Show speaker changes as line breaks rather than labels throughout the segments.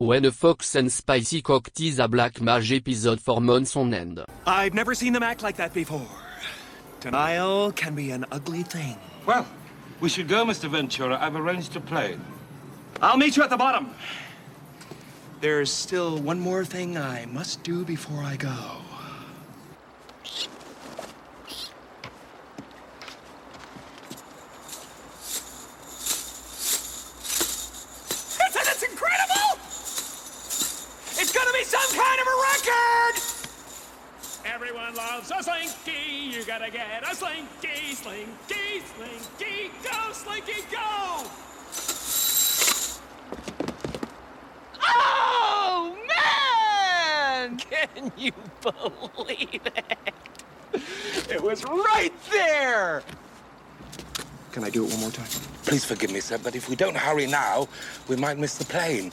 When a fox and spicy cock tease a black mage episode for months on end.
I've never seen them act like that before. Denial can be an ugly thing.
Well, we should go, Mr. Ventura. I've arranged a plane.
I'll meet you at the bottom. There's still one more thing I must do before I go.
Slinky. You gotta get a slinky, slinky, slinky. Go, slinky, go!
Oh man! Can you believe it? It was right there!
Can I do it one more time?
Please forgive me, sir, but if we don't hurry now, we might miss the plane.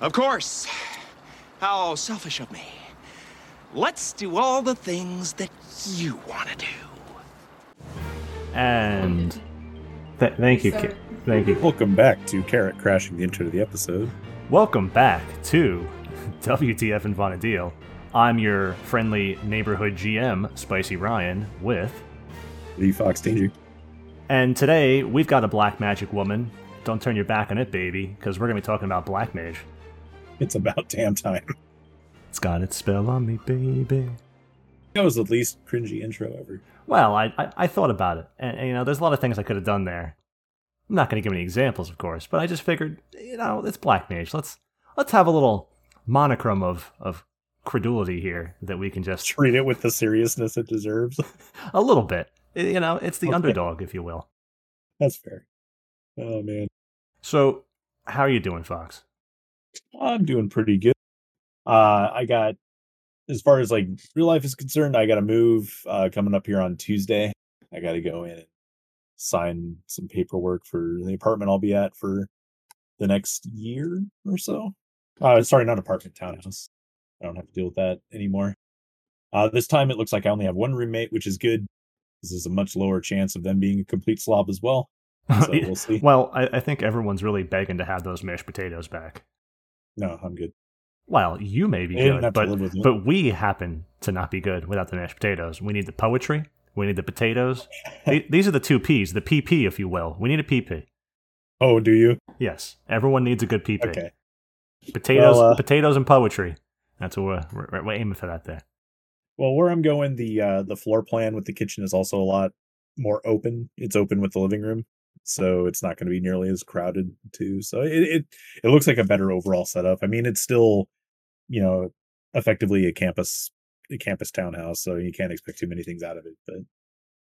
Of course. How selfish of me. Let's do all the things that you want to do.
And th- thank you, Ki- thank you.
Welcome back to Carrot crashing the intro to the episode.
Welcome back to WTF and Vana'diel. I'm your friendly neighborhood GM, Spicy Ryan, with.
The Fox Danger.
And today we've got a black magic woman. Don't turn your back on it, baby, because we're going to be talking about black mage.
It's about damn time.
It's got its spell on me, baby.
That was the least cringy intro ever.
Well, I, I, I thought about it, and, and, you know, there's a lot of things I could have done there. I'm not going to give any examples, of course, but I just figured, you know, it's Black Mage. Let's let's have a little monochrome of of credulity here that we can just
Treat it with the seriousness it deserves.
a little bit. You know, it's the
Okay.
underdog, if you will.
That's fair. Oh man,
So, how are you doing, Fox?
I'm doing pretty good. Uh, I got as far as like real life is concerned, I got to move uh, coming up here on Tuesday. I got to go in and sign some paperwork for the apartment I'll be at for the next year or so. Uh, sorry, not apartment, townhouse. I don't have to deal with that anymore. Uh, this time it looks like I only have one roommate, which is good. This is a much lower chance of them being a complete slob as well. So we'll see.
well, I, I think everyone's really begging to have those mashed potatoes back.
No, I'm good.
Well, you may be good, but
live with you.
but we happen to not be good without the mashed potatoes. We need the poetry. We need the potatoes. These are the two P's, the PP, if you will. We need a PP.
Oh, do you?
Yes, everyone needs a good PP.
Okay.
Potatoes,
Well, uh,
potatoes, and poetry. That's what we're, we're, we're aiming for that there.
Well, where I'm going, the uh, the floor plan with the kitchen is also a lot more open. It's open with the living room, so it's not going to be nearly as crowded too. So it, it it looks like a better overall setup. I mean, it's still, you know, effectively a campus a campus townhouse, so you can't expect too many things out of it. But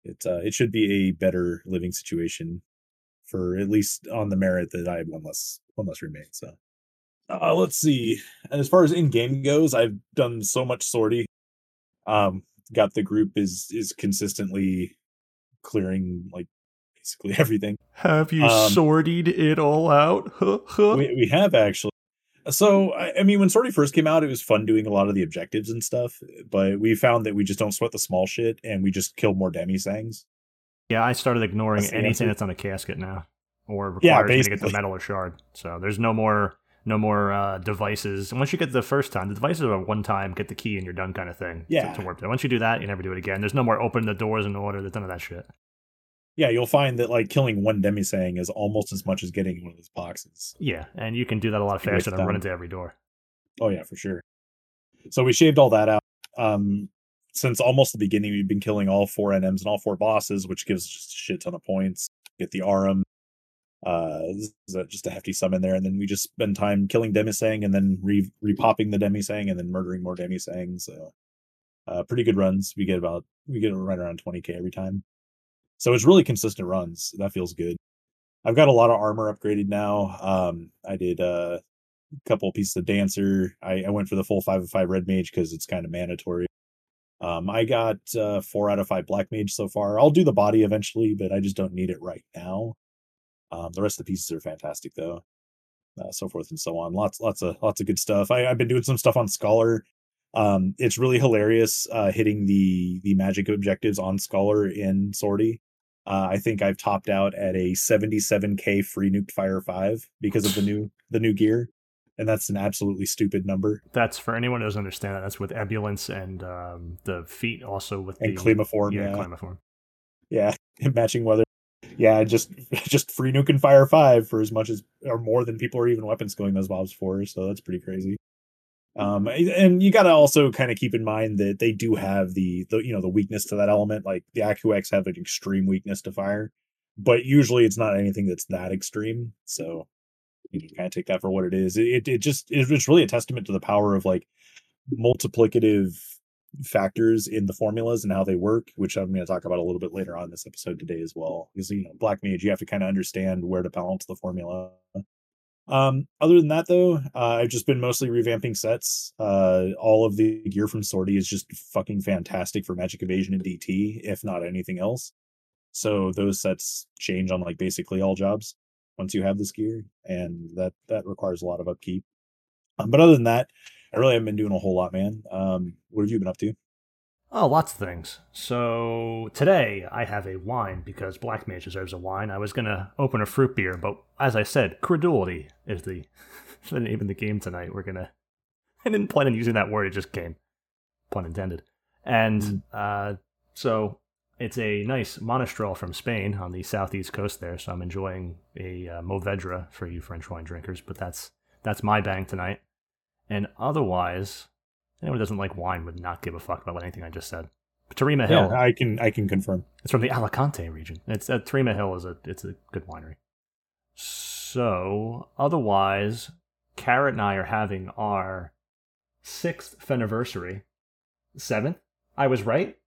it uh, it should be a better living situation for at least on the merit that I have one less one less roommate. So uh, let's see. And as far as in game goes, I've done so much sortie um got the group is is consistently clearing like basically everything
Have you
Um,
sorted it all out? Huh, huh.
we, we have actually so I, I mean when sortie first came out it was fun doing a lot of the objectives and stuff but we found that we just don't sweat the small shit and we just kill more demi sangs
yeah, I started ignoring
That's
anything that's on a casket now, or
Yeah,
requires me to get the metal or shard. So there's no more no more uh, devices. And once you get the first time, the devices are one time, get the key and you're done kind of thing.
Yeah.
To, work there. Once you do that, you never do it again. There's no more open the doors in order. There's none of that shit.
Yeah you'll find that like killing one demi sang is almost as much as getting one of those boxes
Yeah, and you can do that a lot faster than run into every door.
Oh yeah, for sure. So we shaved all that out. Um since almost the beginning we've been killing all four NMs and all four bosses, which gives just a shit ton of points. Get the Arum. Uh is just a hefty sum in there, and then we just spend time killing Demisang and then re repopping the Demisang and then murdering more Demisang. So uh pretty good runs. We get about we get right around 20k every time. So it's really consistent runs. That feels good. I've got a lot of armor upgraded now. Um I did uh a couple pieces of dancer. I, I went for the full five of five red mage because it's kind of mandatory. Um, I got uh, four out of five black mage so far. I'll do the body eventually, but I just don't need it right now. Um, the rest of the pieces are fantastic though. Uh, so forth and so on. Lots, lots of, lots of good stuff. I, I've been doing some stuff on Scholar. Um, it's really hilarious uh, hitting the the magic objectives on Scholar in Sortie. Uh, I think I've topped out at a 77k free nuked fire five because of the new the new gear. and that's an absolutely stupid number.
That's for anyone who doesn't understand that. That's with Ebullience and um, the feet also with
And
the
Klimaform,
Yeah,
yeah.
Klimaform.
Yeah, matching weather. Yeah, just just free nuke and fire five for as much as or more than people are even weapon skilling those mobs for. So that's pretty crazy. Um, and you got to also kind of keep in mind that they do have the the you know the weakness to that element. Like the AkuX have an extreme weakness to fire, but usually it's not anything that's that extreme. So you can kind of take that for what it is. It it just it's really a testament to the power of like multiplicative factors in the formulas and how they work, which I'm going to talk about a little bit later on this episode today as well. Because you know, Black Mage, you have to kind of understand where to balance the formula. Um, other than that, though, uh, I've just been mostly revamping sets. Uh, all of the gear from Sortie is just fucking fantastic for Magic Evasion and DT, if not anything else. So those sets change on like basically all jobs once you have this gear, and that that requires a lot of upkeep. Um, but other than that, I really haven't been doing a whole lot, man. Um, what have you been up to?
Oh, lots of things. So today I have a wine because Black Mage deserves a wine. I was gonna open a fruit beer, but as I said, credulity is the the name of the game tonight. We're gonna. I didn't plan on using that word; it just came, pun intended. And uh, so it's a nice Monastrell from Spain on the southeast coast there. So I'm enjoying a uh, Mourvèdre for you French wine drinkers. But that's that's my bang tonight. And otherwise, anyone who doesn't like wine would not give a fuck about anything I just said. But Tarima Hill,
I can I can confirm.
it's from the Alicante region. It's uh, Tarima Hill is a it's a good winery. So otherwise, Carrot and I are having our sixth anniversary. Seventh? I was right.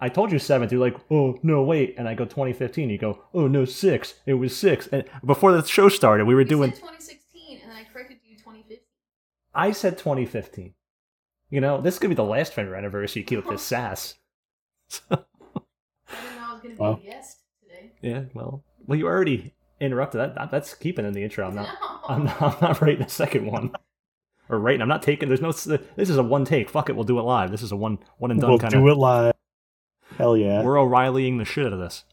I told you seventh. You're like, oh no, wait, and I go 2015. You go, oh no, six. It was six. And before the show started, we were
You
doing.
said 2016, and then I corrected you 2015.
I said 2015. You know, this could be the last Fender anniversary. You keep up this sass.
I didn't know I was going to be
Well.
a guest today.
Yeah, well, well, you already interrupted that. that that's keeping in the intro. I'm not.
No.
I'm not, I'm not writing a second one. Or writing. I'm not taking. There's no. This is a one take. Fuck it. We'll do it live. This is a one one and done
We'll
kind
do
of.
it live. Hell yeah!
We're O'Reillying the shit out of this.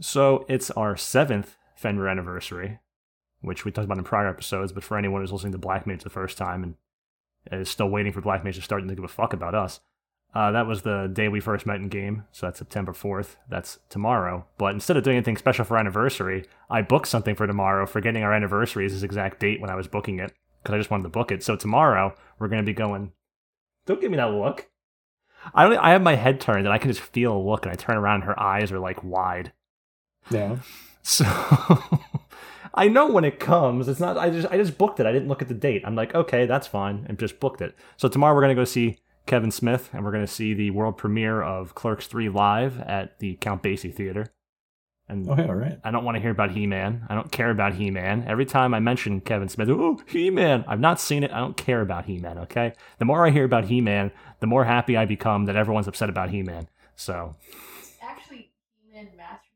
So it's our seventh Fender anniversary, which we talked about in prior episodes. But for anyone who's listening to Black Mage the first time and is still waiting for Black Mage to start and to give a fuck about us, uh, that was the day we first met in game. So that's September fourth. That's tomorrow. But instead of doing anything special for our anniversary, I booked something for tomorrow, forgetting our anniversary is this exact date when I was booking it because I just wanted to book it. So tomorrow we're going to be going. Don't give me that look. I don't. I have my head turned and I can just feel a look, and I turn around, and her eyes are like wide.
Yeah.
So I know when it comes. It's not. I just. I just booked it. I didn't look at the date. I'm like, okay, that's fine, and just booked it. So tomorrow we're gonna go see Kevin Smith, and we're gonna see the world premiere of Clerks Three live at the Count Basie Theater. And
Oh yeah. All right.
I don't want to hear about He Man. I don't care about He Man. Every time I mention Kevin Smith, oh, He Man. I've not seen it. I don't care about He Man, okay? The more I hear about He Man, the more happy I become that everyone's upset about He Man. So,
It's actually He-Man Masters.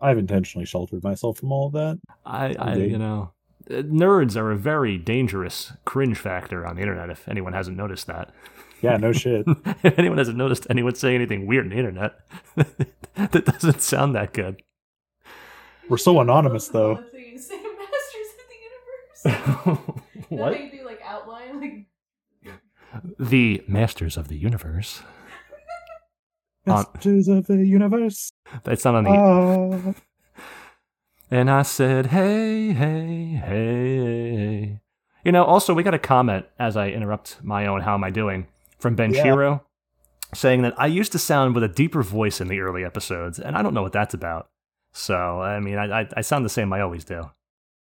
I've intentionally sheltered myself from all of that.
I, I you know, uh, nerds are a very dangerous cringe factor on the internet if anyone hasn't noticed that.
Yeah. No shit.
if anyone hasn't noticed anyone saying anything weird on the internet, that doesn't sound that good.
We're so anonymous, though.
The things say Masters of the Universe.
what?
Then they do like outline, like
The Masters of the Universe. On-
of the universe.
That's not on the
Ah.
And I said, hey, hey, hey. You know, also, we got a comment as I interrupt my own How Am I Doing from Ben
Yeah.
Shiro saying that I used to sound with a deeper voice in the early episodes, and I don't know what that's about. So, I mean, I, I, I sound the same I always do.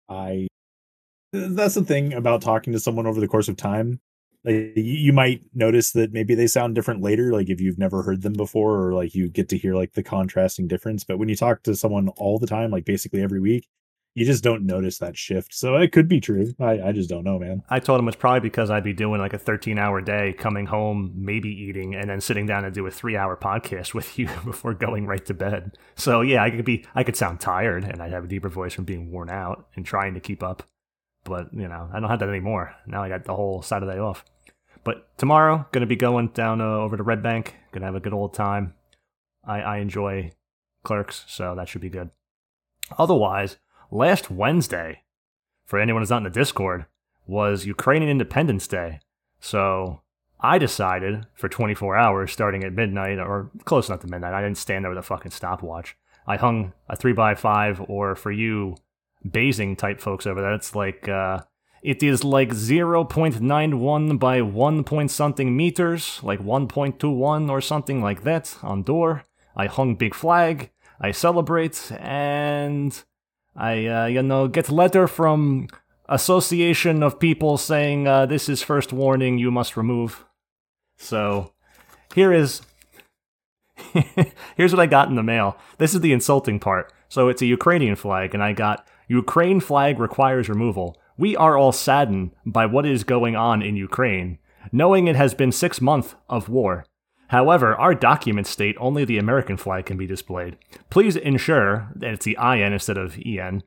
I. That's the thing about talking to someone over the course of time. Like you, might notice that maybe they sound different later, like if you've never heard them before, or like you get to hear like the contrasting difference. But when you talk to someone all the time, like basically every week, you just don't notice that shift. So it could be true. I, I just don't know, man.
I told him it's probably because I'd be doing like a 13 hour day, coming home, maybe eating, and then sitting down and do a three hour podcast with you before going right to bed. So yeah, I could be, I could sound tired and I'd have a deeper voice from being worn out and trying to keep up. But you know, I don't have that anymore. Now I got the whole Saturday off. But tomorrow, gonna be going down uh, over to Red Bank. Gonna have a good old time. I, I enjoy Clerks, so that should be good. Otherwise, last Wednesday, for anyone who's not in the Discord, was Ukrainian Independence Day. So I decided for 24 hours, starting at midnight or close enough to midnight, I didn't stand there with a fucking stopwatch. I hung a 3x5, or for you Basing type folks over there, it's like, uh, it is like 0.91 by 1 point something meters, like 1.21 or something like that on door. I hung big flag, I celebrate, and I, uh, you know, get letter from association of people saying uh, this is first warning, you must remove. So here is here's what I got in the mail. This is the insulting part. So it's a Ukrainian flag, and I got Ukraine flag requires removal. We are all saddened by what is going on in Ukraine, knowing it has been six months of war. However, our documents state only the American flag can be displayed. Please ensure that it's the IN instead of EN.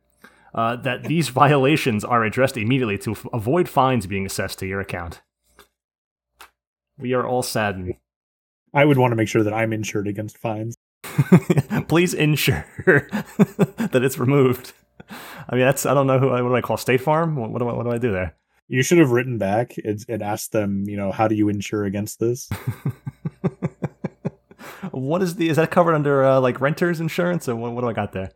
Uh, that these violations are addressed immediately to f- avoid fines being assessed to your account. We are all saddened.
I would want to make sure that I'm insured against fines.
Please ensure that it's removed. I mean, that's I don't know who. What do I call State Farm? What, what do I what do I do there?
You should have written back and, and asked them, you know, how do you insure against this?
what is the is that covered under uh, like renters insurance or what, what do I got there?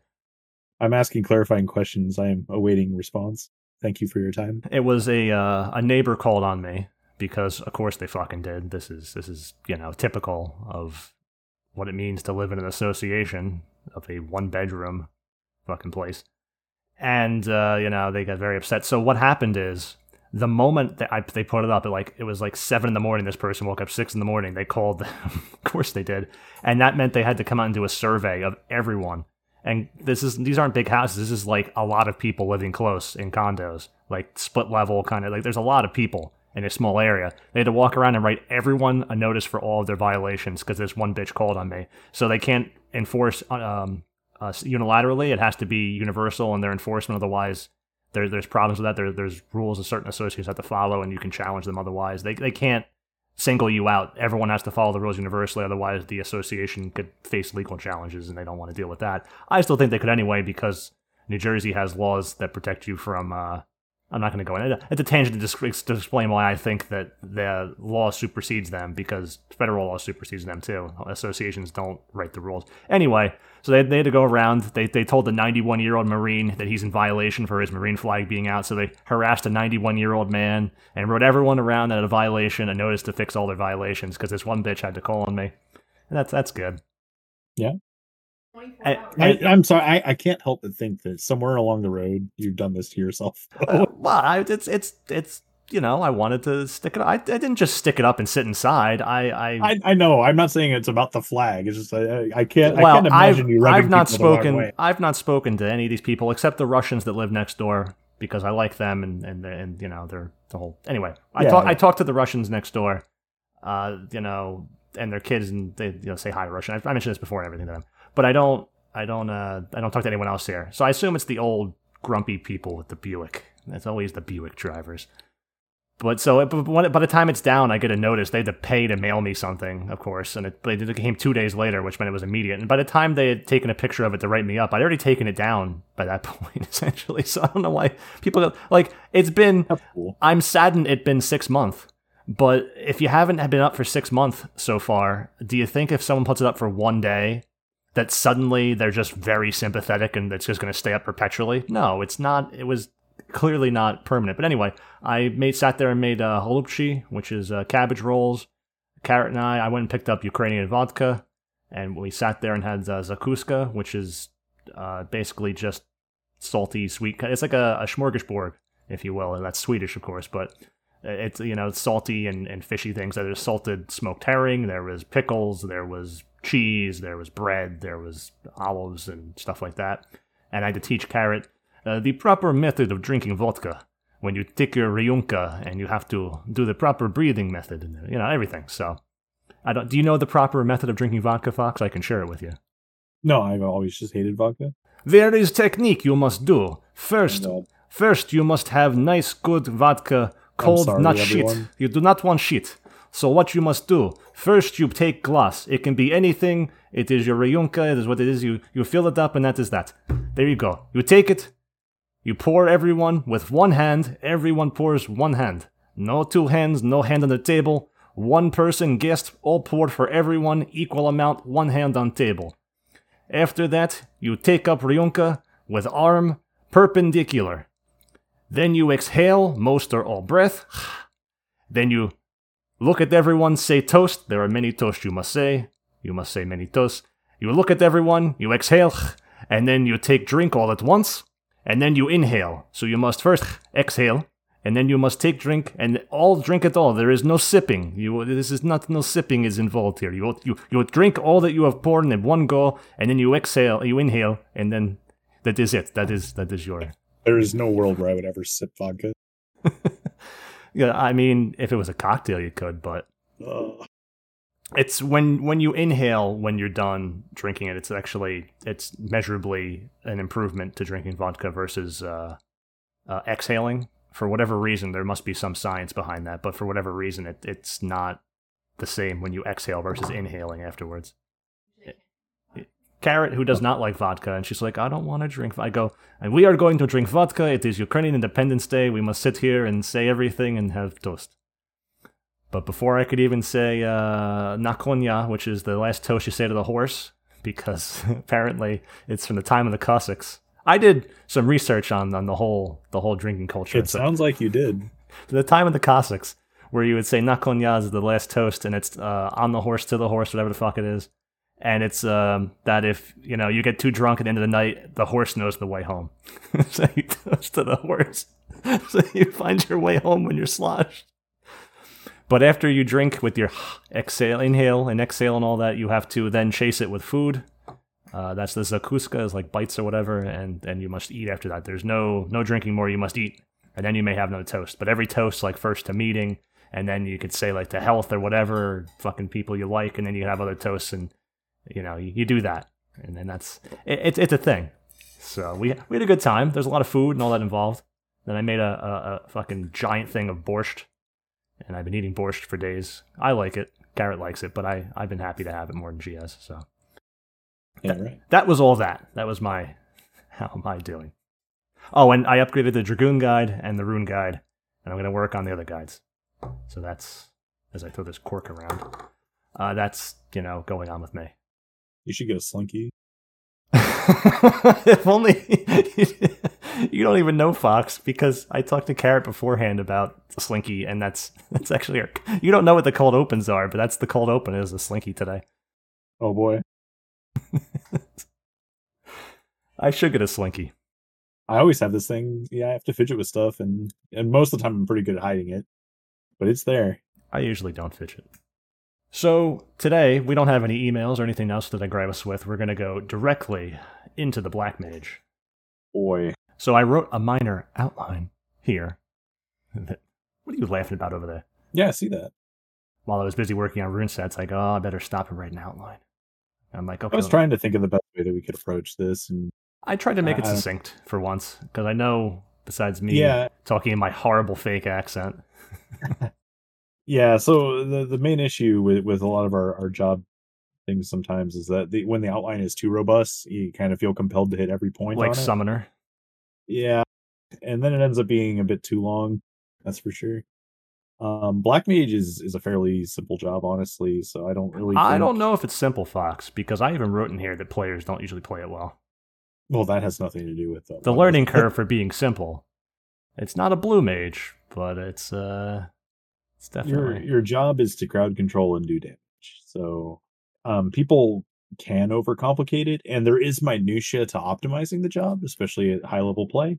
I'm asking clarifying questions. I am awaiting response. Thank you for your time.
It was a uh, a neighbor called on me because of course they fucking did. This is this is you know typical of what it means to live in an association of a one bedroom fucking place. And uh, you know they got very upset. So what happened is the moment that I, they put it up, it like it was like seven in the morning. This person woke up six in the morning. They called them. of course they did, and that meant they had to come out and do a survey of everyone. And this is these aren't big houses. This is like a lot of people living close in condos, like split level kind of like. There's a lot of people in a small area. They had to walk around and write everyone a notice for all of their violations because this one bitch called on me. So they can't enforce um, uh, unilaterally. It has to be universal in their enforcement. Otherwise, there, there's problems with that. There, there's rules that certain associates have to follow, and you can challenge them. Otherwise, they they can't single you out. Everyone has to follow the rules universally. Otherwise, the association could face legal challenges, and they don't want to deal with that. I still think they could anyway because New Jersey has laws that protect you from. Uh, I'm not going to go in. It's a tangent to, explain why I think that the law supersedes them because federal law supersedes them too. Associations don't write the rules. Anyway, so they, they had to go around. They, they told the 91 year old Marine that he's in violation for his Marine flag being out. So they harassed a 91 year old man and wrote everyone around that a violation a notice to fix all their violations because this one bitch had to call on me. And that's that's good.
Yeah.
24
I-
hours.
I, I'm sorry. I, I can't help but think that somewhere along the road you've done this to yourself.
Uh, well, I, it's it's it's you know I wanted to stick it. I, I didn't just stick it up and sit inside. I I,
I, I know. I'm not saying it's about the flag. It's just I, I can't. I
well
can't imagine
I've
you rubbing
I've not
people the
spoken
way.
I've not spoken to any of these people except the Russians that live next door because I like them and and and you know they're the whole anyway. I
Yeah,
talk
yeah.
I talked to the Russians next door, uh you know and their kids and they you know say hi to Russian. I, I mentioned this before and everything to them, but I don't I don't uh I don't talk to anyone else here. So I assume it's the old grumpy people with the Buick. It's always the Buick drivers. But so, by the time it's down, I get a notice. They had to pay to mail me something, of course, and it, but it came two days later, which meant it was immediate. And by the time they had taken a picture of it to write me up, I'd already taken it down by that point, essentially. So I don't know why people go, like it's been.
Cool.
I'm saddened it's been six months. But if you haven't been up for six months so far, do you think if someone puts it up for one day, that suddenly they're just very sympathetic and it's just going to stay up perpetually? No, it's not. It was clearly not permanent. But anyway, I made sat there and made uh, holubchi, which is uh, cabbage rolls. Carrot and I, I went and picked up Ukrainian vodka, and we sat there and had uh, zakuska, which is uh, basically just salty, sweet. It's like a, a smorgasbord, if you will, and that's Swedish, of course, but it's you know salty and, and fishy things. There's salted smoked herring. There was pickles. There was cheese. There was bread. There was olives and stuff like that. And I had to teach Carrot uh, the proper method of drinking vodka when you take your ryunka and you have to do the proper breathing method and you know everything. So I don't. Do you know the proper method of drinking vodka, Fox? I can share it with you.
No, I've always just hated vodka.
There is technique you must do. First, First, you must have nice, good vodka, cold,
sorry,
not
everyone.
shit. You do not want shit. So what you must do? First, you take glass. It can be anything. It is your reyunka. It is what it is. You you fill it up, and that is that. There you go. You take it. You pour everyone with one hand, everyone pours one hand. No two hands, no hand on the table. One person guest, all poured for everyone, equal amount, one hand on table. After that, you take up Ryunka with arm perpendicular. Then you exhale, most or all breath. Then you look at everyone, say toast. There are many toasts you must say. You must say many toasts. You look at everyone, you exhale, and then you take drink all at once, and then you inhale. So you must first exhale, and then you must take drink and all drink it all. There is no sipping. You this is not no sipping is involved here. You you you drink all that you have poured in one go, and then you exhale, you inhale, and then that is it. That is that is your.
There is no world where I would ever sip vodka.
Yeah, I mean, if it was a cocktail, you could, but
Ugh.
it's when when you inhale when you're done drinking it. It's actually it's measurably an improvement to drinking vodka versus uh, uh, exhaling. For whatever reason, there must be some science behind that, but for whatever reason, it, it's not the same when you exhale versus inhaling afterwards. Carrot, who does not like vodka, and she's like, I don't want to drink. I go, and we are going to drink vodka. It is Ukrainian Independence Day. We must sit here and say everything and have toast. But before I could even say uh, Nakonya, which is the last toast you say to the horse, because apparently it's from the time of the Cossacks. I did some research on, on the whole the whole drinking culture.
It
a-
sounds like you did.
the time of the Cossacks, where you would say Nakonya is the last toast, and it's uh, on the horse to the horse, whatever the fuck it is. And it's um, that if you know you get too drunk at the end of the night, the horse knows the way home. so you toast to the horse, so you find your way home when you're sloshed. But after you drink with your exhale, inhale, and exhale, and all that, you have to then chase it with food. Uh, that's the zakuska, is like bites or whatever, and and you must eat after that. There's no no drinking more. You must eat, and then you may have no toast. But every toast, like first to meeting, and then you could say like to health or whatever fucking people you like, and then you have other toasts, and you know you, you do that, and then that's it, it's it's a thing. So we we had a good time. There's a lot of food and all that involved. Then I made a, a, a fucking giant thing of borscht, and I've been eating borscht for days. I like it. Carrot likes it, but I I've been happy to have it more than has. So
Yeah, right.
that was all that. That was my how am I doing? Oh, and I upgraded the Dragoon guide and the Rune guide, and I'm gonna work on the other guides. So that's as I throw this cork around. Uh, that's you know going on with me.
You should get a slinky.
if only you don't even know Fox because I talked to Carrot beforehand about the Slinky, and that's that's actually our, you don't know what the cold opens are, but that's the cold open is a Slinky today.
Oh boy.
I should get a Slinky.
I always have this thing. Yeah, I have to fidget with stuff, and and most of the time I'm pretty good at hiding it, but it's there.
I usually don't fidget. So today we don't have any emails or anything else that I grab us with. We're gonna go directly into the Black Mage.
Boy,
So I wrote a minor outline here. That- What are you laughing about over there?
yeah, I see that.
While I was busy working on rune sets, I go, oh, I better stop and write an outline. I'm like, okay.
I was trying to think of the best way that we could approach this, and
I tried to make it
Uh,
succinct for once because I know, besides me
Yeah.
talking in my horrible fake accent,
yeah. So the the main issue with with a lot of our our job things sometimes is that the, when the outline is too robust, you kind of feel compelled to hit every point.
like
on it.
Summoner.
Yeah, and then it ends up being a bit too long. That's for sure. Um, Black Mage is is a fairly simple job, honestly. So I don't really.
I
think-
don't know if it's simple, Fox, because I even wrote in here that players don't usually play it well.
Well, that has nothing to do with
The learning curve for being simple. It's not a blue mage, but it's uh, it's
Your your job is to crowd control and do damage. So, um, people can overcomplicate it, and there is minutia to optimizing the job, especially at high level play.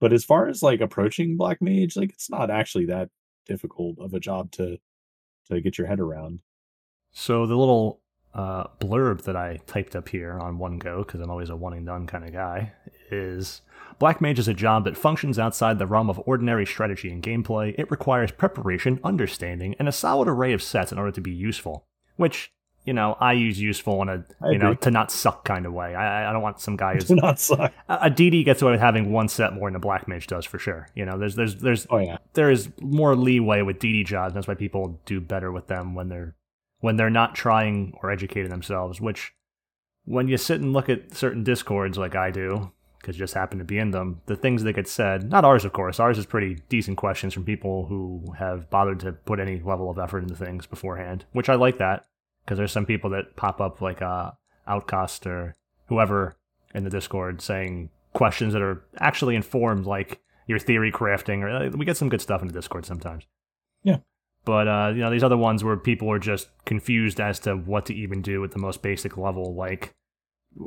But as far as like approaching Black Mage, like it's not actually that difficult of a job to to get your head around.
So the little uh, blurb that I typed up here on one go, because I'm always a one and done kind of guy, is Black Mage is a job that functions outside the realm of ordinary strategy and gameplay. It requires preparation, understanding, and a solid array of sets in order to be useful. Which, you know, I use useful in a
I
you know to not suck kind of way. I, I don't want some guy who's
Do not suck.
a a DD gets away with having one set more than a Black Mage does for sure. You know, there's there's there's
Oh yeah,
there is more leeway with DD jobs. and That's why people do better with them when they're when they're not trying or educating themselves. Which, when you sit and look at certain discords like I do, because just happened to be in them. The things that get said, not ours, of course. Ours is pretty decent questions from people who have bothered to put any level of effort into things beforehand, which I like that because there's some people that pop up like uh, Outcast or whoever in the Discord saying questions that are actually informed, like your theory crafting, or uh, we get some good stuff in the Discord sometimes.
Yeah.
But uh, you know, these other ones where people are just confused as to what to even do at the most basic level, like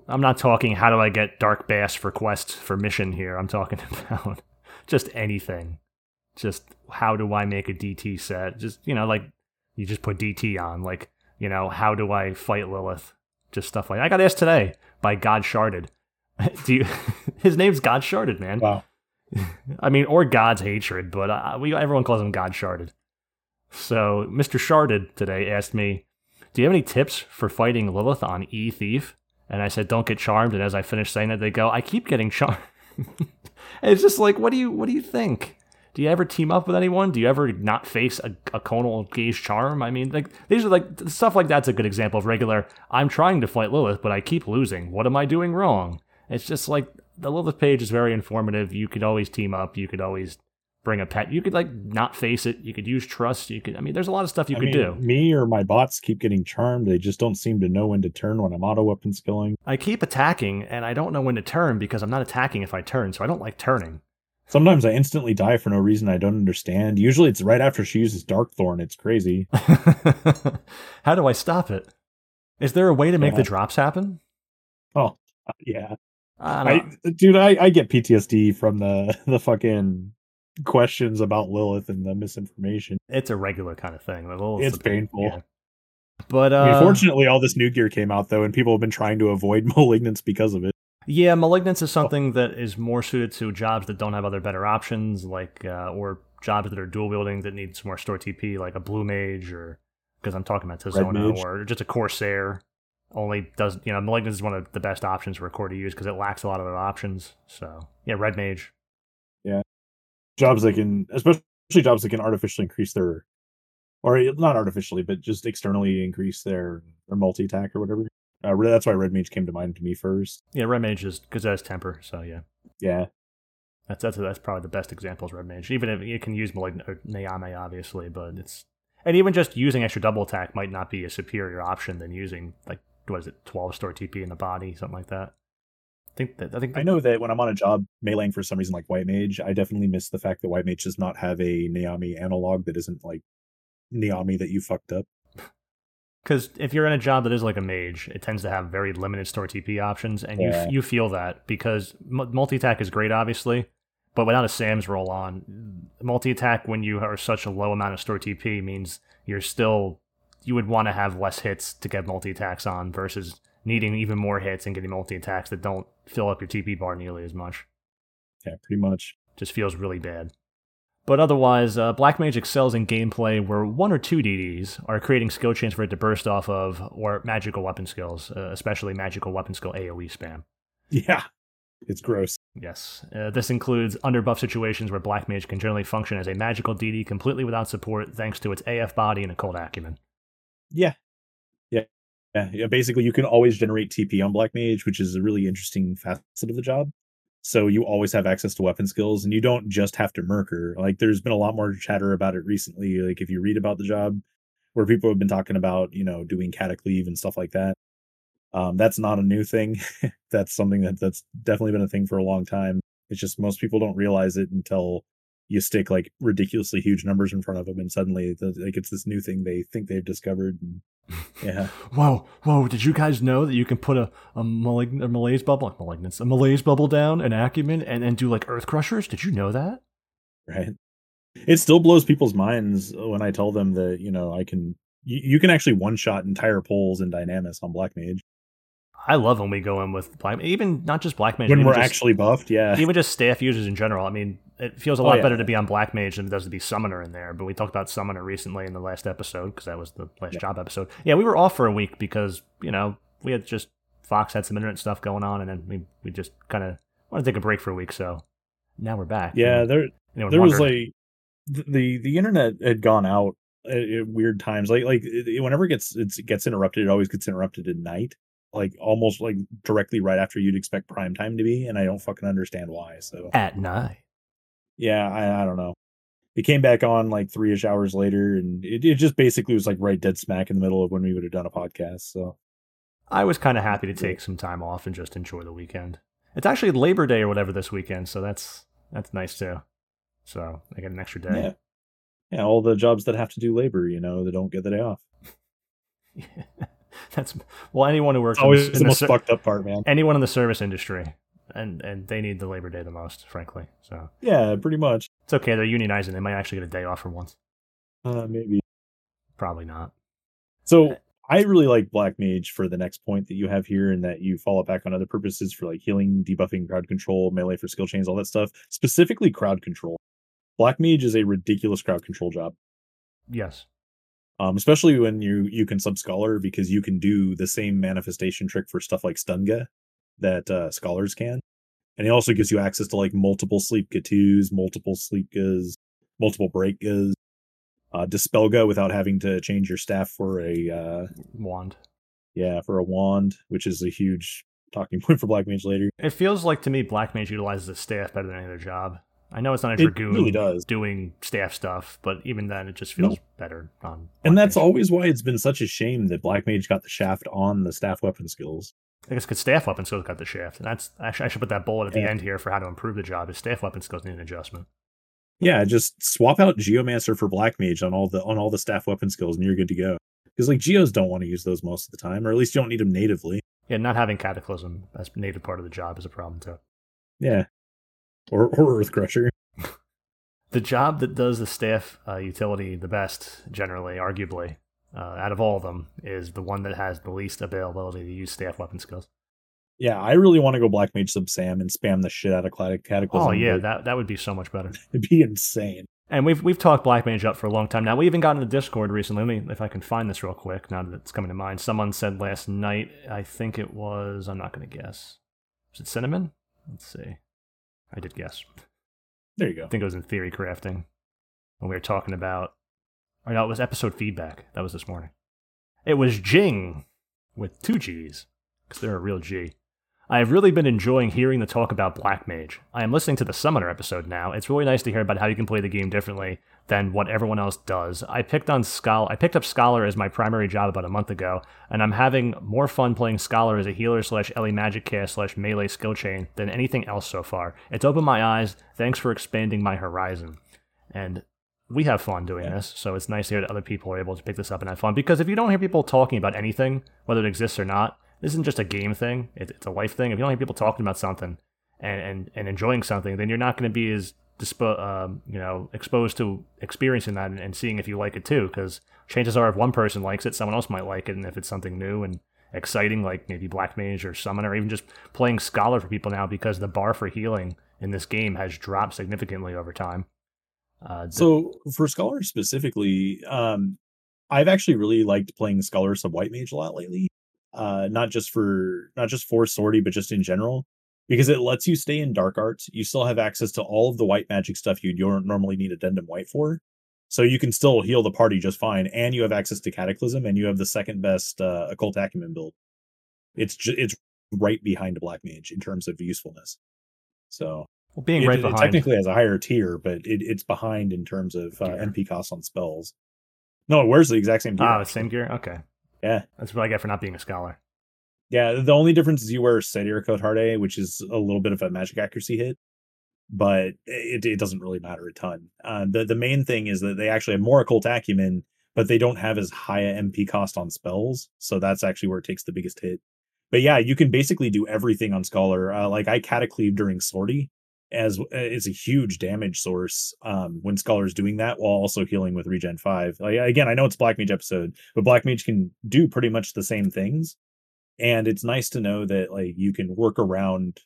I'm not talking how do I get Dark Bass for quest for mission here. I'm talking about just anything. Just how do I make a DT set? Just you know, like you just put DT on. Like you know, how do I fight Lilith? Just stuff like that. I got asked today by God Sharded. do you? his name's God Sharded, man.
Wow.
I mean, or God's hatred, but uh, we everyone calls him God Sharded. So Mr. Sharded today asked me, "Do you have any tips for fighting Lilith on E Thief?" And I said, "Don't get charmed." And as I finished saying that, they go, "I keep getting charmed." it's just like, what do you what do you think? Do you ever team up with anyone? Do you ever not face a, a conal gaze charm? I mean, like these are like stuff like that's a good example of regular. I'm trying to fight Lilith, but I keep losing. What am I doing wrong? It's just like the Lilith page is very informative. You could always team up. You could always bring a pet. You could like not face it. You could use trust. You could. I mean, there's a lot of stuff you
I
could
mean,
do.
Me or my bots keep getting charmed. They just don't seem to know when to turn when I'm auto weapon skilling.
I keep attacking, and I don't know when to turn because I'm not attacking if I turn, so I don't like turning.
Sometimes I instantly die for no reason I don't understand. Usually it's right after she uses Dark Thorn. It's crazy.
How do I stop it? Is there a way to make
Yeah.
the drops happen?
Oh, uh, yeah.
I.
I, dude, I, I get PTSD from the the fucking questions about Lilith and the misinformation.
it's a regular kind of thing.
It's painful.
But uh,
I mean, fortunately, all this new gear came out though, and people have been trying to avoid malignance because of it.
Yeah, malignance is something that is more suited to jobs that don't have other better options, like uh, or jobs that are dual wielding that need some more store TP, like a blue mage, or because I'm talking about Tizona, or just a corsair. Only does you know malignance is one of the best options for a core to use because it lacks a lot of other options. So yeah, red mage.
Jobs that can, especially jobs that can artificially increase their, or not artificially, but just externally increase their their multi attack or whatever. Uh, that's why red mage came to mind to me first.
Yeah, red mage is because it has temper. So yeah,
Yeah,
that's that's that's probably the best example is red mage. Even if you can use malignant or Nyame, obviously, but it's and even just using extra double attack might not be a superior option than using like what is it, twelve store TP in the body, something like that. I think that I think
I know that when I'm on a job meleeing for some reason like white mage, I definitely miss the fact that white mage does not have a Naomi analog that isn't like Naomi that you fucked up.
because if you're in a job that is like a mage, it tends to have very limited store TP options, and
Yeah.
you you feel that because multi attack is great, obviously, but without a Sam's roll on, multi attack when you are such a low amount of store TP means you're still you would want to have less hits to get multi attacks on versus needing even more hits and getting multi attacks that don't fill up your TP bar nearly as much.
Yeah, pretty much.
Just feels really bad. But otherwise, uh, Black Mage excels in gameplay where one or two DDs are creating skill chains for it to burst off of, or magical weapon skills, uh, especially magical weapon skill AoE spam.
Yeah, it's gross.
Yes, uh, this includes underbuff situations where Black Mage can generally function as a magical DD completely without support thanks to its AF body and occult acumen.
Yeah, yeah, yeah. yeah. Basically, you can always generate TP on Black Mage, which is a really interesting facet of the job. So you always have access to weapon skills, and you don't just have to murk murker. Like, there's been a lot more chatter about it recently. Like, if you read about the job, where people have been talking about, you know, doing catacleave and stuff like that. Um, that's not a new thing. that's something that that's definitely been a thing for a long time. It's just most people don't realize it until you stick like ridiculously huge numbers in front of them, and suddenly like it's this new thing they think they've discovered. And, yeah,
Whoa, whoa, did you guys know that you can put a, a, malign- a malaise bubble, like malignance, a malaise bubble down, an acumen, and, and do like earth crushers? Did you know that?
right. It still blows people's minds when I tell them that you know I can. You, you can actually one shot entire poles in Dynamis on Black Mage
I love when we go in with black, even not just black mage,
when we're
just,
actually buffed. Yeah,
even just staff users in general. I mean, it feels a
Oh,
lot
yeah.
better to be on black mage than it does to be summoner in there. But we talked about summoner recently in the last episode because that was the last
Yeah.
job episode. Yeah, we were off for a week because you know we had just Fox had some internet stuff going on, and then we we just kind of wanted to take a break for a week. So now we're back.
yeah.
And
There there was like the the internet had gone out at, weird times like like it, it- whenever it gets it's, it gets interrupted it always gets interrupted at night like almost like directly right after you'd expect prime time to be, and I don't fucking understand why. So
At night.
yeah, I, I don't know. It came back on like three ish hours later, and it, it just basically was like right dead smack in the middle of when we would have done a podcast. So
I was kind of happy to take some time off and just enjoy the weekend. It's actually Labor Day or whatever this weekend, so that's that's nice too. So I get an extra day.
yeah, yeah, all the jobs that have to do labor, you know, they don't get the day off.
that's well, anyone who works
It's
in
always
the,
the,
the
most
ser-
fucked up part, man.
anyone in the service industry, and and they need the Labor Day the most, frankly. So
Yeah, pretty much.
it's okay. They're unionizing. They might actually get a day off for once.
Uh, maybe.
Probably not.
So I really like Black Mage for the next point that you have here, and that you follow back on other purposes for like healing, debuffing, crowd control, melee for skill chains, all that stuff. Specifically, crowd control. Black Mage is a ridiculous crowd control job,
Yes.
Um, especially when you you can sub scholar because you can do the same manifestation trick for stuff like Stunga that uh, scholars can, and it also gives you access to like multiple sleep twos, multiple sleep gas, multiple break gas, uh, dispelga without having to change your staff for a uh,
Wand.
yeah, for a wand, which is a huge talking point for Black Mage later.
It feels like to me Black Mage utilizes the staff better than any other job. I know it's not a
It
dragoon
really does.
doing staff stuff, but even then, it just feels
No.
better on.
And
Black
that's
Mage.
always why it's been such a shame that Black Mage got the shaft on the staff weapon skills.
I guess because staff weapon skills got the shaft, and that's actually I should put that bullet at the
Yeah.
end here for how to improve the job. Is staff weapon skills need an adjustment?
Yeah, just swap out Geomancer for Black Mage on all the on all the staff weapon skills, and you're good to go. Because like Geos don't want to use those most of the time, or at least you don't need them natively.
Yeah, not having cataclysm as native part of the job is a problem too.
Yeah, or or Earth Crusher.
The job that does the staff uh, utility the best, generally, arguably, uh, out of all of them, is the one that has the least availability to use staff weapon skills.
Yeah, I really want to go Black Mage sub Sam and spam the shit out of Clat- Cataclysm.
Oh yeah,
but
that that would be so much better.
it'd be insane.
And we've we've talked Black Mage up for a long time now. We even got in the Discord recently. Let me if I can find this real quick. Now that it's coming to mind, someone said last night. I think it was. I'm not going to guess. Was it cinnamon? Let's see. I did guess.
There you go.
I think it was in theory crafting when we were talking about. Or no, it was episode feedback. That was this morning. It was Jing with two G's because they're a real G. I have really been enjoying hearing the talk about Black Mage. I am listening to the Summoner episode now. It's really nice to hear about how you can play the game differently than what everyone else does. I picked on Scholar. I picked up Scholar as my primary job about a month ago, and I'm having more fun playing Scholar as a healer slash Ellie Magic cast slash melee skill chain than anything else so far. It's opened my eyes. Thanks for expanding my horizon. And we have fun doing
Yeah.
this, so it's nice to hear that other people are able to pick this up and have fun. Because if you don't hear people talking about anything, whether it exists or not, this isn't just a game thing; it's a life thing. If you don't hear people talking about something and and, and enjoying something, then you're not going to be as um, you know exposed to experiencing that and, and seeing if you like it too. Because chances are, if one person likes it, someone else might like it, and if it's something new and exciting, like maybe Black Mage or Summon, or even just playing Scholar for people now, because the bar for healing in this game has dropped significantly over time. Uh,
So for Scholar specifically, um, I've actually really liked playing Scholar sub White Mage a lot lately. Uh, not just for not just for Sortie, but just in general, because it lets you stay in Dark Arts. You still have access to all of the white magic stuff you'd normally need Addendum White for. So you can still heal the party just fine, and you have access to Cataclysm, and you have the second best uh, Occult Acumen build. It's ju- it's right behind Black Mage in terms of usefulness. So
well, being
it,
right
it
behind.
technically has a higher tier, but it, it's behind in terms of uh, MP costs on spells. No, it wears the exact same gear.
Ah, the same gear. Okay,
Yeah,
that's what I get for not being a scholar.
Yeah. The only difference is you wear Seidr Cotehardie, which is a little bit of a magic accuracy hit, but it, it doesn't really matter a ton. Uh, the the main thing is that they actually have more occult acumen, but they don't have as high a MP cost on spells, so that's actually where it takes the biggest hit. But yeah, you can basically do everything on Scholar. Uh, like I catacleave during Sortie, as uh, it's a huge damage source um, when Scholar's doing that while also healing with Regen Five. Like, again, I know it's Black Mage episode, but Black Mage can do pretty much the same things, and it's nice to know that like you can work around,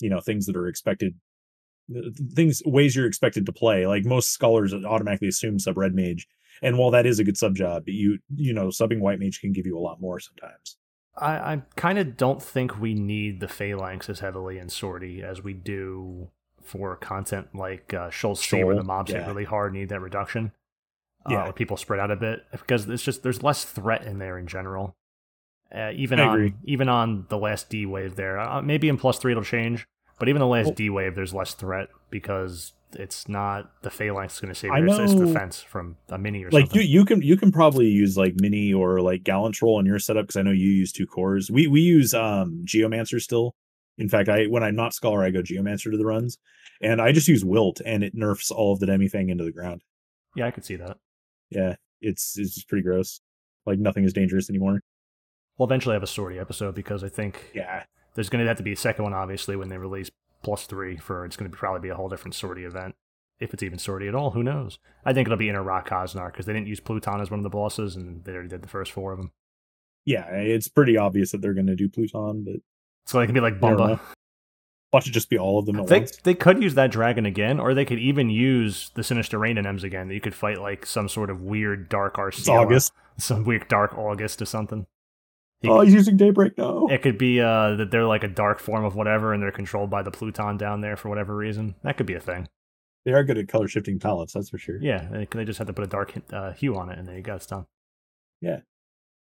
you know, things that are expected, things ways you're expected to play. Like most scholars automatically assume sub Red Mage, and while that is a good sub job, you you know subbing White Mage can give you a lot more sometimes.
I, I kind of don't think we need the phalanx as heavily in Sortie as we do for content like uh, Sheol C, where the mobs hit really hard, need that reduction. Uh,
Yeah.
people spread out a bit because it's just there's less threat in there in general, Uh, even on even on the last D wave there, uh, maybe in plus three it'll change, but even the last D wave, there's less threat because it's not the phalanx is going to save
I
you. It's, it's from a mini or
like
something.
you, you can you can probably use like mini or like Gallant Galantrol in your setup because I know you use two cores. We we use um Geomancer still. In fact, I when I'm not Scholar, I go Geomancer to the runs, and I just use Wilt, and it nerfs all of the Demisang into the ground.
yeah, I could see that.
Yeah, it's it's pretty gross. Like nothing is dangerous anymore.
We'll eventually have a sortie episode because I think
Yeah,
there's going to have to be a second one, obviously, when they release plus three for it's going to probably be a whole different sortie event. If it's even sortie at all, who knows? I think it'll be Inner Rock Cosnar because they didn't use Pluton as one of the bosses and they already did the first four of them.
yeah, it's pretty obvious that they're going to do Pluton, but
So they can be like Bumba.
watch it just be all of them at
They,
once.
they could use that dragon again, or they could even use the Sinister Reign NMs again. That you could fight like some sort of weird dark Arceus.
August.
Some weird dark August or something. He
Oh,
could-
he's using Daybreak now.
it could be uh, that they're like a dark form of whatever and they're controlled by the Pluton down there for whatever reason. That could be a thing.
They are good at color shifting palettes, that's for sure.
Yeah, they, they just have to put a dark uh, hue on it and there you go, it's done.
Yeah.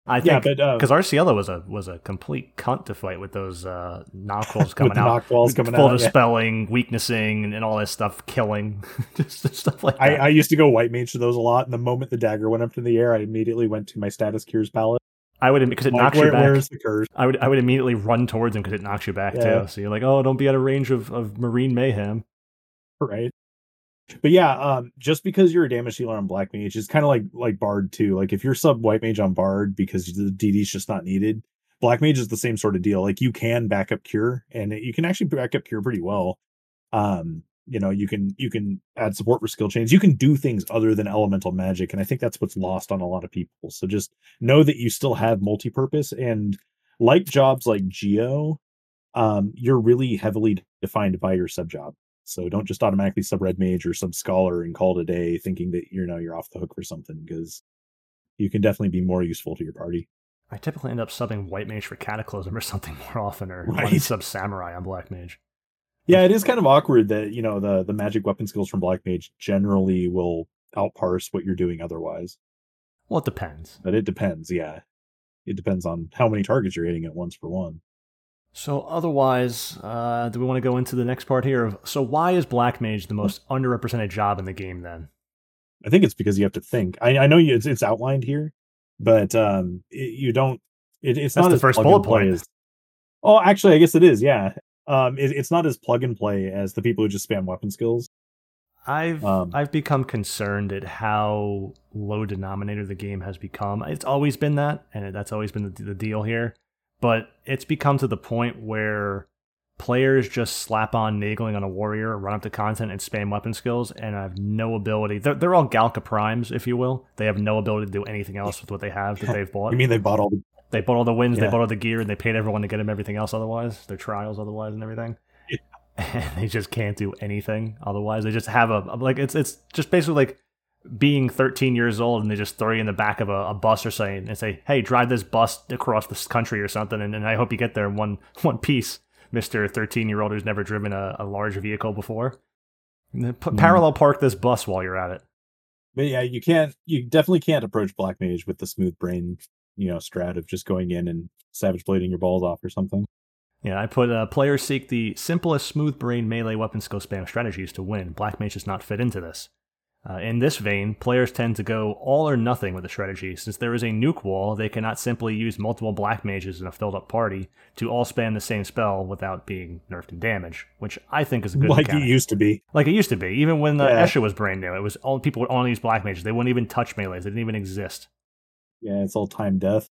I
Yeah,
think
but uh,
because Arciela was a was a complete cunt to fight with those uh, knockballs coming out,
knockballs coming
full
out, yeah.
dispelling, weaknessing, and, and all this stuff, killing, just stuff like
I,
that.
I used to go white mage to those a lot, and the moment the dagger went up in the air, I immediately went to my status cures palette.
I would because it
Like,
knocks
where,
you back.
Where's the curse?
I would I would immediately run towards him because it knocks you back
Yeah.
too. So you're like, oh, don't be out of range of, of marine mayhem.
Right. But yeah, um, just because you're a damage dealer on black mage, it's kind of like like bard too. Like if you're sub white mage on bard because the DD's just not needed, black mage is the same sort of deal. Like you can back up cure, and you can actually back up cure pretty well. Um, you know, you can you can add support for skill chains. You can do things other than elemental magic, and I think that's what's lost on a lot of people. So just know that you still have multi-purpose, and like jobs like Geo, um, you're really heavily defined by your sub job. So don't just automatically sub red mage or sub scholar and call it a day thinking that you know you're off the hook for something because you can definitely be more useful to your party.
I typically end up subbing white mage for cataclysm or something more often, or one
Right.
sub samurai on black mage.
Yeah, it is kind of awkward that you know the the magic weapon skills from black mage generally will outparse what you're doing otherwise.
Well, it depends.
But it depends. Yeah, it depends on how many targets you're hitting at once for one.
So otherwise, uh, do we want to go into the next part here? Of so why is black mage the most underrepresented job in the game? Then
I think it's because you have to think. I, I know you, it's, it's outlined here, but um, it, you don't. It, it's
That's
not
the first bullet point.
As, oh, actually, I guess it is. Yeah, um, it, it's not as plug and play as the people who just spam weapon skills.
I've
Um,
I've become concerned at how low denominator the game has become. It's always been that, and that's always been the, the deal here. But it's become to the point where players just slap on Naegling on a warrior, run up to content, and spam weapon skills, and I have no ability. They're, they're all Galka primes, if you will. They have no ability to do anything else with what they have that they've bought.
You mean they bought all the?
They bought all the wins, they
Yeah.
bought all the gear, and they paid everyone to get them everything else otherwise, their trials otherwise, and everything. And they just can't do anything otherwise. They just have a like it's it's just basically like being 13 years old and they just throw you in the back of a, a bus or something and say, "Hey, drive this bus across this country or something," and, and I hope you get there in one one piece, Mister 13 year old who's never driven a, a large vehicle before.
Mhm.
Parallel park this bus while you're at it.
But yeah, you can't. You definitely can't approach black mage with the smooth brain, you know, strat of just going in and savage blading your balls off or something.
Yeah, I put uh, players seek the simplest smooth brain melee weapon skill spam strategies to win. Black Mage does not fit into this. Uh, in this vein, players tend to go all or nothing with the strategy. Since there is a nuke wall, they cannot simply use multiple black mages in a filled up party to all spam the same spell without being nerfed in damage, which I think is a good
like
mechanic.
it used to be.
like it used to be. Even when the
Yeah.
Esha was brand new, it was all people would only use black mages. They wouldn't even touch melees. They didn't even exist.
Yeah, it's all time death.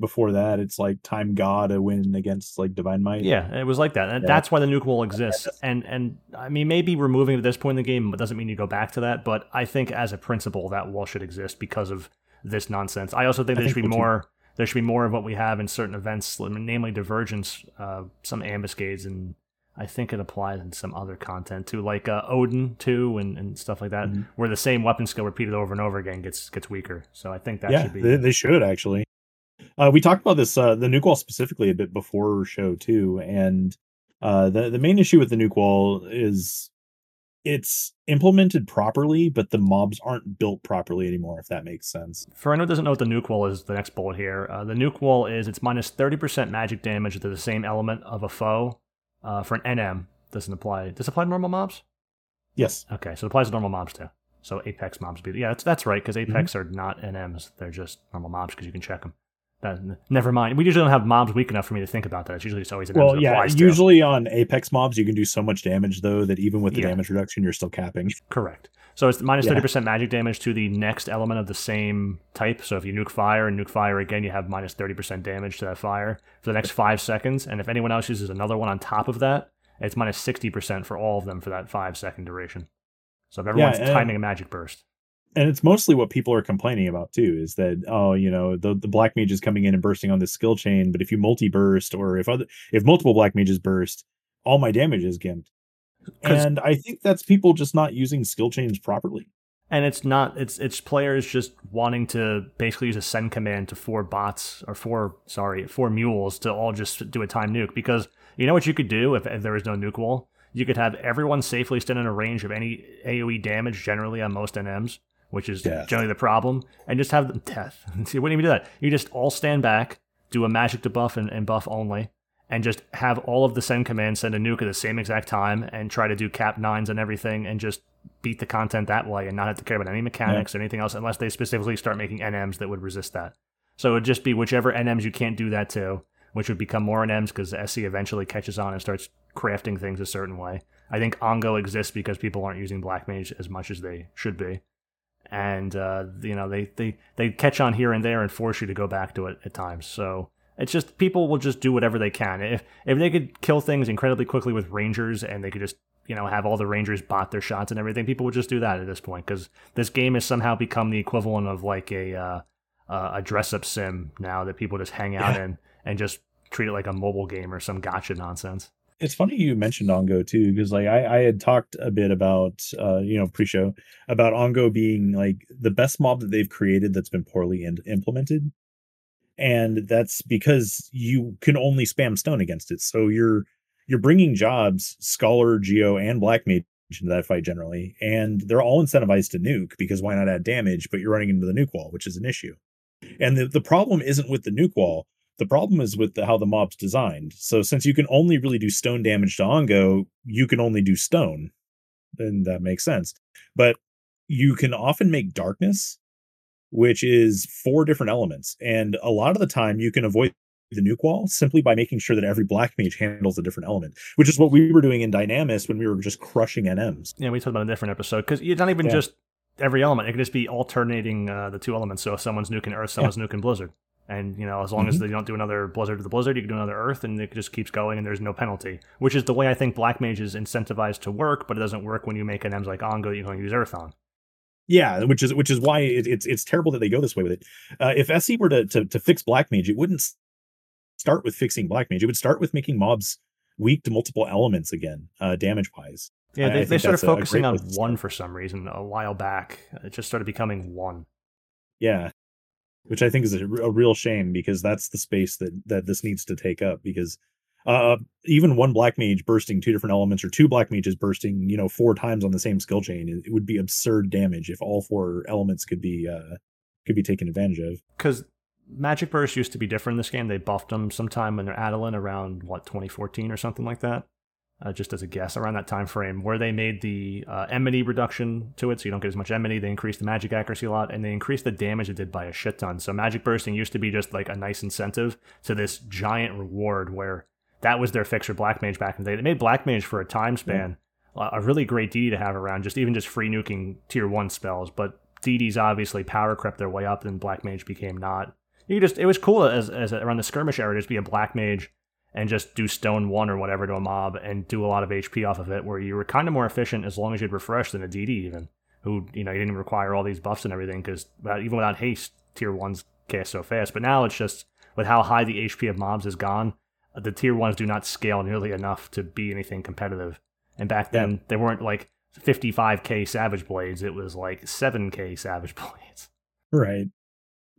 Before that, it's like time god a win against like divine might.
Yeah, it was like that. And
Yeah.
That's why the nuke wall exists. And and I mean, maybe removing it at this point in the game doesn't mean you go back to that. But I think as a principle, that wall should exist because of this nonsense. I also think
I
there should be more. There should be more of what we have in certain events, namely divergence, uh, some ambuscades, and I think it applies in some other content too, like uh, Odin too, and, and stuff like that,
Mhm.
where the same weapon skill repeated over and over again gets gets weaker. So I think that
yeah,
should be.
they, they should actually. Uh, we talked about this uh, the nuke wall specifically a bit before show too, and uh, the the main issue with the nuke wall is it's implemented properly, but the mobs aren't built properly anymore. If that makes sense.
For anyone who doesn't know what the nuke wall is, the next bullet here. Uh, the nuke wall is it's minus thirty percent magic damage to the same element of a foe. Uh, for an NM, doesn't apply. Does it apply to normal mobs?
Yes.
Okay, so it applies to normal mobs too. So Apex mobs be yeah, that's that's right because Apex are not NMs; they're just normal mobs because you can check them. That, never mind. We usually don't have mobs weak enough for me to think about that. It's usually just always NMs.
Well, yeah.
applies to.
Usually on Apex mobs, you can do so much damage though that even with the
Yeah.
damage reduction, you're still capping.
Correct. So it's minus
Yeah.
thirty percent magic damage to the next element of the same type. So if you nuke fire and nuke fire again, you have minus thirty percent damage to that fire for the next five seconds. And if anyone else uses another one on top of that, it's minus sixty percent for all of them for that five second duration. So if everyone's
and-
timing a magic burst,
and it's mostly what people are complaining about too is that oh you know the the black mage is coming in and bursting on this skill chain but if you multi burst or if other if multiple black mages burst all my damage is gimped and i think that's people just not using skill chains properly.
And it's not it's it's players just wanting to basically use a send command to four bots or four sorry four mules to all just do a time nuke. Because you know what you could do if, if there was no nuke wall? You could have everyone safely stand in a range of any aoe damage generally on most nms which is
Death.
generally the problem and just have them death. See what do you mean do that. You just all stand back do a magic debuff and, and buff only and just have all of the send commands send a nuke at the same exact time and try to do cap nines and everything and just beat the content that way and not have to care about any mechanics or anything else unless they specifically start making NMs that would resist that. So it would just be whichever NMs you can't do that to, which would become more NMs because the SE eventually catches on and starts crafting things a certain way. I think Ongo exists because people aren't using Black Mage as much as they should be. And uh, you know, they, they, they catch on here and there and force you to go back to it at times. So it's just people will just do whatever they can. If if they could kill things incredibly quickly with rangers and they could just you know have all the rangers bot their shots and everything, people would just do that at this point because this game has somehow become the equivalent of like a uh, uh, a dress up sim now that people just hang out in and just treat it like a mobile game or some gacha nonsense.
it's funny you mentioned ongo too because like I, I had talked a bit about uh you know pre-show about ongo being like the best mob that they've created that's been poorly in- implemented and that's because you can only spam stone against it so you're you're bringing jobs scholar geo and black mage into that fight generally and they're all incentivized to nuke because why not add damage but you're running into the nuke wall which is an issue and the, the problem isn't with the nuke wall the problem is with the, how the mob's designed. So since you can only really do stone damage to Ongo, you can only do stone. And that makes sense. But you can often make darkness, which is four different elements. And a lot of the time you can avoid the nuke wall simply by making sure that every black mage handles a different element, which is what we were doing in Dynamis when we were just crushing NMs.
Yeah, we talked about a different episode because it's not even
Yeah.
just every element; it could just be alternating uh, the two elements. So if someone's nuking Earth, someone's nuking Blizzard, and you know, as long as
Mm-hmm.
they don't do another Blizzard to the Blizzard, you can do another Earth, and it just keeps going, and there's no penalty. Which is the way I think Black Mage is incentivized to work, but it doesn't work when you make NMs like Ongo that you can use Earth on.
Yeah, which is which is why it, it's it's terrible that they go this way with it. Uh, if SE were to, to to fix Black Mage, it wouldn't start with fixing Black Mage. It would start with making mobs weak to multiple elements again, uh, damage wise.
Yeah, they, they started
a- a
focusing on one for some reason a while back. It just started becoming one.
Yeah, which I think is a real shame because that's the space that that this needs to take up. Because uh, even one Black Mage bursting two different elements, or two Black Mages bursting, you know, four times on the same skill chain, it, would be absurd damage if all four elements could be uh, could be taken advantage of.
because Magic Burst used to be different in this game. They buffed them sometime when they're Adeline around what 2014 or something like that. Uh, just as a guess, around that time frame, where they made the uh, reduction to it, so you don't get as much enmity. They increased the magic accuracy a lot, and they increased the damage it did by a shit ton. So magic bursting used to be just like a nice incentive to this giant reward, where that was their fix for black mage back in the day. They made black mage for a time span a a really great DD to have around, just even just free nuking tier one spells. But DDs obviously power crept their way up, and black mage became not. You just it was cool as as around the skirmish era, just be a black mage and just do stone one or whatever to a mob and do a lot of HP off of it, where you were kind of more efficient as long as you'd refresh than a DD even, who you know you didn't require all these buffs and everything because even without haste, tier ones cast so fast. But now it's just with how high the HP of mobs has gone, the tier ones do not scale nearly enough to be anything competitive. And back then, they weren't like 55k Savage Blades; it was like 7k Savage Blades.
Right.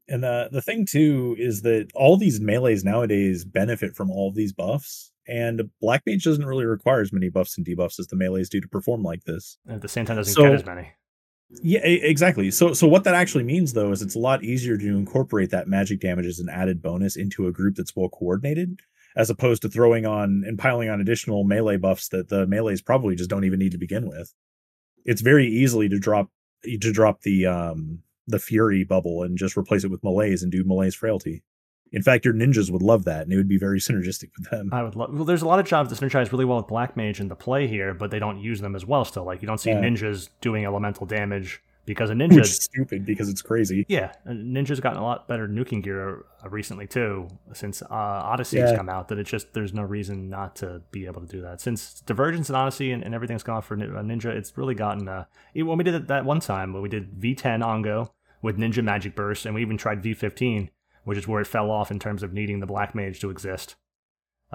And the the thing too is that all these melees nowadays benefit from all of these buffs, and Black Mage doesn't really require as many buffs and debuffs as the melees do to perform like this.
At the same time, doesn't
So-
get as many.
Yeah, exactly. So so what that actually means though is it's a lot easier to incorporate that magic damage as an added bonus into a group that's well coordinated, as opposed to throwing on and piling on additional melee buffs that the melees probably just don't even need to begin with. It's very easily to drop to drop the um the fury bubble and just replace it with melees and do melee's frailty. In fact, your ninjas would love that, and it would be very synergistic with them.
I would love. Well, there's a lot of jobs that synergize really well with Black Mage in the play here, but they don't use them as well. Still, like you don't see
Yeah.
ninjas doing elemental damage because a
Which
ninja.
is stupid because it's crazy.
Yeah, Ninja's gotten a lot better nuking gear uh, recently too, since uh, Odyssey has
Yeah.
come out. That it's just there's no reason not to be able to do that. Since Divergence and Odyssey and, and everything's gone for uh, Ninja, it's really gotten. Uh, it- when we did it that one time, when we did V10 Ongo with Ninja Magic Burst, and we even tried V15, which is where it fell off in terms of needing the Black Mage to exist.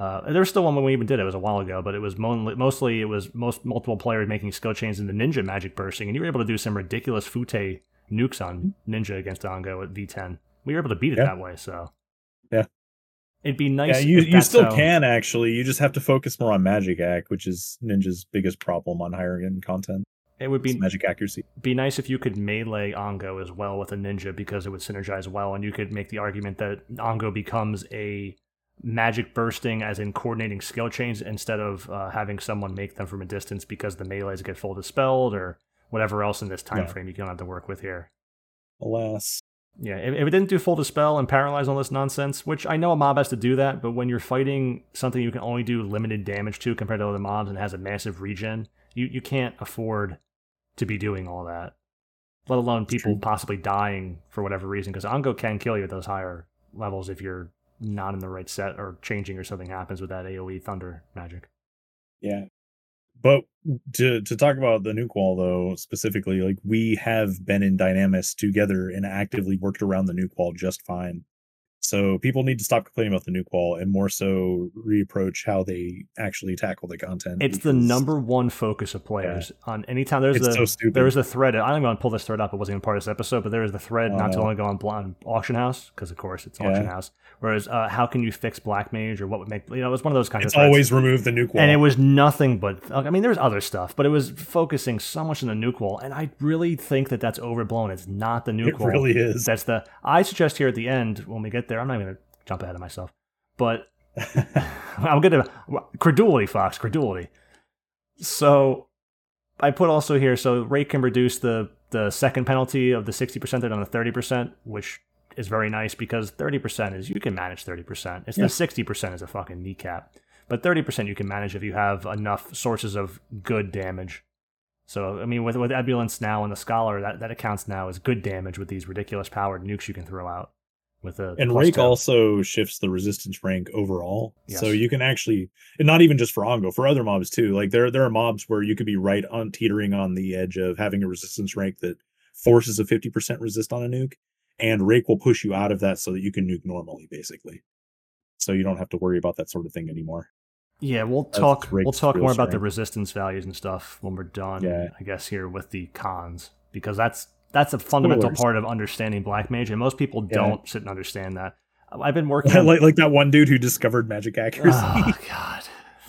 Uh, there was still one when we even did it. It was a while ago, but it was mo- mostly it was most multiple players making skill chains in the Ninja Magic Bursting, and you were able to do some ridiculous Futae nukes on Ninja against Ongo at V10. We were able to beat it
Yeah.
that way, so
Yeah.
it'd be nice.
yeah, you,
if
you still
how-
can actually. You just have to focus more on magic act, which is Ninja's biggest problem on higher end content.
It would
It's
be
magic accuracy.
be nice if you could melee Ongo as well with a ninja because it would synergize well, and you could make the argument that Ongo becomes a magic bursting, as in coordinating skill chains, instead of uh, having someone make them from a distance because the melees get full dispelled or whatever else in this time
Yeah.
frame you don't have to work with here.
Alas,
Yeah, if, if it didn't do full dispel and paralyze all this nonsense, which I know a mob has to do that, but when you're fighting something you can only do limited damage to compared to other mobs and has a massive regen, you, you can't afford to be doing all that. Let alone people
true.
possibly dying for whatever reason, because Ongo can kill you at those higher levels if you're not in the right set or changing or something happens with that AoE thunder magic.
yeah. But to to talk about the nuke wall though specifically, like we have been in Dynamis together and actively worked around the nuke wall just fine. So people need to stop complaining about the nuke wall and more so reapproach how they actually tackle the content.
It's the number one focus of players on anytime there's
It's
a
so
there was a thread. I don't even to pull this thread up. It wasn't even part of this episode, but there was the thread
Oh,
not too
no.
long ago on, on auction house because of course it's
Yeah.
auction house. Whereas uh, how can you fix black mage or what would make you know it was one of those kinds
It's
of threads.
always remove the nuke wall.
and it was nothing but I mean there was other stuff, but it was focusing so much on the nuke wall, and I really think that that's overblown. It's not the nuke
It
wall.
It really is.
That's the I suggest here at the end when we get there. I'm not even gonna jump ahead of myself, but I'm gonna credulity, Fox, credulity. So I put also here so rate can reduce the the second penalty of the 60% down to 30%, which is very nice because 30% is you can manage 30%. It's
Yeah.
the 60% is a fucking kneecap. But 30% you can manage if you have enough sources of good damage. So I mean with with Ebullience now and the Scholar, that, that accounts now as good damage with these ridiculous powered nukes you can throw out. With a
and
plus
Rayke
two.
also shifts the resistance rank overall. So you can actually and not even just for Ongo, for other mobs too. Like there there are mobs where you could be right on teetering on the edge of having a resistance rank that forces a 50% resist on a nuke, and Rayke will push you out of that so that you can nuke normally, basically. So you don't have to worry about that sort of thing anymore.
Yeah, we'll
That's
talk. We'll talk
real
more about the resistance values and stuff when we're done.
Yeah.
I guess here with the cons because that's that's a fundamental part of understanding black mage, and most people
Yeah.
don't sit and understand that. I've been working. on-
like like that one dude who discovered magic accuracy.
oh god,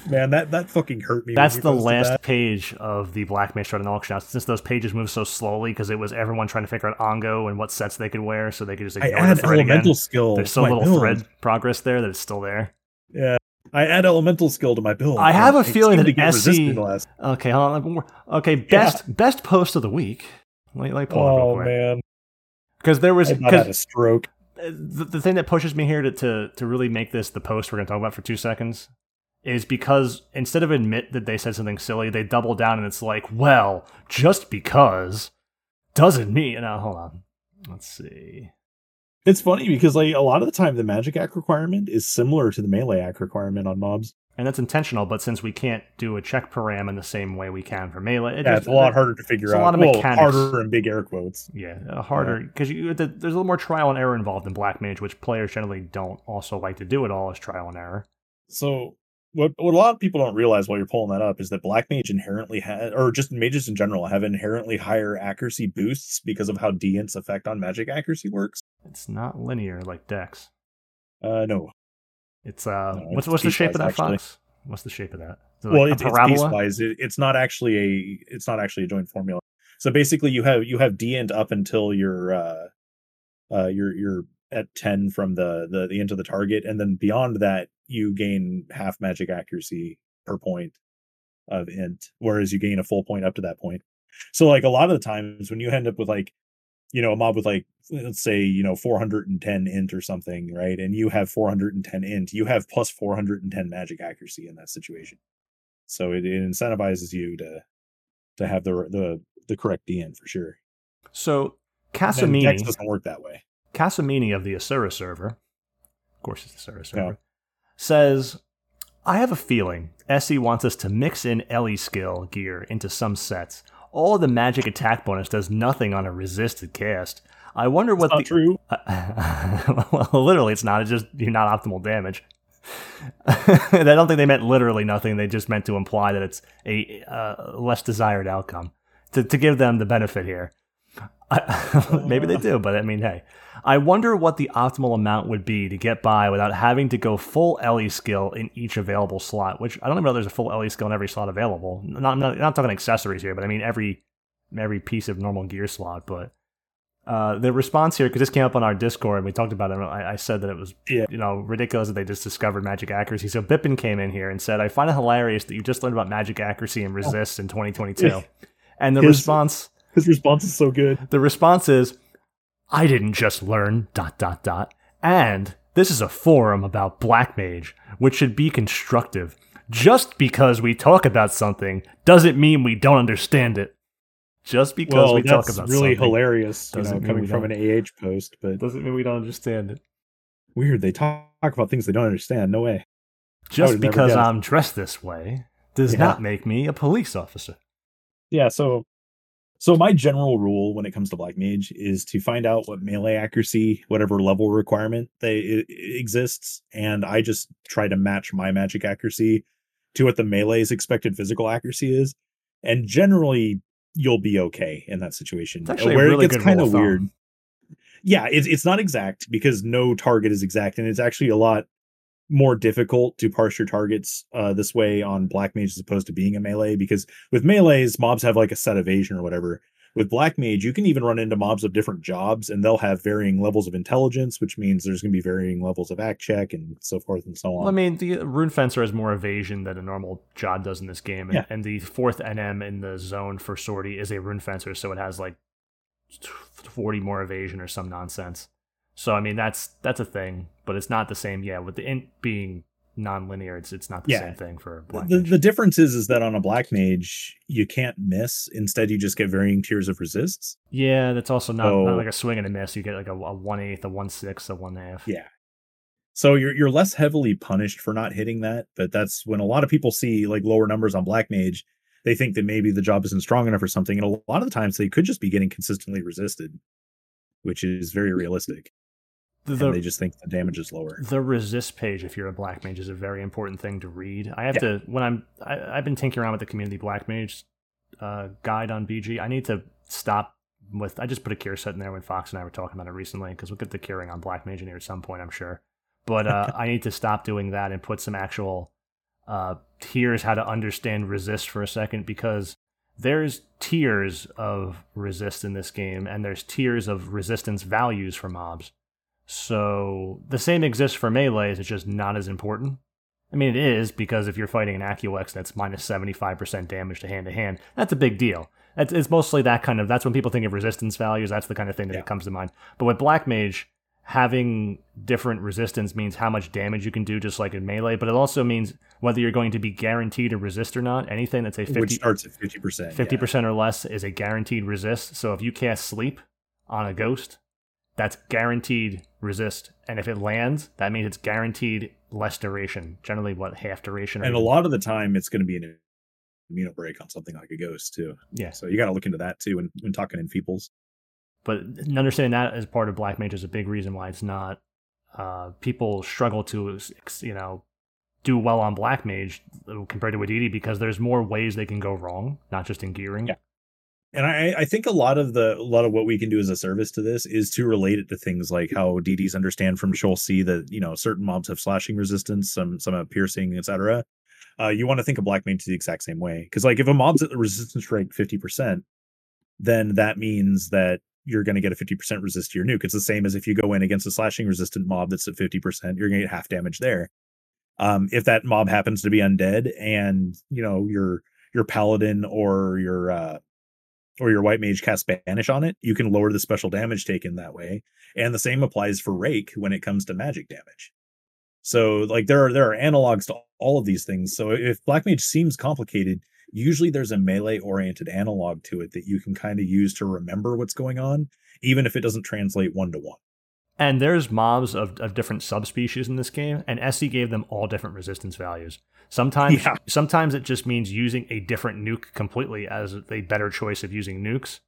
Man, that that fucking hurt me.
that's the last
that.
page of the black mage starting auction house. Since those pages move so slowly because it was everyone trying to figure out Ongo and what sets they could wear, so they could just
I
ignore
add
the thread
elemental
again.
skill.
There's so little
build.
thread progress there that it's still there.
Yeah. I add elemental skill to my build.
I have a feeling that
to get
SE
last.
Okay, hold on. Okay, best best post of the week. Let let me pull it
Oh
quick.
man,
Because there was
had a
because
stroke.
Uh, the, the thing that pushes me here to, to to really make this the post we're going to talk about for two seconds is because instead of admit that they said something silly, they double down and it's like, well, just because doesn't mean. Now hold on, let's see.
It's funny because like a lot of the time the magic act requirement is similar to the melee act requirement on mobs.
And that's intentional, but since we can't do a check param in the same way we can for melee, it
Yeah,
just-
it's a lot harder to figure
it's a
out.
lot of
well,
mechanics.
harder in big air quotes.
Yeah, uh, harder because you the, there's a little more trial and error involved in Black Mage, which players generally don't also like to do at all as trial and error.
So what what a lot of people don't realize while you're pulling that up is that black mage inherently has or just mages in general have inherently higher accuracy boosts because of how dINT's effect on magic accuracy works.
It's not linear like Dex.
Uh no.
It's uh,
No,
what's
it's
what's the shape of that
actually.
fox? What's the shape of that? Is it
well,
like
it's,
a
it's
parabola?
piecewise. It, it's not actually a it's not actually a joint formula. So basically, you have you have dINT up until you're uh, uh, you're you're at ten from the the the end of the target, and then beyond that, you gain half magic accuracy per point of int, whereas you gain a full point up to that point. So like a lot of the times when you end up with like you know a mob with like let's say you know 410 int or something right and you have 410 int you have plus 410 magic accuracy in that situation so it, it incentivizes you to to have the the the correct dn for sure
So
And Dex
Casamini,
doesn't work that way
Casamini of the Asura server, of course it's the Asura server,
Yeah.
says, I have a feeling SE wants us to mix in Ellie skill gear into some sets. All the magic attack bonus does nothing on a resisted cast. I wonder what
not
the
true.
well, literally, it's not. It's just you're not optimal damage. I don't think they meant literally nothing. They just meant to imply that it's a uh, less desired outcome to to give them the benefit here. I, maybe they do, but I mean, hey, I wonder what the optimal amount would be to get by without having to go full Ellie skill in each available slot. Which I don't even know there's a full Ellie skill in every slot available. Not, I'm not, not talking accessories here, but I mean every every piece of normal gear slot. But uh, the response here, because this came up on our Discord, and we talked about it. I, I said that it was,
Yeah.
you know, ridiculous that they just discovered magic accuracy. So Bippin came in here and said, "I find it hilarious that you just learned about magic accuracy and resist in 2022." And the
His-
response,
his response is so good
the response is, "I didn't just learn dot dot dot, and this is a forum about black mage, which should be constructive. Just because we talk about something doesn't mean we don't understand it." Just because
well
we talk
that's
about
really
something
hilarious you know coming from an ah post but
doesn't mean we don't understand it.
weird they talk, talk about things they don't understand no way
Just because. I'm dressed this way does
Yeah.
not make me a police officer.
yeah so so my general rule when it comes to black mage is to find out what melee accuracy whatever level requirement they exists and i just try to match my magic accuracy to what the melee's expected physical accuracy is and generally you'll be okay in that situation.
It's actually
where
really
it gets kind of
of
weird. Yeah it's, it's not exact because no target is exact and it's actually a lot more difficult to parse your targets uh, this way on black mage as opposed to being a melee because with melees mobs have like a set evasion or whatever with black mage you can even run into mobs of different jobs and they'll have varying levels of intelligence which means there's going to be varying levels of act check and so forth and so on
Well, I mean, the rune fencer has more evasion than a normal job does in this game, and,
Yeah.
and the fourth NM in the zone for sortie is a rune fencer, so it has like forty more evasion or some nonsense. So I mean, that's that's a thing, but it's not the same. Yeah, with the int being non-linear, it's it's not the
Yeah.
same thing for black
the,
mage.
the difference is is that on a black mage you can't miss instead you just get varying tiers of resists
yeah, that's also not, not like a swing and a miss. You get like a, a one eighth, a one sixth, a one half.
Yeah. So you're you're less heavily punished for not hitting that, but that's when a lot of people see like lower numbers on Black Mage, they think that maybe the job isn't strong enough or something. And a lot of the times they could just be getting consistently resisted, which is very realistic.
The,
and they just think the damage is lower.
the resist page if you're a black mage is a very important thing to read i have
Yeah.
to when i'm I, i've been tinkering around with the community black mage uh, guide on bg i need to stop with i just put a cure set in there when fox and i were talking about it recently because we'll get the curing on black mage in here at some point i'm sure but uh, i need to stop doing that and put some actual uh, tiers how to understand resist for a second because there's tiers of resist in this game and there's tiers of resistance values for mobs so the same exists for melees, it's just not as important. I mean, it is because if you're fighting an AccuX that's minus 75% damage to hand to hand, that's a big deal. It's, it's mostly that kind of, that's when people think of resistance values, that's the kind of thing that
Yeah.
comes to mind. But with Black Mage, having different resistance means how much damage you can do, just like in melee, but it also means whether you're going to be guaranteed a resist or not. Anything that's a 50,
which starts at 50%.
Fifty
yeah.
percent or less is a guaranteed resist. So if you cast sleep on a ghost, that's guaranteed resist. And if it lands, that means it's guaranteed less duration. Generally, what half duration?
And a lot of the time it's going to be an immuno break on something like a ghost too.
Yeah,
So you got to look into that too when, when talking in peoples.
but understanding that as part of Black Mage is a big reason why it's not. Uh, people struggle to, you know, do well on Black Mage uh, compared to Wadidi because there's more ways they can go wrong, not just in gearing.
Yeah. And I, I think a lot of the a lot of what we can do as a service to this is to relate it to things like how DDs understand from Sheol C that you know certain mobs have slashing resistance, some some have piercing, etc. Uh, you want to think of Black Mage the exact same way because like if a mob's at the resistance rate fifty percent, then that means that you're going to get a 50% resist to your nuke. It's the same as if you go in against a slashing resistant mob that's at 50%, you're going to get half damage there. Um, if that mob happens to be undead and you know your your paladin or your uh, or your white mage cast banish on it, you can lower the special damage taken that way. And the same applies for Rayke when it comes to magic damage. So like there are there are analogs to all of these things. So if black mage seems complicated, usually there's a melee oriented analog to it that you can kind of use to remember what's going on, even if it doesn't translate one to one.
And there's mobs of, of different subspecies in this game, and SE gave them all different resistance values. Sometimes,
Yeah.
sometimes it just means using a different nuke completely as a better choice of using nukes.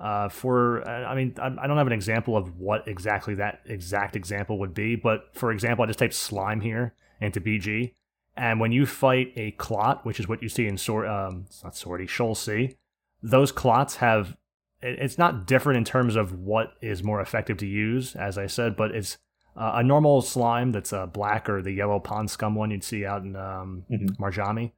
Uh, for, I mean, I, don't have an example of what exactly that exact example would be, but for example, I just typed slime here into BG, and when you fight a clot, which is what you see in sort um, it's not sortie, Sheol C, those clots have it's not different in terms of what is more effective to use, as I said, but it's uh, a normal slime that's uh, black or the yellow pond scum one you'd see out in um,
Mhm.
Marjami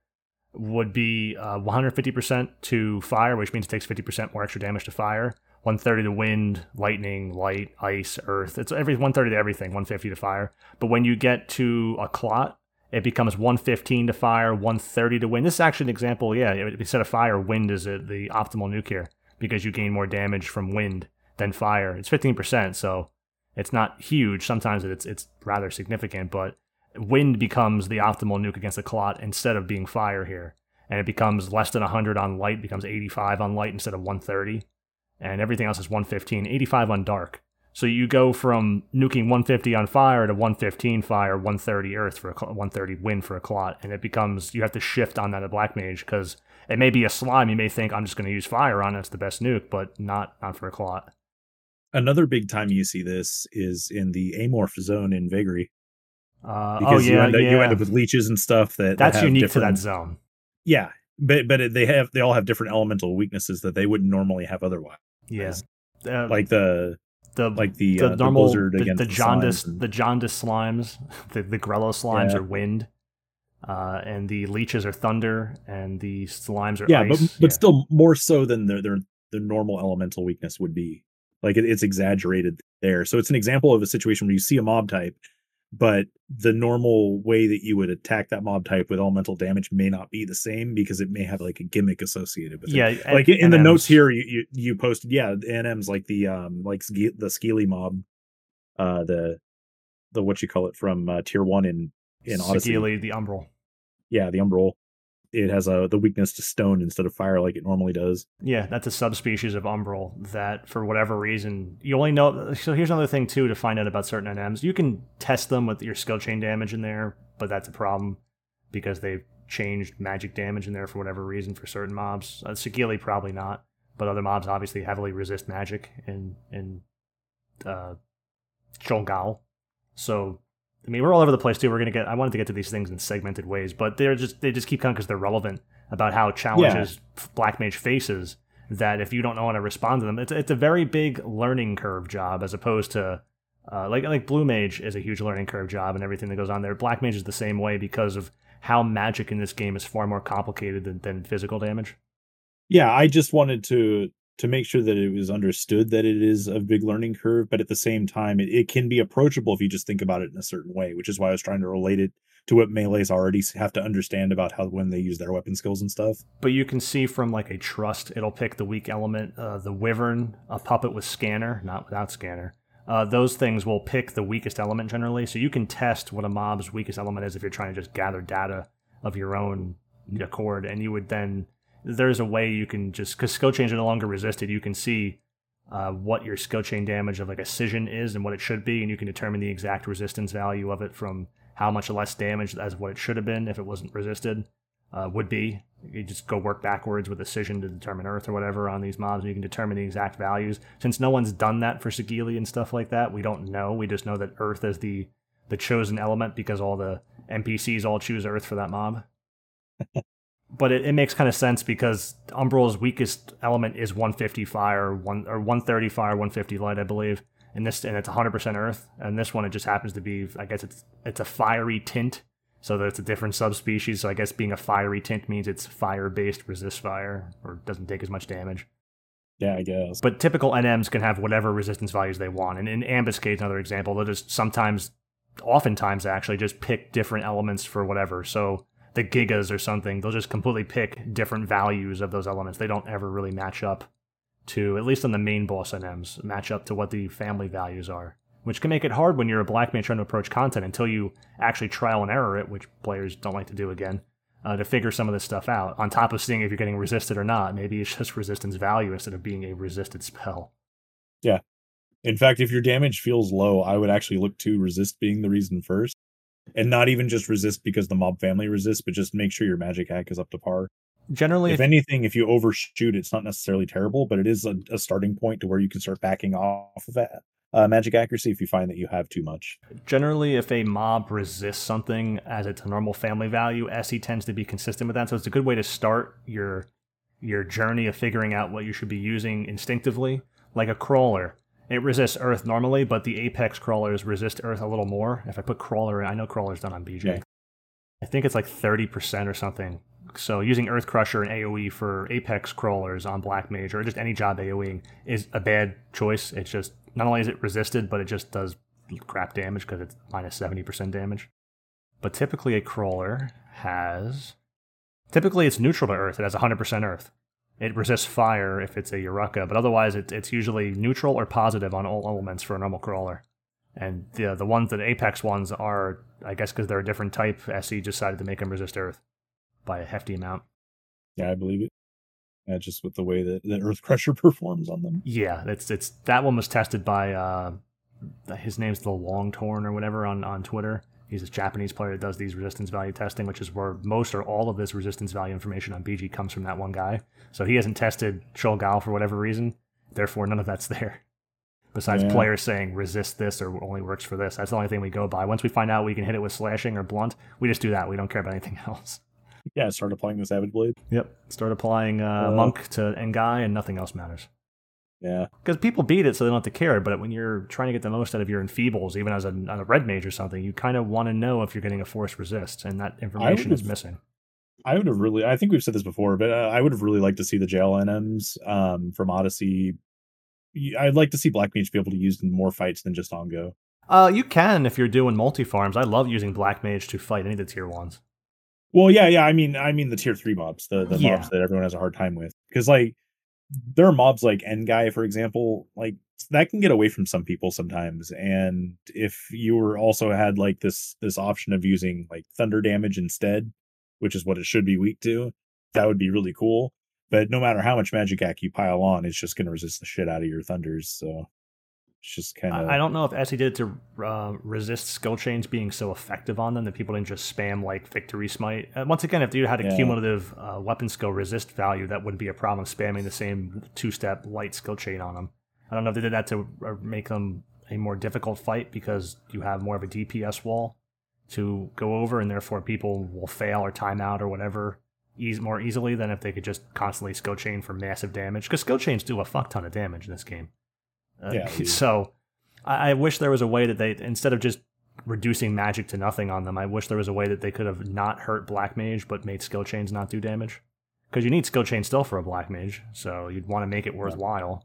would be uh, 150% to fire, which means it takes 50% more extra damage to fire. 130 to wind, lightning, light, ice, earth. It's every 130 to everything, 150 to fire. But when you get to a clot, it becomes 115 to fire, 130 to wind. This is actually an example. Yeah, instead of fire, wind is the optimal nuke here because you gain more damage from wind than fire. It's 15%, so it's not huge. Sometimes it's it's rather significant, but wind becomes the optimal nuke against a clot instead of being fire here. And it becomes less than 100 on light, becomes 85 on light instead of 130. And everything else is 115, 85 on dark. So you go from nuking 150 on fire to 115 fire, 130 earth for a 130 wind for a clot, and it becomes you have to shift on that at black mage because it may be a slime. You may think I'm just going to use fire on it, it's the best nuke, but not not for a clot.
Another big time you see this is in the amorph zone in Vagary.
Uh,
Because
oh
you,
yeah,
end up,
yeah.
you end up with leeches and stuff that that
That's
have
unique to that zone.
Yeah, but but it- they have they all have different elemental weaknesses that they wouldn't normally have otherwise.
Yeah, uh,
Like the
the
like the
the
uh,
normal
the blizzard
the,
against
the
the
jaundice
and-
the jaundice slimes the the grello slimes
Yeah.
are wind uh and the leeches are thunder and the slimes are
yeah,
ice
but but still more so than their their their normal elemental weakness would be. Like it, it's exaggerated there. So it's an example of a situation where you see a mob type, but the normal way that you would attack that mob type with elemental damage may not be the same because it may have like a gimmick associated with it.
Yeah,
Like in the notes here, you, you you posted yeah, NM's like the um like the Skeely mob, uh the the what you call it from uh, tier one in in Odyssey.
Sigili, the umbral
Yeah, the Umbral. It has a the weakness to stone instead of fire like it normally does.
Yeah, that's a subspecies of umbral that, for whatever reason, you only know. So here's another thing too to find out about certain NMs. You can test them with your skill chain damage in there, but that's a problem because they've changed magic damage in there for whatever reason for certain mobs. Uh, Sigili probably not, but other mobs obviously heavily resist magic in in uh, Sheol Gaol. So I mean, we're all over the place too. We're gonna get. I wanted to get to these things in segmented ways, but they're just they just keep coming because they're relevant about how challenges Black Mage faces. That if you don't know how to respond to them, it's it's a very big learning curve job as opposed to uh, like like Blue Mage is a huge learning curve job and everything that goes on there. Black Mage is the same way because of how magic in this game is far more complicated than, than physical damage.
Yeah, I just wanted to to make sure that it was understood that it is a big learning curve, but at the same time, it, it can be approachable if you just think about it in a certain way, which is why I was trying to relate it to what melees already have to understand about how when they use their weapon skills and stuff.
But you can see from like a trust, it'll pick the weak element. Uh, the wyvern, a puppet with scanner, not without scanner. Uh, those things will pick the weakest element generally. So you can test what a mob's weakest element is if you're trying to just gather data of your own accord, and you would then there's a way you can just because skill chains are no longer resisted. You can see uh, what your skill chain damage of like a scission is and what it should be, and you can determine the exact resistance value of it from how much less damage as what it should have been if it wasn't resisted uh, would be. You just go work backwards with a scission to determine Earth or whatever on these mobs, and you can determine the exact values. Since no one's done that for Sigili and stuff like that, we don't know. We just know that Earth is the the chosen element because all the NPCs all choose Earth for that mob. but it, it makes kind of sense because Umbral's weakest element is 150 fire, one or 130 fire, 150 light, I believe. And this and it's 100% Earth. And this one it just happens to be, I guess it's it's a fiery tint, so that it's a different subspecies. So I guess being a fiery tint means it's fire based, resist fire, or doesn't take as much damage.
Yeah, I guess.
But typical NMs can have whatever resistance values they want. And in Ambuscade, another example, they'll just sometimes, oftentimes actually, just pick different elements for whatever. So the gigas or something, they'll just completely pick different values of those elements. They don't ever really match up to, at least on the main boss NMs, match up to what the family values are. Which can make it hard when you're a black man trying to approach content until you actually trial and error it, which players don't like to do again uh, to figure some of this stuff out. On top of seeing if you're getting resisted or not, maybe it's just resistance value instead of being a resisted spell.
Yeah. In fact, if your damage feels low, I would actually look to resist being the reason first. And not even just resist because the mob family resists, but just make sure your magic hack is up to par.
Generally,
if, if anything, if you overshoot, it's not necessarily terrible, but it is a, a starting point to where you can start backing off of that uh, magic accuracy if you find that you have too much.
Generally, if a mob resists something as its a normal family value, SE tends to be consistent with that. So it's a good way to start your your journey of figuring out what you should be using instinctively. Like a crawler, it resists Earth normally, but the Apex crawlers resist Earth a little more. If I put crawler, in, I know crawler's done on BJ. Yeah. I think it's like thirty percent or something. So using Earth Crusher and AOE for Apex crawlers on Black Mage or just any job AOEing is a bad choice. It's just not only is it resisted, but it just does crap damage because it's minus 70% damage. But typically a crawler has. Typically it's neutral to earth. It has 100% earth. It resists fire if it's a Uraka, but otherwise it, it's usually neutral or positive on all elements for a normal crawler. And the the ones that Apex ones are, I guess, because they're a different type. SE decided to make them resist Earth by a hefty amount.
Yeah, I believe it. Yeah, just with the way that, that Earth Crusher performs on them.
Yeah, it's it's that one was tested by uh, his name's the Long Torn or whatever on on Twitter. He's a Japanese player that does these resistance value testing, which is where most or all of this resistance value information on BG comes from that one guy. So he hasn't tested Sheol Gaol for whatever reason. Therefore, none of that's there. Besides yeah. players saying resist this or only works for this. That's the only thing we go by. Once we find out we can hit it with slashing or blunt, we just do that. We don't care about anything else.
Yeah, start applying the Savage Blade.
Yep. Start applying uh, uh, Monk to Ngai, and nothing else matters.
Yeah.
Because people beat it, so they don't have to care. But when you're trying to get the most out of your enfeebles, even as a, a red mage or something, you kind of want to know if you're getting a force resist, and that information is missing.
I would have really, I think we've said this before, but I would have really liked to see the jail NMs um, from Odyssey. I'd like to see Black Mage be able to use in more fights than just Ongo.
Uh, you can if you're doing multi farms. I love using Black Mage to fight any of the tier ones.
Well, yeah, yeah. I mean, I mean the tier three mobs, the the yeah. mobs that everyone has a hard time with, because like there are mobs like Ngai, for example, like that can get away from some people sometimes. And if you were also had like this this option of using like thunder damage instead, which is what it should be weak to, that would be really cool. But no matter how much magic hack you pile on, it's just going to resist the shit out of your thunders. So it's just kind of.
I don't know if SE did it to uh, resist skill chains being so effective on them that people didn't just spam like Victory Smite. Uh, once again, if you had a yeah. cumulative uh, weapon skill resist value, that wouldn't be a problem spamming the same two step light skill chain on them. I don't know if they did that to uh, make them a more difficult fight because you have more of a DPS wall to go over, and therefore people will fail or timeout or whatever ease more easily than if they could just constantly skill chain for massive damage. Because skill chains do a fuck ton of damage in this game. Uh, yeah. so I, I wish there was a way that they instead of just reducing magic to nothing on them, I wish there was a way that they could have not hurt black mage but made skill chains not do damage. Because you need skill chain still for a black mage, so you'd want to make it worthwhile.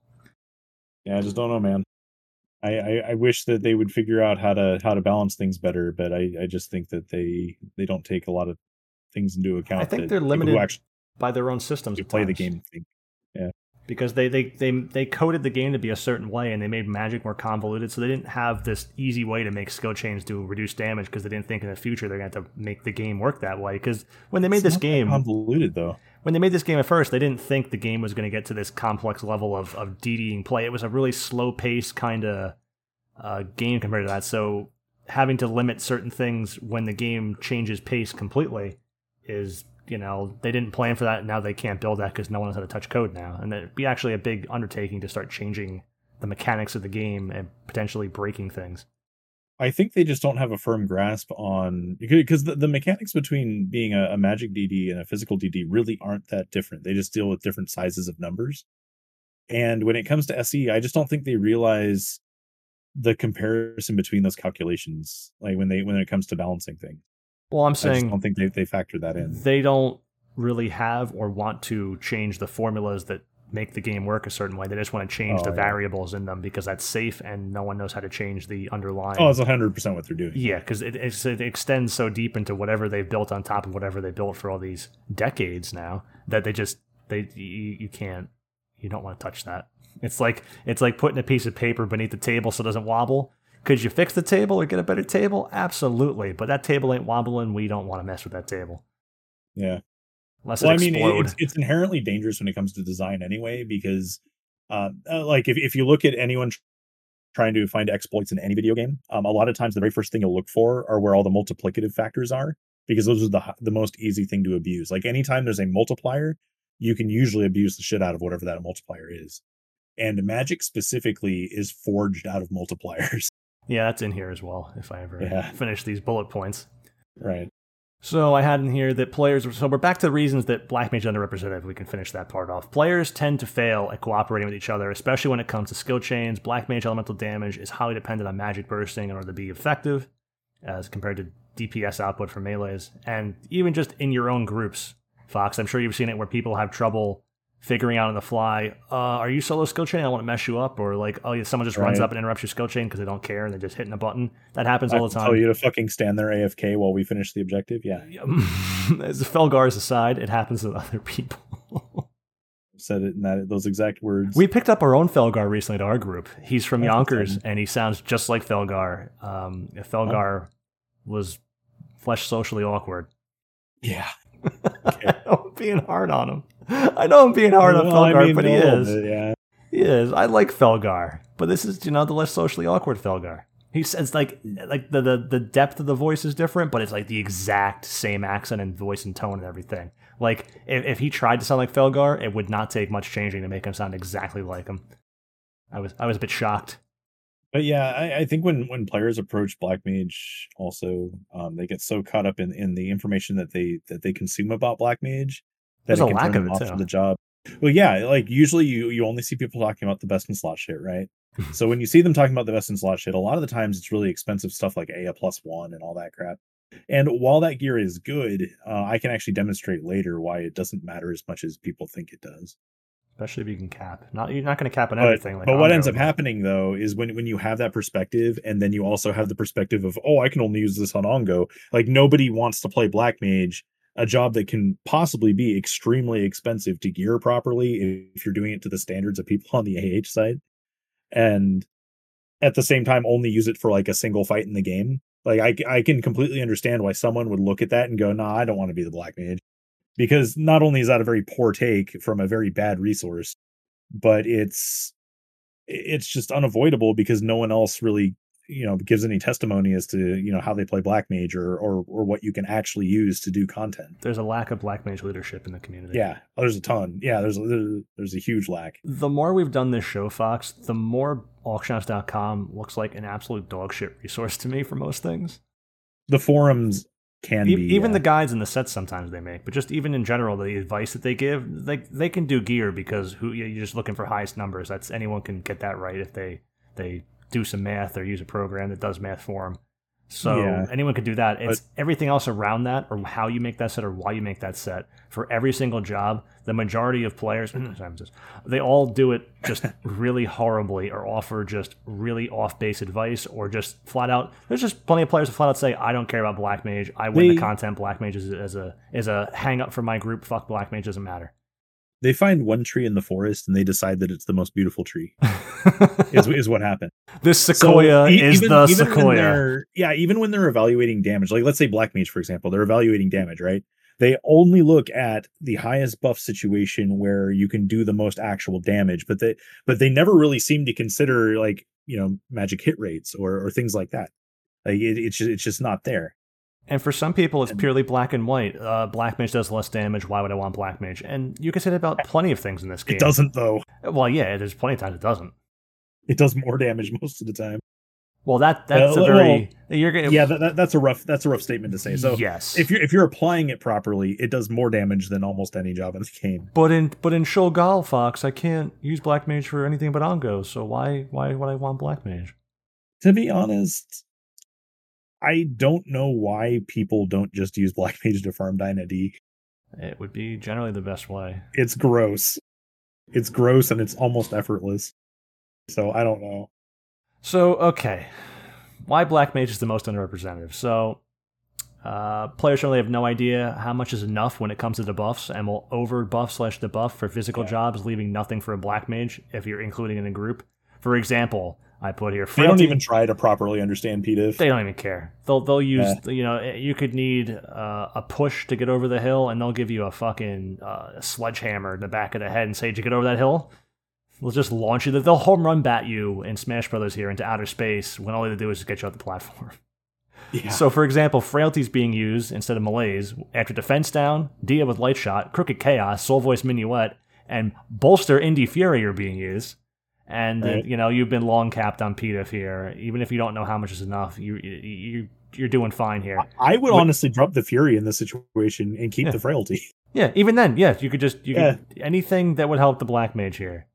Yeah, I just don't know, man. I, I, I, wish that they would figure out how to how to balance things better, but I, I just think that they they don't take a lot of things into account. I
think they're limited actually by their own systems.
You play times. the game. Yeah
because they, they they they coded the game to be a certain way and they made magic more convoluted so they didn't have this easy way to make skill chains do reduced damage because they didn't think in the future they're going to have to make the game work that way. Because when they made it's this game
convoluted though.
when they made this game at first they didn't think the game was going to get to this complex level of, of DDing play. It was a really slow pace kind of uh, game compared to that. So having to limit certain things when the game changes pace completely is you know they didn't plan for that. Now they can't build that because no one knows how to touch code now, and it'd be actually a big undertaking to start changing the mechanics of the game and potentially breaking things.
I think they just don't have a firm grasp on because the, the mechanics between being a, a magic DD and a physical DD really aren't that different. They just deal with different sizes of numbers. And when it comes to SE, I just don't think they realize the comparison between those calculations. Like when they when it comes to balancing things.
Well, I'm saying I
don't think they, they factor that in.
they don't really have or want to change the formulas that make the game work a certain way. They just want to change
Oh,
the
yeah.
variables in them because that's safe and no one knows how to change the underlying.
Oh, it's hundred percent what they're doing.
Yeah, because it, it's- it extends so deep into whatever they've built on top of whatever they built for all these decades now that they just they you, you can't you don't want to touch that. It's like it's like putting a piece of paper beneath the table so it doesn't wobble. Could you fix the table or get a better table? Absolutely, but that table ain't wobbling. We don't want to mess with that table
Yeah.
unless
well,
it
I mean,
explode.
it's, it's inherently dangerous when it comes to design anyway, because, uh, uh, like, if, if you look at anyone trying to find exploits in any video game, um, a lot of times the very first thing you'll look for are where all the multiplicative factors are, because those are the the most easy thing to abuse. Like, anytime there's a multiplier, you can usually abuse the shit out of whatever that multiplier is. And magic specifically is forged out of multipliers.
yeah, that's in here as well. If I ever
Yeah.
finish these bullet points.
right.
So I had in here that players. So we're back to the reasons that Black Mage is underrepresented. We can finish that part off. Players tend to fail at cooperating with each other, especially when it comes to skill chains. Black Mage elemental damage is highly dependent on magic bursting in order to be effective, as compared to DPS output for melees, and even just in your own groups. Fox, I'm sure you've seen it where people have trouble figuring out on the fly. Uh, are you solo skill chain? I want to mess you up, or like, oh, yeah, someone just runs up and interrupts your skill chain because they don't care and they're just hitting a button. That happens
I
all the time.
tell you to fucking stand there AFK while we finish the objective. Yeah.
As Felgar's aside, it happens to other people.
Said it in that those exact words.
we picked up our own Felgar recently to our group. He's from
That's
Yonkers, and he sounds just like Felgar. Um, if Felgar was flesh socially awkward.
yeah.
I'm being hard on him. I know I'm being hard on
Well, I
Felgar,
mean,
but he is.
bit, yeah.
He is. I like Felgar, but this is you know the less socially awkward Felgar. He says like like the, the the depth of the voice is different, but it's like the exact same accent and voice and tone and everything. Like if, if he tried to sound like Felgar, it would not take much changing to make him sound exactly like him. I was I was a bit shocked.
But yeah, I, I think when when players approach Black Mage, also um, they get so caught up in in the information that they that they consume about Black Mage that
There's
it
a
can
lack
turn
of it,
off the job. Well, yeah, like usually you you only see people talking about the best in slot shit, right? so when you see them talking about the best in slot shit, a lot of the times it's really expensive stuff like Ea plus one and all that crap. And while that gear is good, uh, I can actually demonstrate later why it doesn't matter as much as people think it does.
Especially if you can cap. Not you're not going to cap on
But,
everything. Like
but what ends up happening though is when when you have that perspective, and then you also have the perspective of, oh, I can only use this on Ongo. Like nobody wants to play Black Mage, a job that can possibly be extremely expensive to gear properly if you're doing it to the standards of people on the AH side, and at the same time only use it for like a single fight in the game. Like I I can completely understand why someone would look at that and go, nah, I don't want to be the Black Mage. Because not only is that a very poor take from a very bad resource, but it's it's just unavoidable because no one else really you know gives any testimony as to you know how they play black mage or or, or what you can actually use to do content
There's a lack of Black Mage leadership in the community.
yeah oh, there's a ton yeah there's there's, there's a huge lack
the more we've done this show, Fox, the more auctionhouse.com looks like an absolute dog shit resource to me for most things.
the forums can
E-
be
even
yeah.
the guides and the sets sometimes they make, but just even in general, the advice that they give, they they can do gear because who you're just looking for highest numbers. That's anyone can get that right if they they do some math or use a program that does math for them. So
Yeah.
anyone could do that. It's everything else around that, or how you make that set, or why you make that set. For every single job, the majority of players, sorry, I'm just- they all do it just really horribly, or offer just really off base advice, or just flat out. There's just plenty of players who flat out say, "I don't care about Black Mage. I win
They-
the content. Black Mage is as a is a hang up for my group. Fuck Black Mage doesn't matter."
They find one tree in the forest and they decide that it's the most beautiful tree is, is what happened
this
So,
sequoia
e-
is
even-
the
even
sequoia.
yeah, even when they're evaluating damage, like let's say Black Mage, for example, they're evaluating damage, right? They only look at the highest buff situation where you can do the most actual damage, but they but they never really seem to consider like you know magic hit rates or or things like that. Like it, it's just, it's just not there.
And for some people, it's purely black and white. Uh, black mage does less damage. Why would I want black mage? And you can say that about plenty of things in this game.
It doesn't though.
Well, yeah, there's plenty of times it doesn't.
It does more damage most of the time.
Well, that that's
Uh,
a very you're gonna
Yeah, that, that, that's a rough that's a rough statement to say. So
yes.
if you're if you're applying it properly, it does more damage than almost any job in the game.
but in but in Sheol Gaol Fox, I can't use Black Mage for anything but Ongo. So why why would I want Black Mage?
To be honest, I don't know why people don't just use Black Mage to farm Dyna D.
It would be generally the best way.
It's gross. It's gross and it's almost effortless. So I don't know.
So okay, why Black Mage is the most underrepresented? So uh, players generally have no idea how much is enough when it comes to debuffs, and will over buff slash debuff for physical
Yeah.
jobs, leaving nothing for a Black Mage if you're including in a group. For example, I put here.
They don't even try to properly understand PDIF.
They don't even care. They'll they'll use you know you could need uh, a push to get over the hill, and they'll give you a fucking uh, sledgehammer in the back of the head and say, "Did you get over that hill?" They'll just launch you. They'll home run bat you in Smash Brothers here into outer space when all they do is just get you off the platform.
yeah.
So, for example, frailty's being used instead of malaise after defense down, Dia with light shot, crooked chaos, soul voice minuet, and bolster indie fury are being used. And
Right.
you know you've been long capped on PDIF here. Even if you don't know how much is enough, you you you're doing fine here.
I would
Wait-
honestly drop the Fury in this situation and keep
Yeah.
the frailty.
Yeah, even then, yeah, you could just you
Yeah.
could anything that would help the black mage here.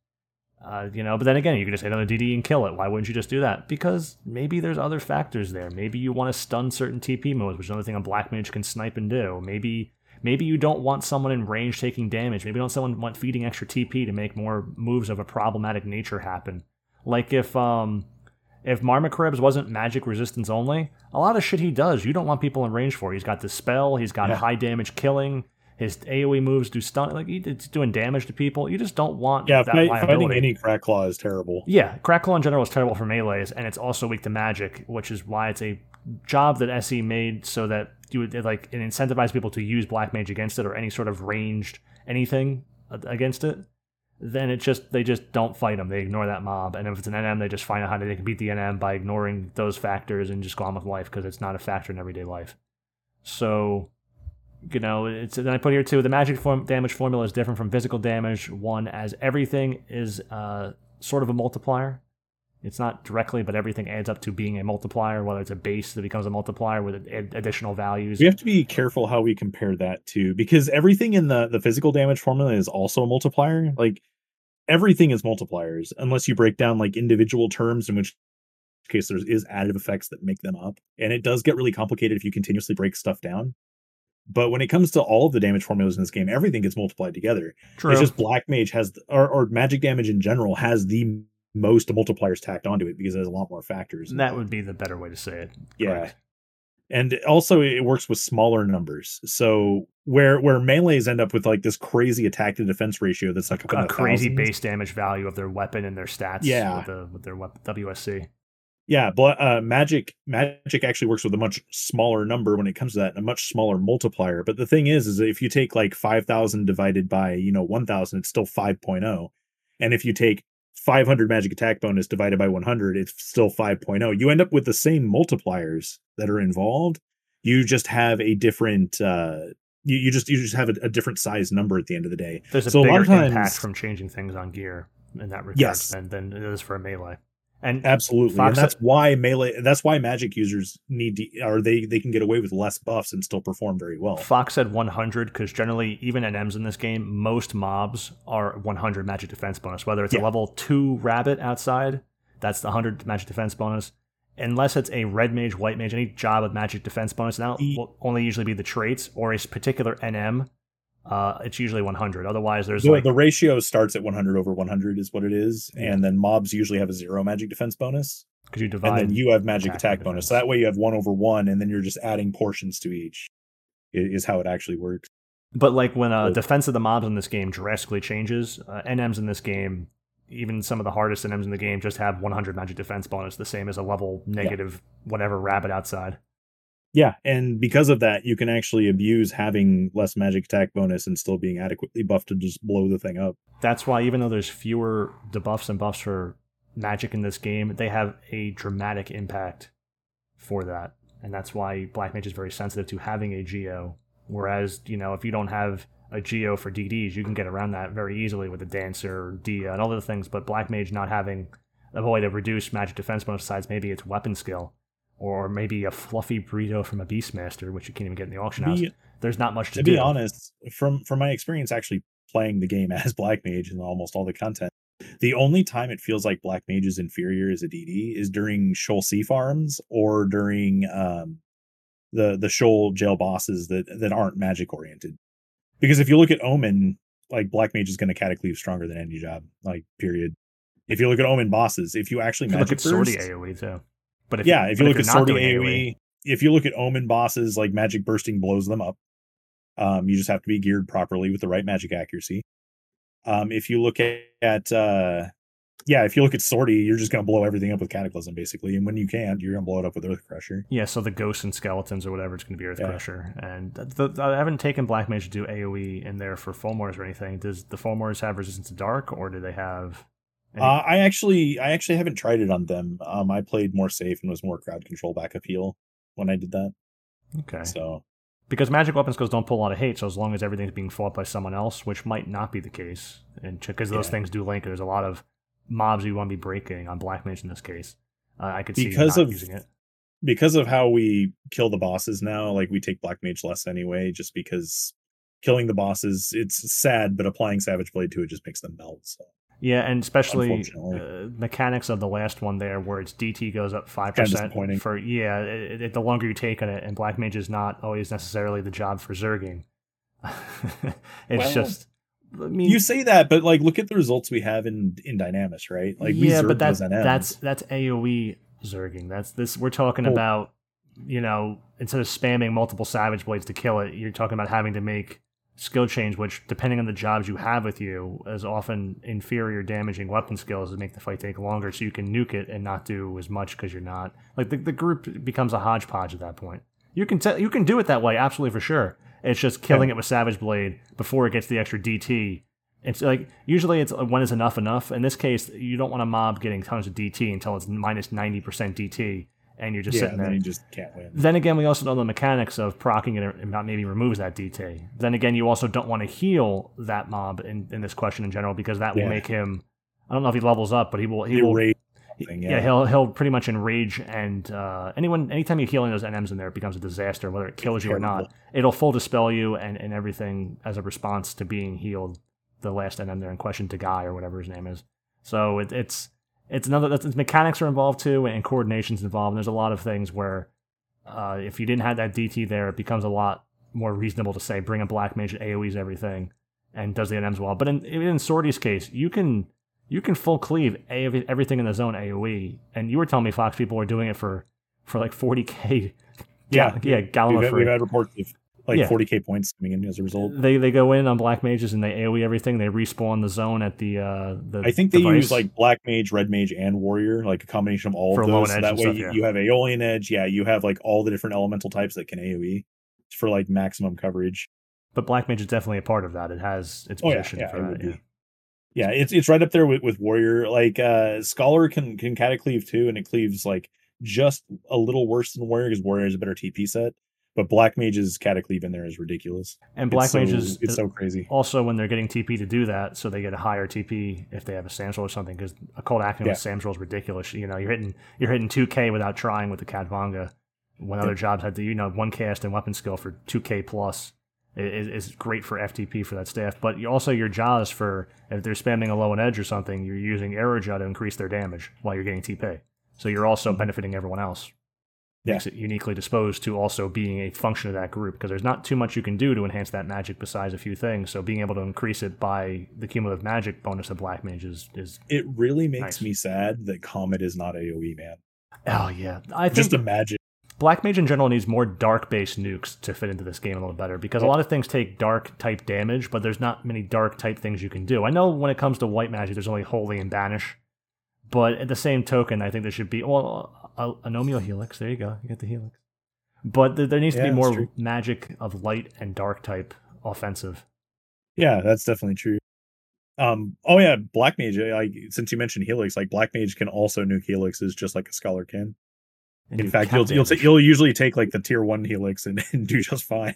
Uh, you know, but then again, you could just hit another DD and kill it. Why wouldn't you just do that? Because maybe there's other factors there. Maybe you want to stun certain TP modes, which is another thing a black mage can snipe and do. Maybe maybe you don't want someone in range taking damage. Maybe you don't someone want feeding extra TP to make more moves of a problematic nature happen. Like if um if Marmacribs wasn't magic resistance only, a lot of shit he does you don't want people in range for. He's got dispel, he's got
Yeah.
high damage killing, his AoE moves do stun like he- it's doing damage to people. You just don't want
Yeah,
that
fight, fighting any crack claw is terrible.
Yeah, Crackle in general is terrible for melees, and it's also weak to magic, which is why it's a job that SE made so that you would like it incentivized people to use Black Mage against it or any sort of ranged anything against it. Then it just they just don't fight them. They ignore that mob, and if it's an NM, they just find out how they can beat the NM by ignoring those factors and just go on with life because it's not a factor in everyday life. So you know, it's then I put here too. The magic form damage formula is different from physical damage. One, as everything is uh, sort of a multiplier. It's not directly, but everything adds up to being a multiplier. Whether it's a base that becomes a multiplier with additional values.
We have to be careful how we compare that to because everything in the the physical damage formula is also a multiplier. Like everything is multipliers unless you break down like individual terms in which case there is additive effects that make them up. And it does get really complicated if you continuously break stuff down. But when it comes to all of the damage formulas in this game, everything gets multiplied together.
True.
It's just black mage has or, or magic damage in general has the most multipliers tacked onto it because it has a lot more factors.
that would be the better way to say it.
Yeah.
Correct.
And also it works with smaller numbers. So where where melees end up with like this crazy attack to defense ratio that's like in
A crazy
thousands.
base damage value of their weapon and their stats.
Yeah.
With, the, with their WSC.
Yeah, but uh, magic magic actually works with a much smaller number when it comes to that, a much smaller multiplier. But the thing is, is if you take like five thousand divided by you know one thousand, it's still five oh. and if you take five hundred magic attack bonus divided by one hundred, it's still 5.0. You end up with the same multipliers that are involved. You just have a different. uh you, you just you just have a, a different size number at the end of the day.
There's a
So a lot of times-
impact from changing things on gear in that regard
Yes.
than, than it is for a melee. And
Absolutely,
Fox-
and that's why melee. That's why magic users need to, or they they can get away with less buffs and still perform very well.
Fox said 100 because generally, even NMs in this game, most mobs are 100 magic defense bonus. Whether it's
Yeah.
a level 2 rabbit outside, that's the 100 magic defense bonus. Unless it's a red mage, white mage, any job with magic defense bonus, and that
E-
will only usually be the traits or a particular NM. Uh, it's usually 100. Otherwise, there's
The,
like
the ratio starts at 100 over 100 is what it is, and then mobs usually have a zero magic defense bonus,
because you
and
divide.
then you have magic
attack
attack, bonus. So that way you have one over one, and then you're just adding portions to each. Is how it actually works.
But like when uh, defense of the mobs in this game drastically changes, uh, NMs in this game, even some of the hardest NMs in the game, just have 100 magic defense bonus, the same as a level negative whatever rabbit outside.
Yeah, and because of that, you can actually abuse having less magic attack bonus and still being adequately buffed to just blow the thing up.
That's why even though there's fewer debuffs and buffs for magic in this game, they have a dramatic impact for that. And that's why Black Mage is very sensitive to having a Geo. Whereas, you know, if you don't have a Geo for DDs, you can get around that very easily with a Dancer, Dia, and all other things. But Black Mage not having a way to reduce magic defense bonus besides maybe it's weapon skill or maybe a fluffy burrito from a Beastmaster, which you can't even get in the auction house.
Be-
There's not much to,
to
do.
To be honest, from from my experience actually playing the game as Black Mage and almost all the content, the only time it feels like Black Mage is inferior as a DD is during Sheol C farms or during um, the the Sheol Gaol bosses that that aren't magic oriented. Because if you look at Omen, like Black Mage is going to catacleve stronger than any job, like period. If you look at Omen bosses, if you actually
could look
magic
at
burst,
AoE too. But if
yeah, if you look at
you're not
AoE, if you look at Omen bosses, like magic bursting blows them up. Um, you just have to be geared properly with the right magic accuracy. Um, if you look at, at uh, yeah, if you look at Sortie, you're just gonna blow everything up with Cataclysm basically, and when you can't, you're gonna blow it up with Earth Crusher.
Yeah, so the ghosts and skeletons or whatever, it's going to be Earth
Yeah.
Crusher. And the, the, I haven't taken Black Mage to do AoE in there for Fulmores or anything. Does the Fulmores have resistance to dark, or do they have?
Uh, I actually, I actually haven't tried it on them. Um, I played more safe and was more crowd control back appeal when I did that.
okay.
So
Because magic weapon skills don't pull a lot of hate, so as long as everything's being fought by someone else, which might not be the case, and because those
Yeah.
things do link, there's a lot of mobs you want to be breaking on Black Mage in this case. Uh, I could see
Because
not
of-
using it.
because of how we kill the bosses now, like we take Black Mage less anyway, just because killing the bosses, it's sad, but applying Savage Blade to it just makes them melt. So
Yeah, and especially uh, mechanics of the last one there, where its DT goes up five percent for yeah. It, it, the longer you take on it, and Black Mage is not always necessarily the job for Zerging. it's
Well,
just, I mean,
you say that, but like look at the results we have in in Dynamis, right? Like
yeah, but that's that's that's AOE Zerging. That's this. We're talking
Well-
about, you know, instead of spamming multiple Savage Blades to kill it, you're talking about having to make skill change, which depending on the jobs you have with you, is often inferior damaging weapon skills that make the fight take longer. So you can nuke it and not do as much because you're not like the, the group becomes a hodgepodge at that point. You can tell you can do it that way, absolutely for sure. It's just killing it with Savage Blade before it gets the extra DT. It's like usually it's uh, when is enough enough. In this case, you don't want a mob getting tons of DT until it's minus ninety percent DT, and you're just
yeah,
sitting there.
then you just can't win.
Then again, we also know the mechanics of procking it and maybe removes that DT. Then again, you also don't want to heal that mob in, in this question in general because that will
Yeah.
make him. I don't know if he levels up, but he will. He will.
rage
yeah.
yeah.
he'll he'll pretty much enrage and uh, anyone anytime you heal any of those NMs in there, it becomes a disaster. Whether it kills you or not, it'll full dispel you and, and everything as a response to being healed. The last NM there in question, to Guy or whatever his name is. So it, it's it's another that's, mechanics are involved too, and coordination's involved. And there's a lot of things where uh, if you didn't have that DT there, it becomes a lot more reasonable to say bring a black mage that AOE's everything and does the NMs well. But in in Sortie's case, you can you can full cleave A- everything in the zone AOE, and you were telling me Fox people were doing it for for like 40k.
Yeah,
yeah,
We've, had-
free.
we've had reports of like
Yeah.
40k points coming in as a result.
They they go in on black mages and they AOE everything. They respawn the zone at the uh the.
I think they
device.
use like Black Mage, Red Mage, and Warrior, like a combination of all
For
of those. So that way
stuff,
you,
yeah.
you have Aeolian Edge. Yeah, you have like all the different elemental types that can AoE for like maximum coverage.
But black mage is definitely a part of that. It has its
Oh
position
yeah,
for
it
that. Yeah.
Yeah, it's it's right up there with, with Warrior. Like uh Scholar can can catacleave too, and it cleaves like just a little worse than Warrior because Warrior is a better TP set. But Black Mage's catacleave in there is ridiculous.
And black
it's so,
mages
it's so crazy.
also when they're getting TP to do that, so they get a higher TP if they have a Sam's roll or something. Because Occult Acumen
Yeah.
with Sam's roll is ridiculous. You know, you're hitting you're hitting 2K without trying with the Khatvanga. When other jobs had to, you know, one cast and weapon skill for 2K plus is, is great for FTP for that staff. But you also your jaws for if they're spamming Aeolian Edge or something, you're using arrow jaw to increase their damage while you're getting TP. So you're also mm-hmm. benefiting everyone else.
Yeah.
Makes it uniquely disposed to also being a function of that group because there's not too much you can do to enhance that magic besides a few things. So being able to increase it by the cumulative magic bonus of Black Mage is, is
It really makes
Nice.
me sad that Comet is not AoE, man.
oh yeah. I think
Just imagine.
Black Mage in general needs more dark based nukes to fit into this game a little better because a lot of things take dark type damage, but there's not many dark type things you can do. I know when it comes to white magic, there's only Holy and Banish, but at the same token, I think there should be well, a, Helix. There you go, you get the Helix. But there, there needs to
Yeah,
be more magic of light and dark type offensive.
Yeah, that's definitely true. Um. Oh yeah, Black Mage. uh, Like since you mentioned Helix, like Black Mage can also nuke Helixes just like a Scholar can.
And
In fact, you'll you'll,
damage.
you'll usually take like the tier one Helix and, and do just fine.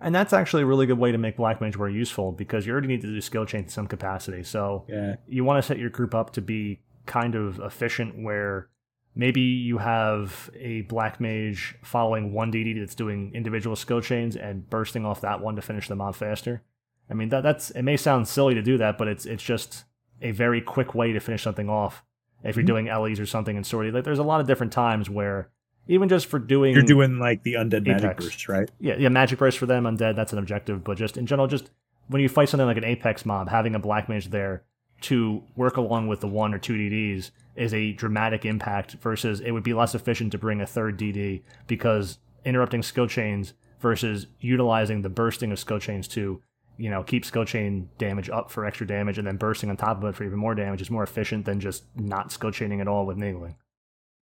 And that's actually a really good way to make Black Mage more useful because you already need to do skill change in some capacity. So
Yeah.
you want to set your group up to be kind of efficient where maybe you have a black mage following one DD that's doing individual skill chains and bursting off that one to finish the mob faster. I mean that that's it may sound silly to do that, but it's it's just a very quick way to finish something off. If you're
Mhm.
doing Ellie's or something in sortie, like there's a lot of different times where even just for doing
You're doing like the undead magic burst, right?
yeah, yeah, magic burst for them, undead, that's an objective. But just in general, just when you fight something like an apex mob, having a black mage there to work along with the one or two DDs is a dramatic impact versus it would be less efficient to bring a third DD because interrupting skill chains versus utilizing the bursting of skill chains to you know keep skill chain damage up for extra damage and then bursting on top of it for even more damage is more efficient than just not skill chaining at all with Naegling.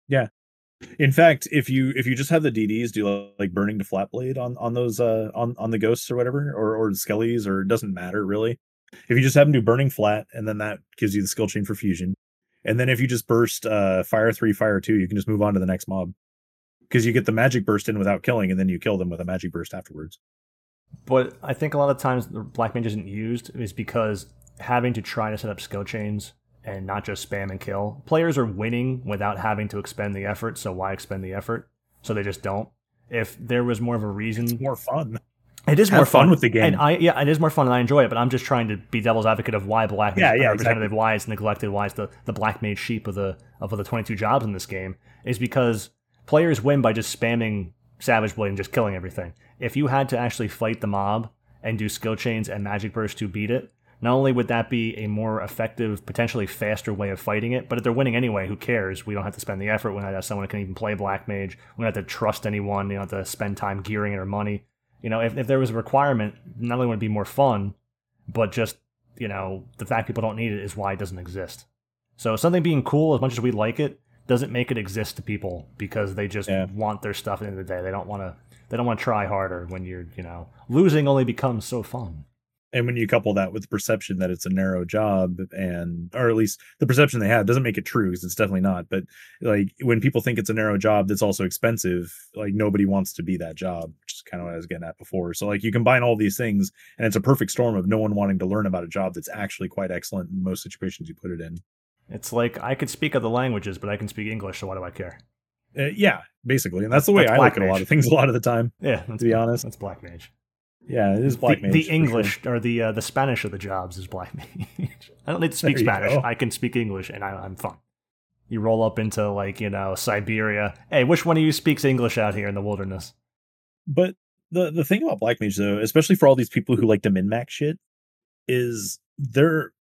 Yeah.
In fact, if you if you just have the DDs do like burning to flat blade on on those uh on on the ghosts or whatever or or skellies or it doesn't matter really. If you just have them do burning flat and then that gives you the skill chain for fusion. And then if you just burst uh fire 3 fire 2, you can just move on to the next mob. Cuz you get the magic burst in without killing and then you kill them with a magic burst afterwards.
But I think a lot of times the black mage isn't used is because having to try to set up skill chains and not just spam and kill. Players are winning without having to expend the effort, so why expend the effort? So they just don't. If there was more of a reason,
It's more fun.
It is
have
more
fun with the game.
and I yeah, it is more fun, and I enjoy it. But I'm just trying to be devil's advocate of why black mage
Yeah,
is
yeah,
representative,
exactly.
why it's neglected, why it's the the black mage sheep of the of the 22 jobs in this game is because players win by just spamming savage blade and just killing everything. If you had to actually fight the mob and do skill chains and magic burst to beat it, not only would that be a more effective, potentially faster way of fighting it, but if they're winning anyway, who cares? We don't have to spend the effort. We don't have someone who can even play black mage. We don't have to trust anyone. You don't have to spend time gearing it or money. You know, if, if there was a requirement, not only would it be more fun, but just, you know, the fact people don't need it is why it doesn't exist. So something being cool, as much as we like it, doesn't make it exist to people because they just
Yeah.
want their stuff at the end of the day. They don't want to. They don't want to try harder when you're, you know, losing only becomes so fun.
And when you couple that with the perception that it's a narrow job, and or at least the perception they have doesn't make it true because it's definitely not. But like when people think it's a narrow job that's also expensive, like nobody wants to be that job, which is kind of what I was getting at before. So like you combine all these things, and it's a perfect storm of no one wanting to learn about a job that's actually quite excellent in most situations you put it in.
It's like I could speak other languages, but I can speak English, so why do I care?
Uh, yeah, basically, and that's the way
That's
I look at a lot of things a lot of the time.
Yeah,
To be honest.
that's black mage.
Yeah, it is black
the,
mage.
the
for sure.
English or the uh, the Spanish of the jobs is black mage. I don't need to speak Spanish.
go.
I can speak English, and I, I'm fine. You roll up into like you know Siberia. Hey, which one of you speaks English out here in the wilderness?
But the the thing about Black Mage though, especially for all these people who like to min max shit, is there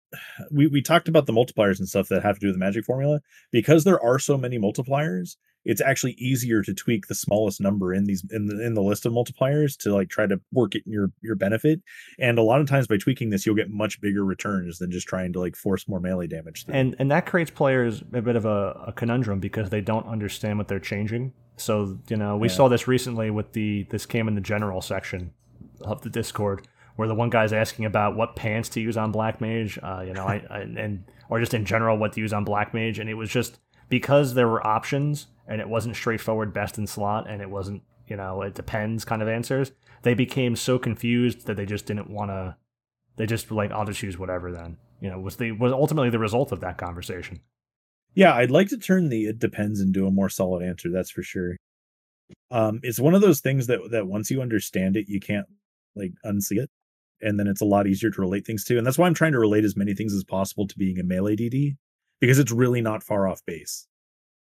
we we talked about the multipliers and stuff that have to do with the magic formula because there are so many multipliers it's actually easier to tweak the smallest number in these in the in the list of multipliers to like try to work it in your your benefit and a lot of times by tweaking this you'll get much bigger returns than just trying to like force more melee damage through.
And and that creates players a bit of a, a conundrum because they don't understand what they're changing. So you know we
Yeah.
saw this recently with the this came in the general section of the Discord where the one guy's asking about what pants to use on Black Mage, uh, you know, I, I and or just in general what to use on Black Mage, and it was just because there were options and it wasn't straightforward best in slot and it wasn't you know it depends kind of answers. They became so confused that they just didn't want to. They just were like I'll just use whatever then. You know, was the was ultimately the result of that conversation.
Yeah, I'd like to turn the it depends into a more solid answer, that's for sure. Um it's one of those things that that once you understand it, you can't like unsee it. And then it's a lot easier to relate things to. And that's why I'm trying to relate as many things as possible to being a melee DD because it's really not far off base.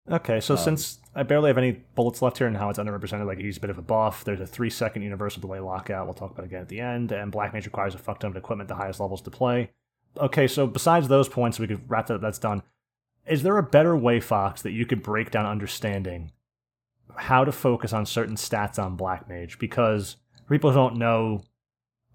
Okay, so
Um,
since I barely have any bullets left here and how it's underrepresented, like he's a bit of a buff, there's a three second universal delay lockout. We'll talk about again at the end. And Black Mage requires a fuck ton of equipment the highest levels to play. Okay, so besides those points, we could wrap that. That's done. Is there a better way, Fox, that you could break down understanding how to focus on certain stats on Black Mage? Because people don't know,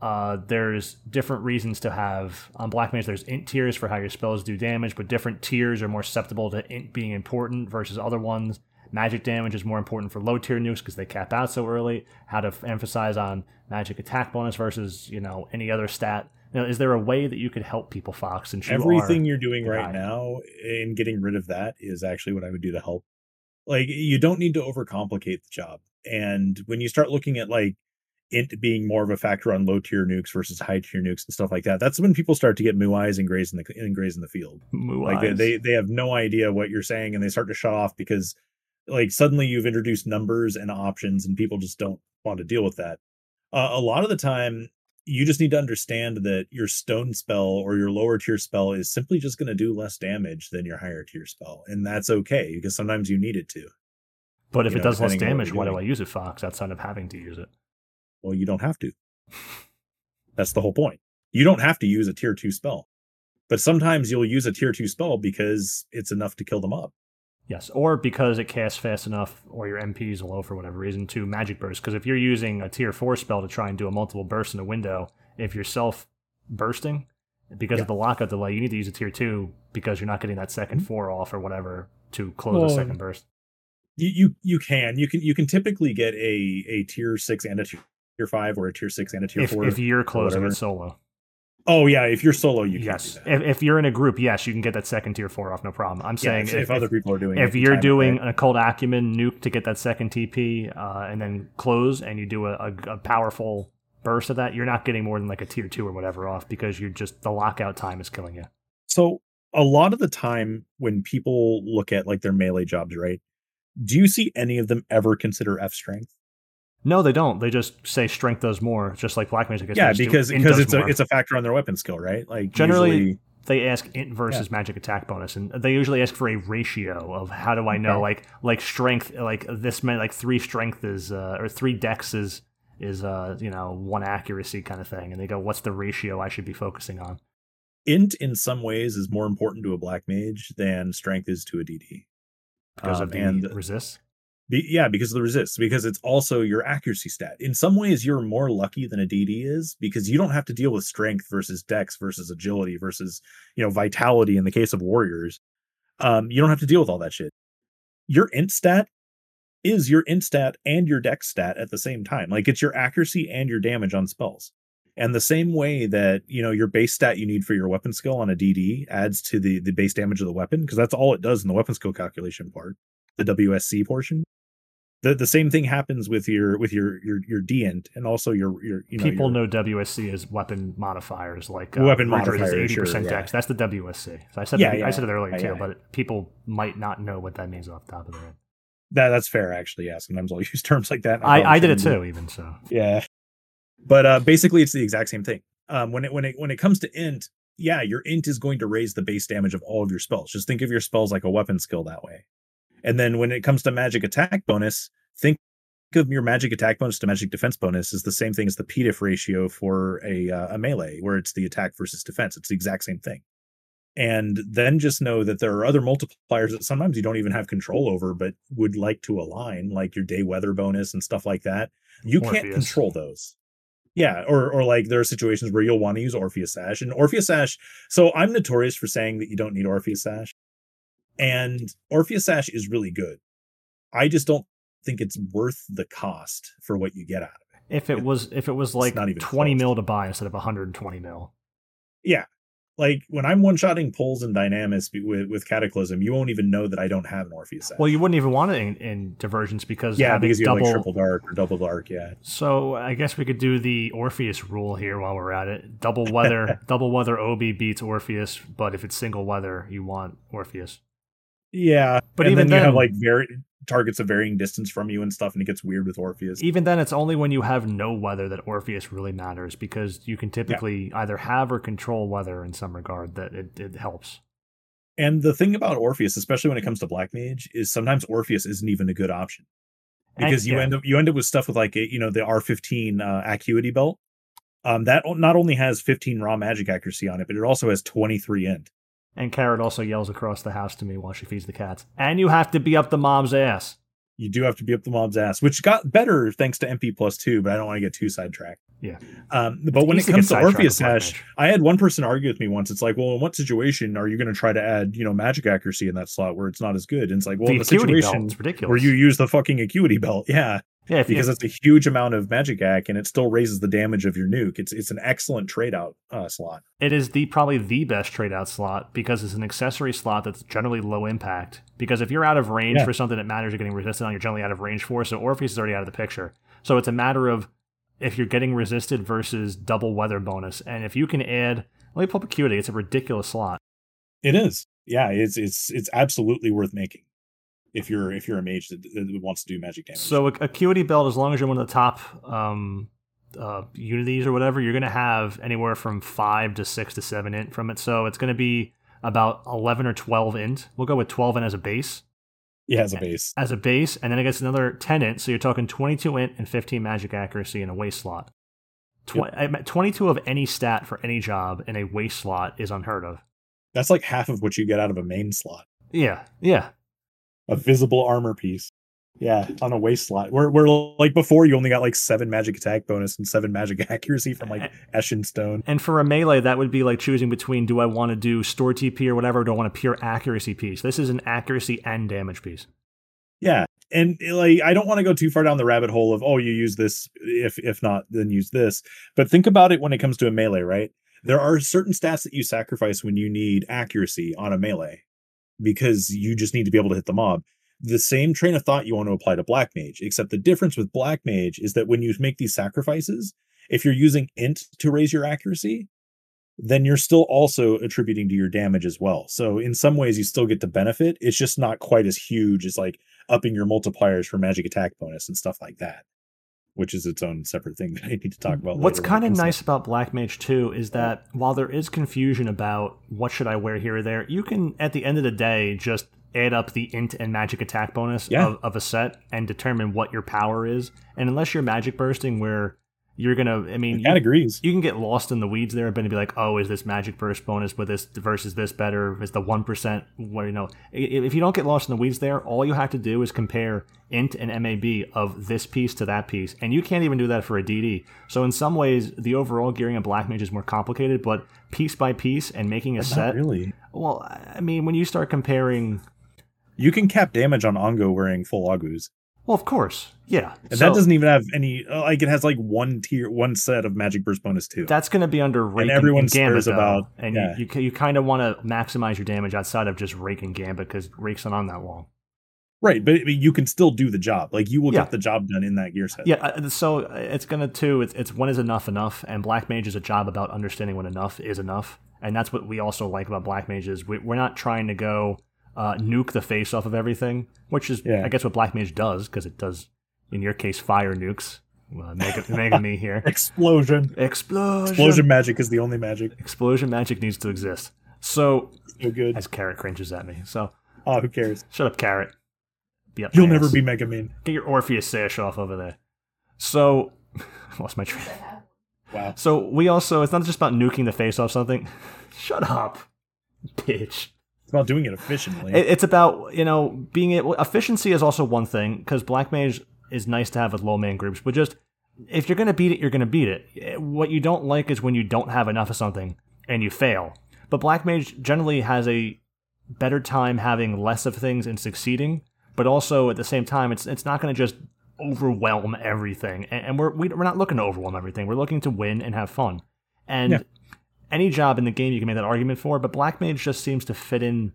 uh, there's different reasons to have on Black Mage. There's int tiers for how your spells do damage, but different tiers are more susceptible to int being important versus other ones. Magic damage is more important for low tier nukes because they cap out so early. How to f- emphasize on magic attack bonus versus you know any other stat. Know, is there a way that you could help people, Fox? And you
Everything you're doing right
guy.
now in getting rid of that is actually what I would do to help. Like you don't need to overcomplicate the job. And when you start looking at like int being more of a factor on low tier nukes versus high tier nukes and stuff like that. That's when people start to get moo eyes and grays in the and grays in the field.
Moo
Like they,
eyes.
they they have no idea what you're saying and they start to shut off because like suddenly you've introduced numbers and options and people just don't want to deal with that. Uh, a lot of the time you just need to understand that your stone spell or your lower tier spell is simply just going to do less damage than your higher tier spell and that's okay because sometimes you need it to.
but if
you
it
know,
does less
depending on what
damage, why do I use it, Fox? Outside of having to use it.
Well, you don't have to. That's the whole point. You don't have to use a tier 2 spell. But sometimes you'll use a tier 2 spell because it's enough to kill them up.
Yes, or because it casts fast enough, or your MP is low for whatever reason, to magic burst. Because if you're using a tier four spell to try and do a multiple burst in a window, if you're self bursting because
Yeah.
of the lockout delay, you need to use a tier two because you're not getting that 2nd mm-hmm. four off or whatever to close
Well,
a second burst.
You, you you can you can you can typically get a a tier 6 and a tier 5 or a tier 6 and a tier
If,
4.
if you're closing it solo,
oh yeah, if you're solo you
yes. If, if you're in a group, yes, you can get that second tier four off, no problem. I'm
Yeah,
saying
if,
if,
other people are doing it,
if
you
you're doing an occult acumen nuke to get that second TP uh, and then close and you do a, a, a powerful burst of that, you're not getting more than like a tier two or whatever off because you're just the lockout time is killing you.
So a lot of the time when people look at like their melee jobs, right? Do you see any of them ever consider F strength?
No, they don't. They just say strength does more, just like black magic.
Yeah, because because it's a it's a factor on their weapon skill, right? Like
Generally,
usually-
they ask int versus magic attack bonus, and they usually ask for a ratio of how do I know,
Okay.
like like strength, like this many, like three strength is uh, or three dex is is uh you know one accuracy kind of thing, and they go, what's the ratio I should be focusing on?
int in some ways is more important to a black mage than strength is to a DD.
Because
Um,
of the
and
resist.
Be, yeah, because of the resist, because it's also your accuracy stat. In some ways, you're more lucky than a DD is because you don't have to deal with strength versus dex versus agility versus you know vitality in the case of warriors. Um, you don't have to deal with all that shit. Your int stat is your int stat and your dex stat at the same time. Like it's your accuracy and your damage on spells. And the same way that you know your base stat you need for your weapon skill on a DD adds to the the base damage of the weapon because that's all it does in the weapon skill calculation part, the WSC portion the the same thing happens with your with your your your dINT and also your your you know
People
your,
know WSC as weapon modifiers, like uh,
Weapon modifiers
eighty
sure,
percent
yeah.
dex. That's the WSC. So I said
Yeah,
it, I said it earlier
Yeah,
too,
yeah.
but people might not know what that means off the top of their head.
that that's fair actually yeah sometimes I'll use terms like that
I, I did it too, even so.
yeah but uh basically it's the exact same thing um when it when it when it comes to int yeah your int is going to raise the base damage of all of your spells just think of your spells like a weapon skill that way and then when it comes to magic attack bonus think of your magic attack bonus to magic defense bonus is the same thing as the pdiff ratio for a uh, a melee where it's the attack versus defense. It's the exact same thing. And then just know that there are other multipliers that sometimes you don't even have control over but would like to align like your day weather bonus and stuff like that. You can't control those. Yeah or or like there are situations where you'll want to use orpheus sash and orpheus sash so i'm notorious for saying that you don't need orpheus sash and orpheus sash is really good i just don't think it's worth the cost for what you get out of it
If it was if it was like
not even
twenty
close.
mil to buy instead of one hundred and twenty mil,
yeah like when i'm one-shotting poles and dynamis with, with cataclysm you won't even know that i don't have an orpheus sash
well, you wouldn't even want it in, in divergence because
yeah because you
double.
have like triple dark or double dark yeah
So I guess we could do the Orpheus rule here while we're at it. Double weather, double weather. OB beats Orpheus, but if it's single weather, you want Orpheus.
Yeah
But
and
even
then you have like very targets of varying distance from you and stuff and it gets weird with orpheus
Even then, it's only when you have no weather that Orpheus really matters because you can typically either have or control weather in some regard that it, it helps.
And the thing about Orpheus, especially when it comes to Black Mage, is sometimes Orpheus isn't even a good option because
And-
you
yeah.
end up you end up with stuff with like you know the R15 uh, Acuity belt. Um, that not only has 15 raw magic accuracy on it, but it also has 23 int.
And Carrot also yells across the house to me while she feeds the cats. And you have to be up the mom's ass.
You do have to be up the mom's ass, which got better thanks to MP plus two, but I don't want to get too sidetracked.
Yeah.
Um, but when it
to
comes to
sidetracked
Orpheus
with Black
Sash,
Mage.
I had one person argue with me once. It's like, well, in what situation are you going to try to add, you know, magic accuracy in that slot where it's not as good? And it's like, well,
the
in the
acuity belt,
situation
it's ridiculous.
where you use the fucking acuity belt, yeah,
yeah,
because it's a huge amount of magic ack and it still raises the damage of your nuke. It's it's an excellent trade out uh, slot.
it is the probably the best trade out slot because it's an accessory slot that's generally low impact. Because if you're out of range
Yeah.
for something that matters, you're getting resisted on, you're generally out of range for. So Orpheus is already out of the picture. So it's a matter of if you're getting resisted versus double weather bonus. And if you can add, let me pull up Acuity, it's a ridiculous slot.
It is. Yeah, it's it's it's absolutely worth making if you're if you're a mage that, that wants to do magic damage.
So a Acuity belt, as long as you're one of the top um, uh, unities or whatever, you're going to have anywhere from five to six to seven int from it. So it's going to be about 11 or 12 int. We'll go with 12 int as a base.
yeah, as a base.
As a base, and then it gets another 10 int. So you're talking 22 int and 15 magic accuracy in a waste slot. Tw- meant 22 of any stat for any job in a waste slot is unheard of.
That's like half of what you get out of a main slot.
Yeah, yeah.
A visible armor piece. Yeah, on a waste slot. Where where like before you only got like seven magic attack bonus and seven magic accuracy from like Eschan Stone.
And for a melee, that would be like choosing between do I want to do store TP or whatever, or do I want a pure accuracy piece? This is an accuracy and damage piece.
Yeah. And eh, like I don't want to go too far down the rabbit hole of oh you use this if if not then use this. But think about it when it comes to a melee, right? There are certain stats that you sacrifice when you need accuracy on a melee because you just need to be able to hit the mob. The same train of thought you want to apply to Black Mage, except the difference with Black Mage is that when you make these sacrifices, if you're using int to raise your accuracy, then you're still also attributing to your damage as well. So in some ways you still get the benefit. It's just not quite as huge as like upping your multipliers for magic attack bonus and stuff like that, which is its own separate thing that I need to talk about.
What's kind of nice about Black Mage too is that while there is confusion about what should I wear here or there, you can at the end of the day just add up the int and magic attack bonus
Yeah.
of, of a set and determine what your power is. And unless you're magic bursting where you're gonna I mean you,
agrees.
you can get lost in the weeds there, but be like, oh, is this magic burst bonus with this versus this better? Is the one percent what you know? If you don't get lost in the weeds there, all you have to do is compare int and MAB of this piece to that piece, and you can't even do that for a DD. So in some ways, the overall gearing of Black Mage is more complicated, but piece by piece and making a
Not
set.
really.
Well, I mean, when you start comparing,
You can cap damage on Ongo wearing full Agwu.
Well, of course, yeah,
And
So
that doesn't even have any uh, like it has like one tier one set of magic burst bonus too.
That's going to be under Rayke and,
everyone
and gambit though.
about-
and
yeah.
you you, you kind of want to maximize your damage outside of just Rayke and gambit because Rayke's not on that long.
right, but, but you can still do the job. Like you will
Yeah.
get the job done in that gear set.
Yeah, uh, so it's gonna too. It's, it's when is enough enough, and Black Mage is a job about understanding when enough is enough, and that's what we also like about Black Mage is we, we're not trying to go uh, nuke the face off of everything, which is
Yeah.
I guess what Black Mage does because it does in your case fire nukes. Uh, mega, mega me here.
Explosion.
Explosion.
Explosion magic is the only magic.
Explosion magic needs to exist. So
So good.
as Carrot cringes at me. So
Oh, who cares?
shut up, Carrot. Be up
You'll never
ass.
be Megumin.
Get your Orpheus sash off over there. So, lost my train.
Wow.
So we also, it's not just about nuking the face off something. Shut up, bitch.
It's about doing it efficiently.
It- It's about, you know, being able, efficiency is also one thing, because Black Mage is nice to have with low man groups, but just, if you're going to beat it, you're going to beat it. Eh, what you don't like is when you don't have enough of something and you fail. But Black Mage generally has a better time having less of things and succeeding, but also at the same time, it's it's not going to just overwhelm everything. And, and we're we, we're not looking to overwhelm everything. We're looking to win and have fun. And
Yeah.
Any job in the game you can make that argument for, but Black Mage just seems to fit in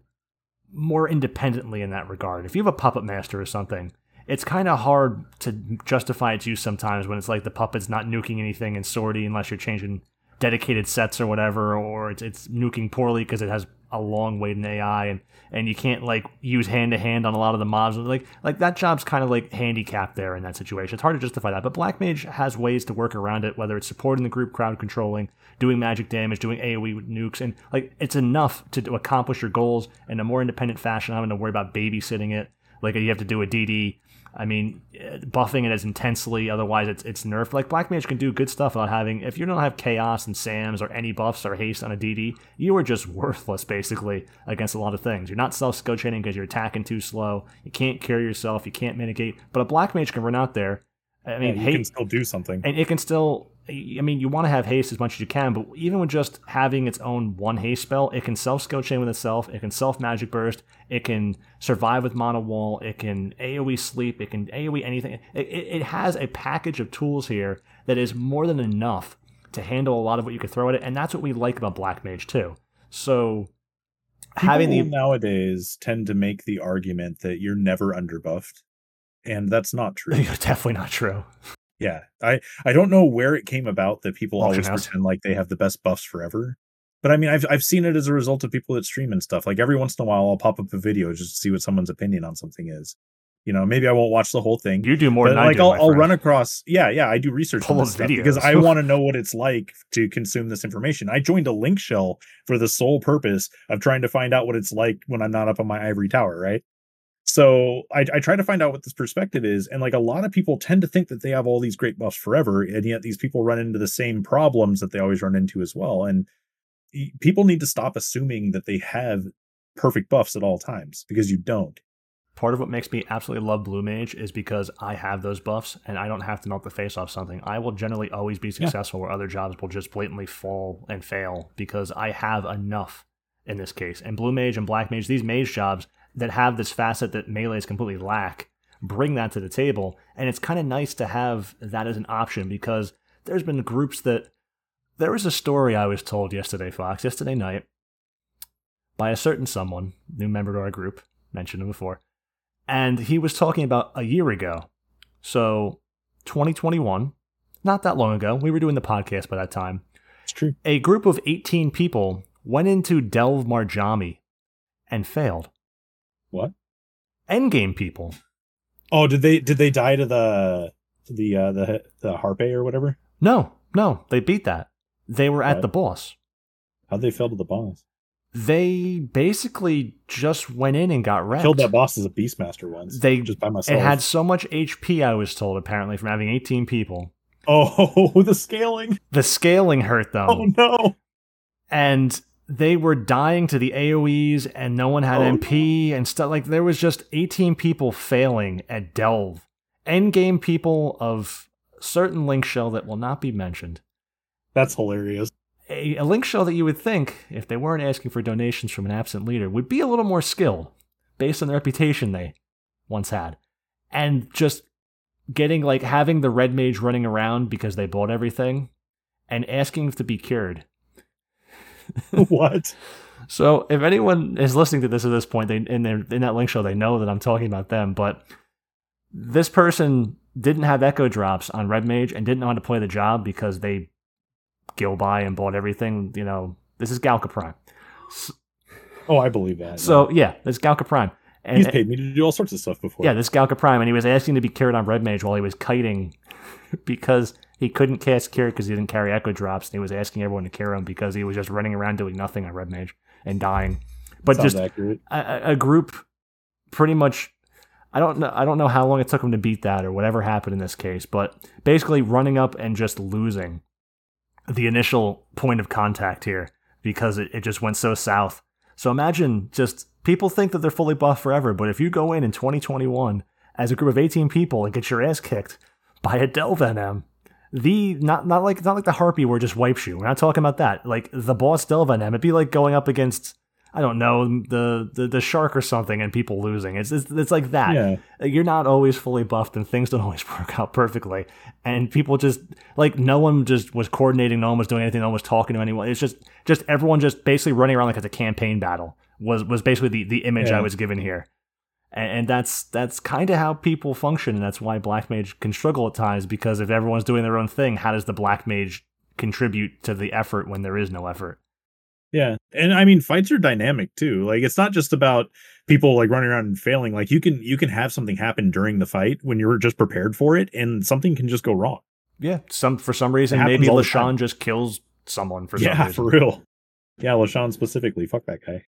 more independently in that regard. If you have a puppet master or something, it's kind of hard to justify its use sometimes when it's like the puppet's not nuking anything in sortie unless you're changing dedicated sets or whatever, or it's, it's nuking poorly because it has a long weight in AI and, and you can't like use hand to hand on a lot of the mobs. Like like that job's kind of like handicapped there in that situation. It's hard to justify that, but Black Mage has ways to work around it, whether it's supporting the group, crowd controlling, doing magic damage, doing AoE nukes, and like it's enough to, accomplish your goals in a more independent fashion. Not having to worry about babysitting it, like you have to do a DD. I mean, buffing it as intensely. Otherwise, it's it's nerfed. Like Black Mage can do good stuff without having. If you don't have chaos and Sams or any buffs or haste on a DD, you are just worthless basically against a lot of things. You're not self skill chaining because you're attacking too slow. You can't carry yourself. You can't mitigate. But a Black Mage can run out there. I mean,
you
hate,
can still do something.
and it can still i mean you want to have haste as much as you can but even with just having its own one haste spell it can self skill chain with itself it can self magic burst it can survive with mono wall it can aoe sleep it can aoe anything. It, it, it has a package of tools here that is more than enough to handle a lot of what you could throw at it and that's what we like about black mage too. So having the
nowadays tend to make the argument that you're never underbuffed, and that's not true.
definitely not true
Yeah, I I don't know where it came about that people
Auction
always
house.
pretend like they have the best buffs forever. But I mean, I've I've seen it as a result of people that stream and stuff. Like every once in a while, I'll pop up a video just to see what someone's opinion on something is. You know, maybe I won't watch the whole thing.
You do more
but
than I
like
do.
I'll, I'll run across. Yeah, yeah, I do research on this stuff because. I want to know what it's like to consume this information. I joined a link shell for the sole purpose of trying to find out what it's like when I'm not up on my ivory tower, right? So I, I try to find out what this perspective is, and like a lot of people tend to think that they have all these great buffs forever, and yet these people run into the same problems that they always run into as well. And people need to stop assuming that they have perfect buffs at all times because you don't.
Part of what makes me absolutely love Blue Mage is because I have those buffs and I don't have to melt the face off something. I will generally always be successful where other jobs will just blatantly fall and fail because I have enough in this case. And Blue Mage and Black Mage, these mage jobs that have this facet that melees completely lack, bring that to the table. And it's kind of nice to have that as an option because there's been groups that. There was a story I was told yesterday, Fox, yesterday night, by a certain someone, new member to our group, mentioned him before and he was talking about a year ago. So, 2021, not that long ago, we were doing the podcast by that time.
It's true.
A group of 18 people went into Delve Marjami and failed.
What?
Endgame people.
Oh, did they did they die to the to the uh the the harpe or whatever?
No, no, they beat that. They were at the boss.
How'd they fail to the boss?
They basically just went in and got wrecked.
Killed that boss as a beastmaster once.
They
just by myself.
It had so much HP, I was told, apparently, from having 18 people.
oh the scaling.
The scaling hurt them.
Oh no.
and they were dying to the AoEs and no one had
Oh,
MP and stuff like there was just 18 people failing at Delve. Endgame people of certain link shell that will not be mentioned.
That's hilarious.
A, a link shell that you would think, if they weren't asking for donations from an absent leader, would be a little more skilled based on the reputation they once had. And just getting like having the red mage running around because they bought everything and asking to be cured.
what?
So if anyone is listening to this at this point, they in their in that link show, they know that I'm talking about them. But this person didn't have echo drops on Red Mage and didn't know how to play the job because they go by and bought everything. You know, this is Galka Prime.
Oh, I believe that.
So yeah, this is Galka Prime. And,
he's paid me to do all sorts of stuff before.
yeah, this Galka Prime, and he was asking to be carried on Red Mage while he was kiting because he couldn't cast cure because he didn't carry echo drops. And he was asking everyone to cure him because he was just running around doing nothing on Red Mage and dying. But
Sounds
just a, a- group pretty much I don't know I don't know how long it took him to beat that or whatever happened in this case, but basically running up and just losing the initial point of contact here because it, it just went so south. So imagine just people think that they're fully buffed forever, but if you go in in 2021 as a group of 18 people and get your ass kicked by a Delve NM, the not not like not like the harpy where it just wipes you. We're not talking about that. Like the boss Delve NM, it'd be like going up against I don't know the the, the shark or something and people losing. It's, it's it's like that.
Yeah.
Uh, you're not always fully buffed and things don't always work out perfectly. And people just like no one just was coordinating, no one was doing anything, no one was talking to anyone. It's just just everyone just basically running around like it's a campaign battle was was basically the, the image
Yeah.
I was given here. And, and that's that's kind of how people function, and that's why Black Mage can struggle at times because if everyone's doing their own thing, how does the Black Mage contribute to the effort when there is no effort?
Yeah. And I mean fights are dynamic too. Like it's not just about people like running around and failing. Like you can you can have something happen during the fight when you're just prepared for it and something can just go wrong.
Yeah, some for some reason maybe. Lashawn just kills someone for some
yeah,
reason.
for real. Yeah, LaShawn specifically. Fuck that guy.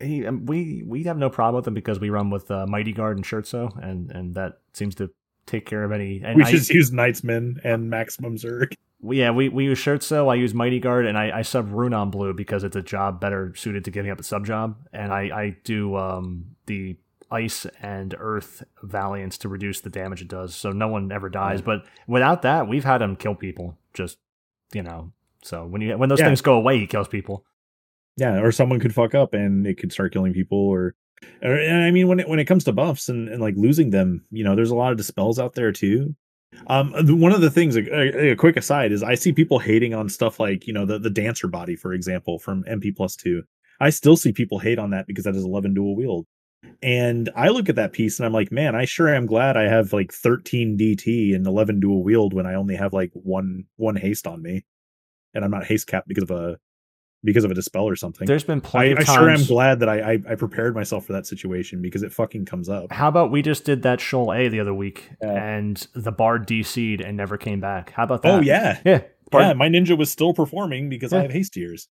He, um, we we have no problem with them because we run with uh, Mighty Guard and Shirtso, and and that seems to take care of any.
We
I,
just use Knightsman and Maximum Zerg.
yeah, we, we use Shirtso. I use Mighty Guard, and I, I sub Rune on Blue because it's a job better suited to giving up a sub job, and I I do um the ice and earth valiance to reduce the damage it does, so no one ever dies. But without that, we've had him kill people. Just you know, so when you when those
Yeah.
things go away, he kills people.
Yeah, or someone could fuck up and it could start killing people or or I mean when it when it comes to buffs and, and like losing them, you know, there's a lot of dispels out there too. Um one of the things a, a, quick aside is I see people hating on stuff like, you know, the the dancer body for example from MP plus 2. I still see people hate on that because that is 11 dual wield. And I look at that piece and I'm like, man, I sure am glad I have like 13 DT and 11 dual wield when I only have like one one haste on me, and I'm not haste capped because of a because of a dispel or something.
There's been
I,
plenty of
I sure am glad that I, I I prepared myself for that situation because it fucking comes up.
How about we just did that Sheol A the other week
Yeah.
and the Bard DC'd and never came back? How about that?
Oh yeah,
Yeah. Bard,
yeah. My ninja was still performing because
Yeah.
I have haste tears.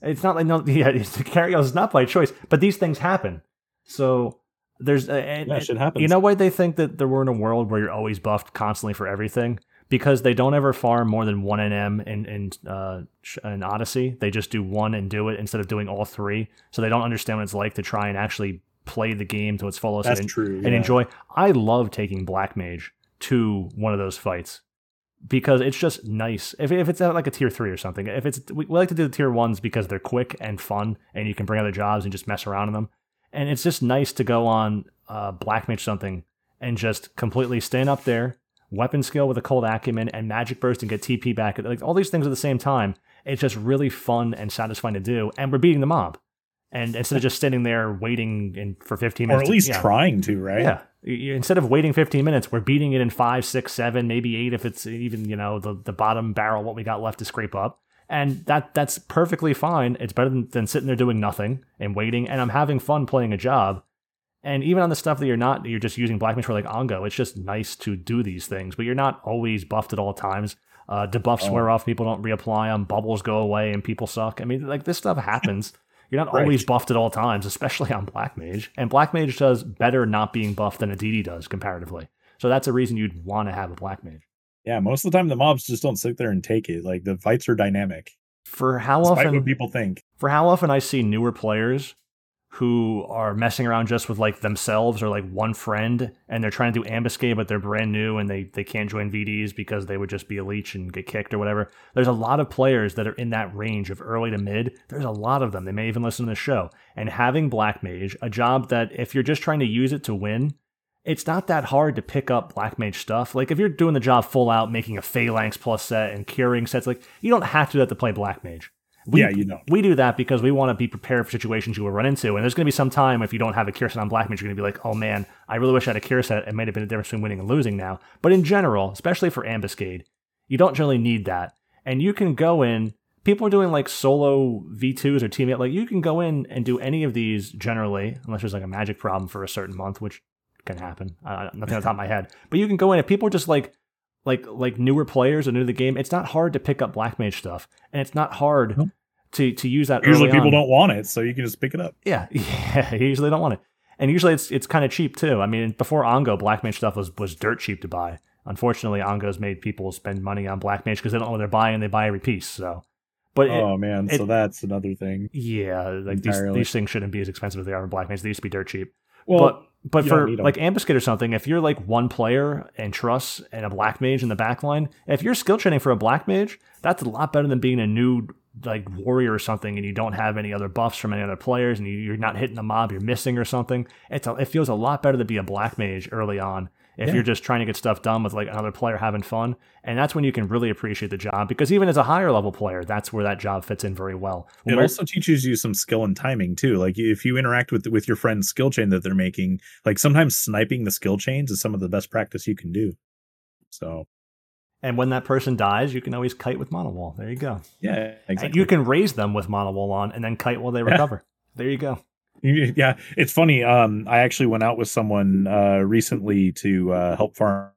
It's not like no, yeah, it's, carry is not by choice, but these things happen. So there's uh, and,
Yeah, shit happens.
You know why they think that there we're in a world where you're always buffed constantly for everything? Because they don't ever farm more than one NM in in uh, in Odyssey. They just do one and do it instead of doing all three. So they don't understand what it's like to try and actually play the game to its fullest
That's
and,
true.
and enjoy. I love taking Black Mage to one of those fights because it's just nice. If, if it's at like a tier three or something, if it's we, we like to do the tier ones because they're quick and fun, and you can bring other jobs and just mess around in them. And it's just nice to go on uh, Black Mage something and just completely stand up there, weapon skill with Occult Acumen and magic burst and get TP back. Like all these things at the same time. It's just really fun and satisfying to do, and we're beating the mob. And instead of just sitting there waiting in, for 15 minutes.
or at
to-
least
yeah.
trying to, right?
Yeah. Instead of waiting 15 minutes, we're beating it in five, six, seven, maybe eight if it's even, you know, the, the bottom barrel, what we got left to scrape up. And that that's perfectly fine. It's better than, than sitting there doing nothing and waiting. And I'm having fun playing a job. And even on the stuff that you're not, you're just using Black Mage for like Ongo, it's just nice to do these things. But you're not always buffed at all times. Uh, debuffs
Oh.
wear off, people don't reapply them, bubbles go away, and people suck. I mean, like this stuff happens. You're not
Right.
always buffed at all times, especially on Black Mage. And Black Mage does better not being buffed than a DD does comparatively. So that's a reason you'd want to have a Black Mage.
Yeah, most of the time the mobs just don't sit there and take it. Like the fights are dynamic.
For how
Despite
often
what people think.
for how often I see newer players who are messing around just with like themselves or like one friend and they're trying to do ambuscade but they're brand new and they, they can't join VDs because they would just be a leech and get kicked or whatever. There's a lot of players that are in that range of early to mid. There's a lot of them. They may even listen to the show. And having Black Mage, a job that if you're just trying to use it to win, it's not that hard to pick up Black Mage stuff. Like if you're doing the job full out, making a Phalanx plus set and curing sets, like you don't have to do that to play Black Mage. We,
Yeah, you don't.
We do that because we want to be prepared for situations you will run into. And there's going to be some time if you don't have a cure set on Black Mage, you're going to be like, oh man, I really wish I had a cure set. It might have been a difference between winning and losing now. But in general, especially for Ambuscade, you don't generally need that. And you can go in, people are doing like solo V2s or teammate, like you can go in and do any of these generally, unless there's like a magic problem for a certain month, which can happen. Uh, nothing on the top of my head. But you can go in if people are just like, like like newer players or new to the game, it's not hard to pick up Black Mage stuff, and it's not hard
Nope.
to to use that.
Usually people
on.
don't want it, so you can just pick it up.
Yeah, yeah. You usually don't want it, and usually it's it's kind of cheap too. I mean, before Ongo, Black Mage stuff was was dirt cheap to buy. Unfortunately, Ongo's made people spend money on Black Mage because they don't know what they're buying. They buy every piece. So, but it-
oh man, so that's another thing.
yeah, like these, these things shouldn't be as expensive as they are in Black Mage. They used to be dirt cheap.
Well,
but but for
don't need 'em.
like ambuscade or something, if you're like one player and truss and a black mage in the back line, if you're skill training for a black mage, that's a lot better than being a new like warrior or something and you don't have any other buffs from any other players and you, you're not hitting the mob, you're missing or something. It's a, it feels a lot better to be a black mage early on if
Yeah.
you're just trying to get stuff done with like another player having fun. And that's when you can really appreciate the job because even as a higher level player, that's where that job fits in very well. When
it also teaches you some skill and timing too. Like if you interact with with your friend's skill chain that they're making, like sometimes sniping the skill chains is some of the best practice you can do. So
and when that person dies, you can always kite with monowall. There you go.
yeah,
And
exactly.
you can raise them with monowall on and then kite while they recover. There you go.
yeah, it's funny. Um, I actually went out with someone uh recently to uh help farm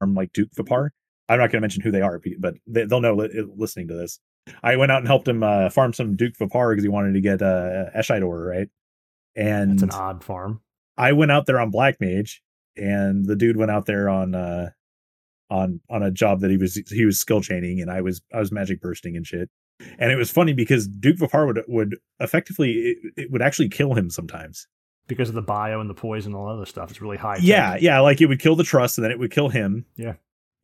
like Duke Vipar. I'm not going to mention who they are, but they, they'll know li- listening to this. I went out and helped him uh, farm some Duke Vipar because he wanted to get uh, Eshidor, right? And
It's an odd farm.
I went out there on Black Mage, and the dude went out there on uh on on a job that he was he was skill chaining, and I was I was magic bursting and shit. And it was funny because Duke Vipar would would effectively it, it would actually kill him sometimes.
Because of the bio and the poison and all other stuff. It's really high. tech.
Yeah, yeah, like it would kill the trust and then it would kill him.
Yeah.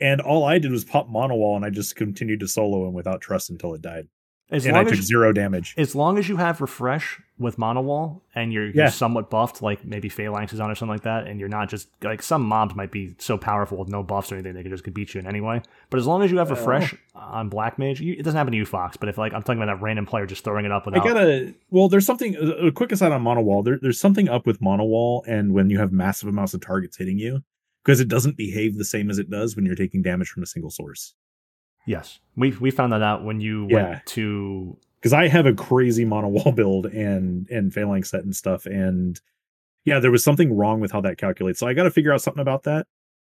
And all I did was pop mono wall and I just continued to solo him without trust until it died.
As
and I
long
took
as
zero damage.
as long as you have refresh with mono wall and you're,
Yeah.
you're somewhat buffed, like maybe Phalanx is on or something like that, and you're not just like some mobs might be so powerful with no buffs or anything they could just could beat you in anyway. But as long as you have oh. refresh on Black Mage, you, it doesn't happen to you, Fox. But if like I'm talking about that random player just throwing it up
I gotta. Well, there's something. A a quick aside on mono wall. There, there's something up with mono wall, and when you have massive amounts of targets hitting you, because it doesn't behave the same as it does when you're taking damage from a single source.
Yes, we we found that out when you
Yeah.
went to
Because I have a crazy mono wall build and and phalanx set and stuff, and yeah, there was something wrong with how that calculates. So I got to figure out something about that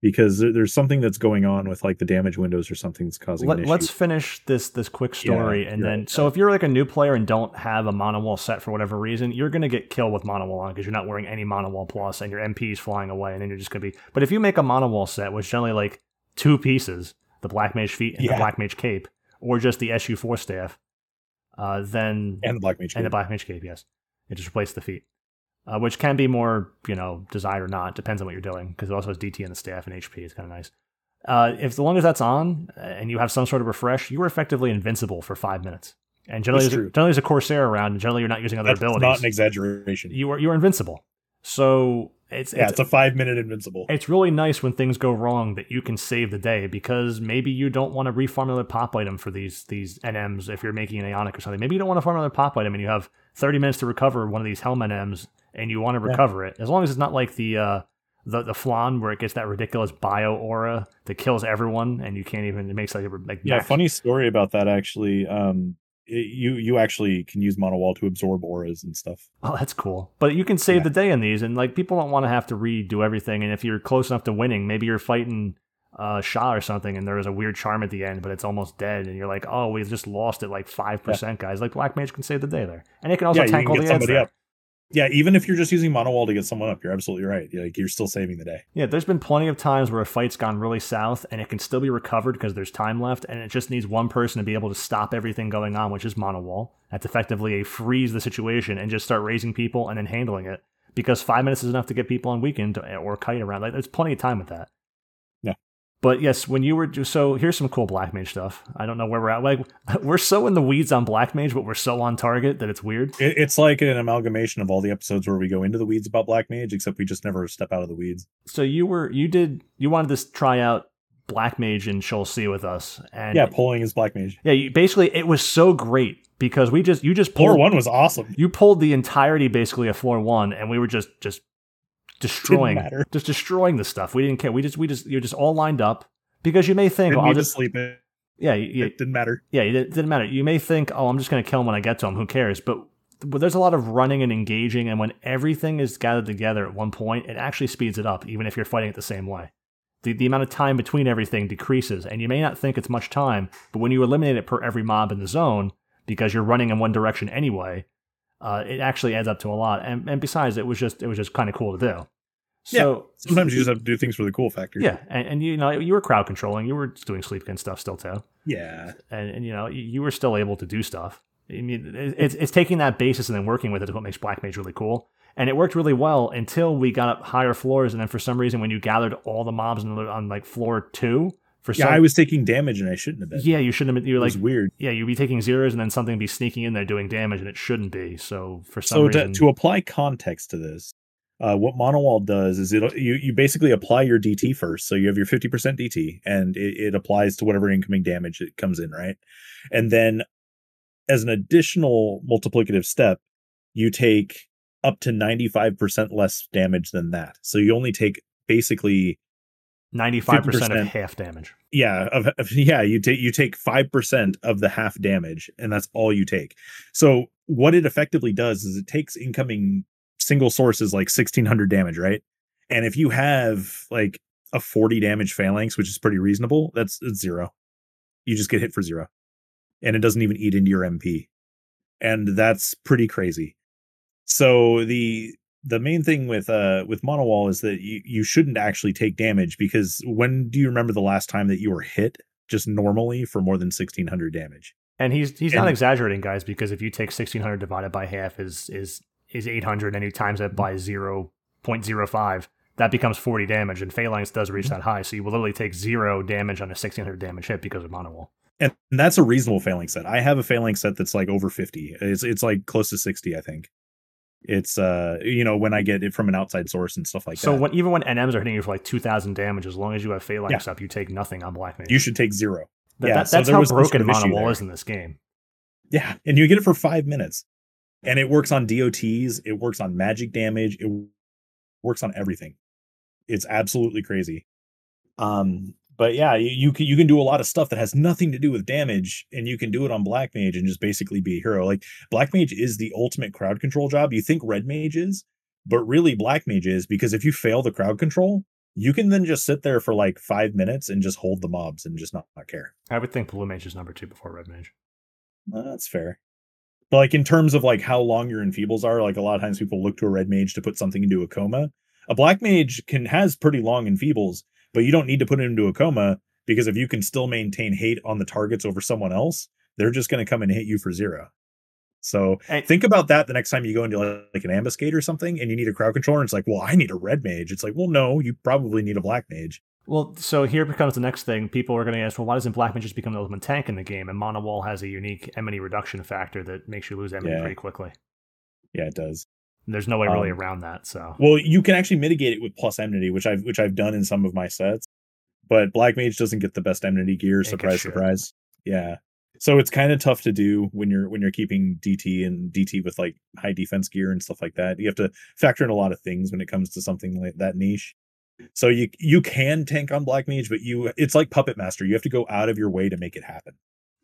because there's something that's going on with like the damage windows or something that's causing.
Let, let's finish this this quick story
Yeah,
and then
right.
so if you're like a new player and don't have a mono wall set for whatever reason you're going to get killed with mono wall on because you're not wearing any mono wall plus and your mp is flying away and then you're just going to be but if you make a mono wall set which generally like two pieces the black mage feet and the black mage cape or just the su4 staff uh, then
and the black mage.
and the black mage cape yes. It just replaces the feet uh, which can be more you know desired or not depends on what you're doing because it also has dt in the staff and hp it's kind of nice. Uh, if as long as that's on uh, and you have some sort of refresh you are effectively invincible for five minutes. And generally there's, a, generally there's a corsair around and generally you're not using other
That's
abilities
not an exaggeration.
you are you're invincible so it's
yeah,
it's,
it's a five minute invincible.
it's really nice when things go wrong that you can save the day because maybe you don't want to refarm another pop item for these these NMs if you're making an Ionic or something. Maybe you don't want to another pop item and you have 30 minutes to recover one of these Helm NMs and you want to
Yeah.
recover it. As long as it's not like the uh the the flan where it gets that ridiculous bio aura that kills everyone and you can't even it makes like like
Yeah,
max-
funny story about that actually. Um, it- you you actually can use mono wall to absorb auras and stuff.
Oh, that's cool. But you can save
Yeah.
the day in these, and like people don't want to have to redo everything. And if you're close enough to winning, maybe you're fighting uh, Shah or something, and there is a weird charm at the end, but it's almost dead, and you're like, oh, we just lost it like five percent, guys. Like Black Mage can save the day there, and it can also
yeah,
tank all the
somebody up. Yeah, even if you're just using mono wall to get someone up, you're absolutely right. Like you're still saving the day.
Yeah, there's been plenty of times where a fight's gone really south, and it can still be recovered because there's time left, and it just needs one person to be able to stop everything going on, which is mono wall. That's effectively a freeze the situation and just start raising people and then handling it. Because five minutes is enough to get people on weekend or kite around. Like, there's plenty of time with that. But yes, when you were so here's some cool black mage stuff. I don't know where we're at. Like we're so in the weeds on black mage, but we're so on target that it's weird.
It, it's like an amalgamation of all the episodes where we go into the weeds about Black Mage, except we just never step out of the weeds.
So you were you did you wanted to try out black mage in Sheol C with us, and
Yeah, pulling is Black Mage.
yeah, you, basically it was so great because we just you just
Floor
pulled
one was awesome.
you pulled the entirety basically of floor one, and we were just just destroying just destroying the stuff. We didn't care. We just we just you're just all lined up because you may think
Didn't
oh, I'll
to
just
sleep it.
yeah you,
It didn't matter.
yeah it didn't matter. You may think oh I'm just gonna kill him when I get to him. Who cares? But but there's a lot of running and engaging, and when everything is gathered together at one point, it actually speeds it up, even if you're fighting it the same way. The, the amount of time between everything decreases, and you may not think it's much time, but when you eliminate it per every mob in the zone, because you're running in one direction anyway, uh, it actually adds up to a lot. And, and besides, it was just it was just kind of cool to do. So
Sometimes you just have to do things for the cool factor.
yeah, and, and you know you were crowd controlling, you were doing sleepkin stuff still too
Yeah.
and, and you know you- you were still able to do stuff. I mean, it's it's taking that basis and then working with it is what makes Black Mage really cool. And it worked really well until we got up higher floors, and then for some reason, when you gathered all the mobs on, on like floor two, for
Yeah,
some,
I was taking damage and I shouldn't have been.
yeah, you shouldn't have. Been, you
it
were
was
like,
weird.
yeah, you'd be taking zeros, and then something would be sneaking in there doing damage, and it shouldn't be. So for some
So
reason,
to, to apply context to this, uh, what Monowall does is it you you basically apply your DT first. So you have your fifty percent DT, and it, it applies to whatever incoming damage that comes in, right? And then, as an additional multiplicative step, you take up to ninety five percent less damage than that. So you only take basically
ninety five percent of
50%.
half damage.
yeah of, of- yeah you take you take 5% of the half damage and that's all you take. So what it effectively does is it takes incoming single sources like 1600 damage right? And if you have like a 40 damage phalanx which is pretty reasonable that's zero. You just get hit for zero. And it doesn't even eat into your mp and that's pretty crazy. So the the main thing with uh with monowall is that you, you shouldn't actually take damage because when do you remember the last time that you were hit just normally for more than 1600 damage
And he's he's not exaggerating, guys, because if you take sixteen hundred divided by half is is is eight hundred, and you times that by zero point zero five, that becomes forty damage. And Phalanx does reach that high, so you will literally take zero damage on a sixteen hundred damage hit because of mono wall.
and that's a reasonable phalanx set. I have a phalanx set that's like over 50. It's it's like close to 60, I think. It's uh you know when I get it from an outside source and stuff like
so
that.
So when even when NMs are hitting you for like two thousand damage, as long as you have phalanx
Yeah.
up, you take nothing on black mage.
you should take zero.
That-
yeah,
that-
so
that's
there
how
was some sort
broken
of issue
Mono Wall
there.
is in this game.
Yeah, and you get it for five minutes, and it works on DOTs. It works on magic damage. It works on everything. It's absolutely crazy. Um, but yeah, you, you can you can do a lot of stuff that has nothing to do with damage, and you can do it on Black Mage and just basically be a hero. Like Black Mage is the ultimate crowd control job. You think Red Mage is, but really Black Mage is because if you fail the crowd control, you can then just sit there for like five minutes and just hold the mobs and just not, not care.
I would think blue mage is number two before red mage.
Uh, That's fair. But like in terms of like how long your enfeebles are, like a lot of times people look to a red mage to put something into a coma. A black mage can has pretty long enfeebles, but you don't need to put it into a coma because if you can still maintain hate on the targets over someone else, they're just going to come and hit you for zero. So
And-
think about that the next time you go into like, like an ambuscade or something and you need a crowd controller. And it's like, well, I need a red mage. It's like, well, no, you probably need a black mage.
Well, so here becomes the next thing. People are going to ask, well, why doesn't Black Mage just become the ultimate tank in the game? And Mono Wall has a unique enmity reduction factor that makes you lose enmity
Yeah.
pretty quickly.
Yeah, it does.
There's no way really
Um,
around that. So
Well, you can actually mitigate it with plus enmity, which I've which I've done in some of my sets. But Black Mage doesn't get the best enmity gear.
It
Surprise, surprise. Yeah. So it's kind of tough to do when you're when you're keeping DT and DT with like high defense gear and stuff like that. You have to factor in a lot of things when it comes to something like that niche. So you you can tank on Black Mage, but you it's like Puppet Master. You have to go out of your way to make it happen.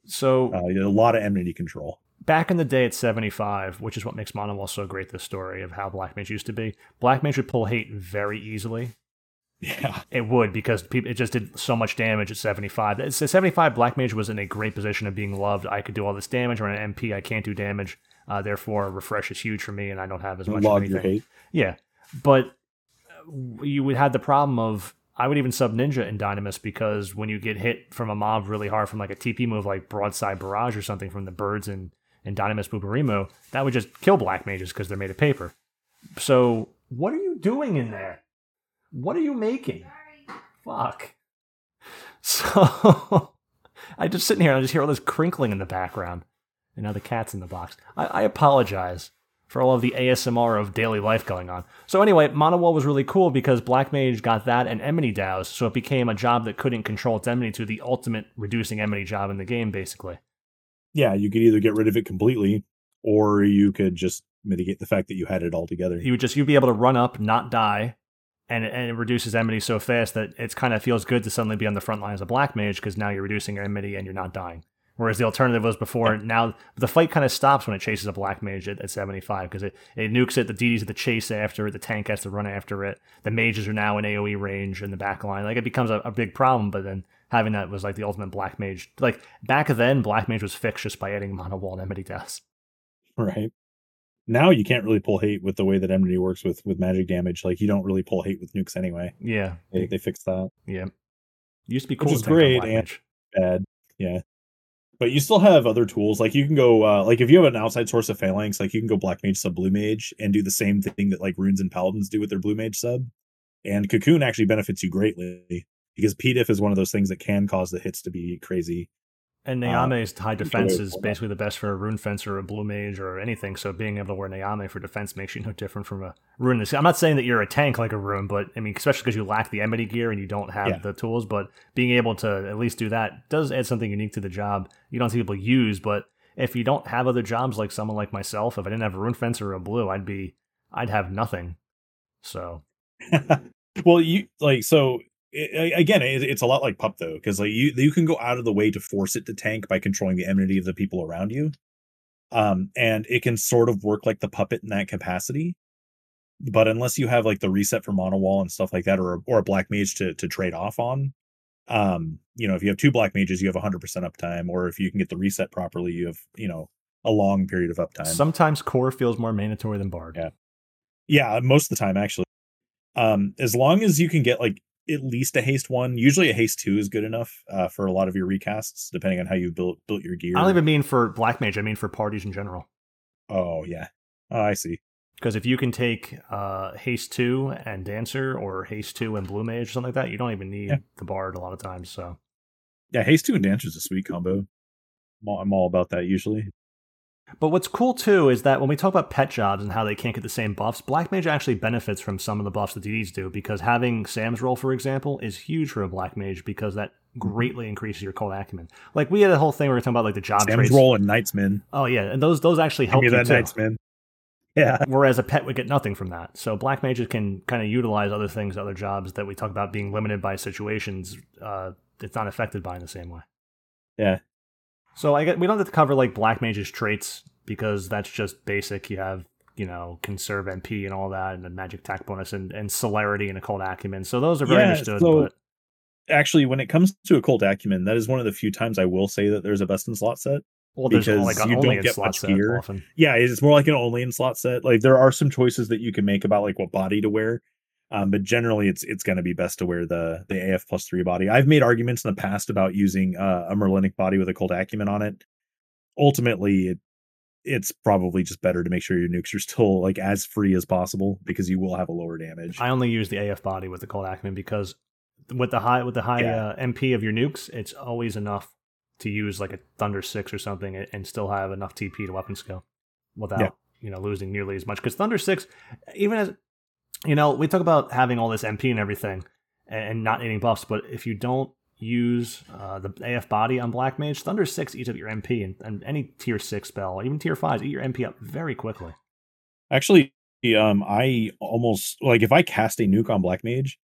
so
Uh, a lot of enmity control.
Back in the day at 75, which is what makes Mono Wall so great, this story of how Black Mage used to be, Black Mage would pull hate very easily.
Yeah.
It would because people, it just did so much damage at 75. At 75, Black Mage was in a great position of being loved. I could do all this damage. Or an MP, I can't do damage. Uh, therefore, refresh is huge for me, and I don't have as much. of
Log your
anything.
hate.
Yeah, but uh, you would have the problem of I would even sub Ninja in Dynamis because when you get hit from a mob really hard from like a TP move like Broadside Barrage or something from the birds and and Dynamis Boobarimo, that would just kill black mages because they're made of paper. So what are you doing in there? What are you making? Fuck. So I just sitting here and I just hear all this crinkling in the background. And now the cat's in the box. I, I apologize for all of the ASMR of daily life going on. So anyway, Mono Wall was really cool because Black Mage got that and Enmity Douse, so it became a job that couldn't control its enmity to the ultimate reducing enmity job in the game, basically.
Yeah, you could either get rid of it completely, or you could just mitigate the fact that you had it all together.
You would just you'd be able to run up, not die, and and it reduces enmity so fast that it kind of feels good to suddenly be on the front line as a black mage because now you're reducing your enmity and you're not dying. Whereas the alternative was before. Now the fight kind of stops when it chases a black mage at, at 75 because it, it nukes it. The DDs have the chase after it. The tank has to run after it. The mages are now in AOE range in the back line. Like it becomes a, a big problem. But then having that was like the ultimate black mage. Like back then, black mage was fixed just by adding mono wall and enmity douse.
right now you can't really pull hate with the way that enmity works with with magic damage like you don't really pull hate with nukes anyway
Yeah,
they, they fixed that
yeah. Used to be cool. Which is
great, and-
mage.
bad yeah but you still have other tools like you can go uh like if you have an outside source of phalanx like you can go black mage sub blue mage and do the same thing that like runes and paladins do with their blue mage sub and cocoon actually benefits you greatly because pdiff is one of those things that can cause the hits to be crazy
And
Uh,
Nyame's high defense is basically the best for a rune fencer or a blue mage or anything. So being able to wear Nayame for defense makes you no different from a rune. I'm not saying that you're a tank like a rune, but I mean, especially because you lack the enmity gear and you don't have
Yeah.
the tools. But being able to at least do that does add something unique to the job. You don't see people use, but if you don't have other jobs like someone like myself, if I didn't have a rune fencer or a blue, I'd be, I'd have nothing. So
well you like so i again it, it's a lot like pup though because like you you can go out of the way to force it to tank by controlling the enmity of the people around you um and it can sort of work like the puppet in that capacity but unless you have like the reset for mono wall and stuff like that or a, or a black mage to to trade off on um you know if you have two black mages you have 100% uptime or if you can get the reset properly you have you know a long period of uptime
sometimes core feels more mandatory than bard.
Yeah. Yeah, most of the time actually. Um, as long as you can get like at least a haste one, usually a haste two is good enough uh, for a lot of your recasts, depending on how you built built your gear.
I don't even mean for black mage. I mean for parties in general.
Oh yeah, oh, I see.
Because if you can take uh, Haste 2 and Dancer or Haste 2 and Blue Mage or something like that, you don't even need
Yeah.
the Bard a lot of times. So
Yeah, haste two and dancer is a sweet combo. I'm all, I'm all about that usually.
But what's cool too is that when we talk about pet jobs and how they can't get the same buffs, Black Mage actually benefits from some of the buffs that DDs do because having Sam's roll, for example, is huge for a Black Mage because that greatly increases your Occult Acumen. Like we had a whole thing where we were talking about like the job
Sam's
traits.
roll and Knightsman.
Oh yeah, and those those actually help you
that
too.
Knightsman. Yeah.
Whereas a pet would get nothing from that. So black mages can kind of utilize other things, other jobs that we talk about being limited by situations. Uh, it's not affected by in the same way.
Yeah.
So I get we don't have to cover like black mage's traits because that's just basic. You have you know conserve MP and all that, and the magic attack bonus and and celerity and occult acumen. So those are very
Yeah,
understood.
so-
but
Actually, when it comes to occult acumen, that is one of the few times I will say that there's a best in slot set.
well,
because
like
you don't get much gear.
often.
Yeah, it's more like an only in slot set. Like there are some choices that you can make about like what body to wear. Um, but generally it's it's gonna be best to wear the the AF plus three body. I've made arguments in the past about using uh, a Merlinic body with Occult Acumen on it. Ultimately, it it's probably just better to make sure your nukes are still like as free as possible because you will have a lower damage.
I only use the AF body with the Occult Acumen because with the high with the high
Yeah.
uh, MP of your nukes, it's always enough to use like a Thunder Six or something and- and still have enough TP to weapon skill without
Yeah.
you know losing nearly as much. Because Thunder Six, even as you know, we talk about having all this MP and everything and, not needing buffs, but if you don't use uh, the AF body on Black Mage, Thunder Six eats up your MP, and, and any tier six spell, or even tier fives, eat your MP up very quickly.
Actually, um, I almost like if I cast a nuke on Black Mage,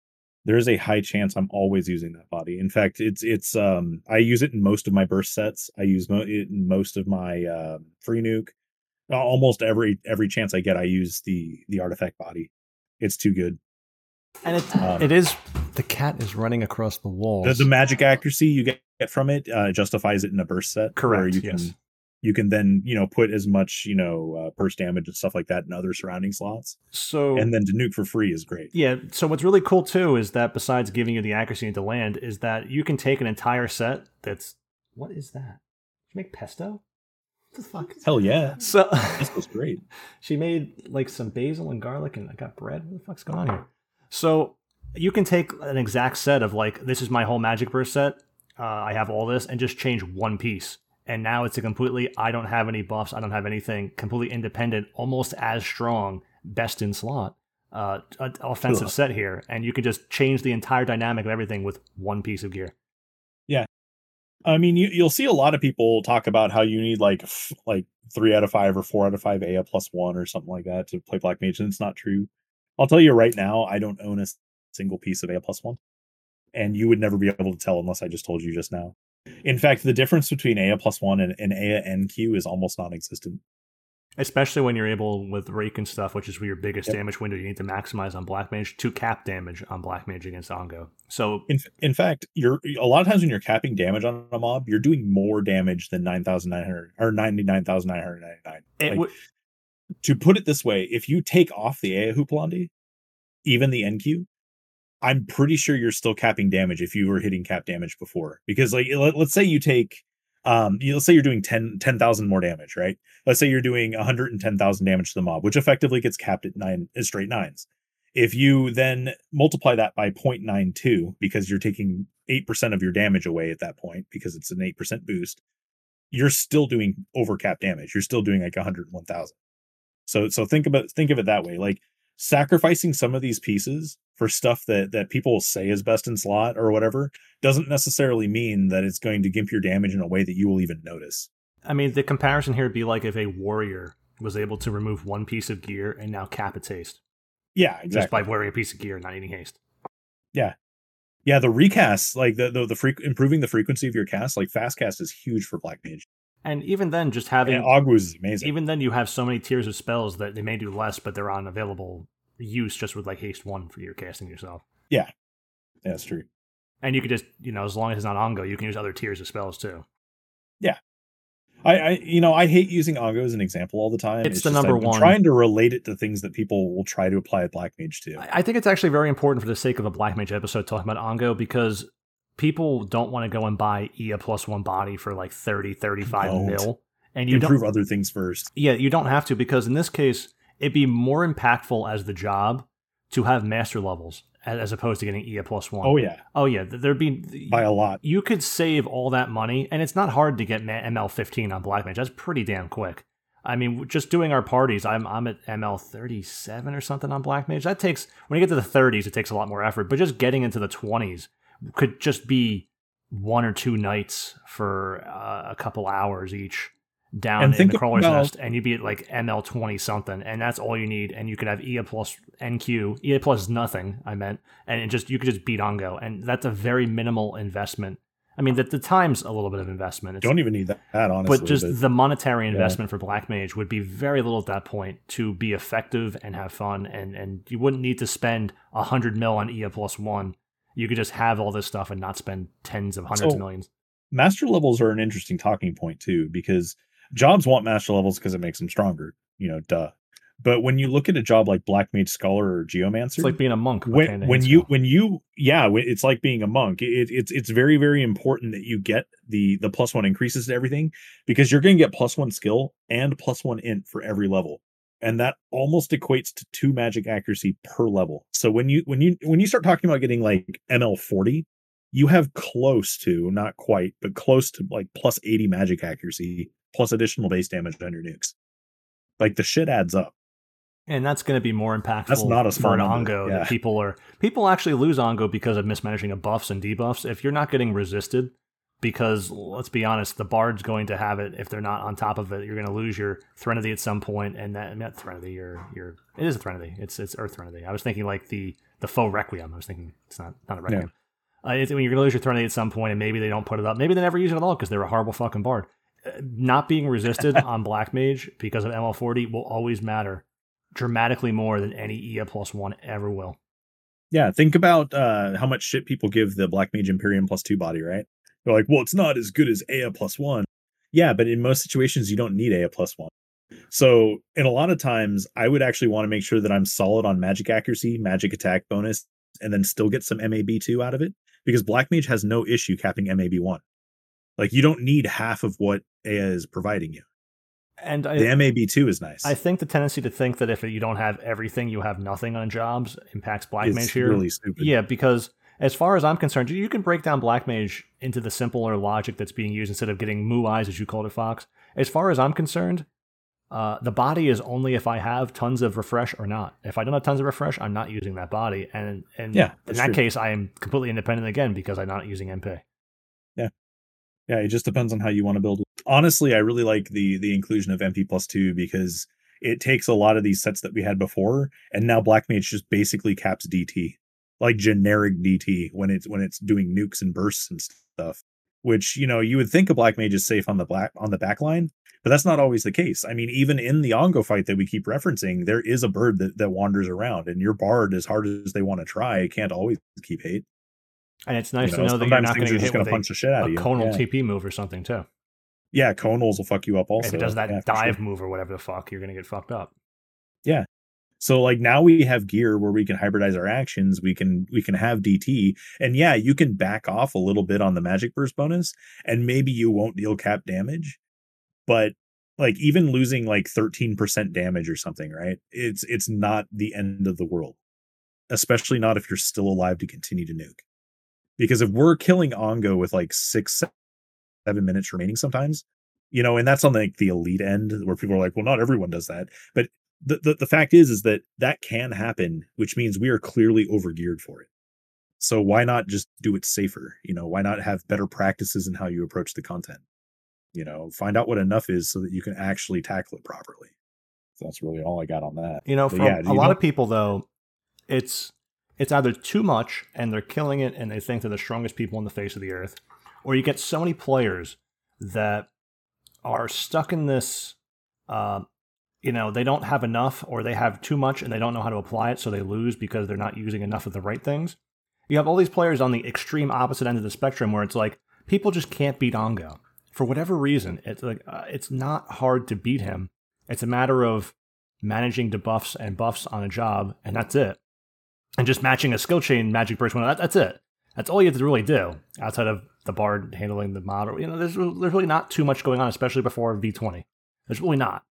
there's a high chance I'm always using that body. In fact, it's it's um I use it in most of my burst sets. I use mo- it in most of my uh, free nuke. Almost every every chance I get, I use the the artifact body. It's too good.
And it,
Um,
it is the cat is running across the walls.
The, the magic accuracy you get get from it uh, justifies it in a burst set. where
Correct,
you can
yes.
you can then you know put as much you know uh, burst damage and stuff like that in other surrounding slots,
so
and then to nuke for free is great.
Yeah, so what's really cool too is that besides giving you the accuracy into land, is that you can take an entire set that's what is that? Did you make pesto? What the fuck?
Hell yeah,
So
this was great.
she made like some basil and garlic and I got bread. What the fuck's going on here? So you can take an exact set of like this is my whole magic burst set. Uh, I have all this and just change one piece. And now it's a completely I don't have any buffs, I don't have anything, completely independent, almost as strong, best in slot. Uh, offensive
Ugh.
set here, and you can just change the entire dynamic of everything with one piece of gear.
I mean, you, you'll see a lot of people talk about how you need like f- like three out of five or four out of five Ea plus one or something like that to play Black Mage, and it's not true. I'll tell you right now, I don't own a single piece of Ea plus one, and you would never be able to tell unless I just told you just now. In fact, the difference between Ea plus one and, and Ea NQ is almost non-existent.
Especially when you're able with Rayke and stuff, which is your biggest
Yep.
damage window you need to maximize on Black Mage to cap damage on Black Mage against Ongo. So
In in fact, you're a lot of times when you're capping damage on a mob, you're doing more damage than nine thousand nine hundred or ninety nine thousand nine hundred ninety nine.
it would
to put it this way, if you take off the Ea Houppelande, even the NQ, I'm pretty sure you're still capping damage if you were hitting cap damage before. Because like let, let's say you take um you, let's say you're doing 10 10,000 more damage, right? Let's say you're doing 110,000 damage to the mob, which effectively gets capped at 9 at straight nines. If you then multiply that by 0.92 because you're taking 8% of your damage away at that point because it's an 8% boost, you're still doing over cap damage. You're still doing like 101,000. So so think about think of it that way. Like sacrificing some of these pieces for stuff that that people say is best in slot or whatever doesn't necessarily mean that it's going to gimp your damage in a way that you will even notice.
I mean, the comparison here would be like if a warrior was able to remove one piece of gear and now cap its haste
Yeah, exactly.
just by wearing a piece of gear and not eating haste.
yeah, yeah. the recast, like the the, the freq- improving the frequency of your cast, like fast cast is huge for Black Mage.
And even then, just having
And is amazing.
even then you have so many tiers of spells that they may do less, but they're on available use just with like haste one for your casting yourself.
yeah, that's true.
And you could just you know as long as it's not ongo, you can use other tiers of spells too.
Yeah, I, I you know I hate using Ongo as an example all the time.
It's the
just
number one.
Trying to relate it to things that people will try to apply at Black Mage too.
I I think it's actually very important for the sake of a Black Mage episode talking about Ongo because people don't want to go and buy Ea plus one body for like 30, 35
Don't.
mil. And you
Improve other things first.
Yeah, you don't have to because in this case, it'd be more impactful as the job to have master levels as opposed to getting E a plus one.
Oh yeah,
oh yeah. th- There'd be
by a lot.
you could save all that money, and it's not hard to get ML fifteen on Black Mage. That's pretty damn quick. I mean, just doing our parties, I'm I'm at ML thirty seven or something on Black Mage. That takes when you get to the thirties, it takes a lot more effort. But just getting into the twenties could just be one or two nights for uh, a couple hours each down
And
in the crawler's
about-
nest, and you'd be at like ML twenty something, and that's all you need. And you could have Ea plus NQ. Ea plus is nothing. I meant, and it just you could just beat Ongo, and that's a very minimal investment. I mean, the, the time's a little bit of investment. It's,
Don't even need that, that honestly.
but just the monetary
yeah.
investment for Black Mage would be very little at that point to be effective and have fun, and and you wouldn't need to spend a hundred mil on Ea plus one. You could just have all this stuff and not spend tens of hundreds
So-
of millions.
master levels are an interesting talking point too because jobs want master levels because it makes them stronger you know duh but when you look at a job like black mage scholar or geomancer
It's like being a monk.
when when you when you yeah it's like being a monk it, it's it's very very important that you get the the plus one increases to everything because you're going to get plus one skill and plus one int for every level and that almost equates to two magic accuracy per level. So when you when you when you start talking about getting like ml 40 you have close to not quite but close to like plus 80 magic accuracy plus additional base damage on your nukes. Like the shit adds up.
And that's going to be more impactful
That's not a
for an
number,
ongo
yeah.
that people are people actually lose ongo because of mismanaging of buffs and debuffs. If you're not getting resisted because let's be honest the bard's going to have it. If they're not on top of it you're going to lose your threnody at some point and that not threnody your your it is a threnody it's it's earth threnody i was thinking like the the foe requiem. I was thinking it's not not a requiem. Uh, it's, when you're going to lose your threnody at some point and maybe they don't put it up maybe they never use it at all because they're a horrible fucking bard. Uh, not being resisted on black mage because of ml40 will always matter dramatically more than any Ea plus one ever will.
Yeah, think about uh, how much shit people give the Black Mage Imperium plus two body, right? They're like, well, it's not as good as Ea plus one. Yeah, but in most situations, you don't need Ea plus one. So, in a lot of times, I would actually want to make sure that I'm solid on magic accuracy, magic attack bonus, and then still get some MAB2 out of it because Black Mage has no issue capping MAB1. Like, you don't need half of what Ea is providing you.
And I,
The MAB2 is nice.
I think the tendency to think that if you don't have everything, you have nothing on jobs impacts Black
It's
Mage here.
really stupid.
Yeah, because as far as I'm concerned, you can break down Black Mage into the simpler logic that's being used instead of getting moo eyes, as you called it, Fox. As far as I'm concerned, uh, the body is only if I have tons of refresh or not. If I don't have tons of refresh, I'm not using that body. And and
Yeah,
in that
true.
case, I am completely independent again because I'm not using MP.
yeah Yeah, it just depends on how you want to build honestly i really like the the inclusion of mp plus 2 because it takes a lot of these sets that we had before and now black mage just basically caps dt like generic dt when it's when it's doing nukes and bursts and stuff which you know you would think a black mage is safe on the black on the back line but that's not always the case i mean even in the ongo fight that we keep referencing there is a bird that, that wanders around and your bard as hard as they want to try can't always keep hate
And it's nice
You
to know that you're not going to hit with
punch the shit out
a
of you
conal
yeah.
TP move or something too.
yeah conals will fuck you up also
if it does that
Yeah, for sure.
dive move or whatever the fuck, you're going to get fucked up.
So like now we have gear where we can hybridize our actions. We can we can have DT, and yeah, you can back off a little bit on the magic burst bonus, and maybe you won't deal cap damage, but like even losing like thirteen percent damage or something, right? It's it's not the end of the world, especially not if you're still alive to continue to nuke. Because if we're killing Ongo with like six seven minutes remaining, sometimes you know, and that's on like the elite end where people are like, well, not everyone does that, but the, the the fact is is that that can happen which means we are clearly overgeared for it. So why not just do it safer? You know why not have better practices in how you approach the content? You know find out what enough is so that you can actually tackle it properly. So that's really all i got on that.
You know,
But
for
yeah,
a lot
don't-
of people though, it's it's either too much and they're killing it and they think they're the strongest people on the face of the earth, or you get so many players that are stuck in this. Uh, you know, they don't have enough, or they have too much and they don't know how to apply it, so they lose because they're not using enough of the right things. You have all these players on the extreme opposite end of the spectrum where it's like people just can't beat Ongo for whatever reason. It's like uh, it's not hard to beat him. It's a matter of managing debuffs and buffs on a job, and that's it. And just matching a skill chain magic burst one. That, that's it. That's all you have to really do outside of the bard handling the model. You know, there's there's really not too much going on, especially before V20. There's really not.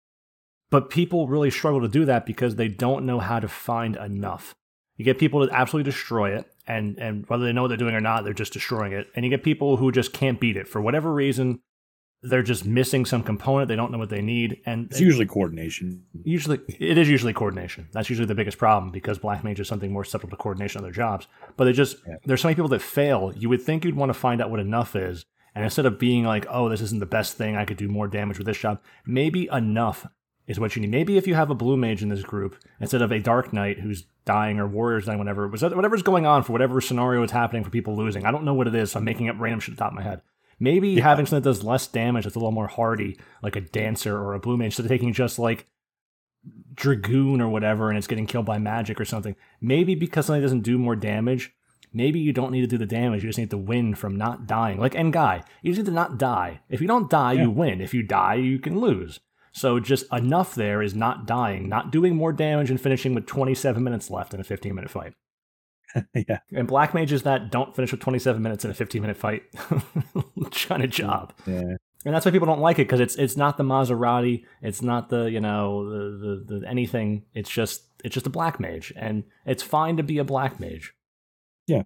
But people really struggle to do that because they don't know how to find enough. You get people to absolutely destroy it, and and whether they know what they're doing or not, they're just destroying it. And you get people who just can't beat it for whatever reason. They're just missing some component. They don't know what they need, and
It's usually coordination.
usually it is usually coordination. That's usually the biggest problem because black mage is something more susceptible to coordination on their jobs. But they just
Yeah.
there's so many people that fail. You would think you'd want to find out what enough is, and instead of being like, "Oh, this isn't the best thing. I could do more damage with this job," maybe enough is what you need. Maybe if you have a blue mage in this group instead of a dark knight who's dying or warriors dying, whatever was whatever's going on for whatever scenario is happening for people losing. I don't know what it is. So I'm making up random shit at the top of my head. Maybe having something that does less damage, that's a little more hardy, like a dancer or a blue mage, instead of taking just like dragoon or whatever and it's getting killed by magic or something. Maybe because something doesn't do more damage, maybe you don't need to do the damage. You just need to win from not dying. Like Ngai, you just need to not die. If you don't die,
Yeah.
you win. If you die, you can lose. So just enough there is not dying, not doing more damage and finishing with 27 minutes left in a 15 minute fight.
yeah.
And black mages that don't finish with 27 minutes in a 15 minute fight, kind of mm, job
Yeah.
and that's why people don't like it because it's it's not the Maserati, it's not the you know the, the the anything. It's just it's just a black mage, and it's fine to be a black mage. Yeah.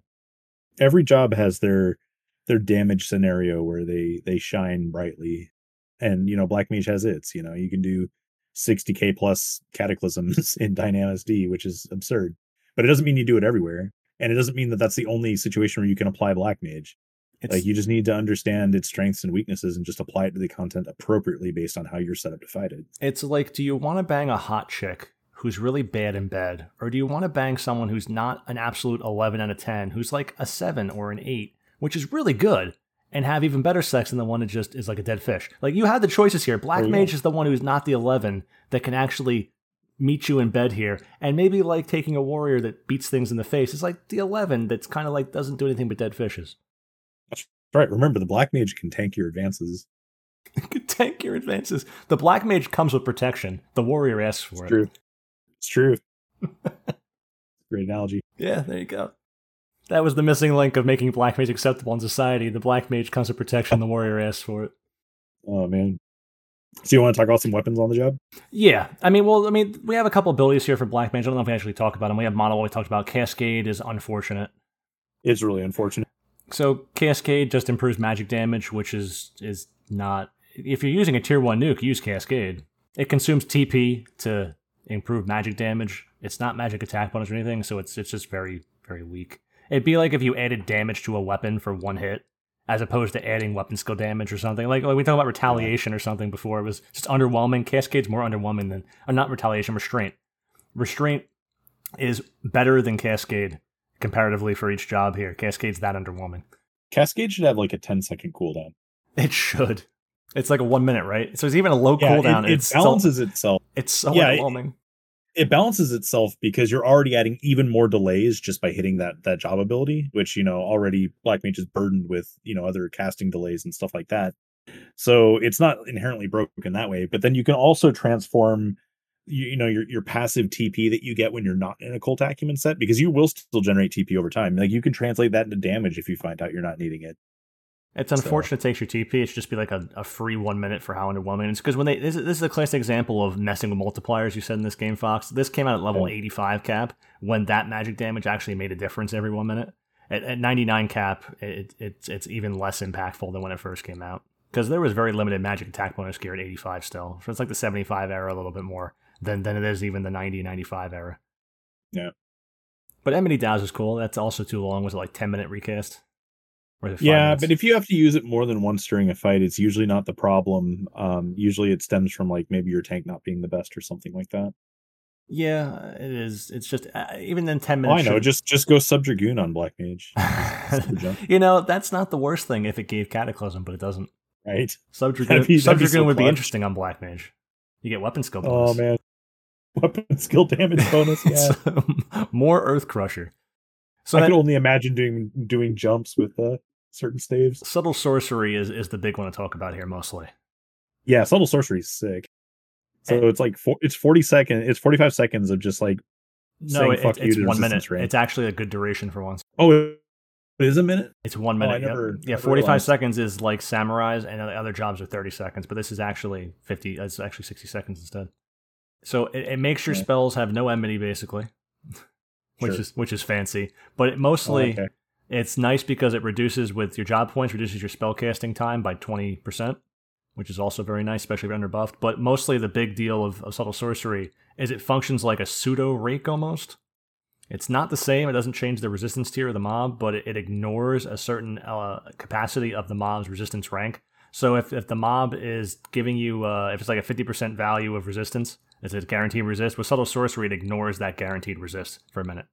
Every job has their their damage scenario where they they shine brightly. And you know, Black Mage has its, you know, you can do 60k plus cataclysms in Dynamis D, which is absurd. But it doesn't mean you do it everywhere. And it doesn't mean that that's the only situation where you can apply Black Mage.
It's
like you just need to understand its strengths and weaknesses and just apply it to the content appropriately based on how you're set up to fight it.
it's like, do you want to bang a hot chick who's really bad in bed, or do you want to bang someone who's not an absolute 11 out of 10, who's like a seven or an eight, which is really good? And have even better sex than the one that just is like a dead fish. Like you have the choices here. Black
Oh, yeah.
Mage is the one who's not the eleven that can actually meet you in bed here, and maybe like taking a warrior that beats things in the face is like the eleven that's kind of like doesn't do anything but dead fishes.
That's Right. Remember, the Black Mage can tank your advances.
Could tank your advances. The Black Mage comes with protection. The warrior asks for
It's
it.
true. It's true. Great analogy.
Yeah, there you go. That was the missing link of making Black Mage acceptable in society. The Black Mage comes with protection. The warrior asks for it.
Oh man. So you want to talk about some weapons on the job?
Yeah, I mean, well, I mean, we have a couple abilities here for Black Mage. I don't know if we actually talk about them. We have Mono. We talked about Cascade is unfortunate.
It's really unfortunate.
So Cascade just improves magic damage, which is is not. If you're using a tier one nuke, use Cascade. It consumes TP to improve magic damage. It's not magic attack bonus or anything, so it's it's just very very weak. It'd be like if you added damage to a weapon for one hit, as opposed to adding weapon skill damage or something. Like, like we talked about retaliation or something before. It was just underwhelming. Cascade's more underwhelming than uh, not retaliation. Restraint. Restraint is better than Cascade comparatively for each job here. Cascade's that underwhelming.
Cascade should have like a 10 second cooldown.
It should. It's like a one minute, right? So it's even a low
Yeah,
cooldown.
it, it
it's
balances
so,
itself.
it's so
yeah,
underwhelming.
It balances itself because you're already adding even more delays just by hitting that that job ability, which you know already Black Mage is burdened with you know other casting delays and stuff like that. So it's not inherently broken that way. But then you can also transform you, you know your your passive TP that you get when you're not in occult acumen set because you will still generate TP over time. Like you can translate that into damage if you find out you're not needing it.
It's unfortunate it takes your TP. It should just be like a, a free one minute for how underwhelming. It's because when they this is, this is a classic example of messing with multipliers. You said in this game, Fox. This came out at level
Yeah.
85 cap when that magic damage actually made a difference every one minute. At, at 99 cap, it, it's it's even less impactful than when it first came out because there was very limited magic attack bonus gear at 85 still. So it's like the 75 era a little bit more than than it is even the 90 95 era.
Yeah.
But Enmity Douse is cool. That's also too long. Was it like 10 minute recast? Or is it five
Yeah, but if you have to use it more than once during a fight, it's usually not the problem. Um, usually it stems from like maybe your tank not being the best or something like that.
Yeah, it is. It's just uh, even then ten
Oh, I
minutes.
know.
should-
Just just go sub dragoon on Black Mage,
you know, that's not the worst thing if it gave Cataclysm, but it doesn't.
right?
Sub
That'd
Dragoon,
be-
Sub
that'd be so
Dragoon would be interesting on Black Mage. You get weapon skill Bonus.
Oh man, weapon skill damage bonus. Yeah,
So, more Earth Crusher. So
I
that,
could only imagine doing doing jumps with uh, certain staves.
subtle sorcery is is the big one to talk about here mostly.
Yeah, subtle sorcery is sick. So
And-
it's like four, it's forty second, it's forty five seconds of just like
No,
saying
it,
fuck
it's
you to
one minute.
range.
It's actually a good duration for once.
oh, it is a minute.
It's one
oh, I
minute. yep.
never-
yeah, forty five seconds is like samurais, and other jobs are thirty seconds. But this is actually fifty. It's actually sixty seconds instead. So it, it makes your
Yeah.
spells have no enmity, basically. which
Sure.
is which is fancy. But it mostly
Oh, okay.
It's nice because it reduces with your job points, reduces your spell casting time by twenty percent, which is also very nice, especially if you're under buffed. But mostly the big deal of, of subtle sorcery is it functions like a pseudo rake almost. It's not the same. It doesn't change the resistance tier of the mob, but it, it ignores a certain uh, capacity of the mob's resistance rank. So if, if the mob is giving you, uh, if it's like a 50% value of resistance, it's a guaranteed resist. With subtle sorcery, it ignores that guaranteed resist for a minute.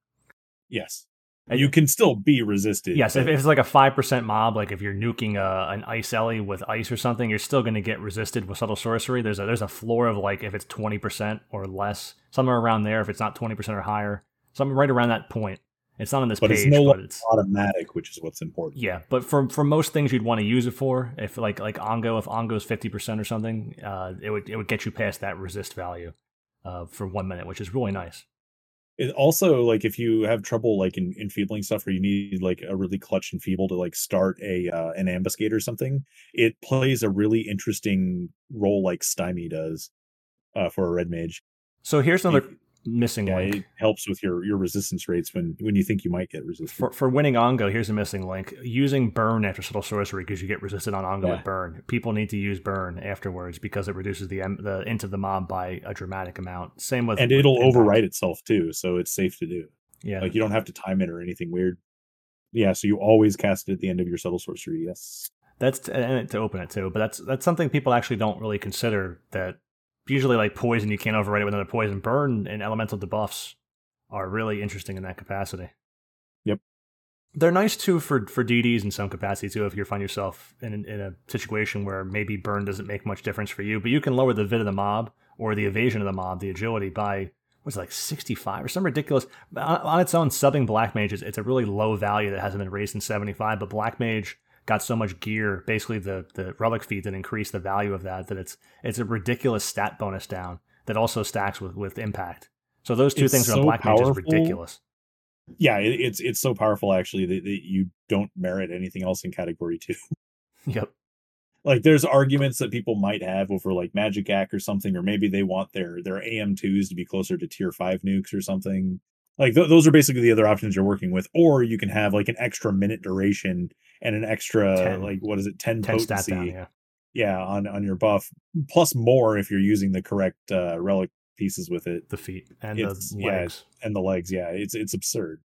Yes.
And-
you can still be resisted.
Yes, if, if it's like a 5% mob, like if you're nuking a, an ice ellie with ice or something, you're still going to get resisted with subtle sorcery. There's a, there's a floor of like if it's 20% or less, somewhere around there, if it's not 20% or higher, something right around that point. It's not on this
but
page,
it's no
but it's.
automatic, which is what's important.
Yeah, but for for most things you'd want to use it for, if like like Ongo, if Ongo's fifty percent or something, uh, it would it would get you past that resist value, uh, for one minute, which is really nice.
It also like if you have trouble like in enfeebling stuff or you need like a really clutch and feeble to like start a uh, an ambuscade or something, it plays a really interesting role like Stymie does uh, for a red mage.
So here's another missing
Yeah,
link.
it helps with your your resistance rates when when you think you might get resisted.
For, for winning Ongo, here's a missing link. Using Burn after Subtle Sorcery because you get resisted on Ongo
Yeah.
with Burn. People need to use Burn afterwards because it reduces the the int of the mob by a dramatic amount. Same with
and it'll overwrite itself too, so it's safe to do.
Yeah,
Like you don't have to time it or anything weird. Yeah, so you always cast it at the end of your subtle sorcery. Yes.
That's t- and to open it too, but that's that's something people actually don't really consider. That usually like poison, you can't overwrite it with another poison. Burn and elemental debuffs are really interesting in that capacity.
Yep.
They're nice too for for DDs in some capacity too. If you find yourself in in a situation where maybe burn doesn't make much difference for you, but you can lower the vid of the mob or the evasion of the mob, the agility by what's it, like sixty five or some ridiculous. On, on its own, subbing black mage is it's a really low value that hasn't been raised in seventy five, but black mage got so much gear, basically the the relic feat that increased the value of that that it's it's a ridiculous stat bonus down that also stacks with with impact. So those two
It's
things on
so
black mage is ridiculous.
Yeah, it, it's it's so powerful actually that, that you don't merit anything else in category two.
Yep.
like there's arguments that people might have over like magic act or something or maybe they want their their am2s to be closer to tier 5 nukes or something like th- those are basically the other options you're working with or you can have like an extra minute duration and an extra
10.
like what is it 10,
Ten
potency
stat down, yeah.
yeah on on your buff plus more if you're using the correct uh relic pieces with it
The feet and
It's-
the
yeah,
legs.
and the legs yeah it's it's absurd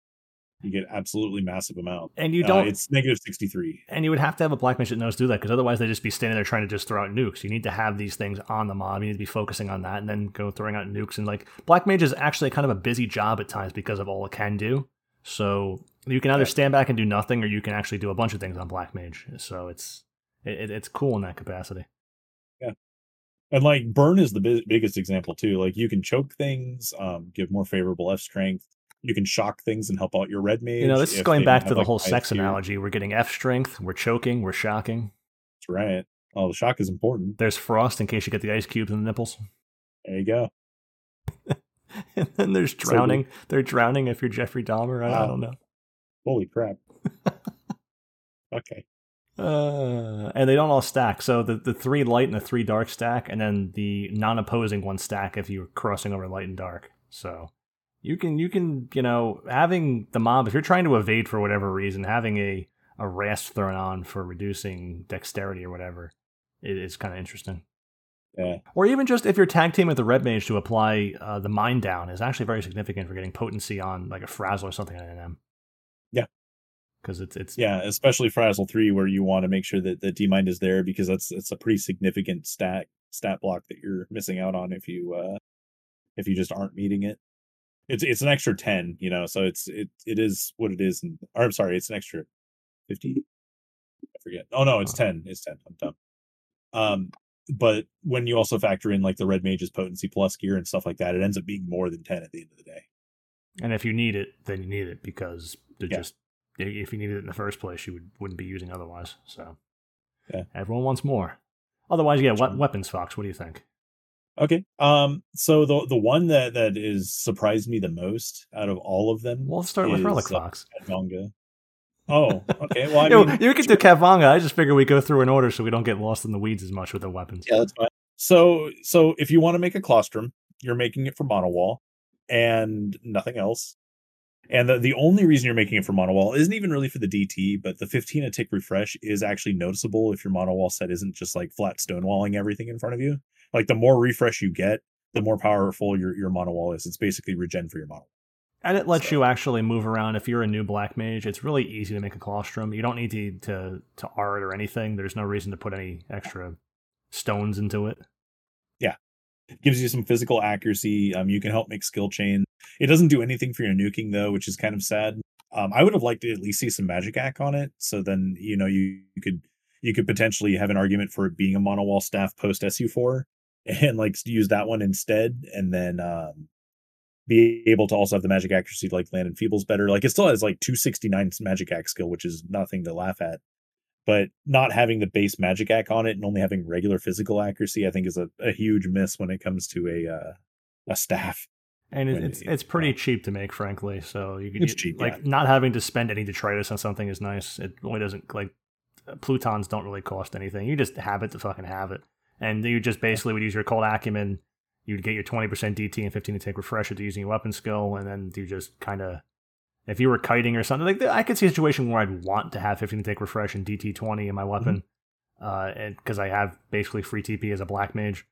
you get absolutely massive amount
And you
Uh,
don't
it's negative 63
and you would have to have a black mage that knows to do that because otherwise they'd just be standing there trying to just throw out nukes. You need to have these things on the mob. You need to be focusing on that and then go throwing out nukes. And like black mage is actually kind of a busy job at times because of all it can do. So you can either stand back and do nothing, or you can actually do a bunch of things on black mage. So it's it, it's cool in that capacity. Yeah.
And like burn is the bi- biggest example too. Like you can choke things, um, give more favorable F strength. You can shock things and help out your red mage.
You know, this is going back to the
like,
whole sex
tier.
analogy. We're getting F strength, we're choking, we're shocking.
That's right. Oh, the shock is important.
There's frost in case you get the ice cubes in the nipples.
There you go.
and then there's
So
drowning. They're drowning if you're Jeffrey Dahmer. I, I don't know.
Holy crap. okay.
Uh, and they don't all stack. So the, the three light and the three dark stack, and then the non-opposing one stack if you're crossing over light and dark. So you can you can you know having the mob if you're trying to evade for whatever reason, having a a rasp thrown on for reducing dexterity or whatever is kind of interesting.
Yeah.
Or even just if you're tag team with the red mage to apply uh, the mind down is actually very significant for getting potency on like a frazzle or something on them.
Yeah.
because it's it's
Yeah, especially Frazzle 3 where you want to make sure that the D mind is there because that's it's a pretty significant stat stat block that you're missing out on if you uh if you just aren't meeting it. It's it's an extra 10, you know, so it's it it is what it is and or I'm sorry, it's an extra 50. I forget. Oh no, it's 10. It's 10. I'm dumb. Um but when you also factor in like the red mage's potency plus gear and stuff like that, it ends up being more than 10 at the end of the day.
And if you need it, then you need it because they're
Yeah.
just if you needed it in the first place, you would wouldn't be using otherwise. So
Yeah.
everyone wants more. Otherwise, yeah, we- weapons, Fox. What do you think?
Okay. Um so the the one that that is surprised me the most out of all of them
Well, start with
is,
Relic
uh,
Fox.
Khatvanga. Oh, okay. Well, I
Yo,
mean,
you can do Khatvanga. I just figure we go through in order so we don't get lost in the weeds as much with the weapons.
yeah, that's fine. So, so if you want to make a Claustrum, you're making it for Mana Wall and nothing else. And the, the only reason you're making it for Mana Wall isn't even really for the DT, but the 15 a tick refresh is actually noticeable if your Mana Wall set isn't just like flat stonewalling everything in front of you. Like the more refresh you get, the more powerful your, your Mana Wall is. It's basically regen for your mono.
And it lets
So-
you actually move around. If you're a new black mage, it's really easy to make a Claustrum. You don't need to to to art or anything. There's no reason to put any extra stones into it. Yeah.
It gives you some physical accuracy. Um, you can help make skill chain. It doesn't do anything for your nuking though, which is kind of sad. Um, I would have liked to at least see some magic act on it, so then you know you, you could you could potentially have an argument for it being a Mana Wall staff post SU four, and like use that one instead, and then um, be able to also have the magic accuracy to like land and feebles better. Like it still has like two sixty nine magic act skill, which is nothing to laugh at. But not having the base magic act on it and only having regular physical accuracy, I think, is a, a huge miss when it comes to a uh, a staff.
And it, it's
it-
it's pretty cheap to make, frankly. So you can
cheap,
like
yeah.
not having to spend any detritus on something is nice. It really doesn't like plutons don't really cost anything. You just have it to fucking have it, and you just basically would use your occult acumen. You'd get your twenty percent DT and fifteen to take refresher to using your weapon skill, and then you just kind of. If you were kiting or something, like I could see a situation where I'd want to have 15 to take refresh and DT 20 in my weapon, uh, and because I have basically free TP as a black mage.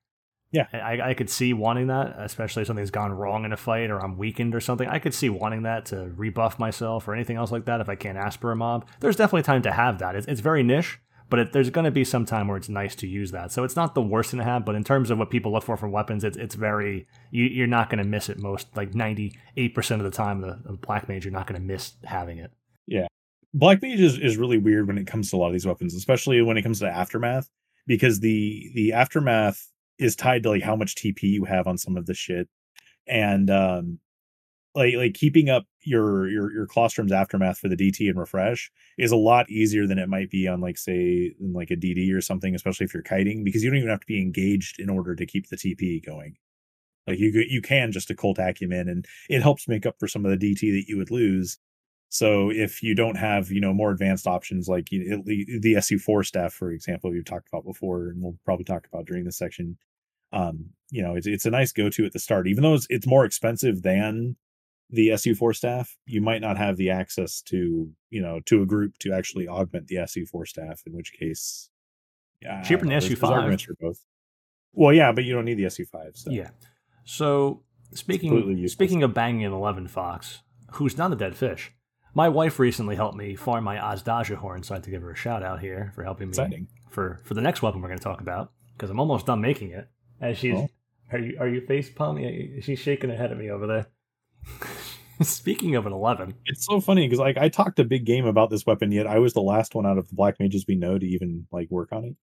Yeah.
I, I could see wanting that, especially if something's gone wrong in a fight or I'm weakened or something. I could see wanting that to rebuff myself or anything else like that if I can't Aspir a mob. There's definitely time to have that. It's, it's very niche, but it, there's going to be some time where it's nice to use that. So it's not the worst thing to have, but in terms of what people look for from weapons, it's, it's very, you, you're not going to miss it most, like 98% of the time, the, the Black Mage, you're not going to miss having it.
Yeah, Black Mage is, is really weird when it comes to a lot of these weapons, especially when it comes to aftermath, because the the aftermath is tied to like how much TP you have on some of the shit, and um, like like keeping up your your your Claustrum's aftermath for the DT and refresh is a lot easier than it might be on like say like a DD or something, especially if you're kiting, because you don't even have to be engaged in order to keep the TP going. Like you you can just occult acumen, and it helps make up for some of the DT that you would lose. So if you don't have, you know, more advanced options like the SU4 staff, for example, we've talked about before, and we'll probably talk about during this section. Um, you know, it's it's a nice go to at the start, even though it's it's more expensive than the SU4 staff. You might not have the access to, you know, to a group to actually augment the SU4 staff. In which case, yeah,
Cheaper than
know, there's- there's
SU5.
arguments both. Well, yeah, but you don't need the SU5. So.
Yeah. So speaking speaking of banging an eleven fox, who's not a dead fish, my wife recently helped me farm my Azdaja horn, so I had to give her a shout out here for helping me
Exciting.
for for the next weapon we're going to talk about because I'm almost done making it. As she's
Oh.
are you are you face palming? She's shaking her head at me over there. Speaking of an eleven,
It's so funny because like I talked a big game about this weapon, yet I was the last one out of the black mages we know to even like work on it.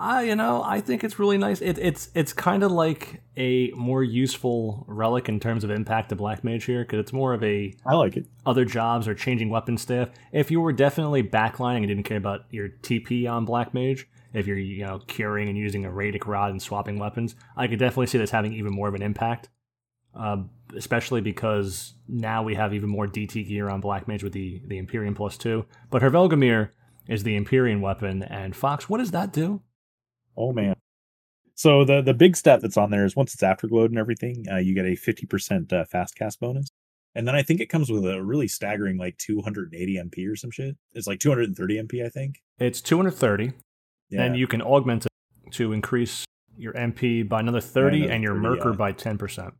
I you know I think it's really nice. It, it's it's kind of like a more useful relic in terms of impact to black mage here because it's more of a
I like it.
other jobs or changing weapon staff. If you were definitely backlining and didn't care about your TP on Black Mage, if you're you know curing and using a Radic Rod and swapping weapons, I could definitely see this having even more of an impact. Uh, especially because now we have even more DT gear on Black Mage with the the Imperium plus two. But Hvergelmir is the Empyrean weapon, and Fox, what does that do?
Oh man. So the the big stat that's on there is once it's afterglowed and everything, uh, you get a fifty percent uh, fast cast bonus, and then I think it comes with a really staggering like two hundred and eighty MP or some shit. It's like two hundred and thirty MP, I think.
It's 230,
Yeah.
and you can augment it to increase your MP by another 30
another
and your
30,
Myrkr
yeah.
by 10%.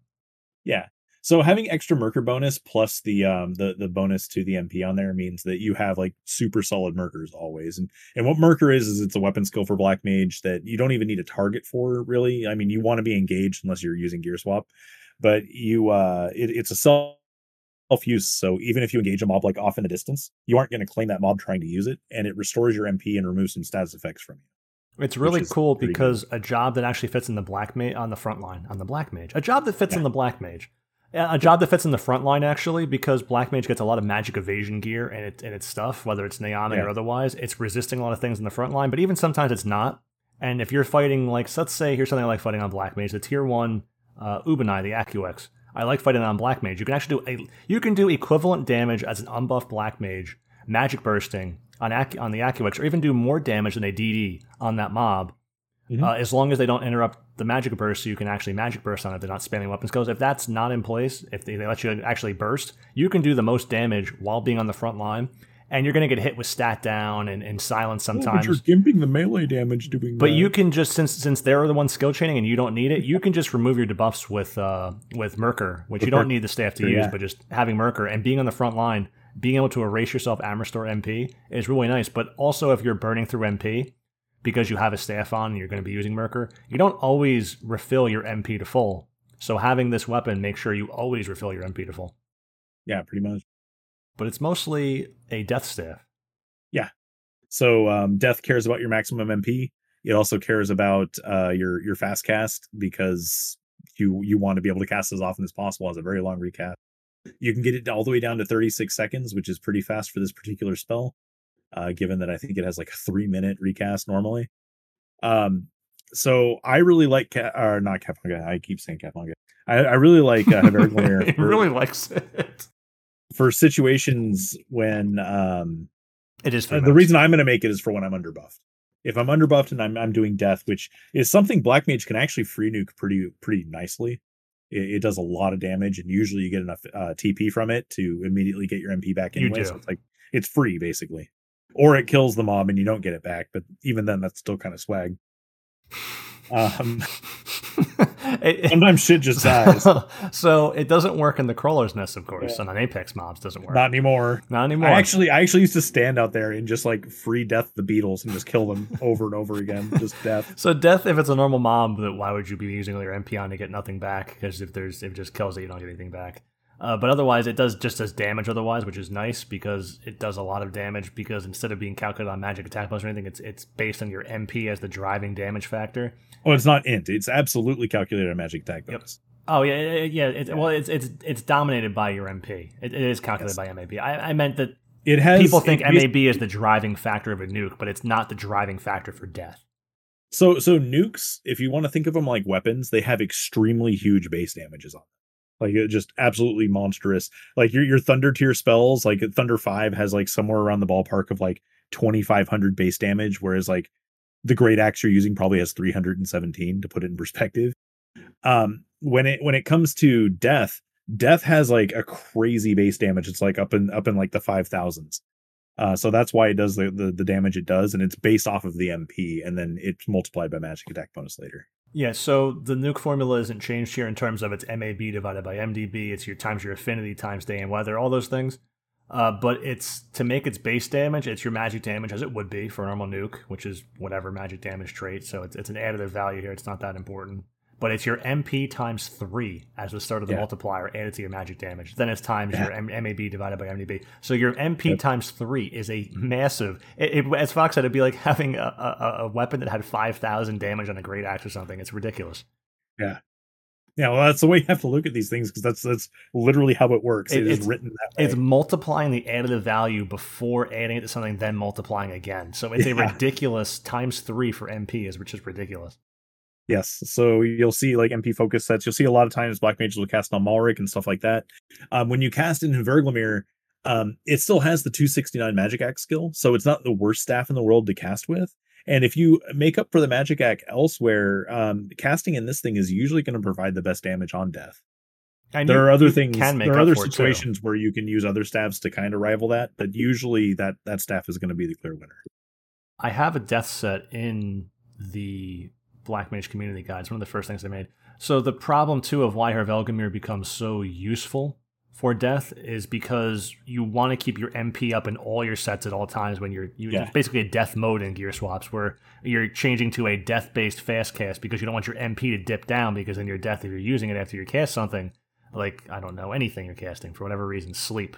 Yeah. So having extra Myrkr bonus plus the um the the bonus to the MP on there means that you have like super solid Myrkrs always. And and what Myrkr is is it's a weapon skill for Black Mage that you don't even need a target for really. I mean, you want to be engaged unless you're using Gear Swap, but you uh it, it's a self use. So even if you engage a mob like off in the distance, you aren't going to claim that mob trying to use it, and it restores your MP and removes some status effects from you.
It's really cool because a job that actually fits in the black mage on the front line on the black mage, a job that fits in the black mage, a job that fits in the front line actually because black mage gets a lot of magic evasion gear and it and its stuff, whether it's neonic
Yeah.
or otherwise. It's resisting a lot of things in the front line, but even sometimes it's not. And if you're fighting like, so let's say here's something I like fighting on black mage, the tier one uh, Ubanai, the AcuX. I like fighting on black mage. You can actually do a you can do equivalent damage as an unbuffed black mage, magic bursting on Acu- on the AcuX, or even do more damage than a DD on that mob
Mhm.
uh, as long as they don't interrupt the magic burst so you can actually magic burst on it. They're not spamming weapon skills. If that's not in place, if they, they let you actually burst, you can do the most damage while being on the front line. And you're going to get hit with stat down and, and silence sometimes.
Oh, but you're gimping the melee damage doing
But
that.
you can just since since they're the ones skill chaining and you don't need it, you can just remove your debuffs with uh with Myrkr, which you don't need the staff to
Sure,
use, but just having Myrkr and being on the front line, being able to erase yourself and restore MP is really nice. But also if you're burning through MP because you have a staff on and you're going to be using Myrkr, you don't always refill your MP to full. So having this weapon makes sure you always refill your MP to full.
Yeah, pretty much.
But it's mostly a death staff. Yeah.
So um, Death cares about your maximum MP. It also cares about uh, your your fast cast because you you want to be able to cast as often as possible. Has a very long recast. You can get it all the way down to 36 seconds, which is pretty fast for this particular spell. Uh, given that I think it has like a three minute recast normally. Um, so I really like or not Caponga. I keep saying Caponga. I, I really like uh, Havaric Lumiere
it
for-
really likes it.
for situations when um
It is
uh, the reason I'm going to make it is for when I'm underbuffed. If I'm underbuffed and I'm I'm doing death, which is something Black Mage can actually free nuke pretty pretty nicely. It, it does a lot of damage, and usually you get enough uh, TP from it to immediately get your MP back anyway. So it's like it's free basically, or it kills the mob and you don't get it back. But even then, that's still kind of swag. Um,
It-
sometimes shit just dies.
so it doesn't work in the crawler's nest, of course,
Yeah.
and on Apex mobs doesn't work.
Not anymore.
Not anymore.
I actually, I actually used to stand out there and just like free death the beetles and just kill them over and over again. Just death.
so death, if it's a normal mob, then why would you be using all your MP on to get nothing back? Because if there's if it just kills it, you don't get anything back. Uh, but otherwise, it does just does damage otherwise, which is nice because it does a lot of damage. Because instead of being calculated on magic attack bonus or anything, it's it's based on your MP as the driving damage factor.
Oh, it's not int. It's absolutely calculated on magic attack bonus.
Oh yeah, yeah, yeah. It, well, it's it's it's dominated by your MP. It, it is calculated by MAB. I, I meant that
It has
people think
it-
MAB is the driving factor of a nuke, but it's not the driving factor for death.
So so nukes, if you want to think of them like weapons, they have extremely huge base damages on them. Like it just absolutely monstrous. Like your your thunder tier spells, like Thunder 5 has like somewhere around the ballpark of like 2500 base damage whereas like the great axe you're using probably has 317 to put it in perspective. Um when it when it comes to death, death has like a crazy base damage. It's like up in up in like the 5000s. Uh, so that's why it does the, the the damage it does, and it's based off of the MP, and then it's multiplied by magic attack bonus later.
Yeah, so the nuke formula isn't changed here in terms of its MAB divided by MDB. It's your times your affinity times day and weather, all those things. Uh, but it's to make its base damage, it's your magic damage as it would be for a normal nuke, which is whatever magic damage trait. So it's, it's an additive value here. It's not that important. But it's your MP times three as the start of the
Yeah.
multiplier added to your magic damage. Then it's times
Yeah.
your M- MAB divided by MDB. So your MP
Yep.
times three is a massive. It, it, as Fox said, it'd be like having a, a, a weapon that had five thousand damage on a great axe or something. It's ridiculous.
Yeah, yeah, well, that's the way you have to look at these things because that's that's literally how it works.
It-
it is written that way.
It's multiplying the additive value before adding it to something, then multiplying again. So it's a ridiculous times three for MP is which is ridiculous.
Yes, so you'll see like MP focus sets. You'll see a lot of times black mages will cast on Malric and stuff like that. Um, when you cast in Hvergelmir, um, it still has the 269 magic axe skill, so it's not the worst staff in the world to cast with. And if you make up for the magic axe elsewhere, um, casting in this thing is usually going to provide the best damage on death.
And
there
you-
are other
you
things.
Can make
There are other
for it, too.
situations where you can use other staffs to kind of rival that, but usually that that staff is going to be the clear winner.
I have a death set in the Black Mage Community Guide. It's one of the first things I made. So the problem too of why Hvergelmir becomes so useful for death is because you want to keep your MP up in all your sets at all times when you're you,
Yeah.
basically a death mode in gear swaps where you're changing to a death based fast cast because you don't want your MP to dip down because then your death if you're using it after you cast something like I don't know anything you're casting for whatever reason sleep.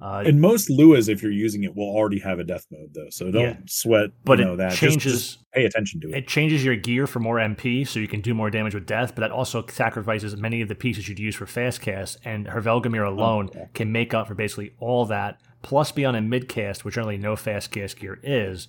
Uh,
And most Luas, if you're using it, will already have a death mode though, so don't
Yeah.
sweat.
but
you know
it
that.
Changes
just pay attention to it.
it changes your gear for more MP, so you can do more damage with death, but that also sacrifices many of the pieces you'd use for fast cast, and Hvergelmir alone
Oh, yeah.
can make up for basically all that, plus be on a mid cast, which generally no fast cast gear is.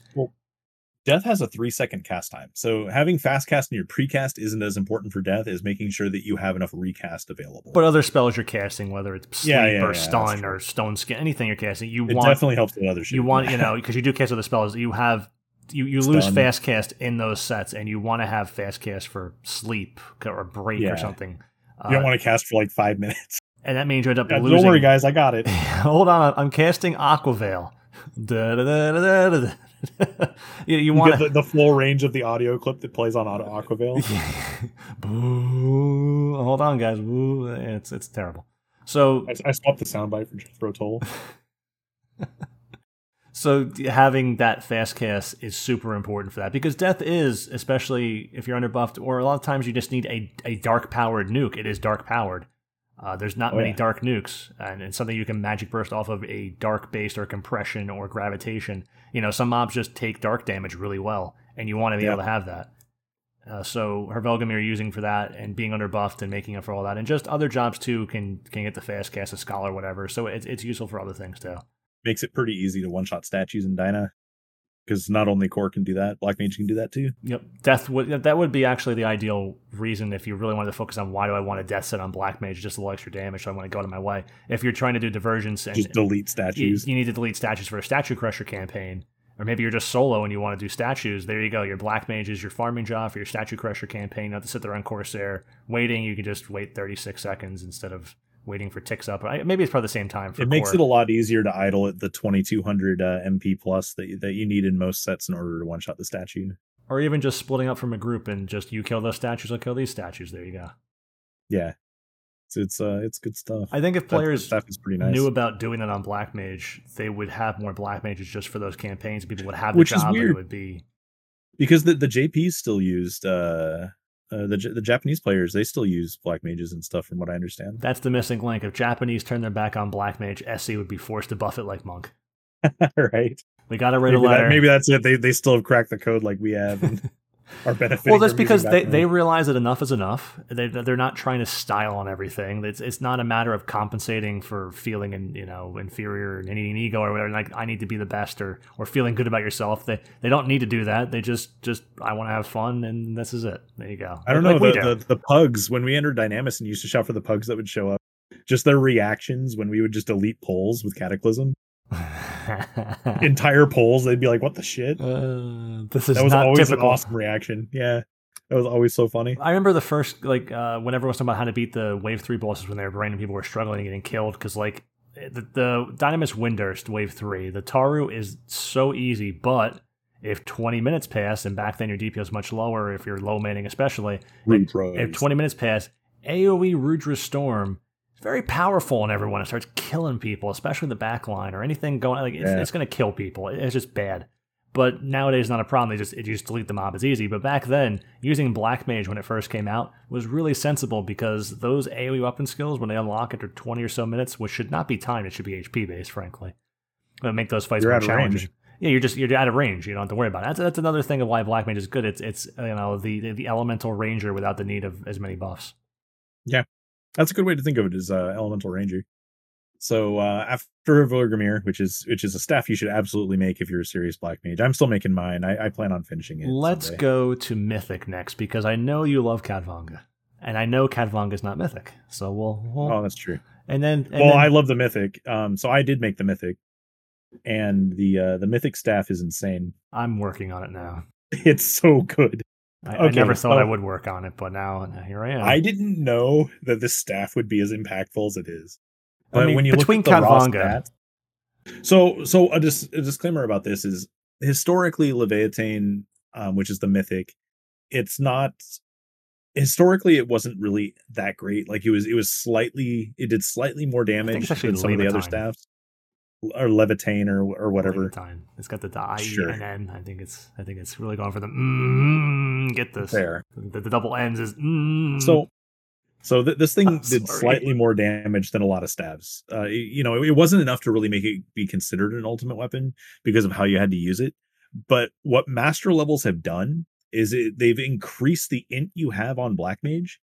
Death has a three second cast time, so having fast cast in your precast isn't as important for death as making sure that you have enough recast available.
But other spells you're casting, whether it's sleep
Yeah, yeah,
or
yeah,
stun or stone skin, anything you're casting, you
it
want
definitely helps with other shit.
you want you know because you do cast other spells, you have you, you lose fast cast in those sets, and you want to have fast cast for sleep or break or something.
You don't
Uh,
want to cast for like five minutes.
and that means you end up losing.
don't worry, guys, I got it.
Hold on, I'm casting Aquaveil. Da, da, da, da, da, da. you, you want
the, the full range of the audio clip that plays on Auto Aquaveil.
Boo. Hold on, guys. Boo. It's it's terrible. So
I, I swapped the soundbite for Jethro Tull.
so having that fast cast is super important for that because death is, especially if you're underbuffed, or a lot of times you just need a, a dark powered nuke. It is dark powered. Uh, there's not
Oh,
many
yeah.
dark nukes, and it's something you can magic burst off of a dark based or compression or gravitation. You know, some mobs just take dark damage really well, and you want to be
Yeah.
able to have that. Uh, so Hvergelmir using for that and being underbuffed and making up for all that, and just other jobs too can can get the fast cast a scholar whatever. So it's it's useful for other things too.
Makes it pretty easy to one shot statues in Dyna. Because not only Core can do that, Black Mage can do that too.
Yep, death would that would be actually the ideal reason if you really wanted to focus on why do I want a death set on black mage just a little extra damage so I want to go out of my way. If you're trying to do divergence and
Just delete statues.
you need to delete statues for a statue crusher campaign, or maybe you're just solo and you want to do statues. There you go. Your black mage is your farming job for your statue crusher campaign. Not to sit there on Corsair waiting. You can just wait 36 seconds instead of waiting for ticks up. I- Maybe it's probably the same time. For
it makes
core.
it a lot easier to idle at the 2200 uh, MP plus that, you- that you need in most sets in order to one shot the statue.
or even just splitting up from a group and just you kill those statues, I'll kill these statues. There you go.
Yeah. So it's uh it's good stuff.
I think if
That- that
players
pretty nice.
knew about doing that on Black Mage, they would have more Black Mages just for those campaigns. People would have the
Which is
job, it
weird.
would be
because the the JPs still used uh, uh the the Japanese players they still use black mages and stuff from what I understand.
that's the missing link. If Japanese turn their back on Black Mage, SC would be forced to buff it like Monk.
right.
We got to write
Maybe,
a letter.
that, maybe that's it. They they still have cracked the code like we have and are benefiting.
well, that's because they, they realize that enough is enough. They, they're not trying to style on everything. It's, it's not a matter of compensating for feeling in, you know inferior and needing an ego or whatever. Like I need to be the best or or feeling good about yourself. They they don't need to do that. They just just I want to have fun and this is it. There you go.
I don't
Like
know the,
do.
the the pugs when we entered Dynamis and used to shout for the pugs that would show up. Just their reactions when we would just delete polls with Cataclysm. Entire polls, they'd be like, "What the shit?"
Uh, this is
That was
not
always
typical.
an awesome reaction. Yeah, that was always so funny.
I remember the first like uh, when everyone was talking about how to beat the wave three bosses when they were random people were struggling and getting killed because like the, the Dynamis Windurst wave three the Taru is so easy, but if 20 minutes pass and back then your DP is much lower if you're low manning especially if 20 minutes pass AoE Rudra Storm is very powerful on everyone. It starts killing people, especially the back line or anything going like it's,
Yeah.
it's going to kill people. It's just bad. But nowadays, it's not a problem. They just it, you just delete the mob. It's easy. But back then, using Black Mage when it first came out was really sensible because those AoE weapon skills, when they unlock after 20 or so minutes, which should not be timed, it should be HP based, frankly. But make those fights
You're
more challenging.
range.
Yeah, you're just you're out of range. You don't have to worry about it. That's, that's another thing of why Black Mage is good. It's it's you know the the elemental ranger without the need of as many buffs.
That's a good way to think of it as uh, elemental ranger. So uh, after Hvergelmir, which is which is a staff you should absolutely make if you're a serious black mage. I'm still making mine. I, I plan on finishing it.
Let's
someday.
go to Mythic next because I know you love Khatvanga, and I know Khatvanga is not Mythic. So we'll, we'll
Oh, that's true.
and then and
well,
then-
I love the mythic. Um, so I did make the mythic, and the uh, the mythic staff is insane.
I'm working on it now.
It's so good.
I, I never thought I would work on it, but now now here I am.
I didn't know that this staff would be as impactful as it is.
I
But
mean,
when you
between
look at the
Khatvanga-
stats- so so a, dis- a disclaimer about this is historically Leviathan, um, which is the mythic, it's not historically it wasn't really that great. Like it was it was slightly it did slightly more damage than some of the other staffs. Or Levitain or or whatever.
Time. It's got the I
Sure.
and N. I think it's I think it's really going for the mm, get this.
There.
The, the double N's is mm.
So, so th- this thing
I'm
did
sorry.
slightly more damage than a lot of stabs. Uh, you know, it, it wasn't enough to really make it be considered an ultimate weapon because of how you had to use it. But what master levels have done is it, they've increased the int you have on black mage.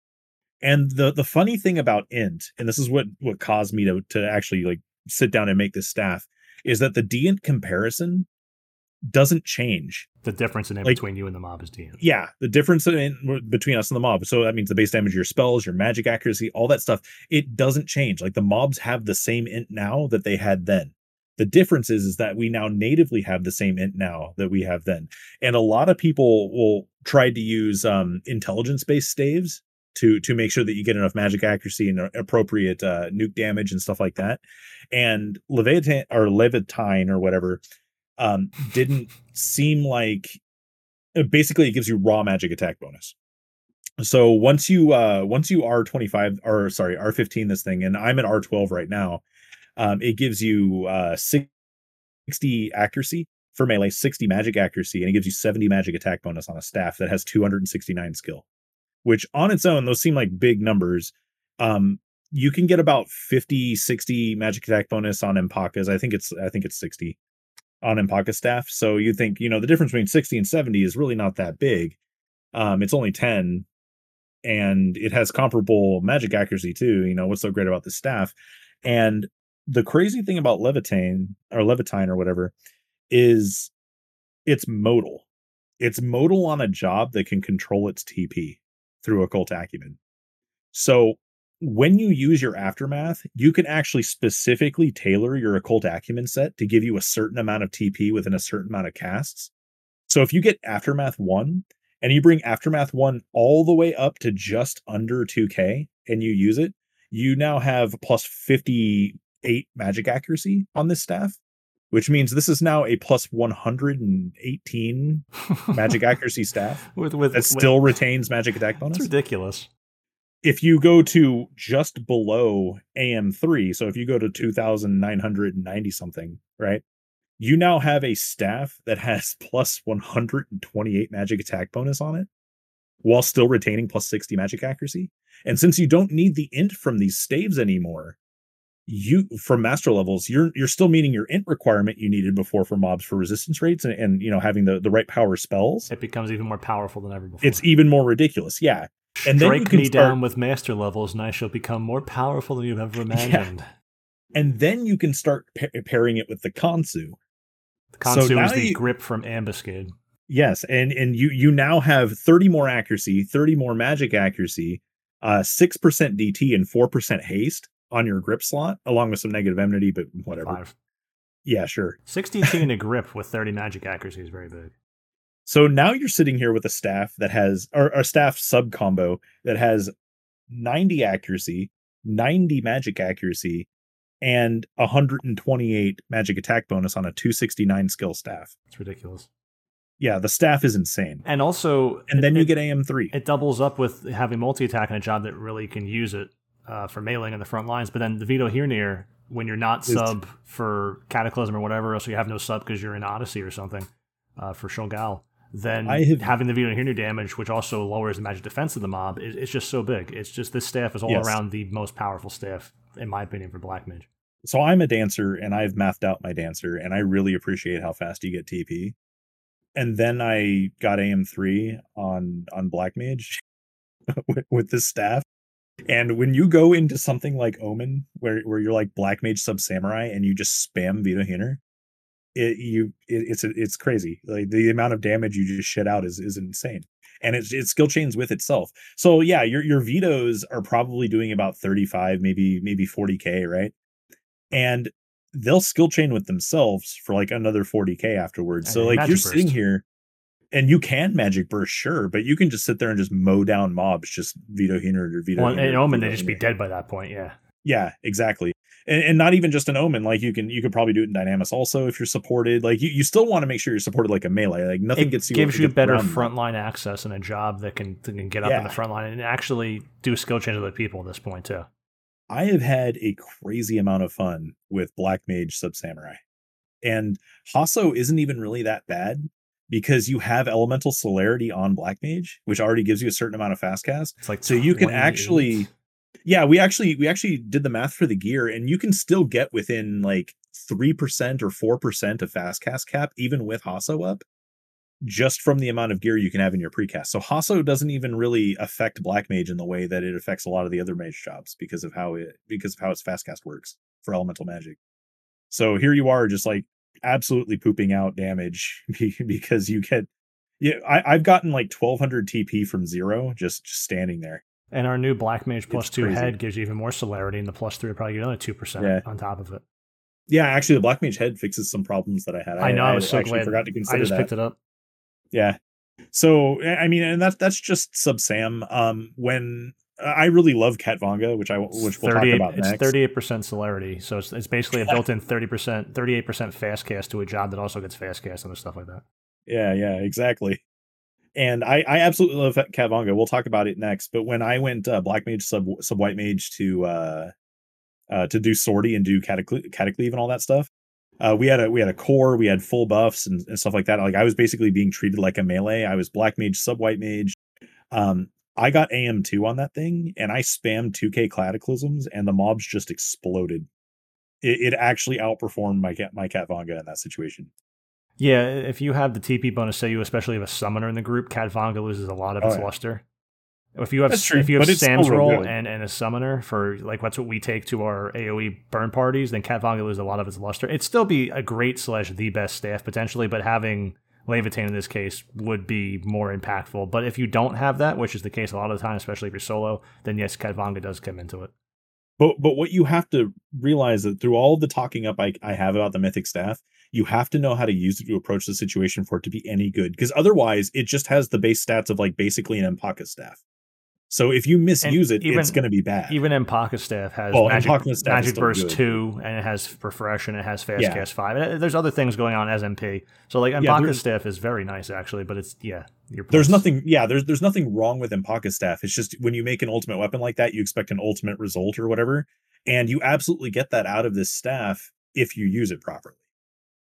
And the the funny thing about int, and this is what what caused me to to actually like sit down and make this staff, is that the dINT comparison doesn't change
the difference in it
like-
between you and the mob is DM.
yeah, the difference in, between us and the mob. So that means the base damage, your spells, your magic accuracy, all that stuff. It doesn't change. Like the mobs have the same int now that they had then. The difference is, is that we now natively have the same int now that we have then. And a lot of people will try to use um, intelligence based staves to to make sure that you get enough magic accuracy and appropriate uh, nuke damage and stuff like that. And Leviathan or Levitine or whatever um, didn't seem like uh, basically it gives you raw magic attack bonus. So once you uh once you are 25 or sorry R15 this thing and I'm at R12 right now, um, it gives you uh 60 accuracy for melee, 60 magic accuracy, and it gives you 70 magic attack bonus on a staff that has 269 skill which on its own, those seem like big numbers. Um, you can get about 50, 60 magic attack bonus on Mpaca's. I think it's I think it's 60 on Mpaca staff. So you think, you know, the difference between 60 and 70 is really not that big. Um, it's only 10 and it has comparable magic accuracy too. You know, what's so great about this staff? And the crazy thing about Levitane or Levitine or whatever is it's modal. It's modal on a job that can control its TP through occult acumen. So when you use your aftermath, you can actually specifically tailor your occult acumen set to give you a certain amount of TP within a certain amount of casts. So if you get aftermath 1 and you bring aftermath 1 all the way up to just under 2k and you use it, you now have plus 58 magic accuracy on this staff which means this is now a plus 118 magic accuracy staff
with with
that still with, retains magic attack bonus.
It's ridiculous.
If you go to just below AM3, so if you go to 2990 something, right? You now have a staff that has plus 128 magic attack bonus on it while still retaining plus 60 magic accuracy. And since you don't need the int from these staves anymore, you from master levels you're you're still meeting your int requirement you needed before for mobs for resistance rates and, and you know having the the right power spells.
It becomes even more powerful than ever before.
it's even more ridiculous yeah.
And then Strike me start, down with master levels and i shall become more powerful than you've ever imagined.
Yeah. and then you can start pa- pairing it with the Khonsu
the Khonsu so is the you, grip from ambuscade.
Yes and and you you now have 30 more accuracy 30 more magic accuracy uh 6% dt and 4% haste on your grip slot, along with some negative enmity, but whatever. Five. Yeah, sure.
16 a grip with 30 magic accuracy is very big.
So now you're sitting here with a staff that has, or a staff sub combo that has 90 accuracy, 90 magic accuracy, and 128 magic attack bonus on a 269 skill staff.
It's ridiculous.
Yeah, the staff is insane.
And also,
and then it, you get AM3.
It doubles up with having multi attack in a job that really can use it uh, for mailing in the front lines. But then the Vidohunir, when you're not sub for Cataclysm or whatever, else you have no sub because you're in Odyssey or something uh, for Sheol Gaol, then have, having the Vidohunir damage, which also lowers the magic defense of the mob, it, it's just so big. It's just this staff is all yes. around the most powerful staff, in my opinion, for Black Mage.
So I'm a dancer and I've mathed out my dancer, and I really appreciate how fast you get TP. And then I got AM3 on on Black Mage with, with this staff and when you go into something like Omen, where where you're like Black Mage Sub Samurai and you just spam Vidohunir, it you it, it's it's crazy. Like the amount of damage you just shit out is is insane, and it's it skill chains with itself. So yeah, your your Vitos are probably doing about 35, maybe maybe 40k, right? And they'll skill chain with themselves for like another 40k afterwards. So like you're burst. sitting here and you can magic burst, sure, but you can just sit there and just mow down mobs, just Vidohunir or Vito.
Well, and Omen, they just be dead by that point. Yeah.
Yeah, exactly. And, and, not even just an omen. Like you can you could probably do it in Dynamis also if you're supported. Like you, you still want to make sure you're supported like a melee. Like nothing
it
gets you
gives you better frontline access and a job that can, that can get up yeah. in the front line and actually do skill change with other people at this point too.
I have had a crazy amount of fun with Black Mage Sub Samurai. And Hasso isn't even really that bad because you have elemental celerity on black mage which already gives you a certain amount of fast cast
it's like
so you can actually yeah we actually we actually did the math for the gear and you can still get within like 3% or 4% of fast cast cap even with Hasso up just from the amount of gear you can have in your precast. So Hasso doesn't even really affect Black Mage in the way that it affects a lot of the other mage jobs because of how it because of how its fast cast works for elemental magic. So here you are just like absolutely pooping out damage because you get yeah I, have gotten like 1200 TP from zero just, just standing there.
And our new Black Mage plus two crazy. head gives you even more celerity, and the plus three probably get another two percent yeah. on top of it.
Yeah, actually, the Black Mage head fixes some problems that I had.
I, know. I, was so
actually
glad.
forgot to consider
I just
that.
picked it up.
Yeah. So I I mean, and that's that's just sub Sam. Um, when I really love Khatvanga, which I which we'll talk
38
about
it's 38% celerity. So it's, it's basically a built in 30%, 38% fast cast to a job that also gets fast cast and stuff like that.
Yeah, yeah, exactly. And I, I absolutely love Khatvanga. We'll talk about it next. But when I went uh, Black Mage sub sub White Mage to uh, uh, to do sortie and do Catacle- Catacleve and all that stuff, uh, we had a we had a core, we had full buffs and, and stuff like that. Like I was basically being treated like a melee. I was Black Mage sub White Mage. Um, I got AM2 on that thing and I spammed 2k cataclysms and the mobs just exploded. It, it actually outperformed my cat my Khatvanga in that situation.
Yeah, if you have the TP bonus, say you especially have a summoner in the group, Khatvanga loses a lot of
Oh,
its
yeah.
luster. If you have
That's true,
if you have
but it's still
Sam's roll and, and a summoner for like that's what we take to our AOE burn parties, then Khatvanga loses a lot of its luster. It'd still be a great slash the best staff potentially, but having Levitain in this case would be more impactful. But if you don't have that, which is the case a lot of the time, especially if you're solo, then yes, Khatvanga does come into it.
But but what you have to realize that through all the talking up I, I have about the mythic staff, you have to know how to use it to approach the situation for it to be any good. Because otherwise, it just has the base stats of like basically an Mpaca staff. So if you misuse it,
even-
it's going to be bad.
Even Mpaca staff has
Well,
magic,
staff
magic burst
good.
two, and it has refresh, and it has fast
Yeah.
cast five. And uh, there's other things going on as MP. So like
Yeah,
staff is very nice actually, but it's yeah. Your
there's nothing, yeah. There's there's nothing wrong with Mpaca staff. It's just when you make an ultimate weapon like that, you expect an ultimate result or whatever, and you absolutely get that out of this staff if you use it properly.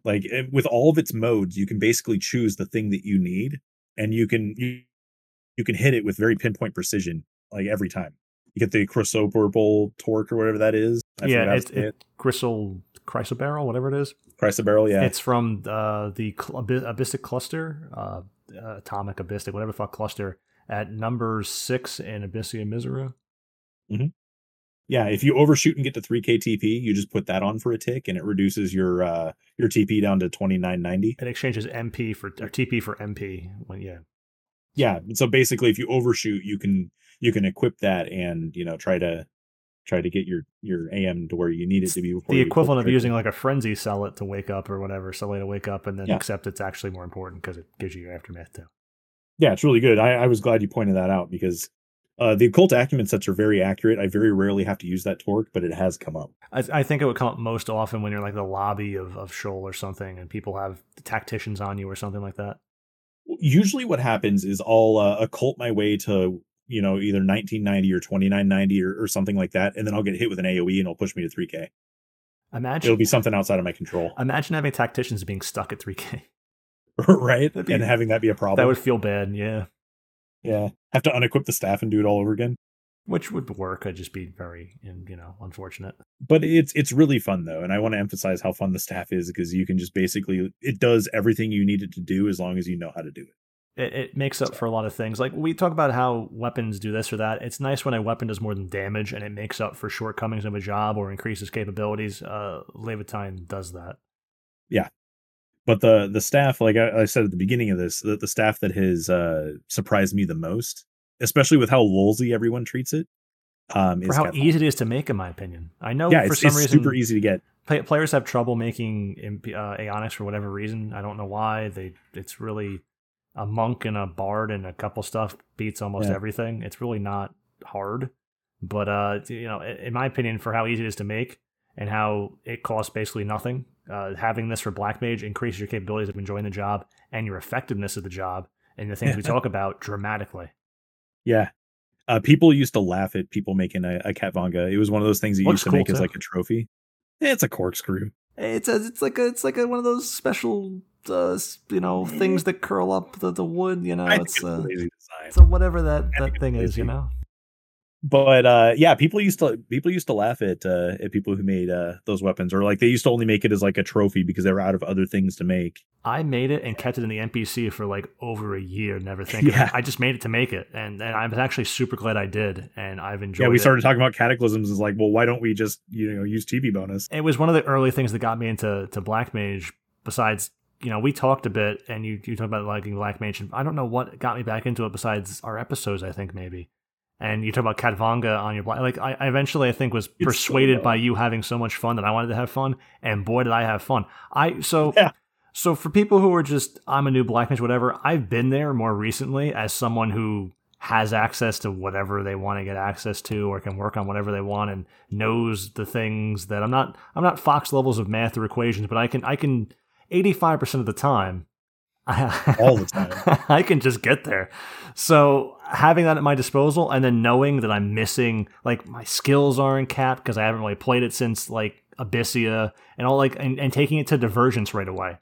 Like with all of its modes, you can basically choose the thing that you need, and you can you you can hit it with very pinpoint precision, like every time. You get the Chrysoberyl torque or whatever that is. I
yeah, it's it, Chrysoberyl, whatever it is.
Chrysoberyl, yeah.
It's from uh, the cl- Abystic cluster, uh, atomic Abystic, whatever the fuck cluster at number six in Abyssea Misareaux.
Yeah, if you overshoot and get to 3k TP, you just put that on for a tick and it reduces your uh your TP down to 2990.
It exchanges MP for or TP for MP. When, yeah,
Yeah, so basically if you overshoot, you can you can equip that and, you know, try to try to get your your AM to where you need it to be before
the equivalent of using like a frenzy sell it to wake up or whatever, sell it to wake up, and then
Yeah.
accept it's actually more important because it gives you your aftermath too.
Yeah, it's really good. I, I was glad you pointed that out because uh the occult acumen sets are very accurate. I very rarely have to use that torque, but it has come up.
I, I think it would come up most often when you're like the lobby of of Sheol or something, and people have tacticians on you or something like that.
Usually what happens is I'll uh, occult my way to you know either 1990 or 2990 or, or something like that and then I'll get hit with an AoE and it'll push me to 3k.
Imagine
It'll be something outside of my control.
imagine having tacticians being stuck at 3K.
right?
Be-
and having that be a problem.
That would feel bad, yeah.
yeah. Have to unequip the staff and do it all over again.
Which would work. It'd just be very, you know, unfortunate.
But it's it's really fun though, and I want to emphasize how fun the staff is because you can just basically it does everything you need it to do as long as you know how to do it.
It, it makes up for a lot of things. Like we talk about how weapons do this or that. It's nice when a weapon does more than damage and it makes up for shortcomings of a job or increases capabilities. Uh, Laevateinn does that.
Yeah, but the the staff, like I, I said at the beginning of this, the, the staff that has uh surprised me the most, especially with how lolsy everyone treats it, um,
For
is
how easy it is to make, in my opinion. I know
yeah,
for
it's,
some
it's
reason
super easy to get.
play, players have trouble making uh, Aeonics for whatever reason. I don't know why. They it's really a monk and a bard and a couple stuff beats almost
Yeah.
everything. It's really not hard, but uh, you know, in in my opinion, for how easy it is to make and how it costs basically nothing, uh, having this for Black Mage increases your capabilities of enjoying the job and your effectiveness of the job and the things we talk about dramatically.
Yeah. Uh, people used to laugh at people making a, a Khatvanga. It was one of those things you
Looks
used to
cool,
make as like a trophy. It's a corkscrew.
It's a, it's like a, it's like a, one of those special, uh, you know, things that curl up the, the wood. You know,
I
it's
it's a design.
so whatever that
I
that thing
it's
is, you know.
But uh yeah people used to people used to laugh at uh at people who made uh those weapons or like they used to only make it as like a trophy because they were out of other things to make
I made it and kept it in the NPC for like over a year, never thinking.
Yeah.
I just made it to make it, and and I'm actually super glad I did, and I've enjoyed.
yeah we
it.
started talking about cataclysms is like well why don't we just you know use TP bonus
It was one of the early things that got me into to Black Mage. Besides, you know, we talked a bit, and you you talked about liking Black Mage, I don't know what got me back into it besides our episodes. I think maybe, And you talk about Khatvanga on your black. Like I, I eventually, I think, was
so
persuaded
low.
by you having so much fun that I wanted to have fun, and boy, did I have fun. I so
Yeah.
so for people who are just I'm a new black mage, whatever. I've been there more recently as someone who has access to whatever they want to get access to or can work on whatever they want and knows the things that I'm not I'm not fox levels of math or equations, but I can I can 85% of the time
All the time.
I can just get there. So having that at my disposal and then knowing that I'm missing like my skills aren't capped because I haven't really played it since like Abyssea and all like and, and taking it to divergence right away.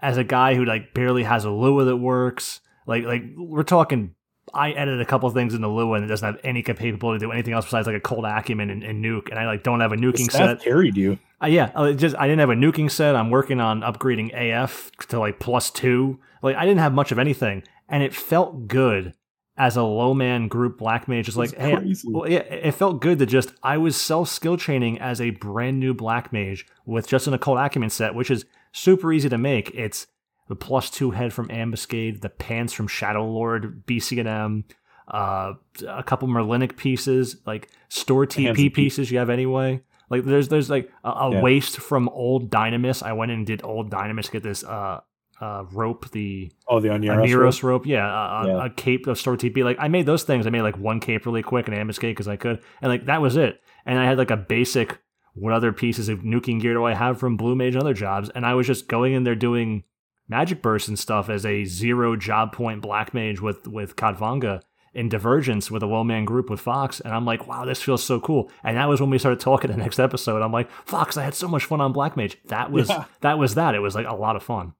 As a guy who like barely has a Lua that works, like like we're talking I edited a couple things in the Lua and it doesn't have any capability to do anything else besides like occult acumen and, and nuke, and I like don't have a nuking set.
carried you.
Uh, yeah, uh, it just I didn't have a nuking set. I'm working on upgrading AF to like plus two. Like I didn't have much of anything, and it felt good as a low man group black mage. Just like hey, well, yeah, it felt good to just I was self skill chaining as a brand new black mage with just an occult acumen set, which is super easy to make. It's the plus two head from Ambuscade, the pants from Shadow Lord, BCNM, uh, a couple Merlinic pieces, like store TP pieces you have anyway. Like there's there's like a, a
Yeah.
waist from old Dynamis. I went and did old Dynamis to get this uh uh rope, the
Oh, the
a
Oneiros.
Neros rope, yeah, a, a-
Yeah.
a cape of store TP. Like I made those things. I made like one cape really quick and ambuscade because I could, and like that was it. And I had like a basic what other pieces of nuking gear do I have from Blue Mage and other jobs, and I was just going in there doing magic bursts and stuff as a zero job point black mage with with Khatvanga in Divergence with a low man group with Fox, and I'm like, wow, this feels so cool. And that was when we started talking the next episode. I'm like, Fox, I had so much fun on Black Mage. That was
Yeah.
that was that. It was like a lot of fun.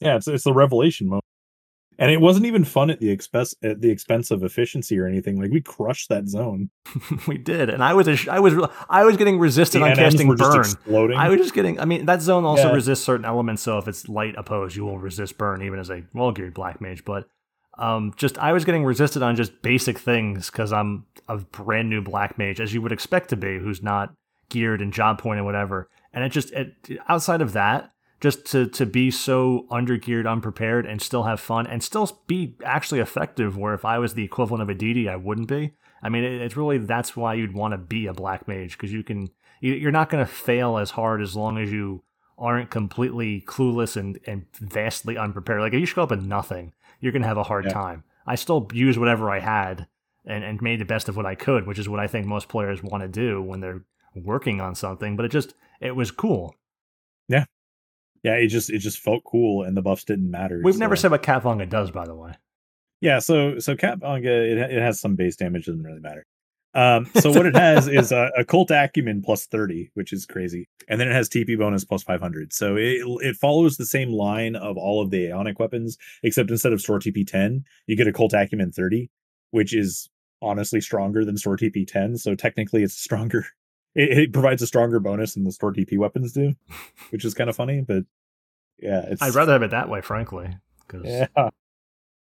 Yeah, it's it's the revelation moment. And it wasn't even fun at the expense at the expense of efficiency or anything. Like we crushed that zone.
we did, and I was a, I was I was getting resisted
The
on
NMs
casting burn. I was just getting. I mean, that zone also
Yeah.
resists certain elements. So if it's light opposed, you will resist burn, even as a well geared black mage. But um, just I was getting resisted on just basic things because I'm a brand new black mage, as you would expect to be, who's not geared and job point and whatever. And it just it, outside of that, just to to be so undergeared, unprepared, and still have fun and still be actually effective. Where if I was the equivalent of a DD, I wouldn't be. I mean, it, it's really that's why you'd want to be a black mage because you can you, you're not going to fail as hard as long as you aren't completely clueless and and vastly unprepared. Like if you show up with nothing, you're going to have a hard
Yeah.
time. I still used whatever I had and and made the best of what I could, which is what I think most players want to do when they're working on something. But it just it was cool.
yeah, it just it just felt cool, and the buffs didn't matter.
We've never said what Khatvanga does, by the way.
Yeah, so so Cat it it has some base damage, doesn't really matter. Um, so what it has is a, occult acumen plus thirty, which is crazy, and then it has TP bonus plus five hundred. So it it follows the same line of all of the Aeonic weapons, except instead of store TP ten, you get occult acumen thirty, which is honestly stronger than store TP ten. So technically, it's stronger. It, it provides a stronger bonus than the store TP weapons do, which is kind of funny. But yeah, it's
I'd rather have it that way, frankly. Because
yeah.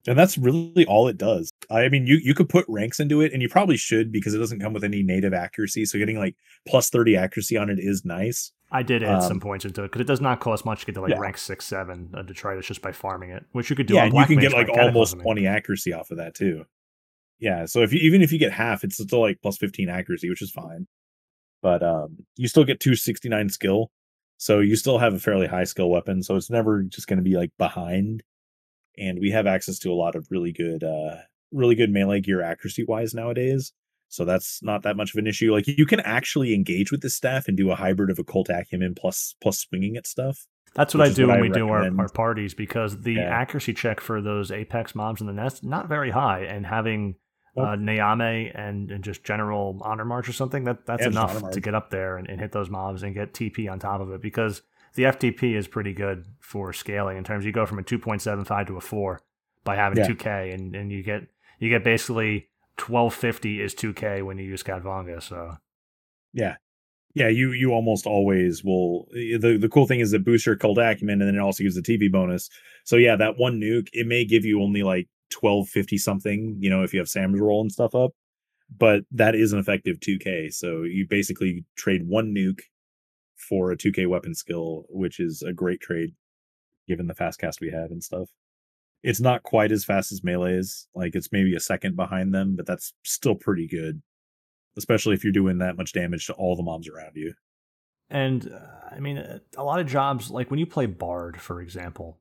And that's really all it does. I mean, you you could put ranks into it, and you probably should because it doesn't come with any native accuracy. So getting like plus thirty accuracy on it is nice.
I did add
Um,
some points into it because it does not cost much to get to like
Yeah.
rank six, seven uh, detritus just by farming it, which you could do.
yeah, and you can get like almost twenty accuracy off of that too. Yeah, so if you even if you get half, it's still like plus fifteen accuracy, which is fine. But um, you still get two sixty nine skill, so you still have a fairly high skill weapon. So it's never just going to be like behind. And we have access to a lot of really good, uh, really good melee gear accuracy wise nowadays. So that's not that much of an issue. Like you can actually engage with this staff and do a hybrid of occult acumen plus plus swinging at stuff.
That's what I do
what
when
I
we do our, our parties because the
Yeah.
accuracy check for those apex mobs in the nest not very high, and having
Nope.
uh, Nyame and, and just general honor march or something that that's
Yeah,
enough to get up there and, and hit those mobs and get TP on top of it because the FTP is pretty good for scaling in terms you go from a two point seven five to a four by having
Yeah.
two K and, and you get you get basically twelve fifty is two K when you use Khatvanga so
Yeah. Yeah, you you almost always will the the cool thing is that boosts your cult acumen and then it also gives the TP bonus. So yeah, that one nuke, it may give you only like twelve fifty something, you know, if you have Sam's roll and stuff up. But that is an effective 2K. So you basically trade one nuke for a 2K weapon skill, which is a great trade given the fast cast we have and stuff. It's not quite as fast as melee's. Like it's maybe a second behind them, but that's still pretty good. Especially if you're doing that much damage to all the mobs around you.
And uh, I mean, uh, a lot of jobs, like when you play Bard, for example,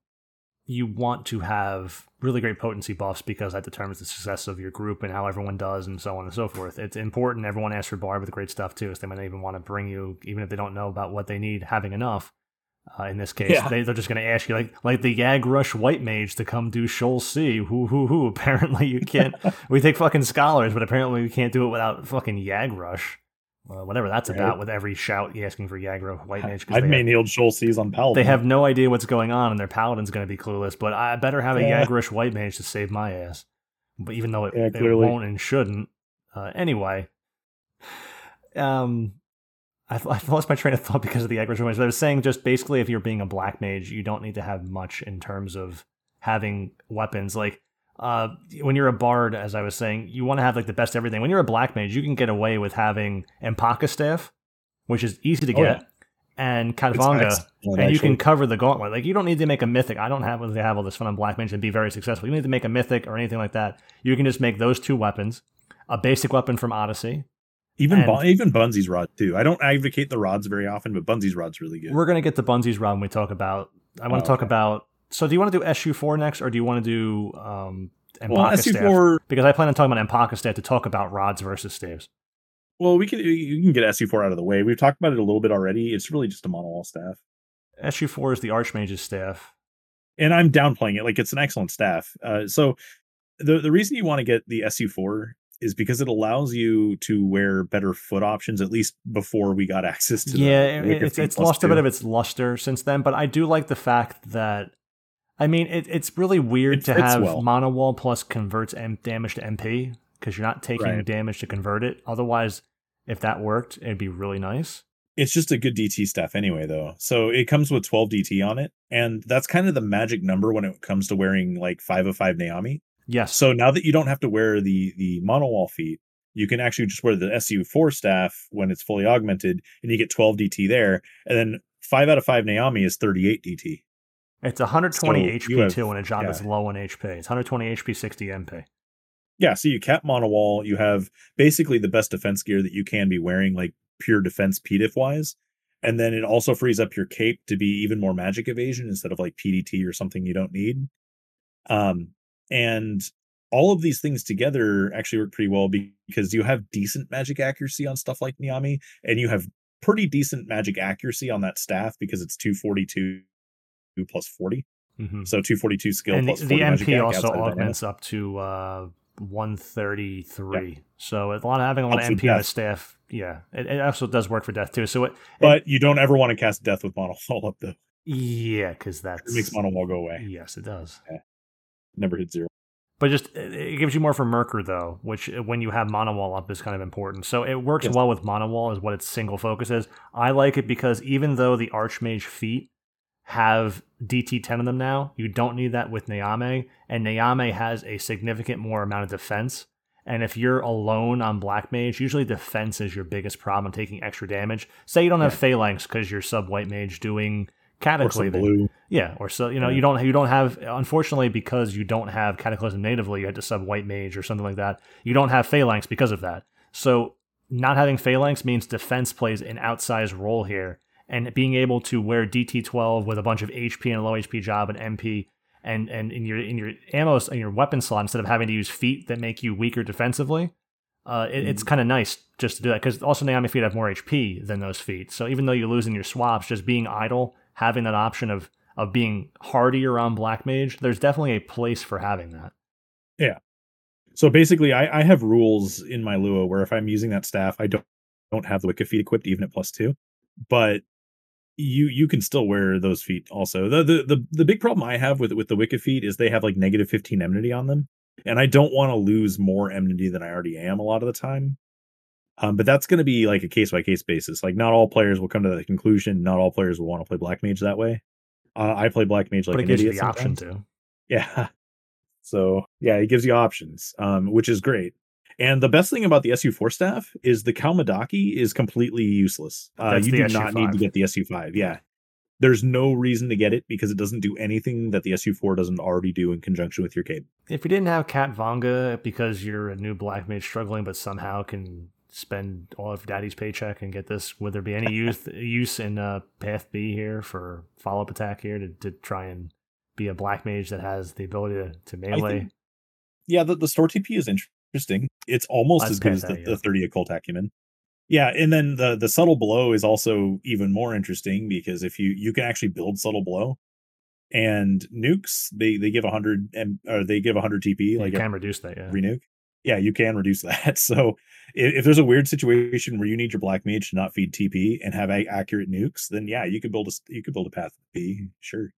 you want to have really great potency buffs because that determines the success of your group and how everyone does and so on and so forth. It's important. Everyone asks for Bard with great stuff too, so they might even want to bring you, even if they don't know about what they need, having enough. Uh, in this case,
Yeah.
they, they're just going to ask you, like, like the Yagrush White Mage to come do Sheol C. Who, who, who? Apparently, you can't. we take fucking scholars, but apparently, we can't do it without fucking Yagrush. Uh, whatever that's
Right.
about, with every shout asking for Yagrush White Mage. Have-
main healed Seas on Paladin.
they have no idea what's going on, and their paladin's going to be clueless. But I better have a
Yeah.
Yagrush white mage to save my ass. But even though it,
Yeah,
it won't and shouldn't, uh, anyway. Um, I've, I've lost my train of thought because of the Yagrush white mage. They were saying just basically, if you're being a black mage, you don't need to have much in terms of having weapons. Like uh, when you're a bard, as I was saying, you want to have like the best everything. When you're a black mage, you can get away with having Mpaca staff, which is easy to
Oh,
get,
yeah.
and
excellent,
and you can cover the gauntlet. Like you don't need to make a mythic. I don't have to have all this fun on Black Mage and be very successful. You don't need to make a mythic or anything like that. You can just make those two weapons, a basic weapon from Odyssey.
even
and-
Bun- even Bunzi's rod too. I don't advocate the rods very often, but Bunzi's rod's really good.
We're gonna get to Bunzi's rod when we talk about. I want
Oh,
to talk
okay.
about. So do you want to do SU four next, or do you want to do um,
well. SU4.
Because I plan on talking about Mpaca staff to talk about rods versus staves.
Well, we can you can get SU4 out of the way. We've talked about it a little bit already. It's really just a Mana Wall staff,
SU four is the Archmage's staff.
and I'm downplaying it. Like it's an excellent staff. Uh, so the the reason you want to get the SU4 is because it allows you to wear better foot options. At least before we got access to. the
yeah,
Wicked
it's it's lost a bit of its luster since then, but I do like the fact that. I mean, it, it's really weird
It
to have
well.
Mana Wall plus converts M- damage to MP because you're not taking
Right.
damage to convert it. Otherwise, if that worked, it'd be really nice.
It's just a good DT staff anyway, though. So it comes with 12 DT on it, and that's kind of the magic number when it comes to wearing like five of five Nyame.
Yes.
So now that you don't have to wear the the Mana Wall feet, you can actually just wear the SU4 staff when it's fully augmented, and you get 12 DT there, and then five out of five Nyame is 38 DT.
It's 120
so
HP
have-
too when a job
yeah.
is low in HP. It's 120 HP, 60 MP.
Yeah, so you cap Mana Wall, you have basically the best defense gear that you can be wearing, like pure defense PDIF wise. And then it also frees up your cape to be even more magic evasion instead of like PDT or something you don't need. Um, and all of these things together actually work pretty well because you have decent magic accuracy on stuff like Nyame, and you have pretty decent magic accuracy on that staff because it's 242 plus 40.
Mhm.
So 242 skill
and the,
plus
the
40 magic
MP also
outside of dynamic.
augments up to uh, 133. So a lot of having a lot of MP on the staff. Yeah, it, it also does work for death too. So it,
But you don't ever want to cast death with Mana Wall up though.
yeah, because that's
It makes Mana Wall go away.
Yes, it does.
Never hit zero.
But just it gives you more for Myrkr though, which uh, when you have Mana Wall up is kind of important. So it works
Yes.
well with Mana Wall is what its single focus is. I like it because even though the Archmage feet have DT ten of them now, you don't need that with Nyame, and Nyame has a significant more amount of defense. And if you're alone on Black Mage, usually defense is your biggest problem, taking extra damage. Say you don't have Phalanx because you're sub White Mage doing Cataclysm. Yeah, or so you know
Yeah.
you don't you don't have unfortunately because you don't have Cataclysm natively, you had to sub White Mage or something like that. You don't have Phalanx because of that. So not having Phalanx means defense plays an outsized role here, and being able to wear DT12 with a bunch of HP and a low HP job and MP. And, and in your in your ammo in your weapon slot instead of having to use feet that make you weaker defensively, uh, it, it's kind of nice just to do that because also Nyame feet have more HP than those feet. So even though you lose in your swaps, just being idle, having that option of of being hardier on Black Mage, there's definitely a place for having that. Yeah.
So basically, I, I have rules in my Lua where if I'm using that staff, I don't don't have the Wicked feet equipped even at plus two, but you you can still wear those feet also. The the the, the big problem I have with with the Wicked feet is they have like negative 15 enmity on them, and I don't want to lose more enmity than I already am a lot of the time. Um, but that's going to be like a case by case basis. Like not all players will come to that conclusion. Not all players will want to play Black Mage that way. Uh, I play Black Mage like
but it
an
gives you
idiot
the option
sometimes.
to.
Yeah. So yeah, it gives you options, um, which is great. And the best thing about the SU4 staff is the Kalmadaki is completely useless. Uh, you do not need to get the SU5. Yeah. there's no reason to get it because it doesn't do anything that the SU4 doesn't already do in conjunction with your cape.
If you didn't have Khatvanga because you're a new black mage struggling, but somehow can spend all of daddy's paycheck and get this, would there be any use use in uh, Path B here for follow up attack here to, to try and be a black mage that has the ability to, to melee?
think- Yeah, the, the store TP is interesting. It's almost as good as the, the 30 occult acumen. Yeah, and then the the subtle blow is also even more interesting because if you you can actually build subtle blow, and nukes they they give 100 and or they give 100 TP
you
like
can reduce that, yeah.
every nuke. Yeah, you can reduce that. So if, if there's a weird situation where you need your black mage to not feed TP and have a- accurate nukes, then yeah, you could build a you could build a path B, sure.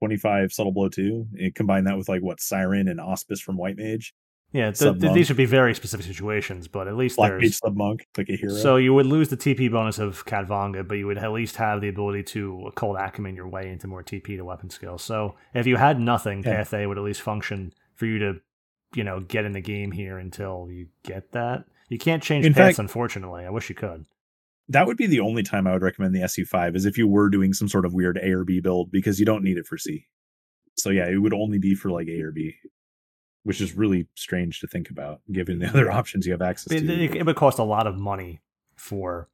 25 subtle blow 2 And combine that with like what siren and auspice from white mage,
Yeah, th- th- these would be very specific situations, but at least
black
there's
mage sub monk, like a hero.
So you would lose the TP bonus of Khatvanga, but you would at least have the ability to cold acumen your way into more TP to weapon skills. So if you had nothing,
Yeah.
Path A would at least function for you to, you know, get in the game here until you get that. You can't change
In
paths,
fact-
unfortunately. I wish you could.
that would be the only time I would recommend the SU5 is if you were doing some sort of weird A or B build because you don't need it for C. So yeah, it would only be for like A or B, which is really strange to think about given the other options you have access
It,
to.
it, it would cost a lot of money for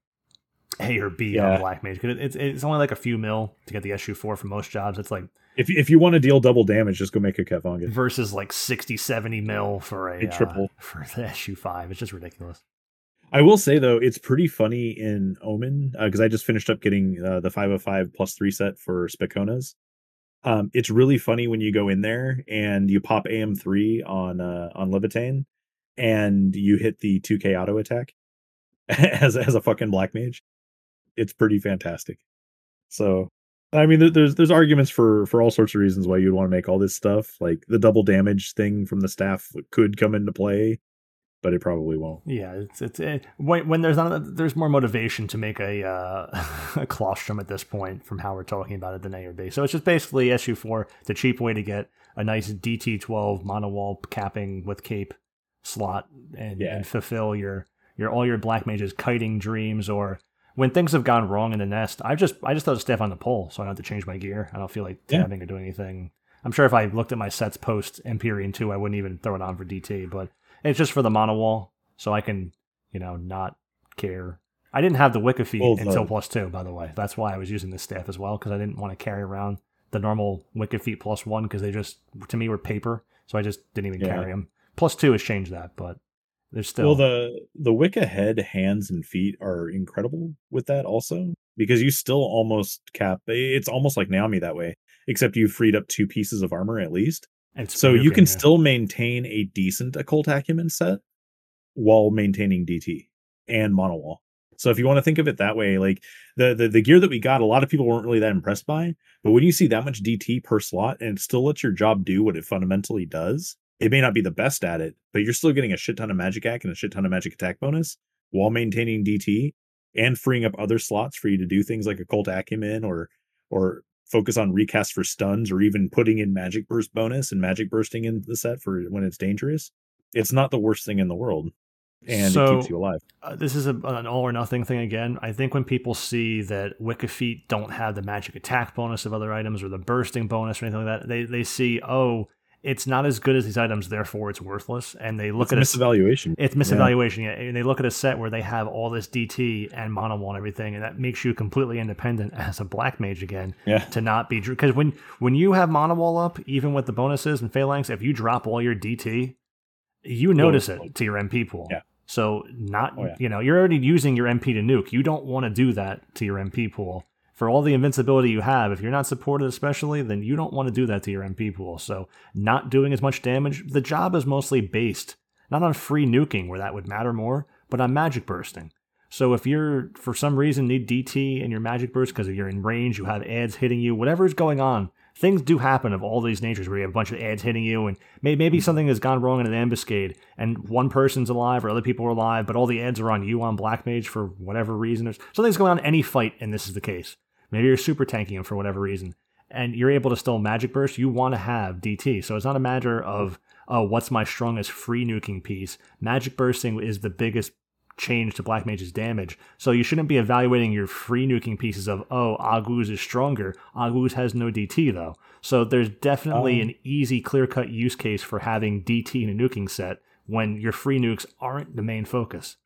A or B
Yeah.
on Black Mage. it- It's, it's only like a few mil to get the SU4 for most jobs. It's like
If if you want to deal double damage, just go make a Khatvanga.
versus like 60, 70 mil for a,
A triple.
uh, for the SU5. It's just ridiculous.
I will say though, it's pretty funny in Omen because I just finished up getting uh, the 505 plus three set for Spaekona's. Um, it's really funny when you go in there and you pop AM3 on uh, on Laevateinn and you hit the 2K auto attack as as a fucking black mage. It's pretty fantastic. So, I mean, there's there's arguments for for all sorts of reasons why you'd want to make all this stuff. Like the double damage thing from the staff could come into play, but it probably won't.
Yeah, it's it's it, when when there's not there's more motivation to make a uh, a Claustrum at this point from how we're talking about it than A or B. So it's just basically SU four, the cheap way to get a nice DT twelve Mana Wall capping with cape slot and,
Yeah.
and fulfill your your all your black mages kiting dreams or when things have gone wrong in the nest. I've just I just throw the staff on the pole so I don't have to change my gear. I don't feel like
Yeah.
tabbing or doing anything. I'm sure if I looked at my sets post Empyrean 2, I wouldn't even throw it on for DT, but it's just for the Mana Wall, so I can, you know, not care. I didn't have the Wicce feet
Well,
until plus two, by the way. That's why I was using this staff as well, because I didn't want to carry around the normal Wicce feet plus one, because they just, to me, were paper, so I just didn't even
Yeah.
carry them. Plus two has changed that, but there's still.
Well, the the Wicce head, hands, and feet are incredible with that also because you still almost cap. It's almost like Nyame that way, except you freed up two pieces of armor at least.
It's
So you can
yeah.
still maintain a decent occult acumen set while maintaining DT and Mana Wall. So if you want to think of it that way, like the, the the gear that we got, a lot of people weren't really that impressed by. But when you see that much DT per slot and it still lets your job do what it fundamentally does, it may not be the best at it, but you're still getting a shit ton of magic act and a shit ton of magic attack bonus while maintaining DT and freeing up other slots for you to do things like occult acumen or or focus on recast for stuns or even putting in magic burst bonus and magic bursting in the set for when it's dangerous. It's not the worst thing in the world. And it keeps you alive.
uh, this is a, an all or nothing thing again. I think when people see that Wicce feet don't have the magic attack bonus of other items or the bursting bonus or anything like that, they they see oh it's not as good as these items, therefore it's worthless, and they look
It's a
at
misevaluation.
It's misevaluation, yeah. And they look at a set where they have all this DT and Mana Wall and everything, and that makes you completely independent as a black mage again.
Yeah.
To not be because when when you have Mana Wall up, even with the bonuses and phalanx, if you drop all your DT, you notice it to your MP pool.
Yeah.
So not
Oh, yeah.
you know you're already using your MP to nuke. You don't want to do that to your MP pool. For all the invincibility you have, if you're not supported especially, then you don't want to do that to your MP pool. So not doing as much damage. The job is mostly based not on free nuking where that would matter more, but on magic bursting. So if you're for some reason need DT in your magic burst because you're in range, you have ads hitting you, whatever's going on, things do happen of all these natures where you have a bunch of ads hitting you, and may- maybe mm-hmm. something has gone wrong in an ambuscade, and one person's alive or other people are alive, but all the ads are on you on Black Mage for whatever reason. There's something's going on in any fight, and this is the case. Maybe you're super tanking him for whatever reason, and you're able to still magic burst. You want to have DT, so it's not a matter of oh, what's my strongest free nuking piece. Magic bursting is the biggest change to Black Mage's damage. So you shouldn't be evaluating your free nuking pieces of, oh, Agwu's is stronger. Agwu's has no DT though. So there's definitely
Um.
an easy, clear cut use case for having DT in a nuking set when your free nukes aren't the main focus.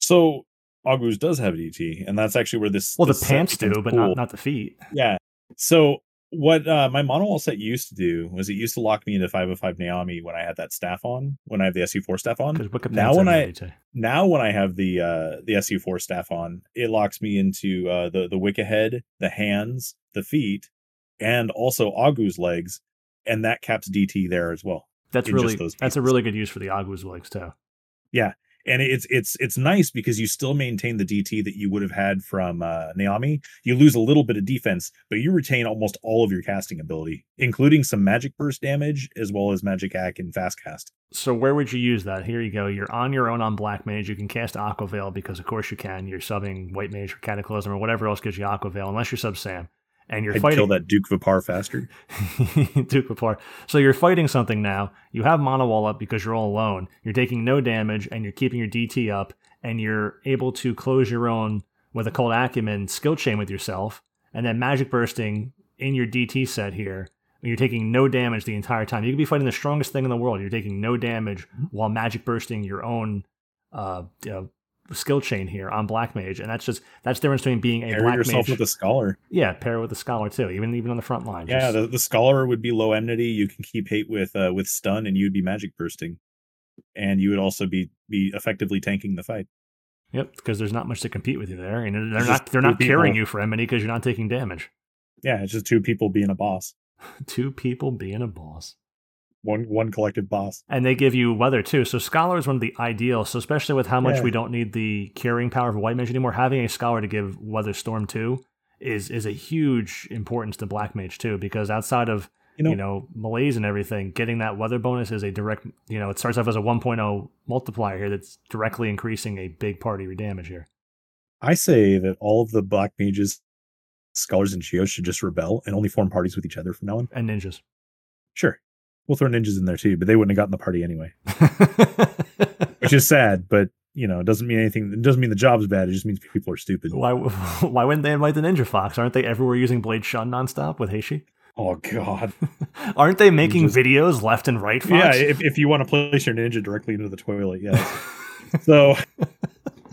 So August does have DT, and that's actually where this.
Well, the
this set
pants do, but
cool.
not, not the feet.
Yeah. So what uh, my Mana Wall set used to do was it used to lock me into 505 Nyame when I had that staff on, when I have the SU4 staff on. Now when I now when I have the uh the SU4 staff on, it locks me into uh the the Wicce head, the hands, the feet, and also Agwu's legs, and that caps DT there as well.
That's really that's a really good use for the Agwu's legs too.
And it's it's it's nice because you still maintain the DT that you would have had from uh, Nyame. You lose a little bit of defense, but you retain almost all of your casting ability, including some magic burst damage as well as magic hack and fast cast.
So where would you use that? Here you go. You're on your own on Black Mage. You can cast Aquaveil because of course you can. You're subbing White Mage or Cataclysm or whatever else gives you Aquaveil, unless you're sub Sam. And you're
I'd
fighting
kill that Duke Vepar faster.
Duke Vepar. So you're fighting something now. You have Mana Wall up because you're all alone. You're taking no damage and you're keeping your DT up, and you're able to close your own with occult acumen skill chain with yourself, and then magic bursting in your DT set here. and You're taking no damage the entire time. You could be fighting the strongest thing in the world. You're taking no damage while magic bursting your own uh, uh, skill chain here on Black Mage, and that's just that's the difference between being a
Pair
Black
yourself
Mage.
with a scholar.
yeah, pair with a scholar too. Even even on the front line.
Yeah,
Just-
the, the scholar would be low enmity. You can keep hate with uh, with stun, and you'd be magic bursting, and you would also be be effectively tanking the fight.
Yep, because there's not much to compete with you there, and they're
It's
not they're not carrying
people.
you for enmity because you're not taking damage.
Yeah, it's just two people being a boss,
Two people being a boss,
one one collective boss.
and they give you weather too. So scholar is one of the ideal. So especially with how much
Yeah.
we don't need the curing power of a white mage anymore, having a scholar to give weather storm too is is a huge importance to black mage too. Because outside of
You know,
you know malaise and everything, getting that weather bonus is a direct. You know, it starts off as a 1.0 multiplier here that's directly increasing a big part of your damage here.
I say that all of the black mages, scholars, and geos should just rebel and only form parties with each other from now on.
And ninjas.
Sure, we'll throw ninjas in there too, but they wouldn't have gotten the party anyway, which is sad. But you know, it doesn't mean anything. It doesn't mean the job's bad. It just means people are stupid.
Why why wouldn't they invite the Ninja Fox? Aren't they everywhere using Blade Shun nonstop with Heishi?
Oh God.
Aren't they making
just-
videos left and right, Fox?
Yeah, if, if you want to place your ninja directly into the toilet, yes. so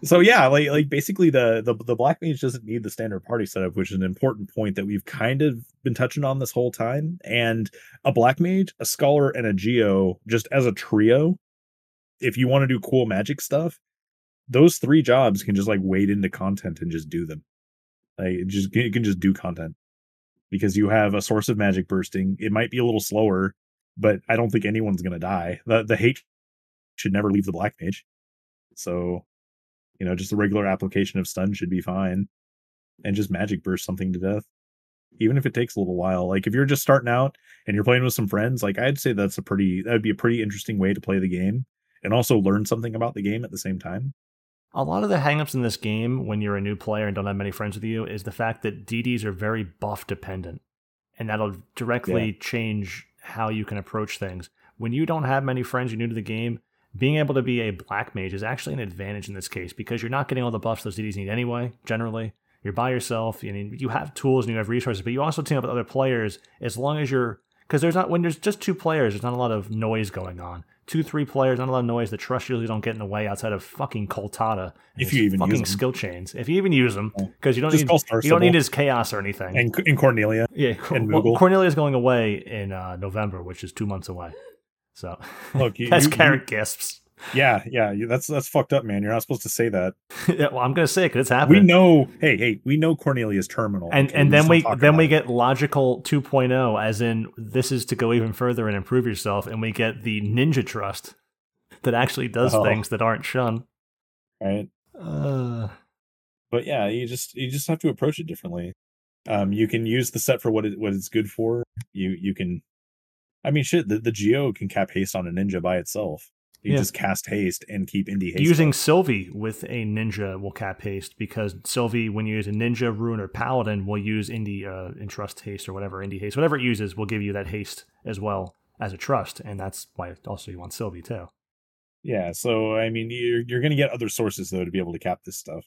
so yeah, like like basically the, the the black mage doesn't need the standard party setup, which is an important point that we've kind of been touching on this whole time. And a black mage, a scholar, and a geo, just as a trio, if you want to do cool magic stuff, those three jobs can just like wade into content and just do them. Like it just you can just do content because you have a source of magic bursting. It might be a little slower, but I don't think anyone's gonna die. The the hate should never leave the black mage. So, you know, just the regular application of stun should be fine. And just magic burst something to death. Even if it takes a little while. Like if you're just starting out and you're playing with some friends, like I'd say that's a pretty that would be a pretty interesting way to play the game and also learn something about the game at the same time.
A lot of the hangups in this game when you're a new player and don't have many friends with you is the fact that DDs are very buff dependent. And that'll directly change how you can approach things. When you don't have many friends, you're new to the game, being able to be a black mage is actually an advantage in this case because you're not getting all the buffs those DDs need anyway, generally. You're by yourself, you, know, you have tools and you have resources, but you also team up with other players as long as you're because there's not when there's just two players, there's not a lot of noise going on. Two, three players, not a lot of noise. The trust usually don't get in the way outside of fucking Coltada.
If you even use
fucking skill chains. If you even use them, because you don't
Just
need you don't need his chaos or anything.
And in Cornelia.
yeah,
and
well,
Moogle.
Cornelia's going away in uh, November, which is two months away. So
Look, you,
that's
you-
Carrot gasps.
Yeah, yeah, that's that's fucked up, man. You're not supposed to say that.
yeah, well, I'm gonna say it because it's happening.
We know, hey, hey, we know Cornelia's terminal,
and and then we then we
it.
get logical 2.0 as in this is to go even further and improve yourself and we get the ninja trust that actually does
Oh.
things that aren't shun
right.
uh,
but yeah, you just you just have to approach it differently. Um, you can use the set for what it what it's good for. You you can, I mean, shit. The, the geo can cap haste on a ninja by itself. You
Yeah.
just cast haste and keep indie haste.
using
up.
sylvie with a ninja will cap haste because sylvie when you use a ninja rune or paladin will use indie uh, entrust haste or whatever indie haste whatever it uses will give you that haste as well as a trust and that's why also you want sylvie too
Yeah, so I mean, you're you're going to get other sources though to be able to cap this stuff.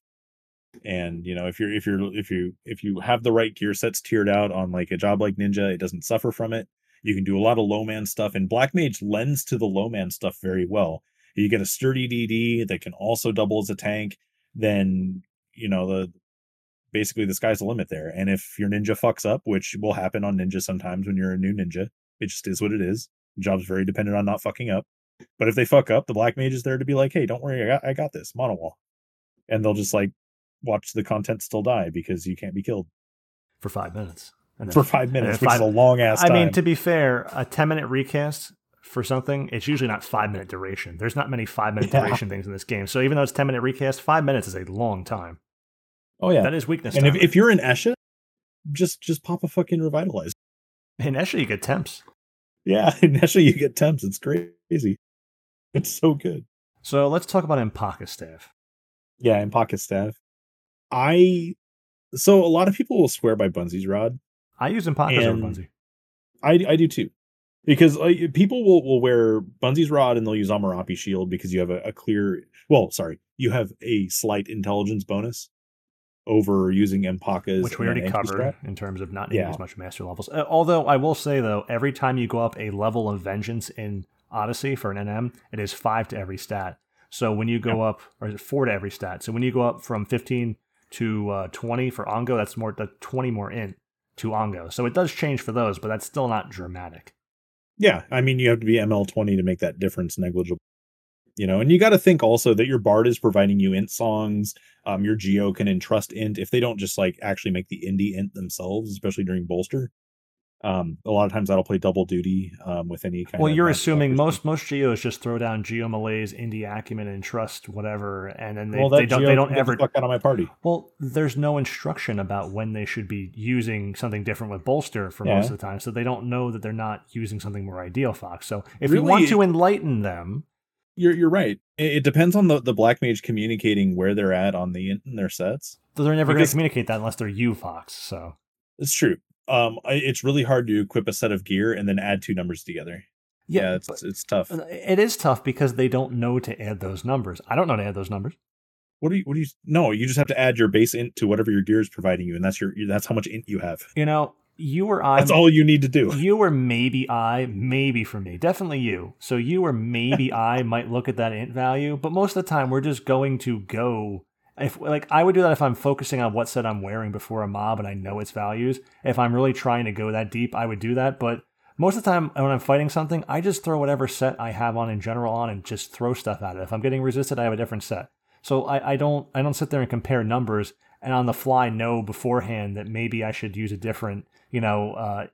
And you know, if you're if you're if you if you have the right gear sets tiered out on like a job like Ninja, it doesn't suffer from it. You can do a lot of low man stuff, and Black Mage lends to the low man stuff very well. You get a sturdy DD that can also double as a tank. Then you know the basically the sky's the limit there. And if your ninja fucks up, which will happen on ninja sometimes when you're a new ninja, it just is what it is. Job's very dependent on not fucking up. But if they fuck up, the black mage is there to be like, hey, don't worry, I got, I got this, Mana Wall. And they'll just like watch the content still die because you can't be killed
for five minutes.
For five minutes, which
five-
is a long ass
I mean, to be fair, a 10 minute recast for something, it's usually not five minute duration. There's not many five minute
Yeah.
duration things in this game. So even though it's 10 minute recast, five minutes is a long time.
oh yeah.
That is weakness.
and if,
time.
if you're in Escha, just just pop a fucking revitalize.
in Escha, you get temps.
Yeah, in Escha you get temps. It's crazy. It's so good.
So let's talk about Mpaca staff.
Yeah, Mpaca staff. I so a lot of people will swear by Bunzi's rod.
I use Mpaca's over Bunzi.
I I do too. Because uh, people will, will wear Bunzi's rod and they'll use Ammurapi shield because you have a, a clear well, sorry, you have a slight intelligence bonus over using Mpaca's
Which we already covered
Strat.
in terms of not needing
Yeah.
as much master levels. Uh, although I will say though, every time you go up a level of vengeance in Odyssey for an NM, it is five to every stat. So when you go up, or is it four to every stat? So when you go up from 15 to uh, 20 for Ongo, that's more the 20 more int to Ongo. So it does change for those, but that's still not dramatic.
Yeah, I mean you have to be ML twenty to make that difference negligible. You know, and you got to think also that your bard is providing you int songs. Um, your geo can entrust int if they don't just like actually make the indie int themselves, especially during bolster. Um, a lot of times that'll play double duty um, with any kind.
Well, you're assuming most most geos just throw down geo malaise, indie acumen, and trust whatever, and then they,
well,
they don't they don't ever
fuck out of my party.
Well, there's no instruction about when they should be using something different with bolster for most of the time, so they don't know that they're not using something more ideal, Fox. So if you want to enlighten them,
You're you're right. It, it depends on the the black mage communicating where they're at on the in their sets.
they're never going to communicate that unless they're you, Fox. So
It's true. Um, I- it's really hard to equip a set of gear and then add two numbers together. Yeah, it's
but-
it's tough.
it is tough because they don't know to add those numbers. I don't know to add those numbers.
What do you? What do you? No, you just have to add your base int to whatever your gear is providing you, and that's your. That's how much int you have.
You know, you or I.
That's all you need to do.
You or maybe I, maybe for me, definitely you. So you or maybe I might look at that int value, but most of the time we're just going to go. If like I would do that if I'm focusing on what set I'm wearing before a mob and I know its values. If I'm really trying to go that deep, I would do that. But most of the time when I'm fighting something, I just throw whatever set I have on in general on and just throw stuff at it. If I'm getting resisted, I have a different set. So I, I don't I don't sit there and compare numbers and on the fly know beforehand that maybe I should use a different you know uh,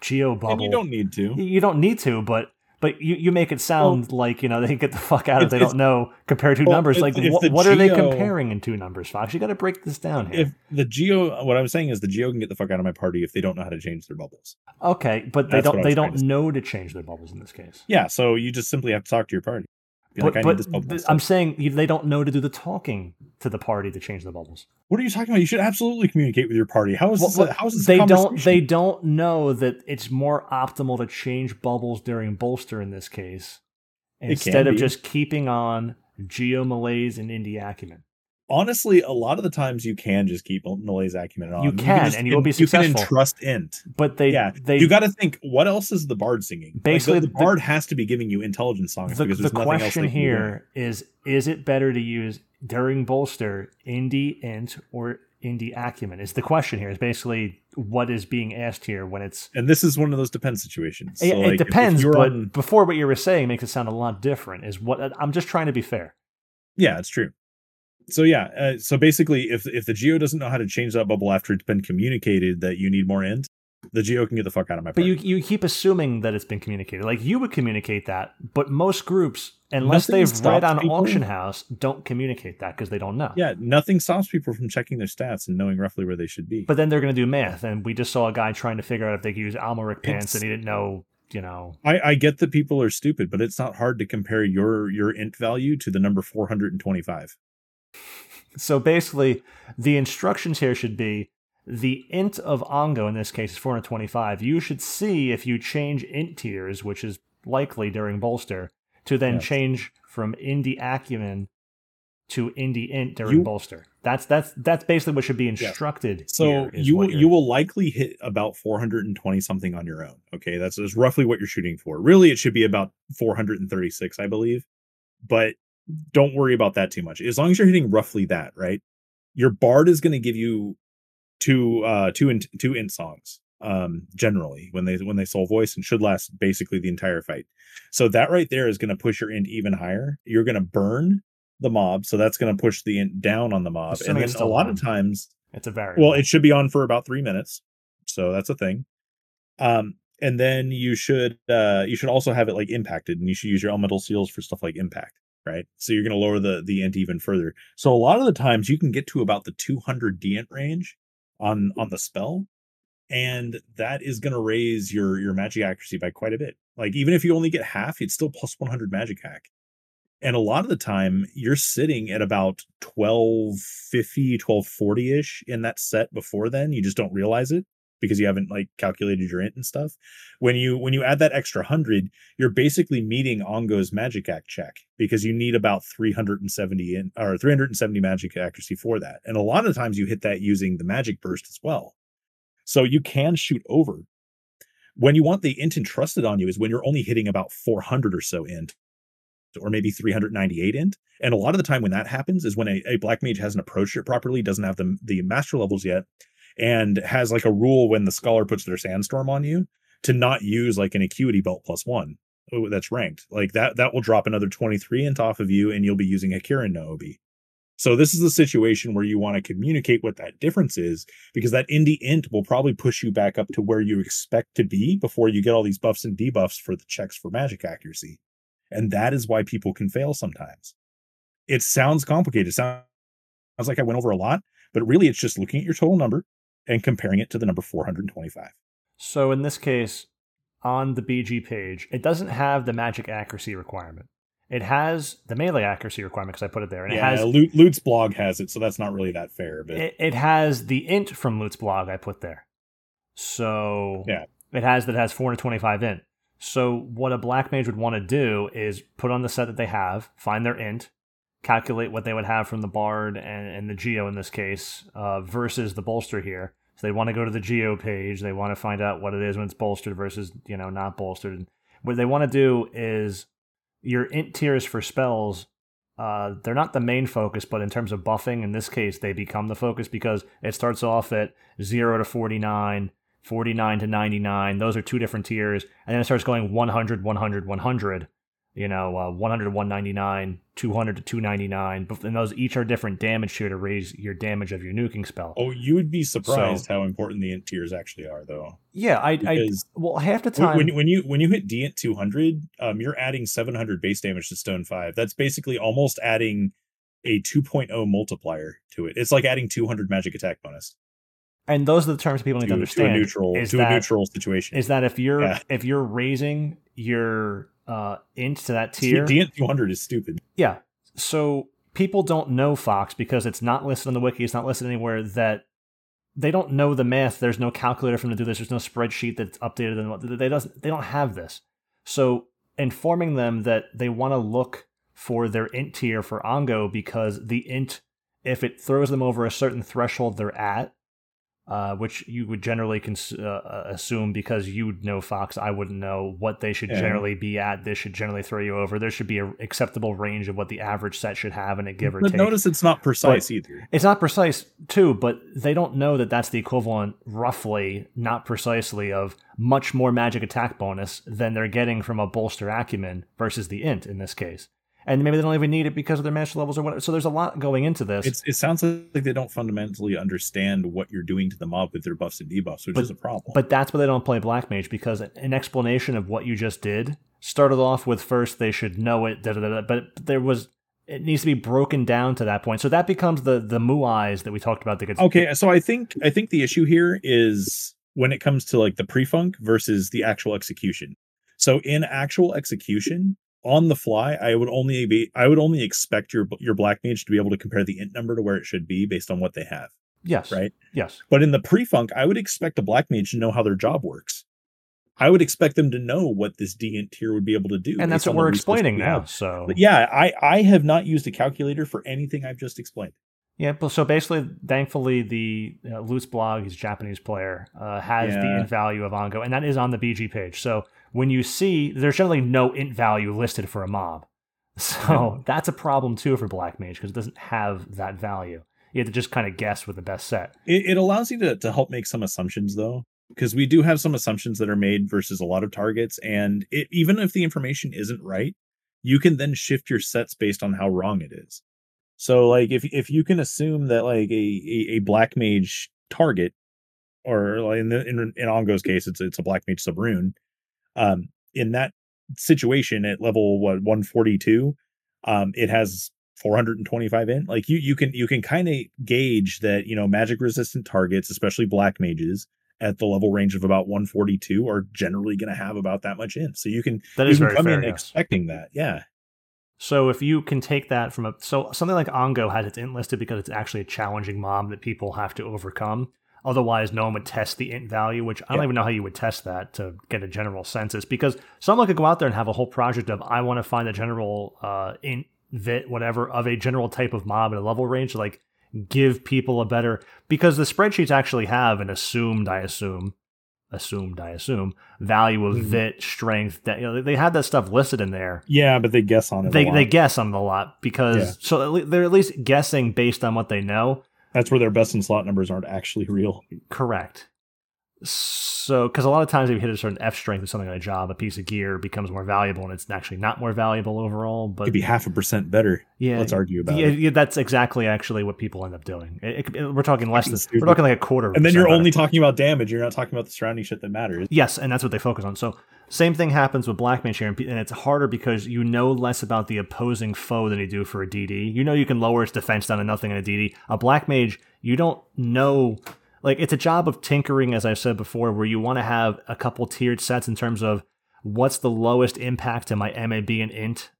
geo bubble.
And you don't need to.
You don't need to, but but you, you make it sound like you know they get the fuck out if they don't know compare two
Well,
numbers. Like
if
what, what are they comparing in two numbers, Fox? You got to break this down here.
If the geo, what I'm saying is the geo can get the fuck out of my party if they don't know how to change their bubbles.
okay, but they
That's what
don't they don't
to
know to change their bubbles in this case.
Yeah, so you just simply have to talk to your party. Be
But,
like, I
but
need this bubble.
Th- I'm saying they don't know to do the talking to the party to change the bubbles.
What are you talking about? You should absolutely communicate with your party. How is this?
Well,
a, how is this? a
they don't they don't know that it's more optimal to change bubbles during bolster in this case instead of just keeping on geo malaise and indie acumen.
Honestly, a lot of the times you can just keep Malaise acumen on.
You can,
just
and you'll be
You can
successful.
entrust int.
But they
yeah,
they
you got to think. What else is the bard singing? Like, the-
Basically,
the,
the-
bard has to be giving you intelligence songs
the,
because
the
there's nothing else.
question
can doing.
here is is it better to use during bolster indie int or indie acumen is the question here is basically what is being asked here when it's
and this is one of those depends situations. So,
it, it
like, if- if
depends but
on-
before what you were saying makes it sound a lot different is what i'm just trying to be fair
yeah, it's true. So yeah, uh, so basically, if if the geo doesn't know how to change that bubble after it's been communicated that you need more int, the geo can get the fuck out of my.
but you you keep assuming that it's been communicated like you would communicate that but most groups unless
Nothing
they've read on
people-
auction house don't communicate that because they don't know
yeah, nothing stops people from checking their stats and knowing roughly where they should be.
But then they're going to do math, and we just saw a guy trying to figure out if they could use Amalric pants,
It's-
and he didn't know, you know.
I, I get that people are stupid, but it's not hard to compare your your int value to the number 425.
So basically, the instructions here should be the int of Ongo in this case is 425. You should see if you change int tiers, which is likely during bolster, to then
Yes.
change from indie acumen to indie int during
You-
bolster. That's that's that's basically what should be instructed.
So
here, is
you you will likely hit about 420 something on your own. Okay, that's, that's roughly what you're shooting for. Really, it should be about 436, I believe. But don't worry about that too much. As long as you're hitting roughly that, right? Your bard is going to give you two uh two int two int songs um generally when they when they soul voice and should last basically the entire fight. So that right there is going to push your int even higher. You're going to burn the mob, so that's going to push the int down on the mob. And then
it's
a lot
on.
of times
it's a variable.
well, it should be on for about three minutes, so that's a thing. Um, and then you should uh you should also have it like impacted, and you should use your elemental seals for stuff like impact, right? So you're going to lower the the int even further. So a lot of the times you can get to about the 200 dINT range on on the spell, and that is going to raise your your magic accuracy by quite a bit. Like even if you only get half, it's still plus 100 magic hack. And a lot of the time you're sitting at about 1250, 1240 ish in that set before then. You just don't realize it because you haven't like calculated your int and stuff. When you when you add that extra hundred, you're basically meeting Ongo's magic act check because you need about 370 in or 370 magic accuracy for that. And a lot of times you hit that using the magic burst as well. So you can shoot over. When you want the int entrusted on you is when you're only hitting about 400 or so int or maybe 398 int. And a lot of the time when that happens is when a, a black mage hasn't approached it properly, doesn't have the, the master levels yet, and has like a rule when the scholar puts their sandstorm on you to not use like an acuity belt one uh, that's ranked. Like that that will drop another 23 int off of you, and you'll be using a Kirin no OB. So this is the situation where you want to communicate what that difference is, because that indie int will probably push you back up to where you expect to be before you get all these buffs and debuffs for the checks for magic accuracy. And that is why people can fail sometimes. It sounds complicated. It sounds like I went over a lot, but really it's just looking at your total number and comparing it to the number 425.
So in this case, on the BG page, it doesn't have the magic accuracy requirement. It has the melee accuracy requirement because I put it there, and
yeah,
it has
Loot, Loot's blog has it, so that's not really that fair. But
it, it has the int from Loot's blog I put there. So
Yeah.
it has that has 425 int. So what a black mage would want to do is put on the set that they have, find their int, calculate what they would have from the bard and, and the geo in this case uh, versus the bolster here. So they want to go to the geo page. They want to find out what it is when it's bolstered versus you know not bolstered. And what they want to do is your int tiers for spells. Uh, they're not the main focus, but in terms of buffing, in this case, they become the focus because it starts off at zero to 49, 49 to 99. Those are two different tiers. And then it starts going 100, 100, 100. You know, uh, 100 to 199, 200 to 299. But- And those each are different damage tier to raise your damage of your nuking spell.
oh, you would be surprised
So-
how important the int tiers actually are, though.
yeah, I, I, well, half the time.
when, when you when you hit dINT 200, um, you're adding 700 base damage to Stone Five. That's basically almost adding a 2.0 multiplier to it. It's like adding 200 magic attack bonus
and those are the terms people need
to,
to
to a
understand.
neutral
is
to
that,
a neutral situation.
is that if you're
Yeah.
if you're raising your uh into to that tier,
dINT 200 is stupid.
Yeah. So people don't know Fox because it's not listed on the wiki, it's not listed anywhere that they don't know the math. There's no calculator for them to do this. There's no spreadsheet that's updated and what they doesn't they don't have this. So informing them that they want to look for their int tier for Ongo because the int if it throws them over a certain threshold they're at, uh, which you would generally cons- uh, assume because you would know Fox, I wouldn't know what they should
Yeah.
generally be at. This should generally throw you over. There should be an acceptable range of what the average set should have in a give or
But
take.
notice it's not precise either.
It's not precise too, but they don't know that that's the equivalent, roughly, not precisely, of much more magic attack bonus than they're getting from a bolster acumen versus the int in this case. And maybe they don't even need it because of their master levels or whatever. So there's a lot going into this.
It's, it sounds like they don't fundamentally understand what you're doing to the mob with their buffs and debuffs, which
But-
is a problem.
But that's why they don't play Black Mage because an explanation of what you just did started off with first they should know it, da, da, da, da, but there was it needs to be broken down to that point. So that becomes the the muais that we talked about. That gets
okay, so I think I think the issue here is when it comes to like the pre-funk versus the actual execution. So in actual execution, on the fly, I would only be I would only expect your your black mage to be able to compare the int number to where it should be based on what they have.
yes,
Right.
yes,
But in the pre-funk, I would expect a black mage to know how their job works. I would expect them to know what this dINT tier would be able to do.
and that's what we're explaining now. So
But yeah, I I have not used a calculator for anything I've just explained.
Yeah, but so basically, thankfully, the uh, Lutz blog, he's a Japanese player, uh, has the
Yeah.
int value of Ongo, and that is on the BG page. So when you see, there's generally no int value listed for a mob. So that's a problem too for Black Mage because it doesn't have that value. You have to just kind of guess with the best set.
It, it allows you to, to help make some assumptions though, because we do have some assumptions that are made versus a lot of targets, and it, even if the information isn't right, you can then shift your sets based on how wrong it is. So like if if you can assume that like a a, a black mage target, or like in the in, in Ongo's case, it's it's a black mage subrune, um, in that situation at level what 142, um, it has 425 in like you you can you can kind of gauge that you know magic resistant targets especially black mages at the level range of about 142 are generally going to have about that much in so you can
That
you
is
can
very
come
fair,
in
yes.
expecting that yeah
So if you can take that from a so something like Ongo has its int listed because it's actually a challenging mob that people have to overcome. Otherwise, no one would test the int value, which I don't
Yeah.
even know how you would test that to get a general census. Because someone could go out there and have a whole project of I want to find the general uh, int vit whatever of a general type of mob at a level range, like give people a better because the spreadsheets actually have an assumed, I assume, assumed, I assume, value of
Mhm.
vit strength. That you know they had that stuff listed in there
yeah but they guess on it a
they
lot.
they guess on it a lot because
Yeah.
so they're at least guessing based on what they know.
That's where their best in slot numbers aren't actually real
Correct. So, because a lot of times if you hit a certain F strength of something on a job, a piece of gear becomes more valuable, and it's actually not more valuable overall. But it
could be half a percent better
yeah,
let's argue about
yeah,
it
yeah, that's exactly actually what people end up doing. It, it- we're talking less than we're talking like a quarter.
and then you're only talking about damage you're not talking about the surrounding shit that matters
Yes, and that's what they focus on. So same thing happens with Black Mage here, and and it's harder because you know less about the opposing foe than you do for a DD. You know you can lower its defense down to nothing in a DD. A Black Mage, you don't know. Like it's a job of tinkering, as I've said before, where you want to have a couple tiered sets in terms of what's the lowest impact to my MAB and int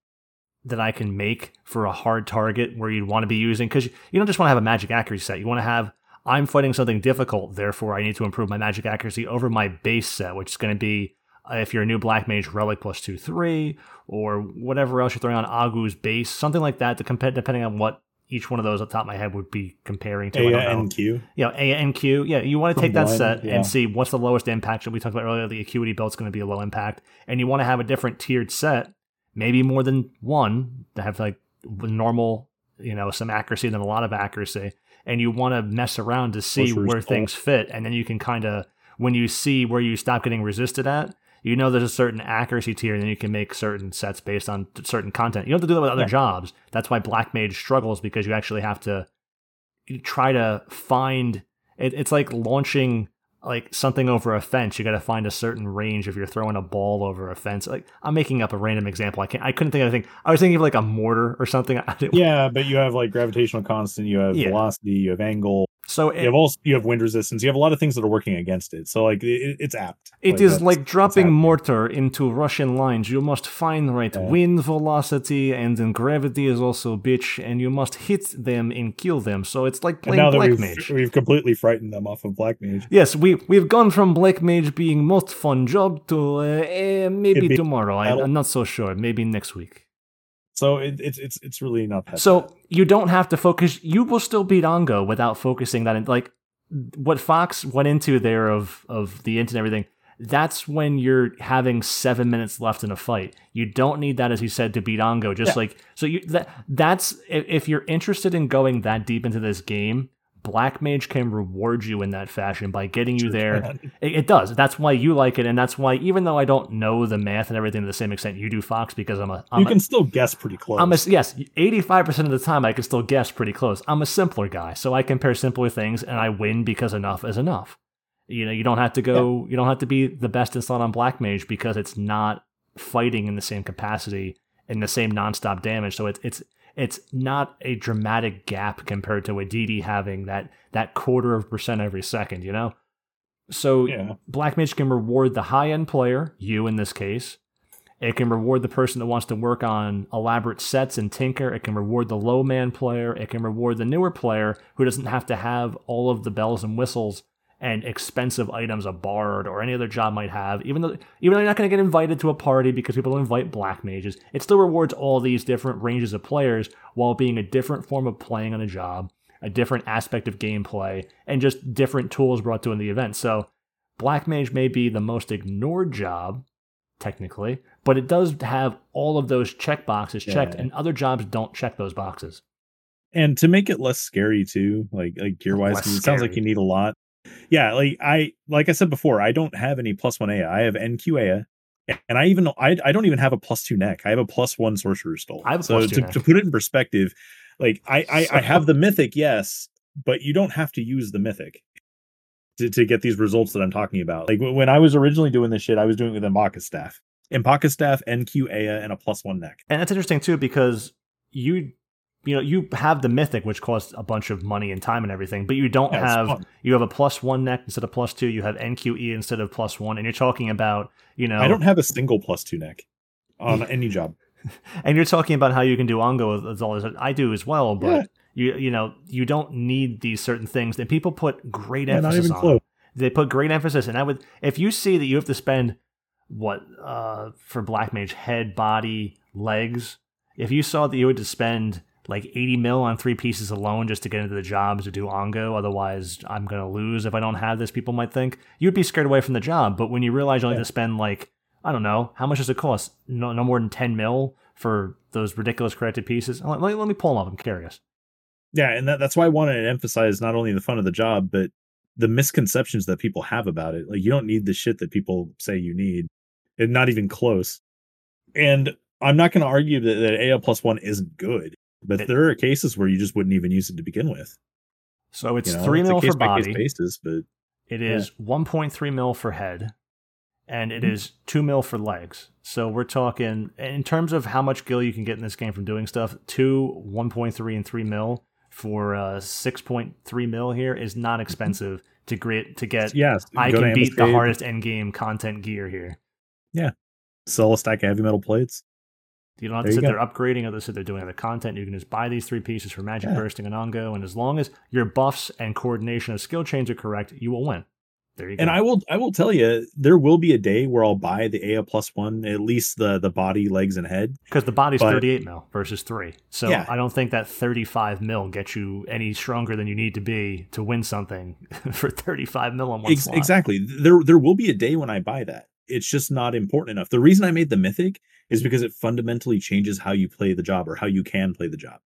that I can make for a hard target where you'd want to be using because you don't just want to have a magic accuracy set. You want to have I'm fighting something difficult, therefore I need to improve my magic accuracy over my base set, which is going to be uh, if you're a new black mage, relic plus two three, or whatever else you're throwing on Agwu's base, something like that. To depending on what each one of those, off the top of my head, would be comparing to.
A
don't
and Q.
Yeah, Ea NQ. Yeah, you want to
From
take that
blind,
set
yeah.
and see what's the lowest impact. That we talked about earlier, the acuity belt's going to be a low impact, and you want to have a different tiered set, maybe more than one, to have like normal, you know, some accuracy and then a lot of accuracy, and you want to mess around to see where things fit, and then you can kind of when you see where you stop getting resisted at. You know there's a certain accuracy tier, and then you can make certain sets based on t- certain content. You don't have to do that with other
Yeah.
jobs. That's why Black Mage struggles because you actually have to try to find it, it's like launching like something over a fence you got to find a certain range if you're throwing a ball over a fence like i'm making up a random example i can't i couldn't think of anything i was thinking of like a mortar or something
Yeah, but you have like gravitational constant, you have
Yeah.
velocity, you have angle,
so
you have also you have wind resistance. You have a lot of things that are working against it. So like it, it's apt.
it is
that's-
like dropping mortar into russian lines you must find right
Yeah.
wind velocity and then gravity is also a bitch and you must hit them and kill them so it's like playing black
we've
mage
we've completely frightened them off of black mage.
Yes, we we've gone from Black Mage being most fun job to uh, eh, maybe
be-
tomorrow. I. I'm not so sure. Maybe next week.
So it, it's it's it's really not that.
So
bad.
you don't have to focus. You will still beat Ongo without focusing that. In, like what Fox went into there of of the int and everything. That's when you're having seven minutes left in a fight. You don't need that, as he said, to beat Ongo. Just
Yeah.
like so, you that that's if, if you're interested in going that deep into this game, Black Mage can reward you in that fashion by getting you there. It, it does. That's why you like it, and that's why even though I don't know the math and everything to the same extent you do, Fox, because I'm a I'm
you
a,
can still guess pretty close.
I'm a yes, eighty five percent of the time I can still guess pretty close. I'm a simpler guy, so I compare simpler things and I win because enough is enough. You know, you don't have to go. You don't have to be the best in slot on Black Mage because it's not fighting in the same capacity and the same nonstop damage. So it's it's it's not a dramatic gap compared to a DD having that that quarter of a percent every second. You know, so
yeah.
Black Mage can reward the high end player, you in this case. It can reward the person that wants to work on elaborate sets and tinker. It can reward the low man player. It can reward the newer player who doesn't have to have all of the bells and whistles and expensive items a bard or any other job might have, even though even though you're not going to get invited to a party because people don't invite black mages, it still rewards all these different ranges of players while being a different form of playing on a job, a different aspect of gameplay, and just different tools brought to in the event. So black mage may be the most ignored job, technically, but it does have all of those check boxes checked,
Yeah.
and other jobs don't check those boxes.
and to make it less scary too like like gear wise it sounds like you need a lot yeah like i like i said before i don't have any plus one Ea i have NQ Ea and i even I, I don't even have a plus two neck i have a plus one sorcerer stole.
I have a
so to, to put it in perspective like i I, I have the mythic yes but you don't have to use the mythic to, to get these results that i'm talking about. Like when i was originally doing this shit i was doing it with Mpaca staff. Mpaca staff NQ Ea and a plus one neck
And that's interesting too because you you know you have the mythic which costs a bunch of money and time and everything, but you don't
Yeah,
have you have a plus one neck instead of plus two. You have NQ Ea instead of plus one, and you're talking about you know
i don't have a single plus two neck on any job
and you're talking about how you can do ongo as all as I do as well, but
Yeah.
you you know you don't need these certain things, and people put great
Yeah, not
emphasis
even
on.
close.
They put great emphasis, and I would if you see that you have to spend what uh for black mage head, body, legs. If you saw that you had to spend like 80 mil on three pieces alone just to get into the job to do ongo, otherwise I'm gonna lose if I don't have this. People might think you'd be scared away from the job, but when you realize you only
Yeah.
have to spend like I don't know how much does it cost? No, no more than 10 mil for those ridiculous corrected pieces. Let, let, let me pull them up. I'm curious.
Yeah, and that, that's why I wanted to emphasize not only the fun of the job, but the misconceptions that people have about it. Like you don't need the shit that people say you need, and not even close. And I'm not going to argue that, that AL plus one isn't good, but
It-
there are cases where you just wouldn't even use it to begin with.
So it's
you know?
three
It's
mil for body.
basis, but
It
Yeah.
is 1.3 mil for head, and it
Mhm.
is 2 mil for legs. So we're talking, in terms of how much gil you can get in this game from doing stuff, 2, 1.3, and 3 mil for uh, 6.3 mil here is not expensive to get, to get
yes,
I can beat the hardest end game content gear here.
Sell a stack of heavy metal plates.
You don't have
There
to sit
go.
there upgrading or sit there doing other content. You can just buy these three pieces for magic
Yeah.
bursting and ongo, and as long as your buffs and coordination of skill chains are correct, you will win. There you go.
And I will, I will tell you, there will be a day where I'll buy the AL plus one, at least the the body, legs, and head.
Because the body's
But-
38 mil versus 3. So
Yeah.
I don't think that 35 mil gets you any stronger than you need to be to win something for 35 mil on one
Ex-
slot.
exactly. There there will be a day when I buy that. It's just not important enough. The reason I made the mythic is because it fundamentally changes how you play the job or how you can play the job.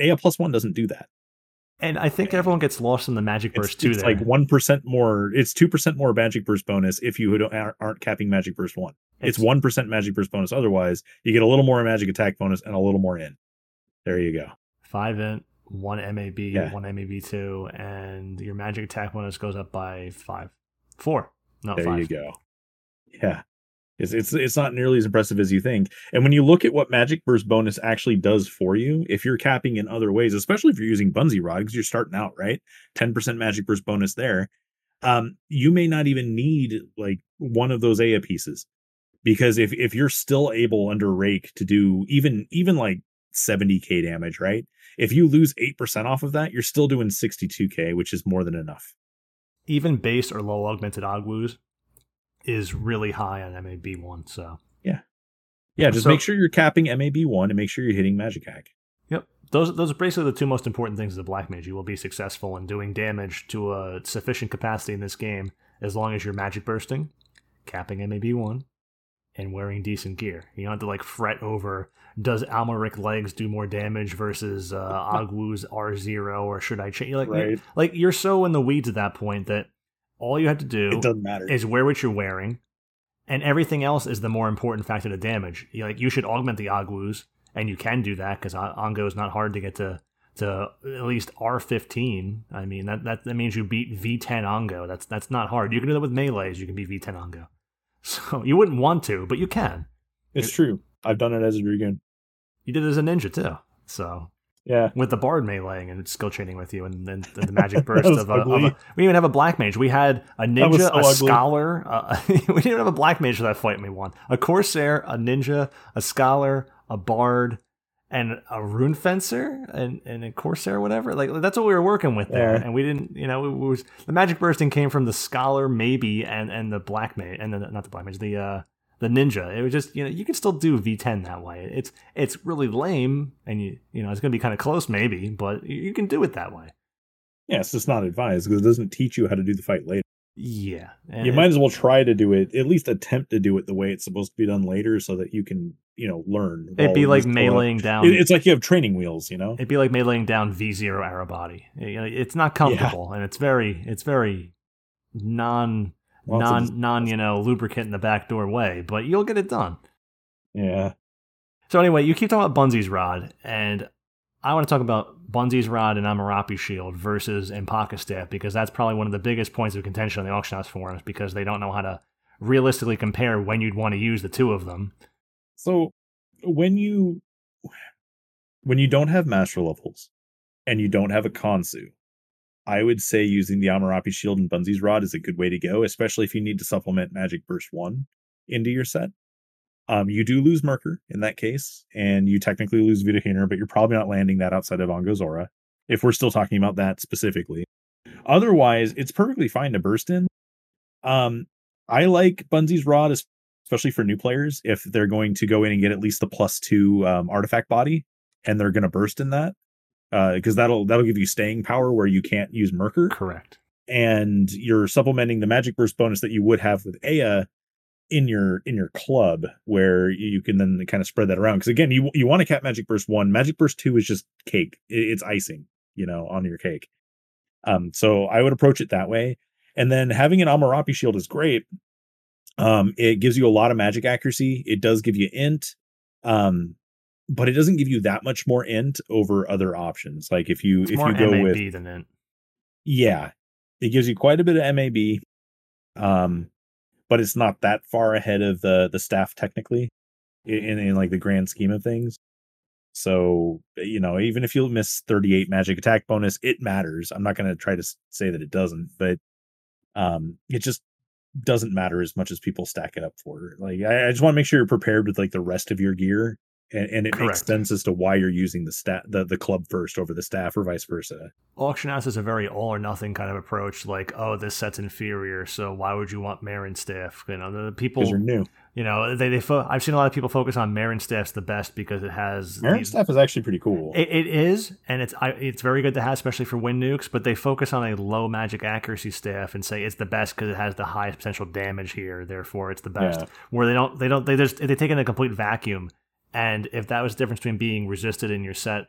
AL plus one doesn't do that.
And I think everyone gets lost in the magic
It's,
burst too.
it's
there.
like one percent more. It's two percent more magic burst bonus if you don't- aren't aren't capping magic burst one. It's one percent magic burst bonus. Otherwise, you get a little more magic attack bonus and a little more in. There you go.
5 int, 1 MAB,
Yeah.
1 MAB2, and your magic attack bonus goes up by 5. 4. No,
There
5.
you go. Yeah. It's, it's it's not nearly as impressive as you think. And when you look at what Magic Burst bonus actually does for you, if you're capping in other ways, especially if you're using Bunzi's Rod, because you're starting out, right? 10% Magic Burst bonus there. Um, you may not even need like one of those Ea pieces. Because if if you're still able under rake to do even even like 70k damage, right? If you lose 8% off of that, you're still doing 62k, which is more than enough.
Even base or low augmented Agwu's is really high on MAB1. So,
Yeah, yeah. just
So-
make sure you're capping MAB1 and make sure you're hitting Magic Hack.
Yep. Those those are basically the two most important things as a black mage. You will be successful in doing damage to a sufficient capacity in this game as long as you're magic bursting, capping MAB one, and wearing decent gear. You don't have to like fret over does Amalric legs do more damage versus uh, Agwu's R zero or should I change? Like,
Right.
like you're so in the weeds at that point that all you have to do
It doesn't matter.
is wear what you're wearing, and everything else is the more important factor to damage. You, like you should augment the Agwu's, and you can do that because Ongo is not hard to get to to at least R15. I mean that, that that means you beat V10 Ongo. That's that's not hard. You can do that with melees. You can beat V10 Ongo. So you wouldn't want to, but you can.
It's true. I've done it as a dragoon.
You did it as a ninja too. So
Yeah.
with the bard meleeing and skill chaining with you, and then the, magic burst of, a, of a. We even have a black mage. We had a ninja,
so
a
ugly.
scholar. Uh, we didn't even have a black mage for that fight. and We won a corsair, a ninja, a scholar, a bard, and a rune fencer and, and a corsair, whatever. Like that's what we were working with there,
Yeah.
and we didn't, you know, it was the magic bursting came from the scholar maybe and and the black mage and the not the black mage, the uh the ninja. It was just you know you can still do V10 that way. It's it's really lame, and you you know it's gonna be kind of close maybe, but you, can do it that way.
Yeah, it's just not advised because it doesn't teach you how to do the fight later.
Yeah,
you might as well try to do it, at least attempt to do it the way it's supposed to be done later, so that you can, you know, learn.
It'd be like meleeing down.
It- It's like you have training wheels, you know.
It'd be like me laying down V zero arrow body. You know, it's not comfortable, and it's very, it's very non,
Lots
non,
dis-
non, you know, lubricant in the back door way. But you'll get it done.
Yeah.
So anyway, you keep talking about Bunzi's rod, and I want to talk about Bunzi's rod and Ammurapi shield versus Mpaca staff because that's probably one of the biggest points of contention on the auction house forums because they don't know how to realistically compare when you'd want to use the two of them.
So when you when you don't have master levels and you don't have a Khonsu, I would say using the Ammurapi shield and Bunzi's rod is a good way to go, especially if you need to supplement Magic Burst one into your set. Um, you do lose Myrkr in that case, and you technically lose Vidohunir, but you're probably not landing that outside of Angozora, if we're still talking about that specifically. Otherwise, it's perfectly fine to burst in. Um, I like Bunzi's rod, especially for new players, if they're going to go in and get at least the plus two um, artifact body, and they're going to burst in that, because that'll that'll give you staying power where you can't use Myrkr.
Correct.
and you're supplementing the magic burst bonus that you would have with Ea in your in your club where you can then kind of spread that around. Because again you you want to cap magic burst 1 magic burst 2 is just cake. It's icing you know on your cake. Um so i would approach it that way. And then having an Ammurapi shield is great. Um it gives you a lot of magic accuracy. It does give you int. Um but it doesn't give you that much more int over other options. Like if you
It's
if you go
MAB
with
than it.
yeah it gives you quite a bit of mab um but it's not that far ahead of the the staff technically in, in, in like the grand scheme of things. So you know even if you miss 38 magic attack bonus it matters. I'm not going to try to say that it doesn't but um it just doesn't matter as much as people stack it up for. Like i, I just want to make sure you're prepared with like the rest of your gear and, and it
Correct.
makes sense as to why you're using the stat the, the club first over the staff or vice versa
Auction house is a very all or nothing kind of approach. Like, oh, this set's inferior, so why would you want Marin staff? You know, the people,
you're new
you know, they they. Fo- I've seen a lot of people focus on Marin staff's the best because it has
Marin
these-
staff is actually pretty cool
It, it is, and it's I, it's very good to have, especially for wind nukes. But they focus on a low magic accuracy staff and say it's the best because it has the highest potential damage here. Therefore, it's the best.
Yeah.
Where they don't, they don't, they just they take in a complete vacuum. And if that was the difference between being resisted in your set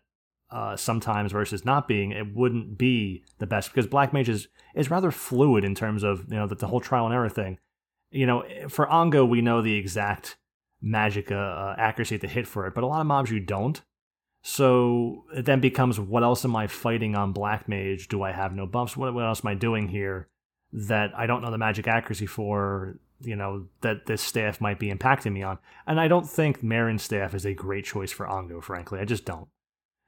uh, sometimes versus not being, it wouldn't be the best because Black Mage is, is rather fluid in terms of you know the, the whole trial and error thing. You know, for Ongo, we know the exact magic uh, uh, accuracy to hit for it, but a lot of mobs you don't. So it then becomes what else am I fighting on Black Mage? Do I have no buffs? What, what else am I doing here that I don't know the magic accuracy for? You know, that this staff might be impacting me on. And I don't think Marin staff is a great choice for Ongo, frankly. I just don't.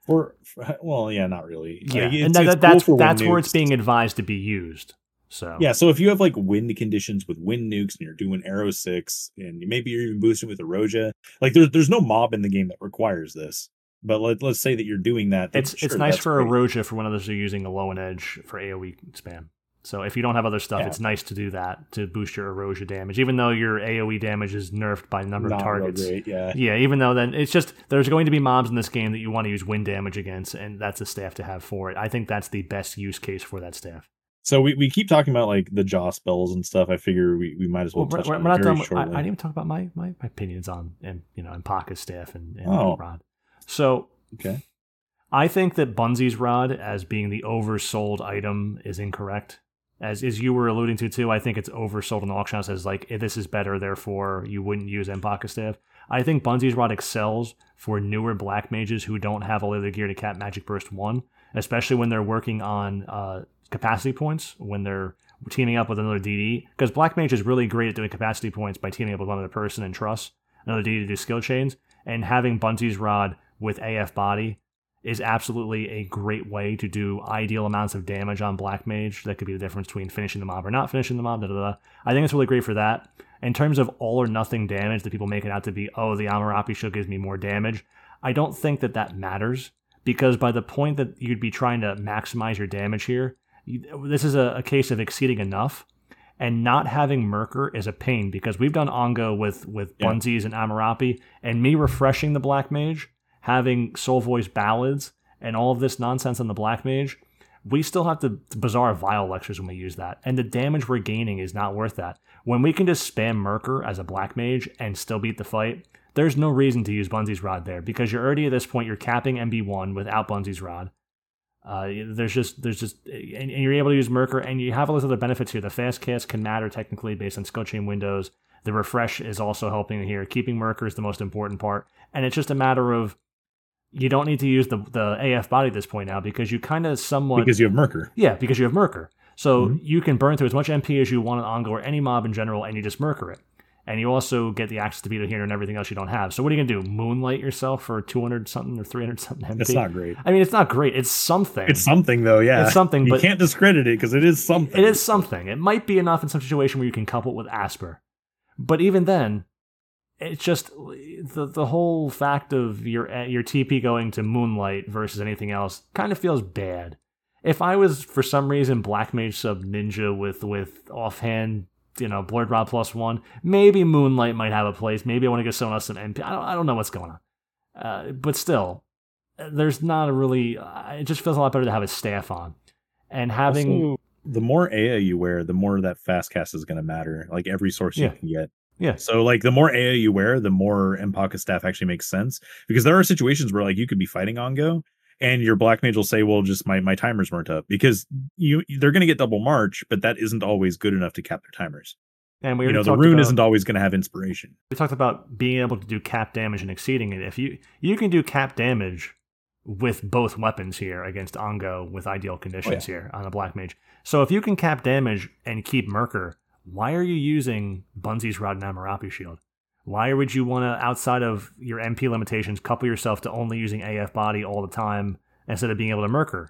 For, for- well, yeah, not really.
Yeah.
Like,
and that,
cool
that's, that's where
nukes.
it's being advised to be used. So,
Yeah, so if you have like wind conditions with wind nukes and you're doing arrow six and maybe you're even boosting with erosia, like there's there's no mob in the game that requires this. But let, let's say that you're doing that.
it's it's nice for
great.
Erosia for when others are using Aeolian Edge for AoE spam. So if you don't have other stuff,
Yeah.
it's nice to do that to boost your erosion damage, even though your AoE damage is nerfed by number
Not
of targets.
great, yeah.
Yeah, even though then it's just there's going to be mobs in this game that you want to use wind damage against, and that's a staff to have for it. I think that's the best use case for that staff.
So we, we keep talking about like the jaw spells and stuff. I figure we, we might as well,
Well,
touch
we're
on
we're not done. I, I, didn't even talk about my, my, my opinions on and you know Mpaca's staff and, and
Oh.
Rod. So
okay.
I think that Bunzi's rod as being the oversold item is incorrect. As as you were alluding to too, I think it's oversold in the auction house as like "Eh, this is better, therefore you wouldn't use Mpaca staff. I think Bunzi's rod excels for newer black mages who don't have all the other gear to cap Magic Burst one, especially when they're working on uh, capacity points when they're teaming up with another DD. Because black mage is really great at doing capacity points by teaming up with another person and trust another DD to do skill chains, and having Bunzi's rod with AF body is absolutely a great way to do ideal amounts of damage on Black Mage. That could be the difference between finishing the mob or not finishing the mob. Da, da, da. I think it's really great for that. In terms of all or nothing damage that people make it out to be, oh, the Ammurapi shield gives me more damage. I don't think that that matters because by the point that you'd be trying to maximize your damage here, you, this is a, a case of exceeding enough and not having Myrkr is a pain because we've done Ongo with with
Yeah.
Bunzies and Ammurapi, and me refreshing the Black Mage, having Soul Voice ballads, and all of this nonsense on the Black Mage, we still have to bizarre Vile lectures when we use that, and the damage we're gaining is not worth that. When we can just spam Myrkr as a Black Mage and still beat the fight, there's no reason to use Bunzi's Rod there because you're already at this point you're capping MB1 without Bunzi's Rod. Uh, there's just there's just and, and you're able to use Myrkr and you have all those other benefits here. The fast cast can matter technically based on skill chain windows. The refresh is also helping here. Keeping Myrkr is the most important part, and it's just a matter of you don't need to use the the AF body at this point now because you kind of somewhat
because you have Myrkr.
yeah because you have Myrkr, so
Mhm.
you can burn through as much MP as you want on Ongo or any mob in general, and you just Myrkr it. And you also get the access to Beetle Healer and everything else you don't have. So what are you gonna do? Moonlight yourself for two hundred something or three hundred something MP?
It's not great.
I mean, it's not great. It's something.
It's something though, yeah.
It's something,
you
but-
can't discredit it because it is something.
It is something. It might be enough in some situation where you can couple it with Aspir. But even then, it's just the the whole fact of your your TP going to Moonlight versus anything else kind of feels bad. If I was for some reason Black Mage sub Ninja with with offhand, you know, Blurred Rod plus one, maybe Moonlight might have a place. Maybe I want to get someone else some MP. I don't I don't know what's going on. Uh, but still, there's not a really. It just feels a lot better to have a staff on, and having.
Also, the more AA you wear, the more that fast cast is going to matter. Like every source
Yeah.
you can get.
Yeah.
So like the more AA you wear, the more Mpaca staff actually makes sense because there are situations where like you could be fighting Ongo and your black mage will say, "Well, just my my timers weren't up," because you they're going to get double march, but that isn't always good enough to cap their timers.
And we
you know, the rune
about-
isn't always going to have inspiration.
we talked about being able to do cap damage and exceeding it. If you you can do cap damage with both weapons here against Ongo with ideal oh, conditions here on a black mage. So if you can cap damage and keep Myrkr, why are you using Bunzi's Rod and Ammurapi Shield? Why would you want to, outside of your MP limitations, couple yourself to only using AF body all the time instead of being able to Myrkr?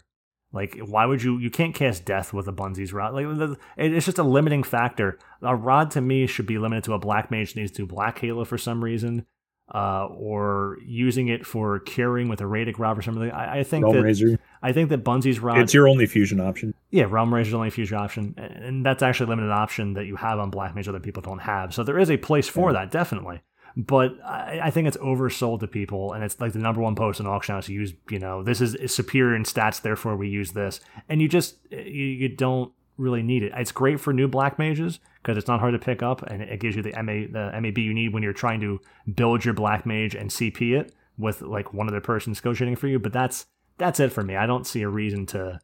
Like, why would you? You can't cast death with a Bunzi's rod. Like, it's just a limiting factor. A rod to me should be limited to a black mage that needs to do black halo for some reason, uh, or using it for curing with a Radic rod or something. I, I think
Realm
that
Razor,
I think that Bunzi's rod.
it's your only fusion option.
Yeah, Realmrazer is only a fusion option, and that's actually a limited option that you have on Black Mage other people don't have. So there is a place for that, definitely. But I, I think it's oversold to people, and it's like the number one post in auction house. You use, you know, this is, is superior in stats, therefore we use this, and you just eh, you, you don't really need it. It's great for new Black Mages because it's not hard to pick up, and it gives you the MA the MAB you need when you're trying to build your Black Mage and CP it with like one other person skill shading for you. But that's that's it for me. I don't see a reason to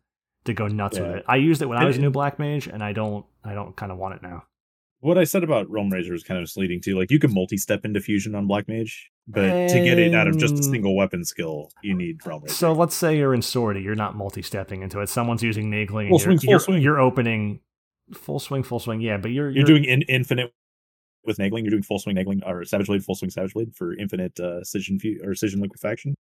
to go nuts with it. I used it when I
And
was a new black mage, and I don't I don't kind of want it now.
What I said about Realmrazer is kind of misleading too. Like you can multi-step into fusion on Black Mage, but to get it out of just a
Um,
single weapon skill, you need Realmrazer.
So let's say you're in Sortie, you're not multi-stepping into it. Someone's using Naegling, and
Full
you're,
swing, full
you're,
swing.
you're opening full swing, full swing. Yeah, but you're
you're, doing in, infinite with Naegling. You're doing full swing Naegling or Savage Blade, full swing Savage Blade for infinite uh, Scission fu- or Scission liquefaction.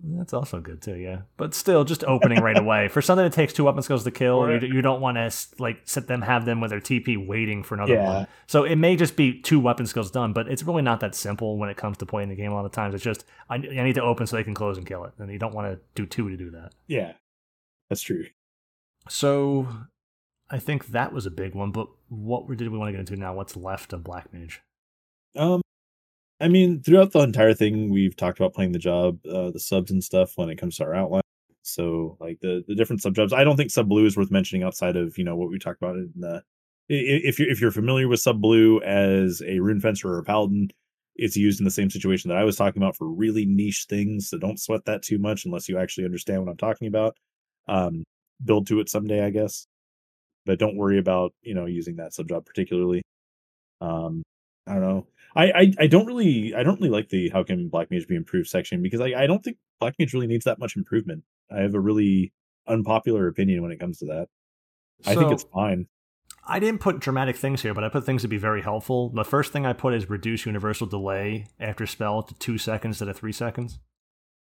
That's also good too, yeah. But still, just opening right away for something that takes two weapon skills to kill.
Or-
You, you don't want to like set them have them with their TP waiting for another
Yeah.
one. So it may just be two weapon skills done, but it's really not that simple when it comes to playing the game. A lot of times, it's just I, I need to open so they can close and kill it, and you don't want to do two to do that.
Yeah, that's true.
So I think that was a big one. But what did we want to get into now? What's left of Black Mage?
Um, I mean, throughout the entire thing, we've talked about playing the job, uh, the subs and stuff when it comes to our outline. So, like the the different sub jobs, I don't think sub blue is worth mentioning outside of you know what we talked about in the. If you're if you're familiar with sub blue as a rune fencer or a paladin, it's used in the same situation that I was talking about for really niche things. So don't sweat that too much unless you actually understand what I'm talking about. Um, build to it someday, I guess, but don't worry about you know using that sub job particularly. Um, I don't know. I, I I don't really I don't really like the how can Black Mage be improved section because I, I don't think Black Mage really needs that much improvement. I have a really unpopular opinion when it comes to that. I think it's fine.
I didn't put dramatic things here, but I put things to be very helpful. The first thing I put is reduce universal delay after spell to two seconds instead of three seconds.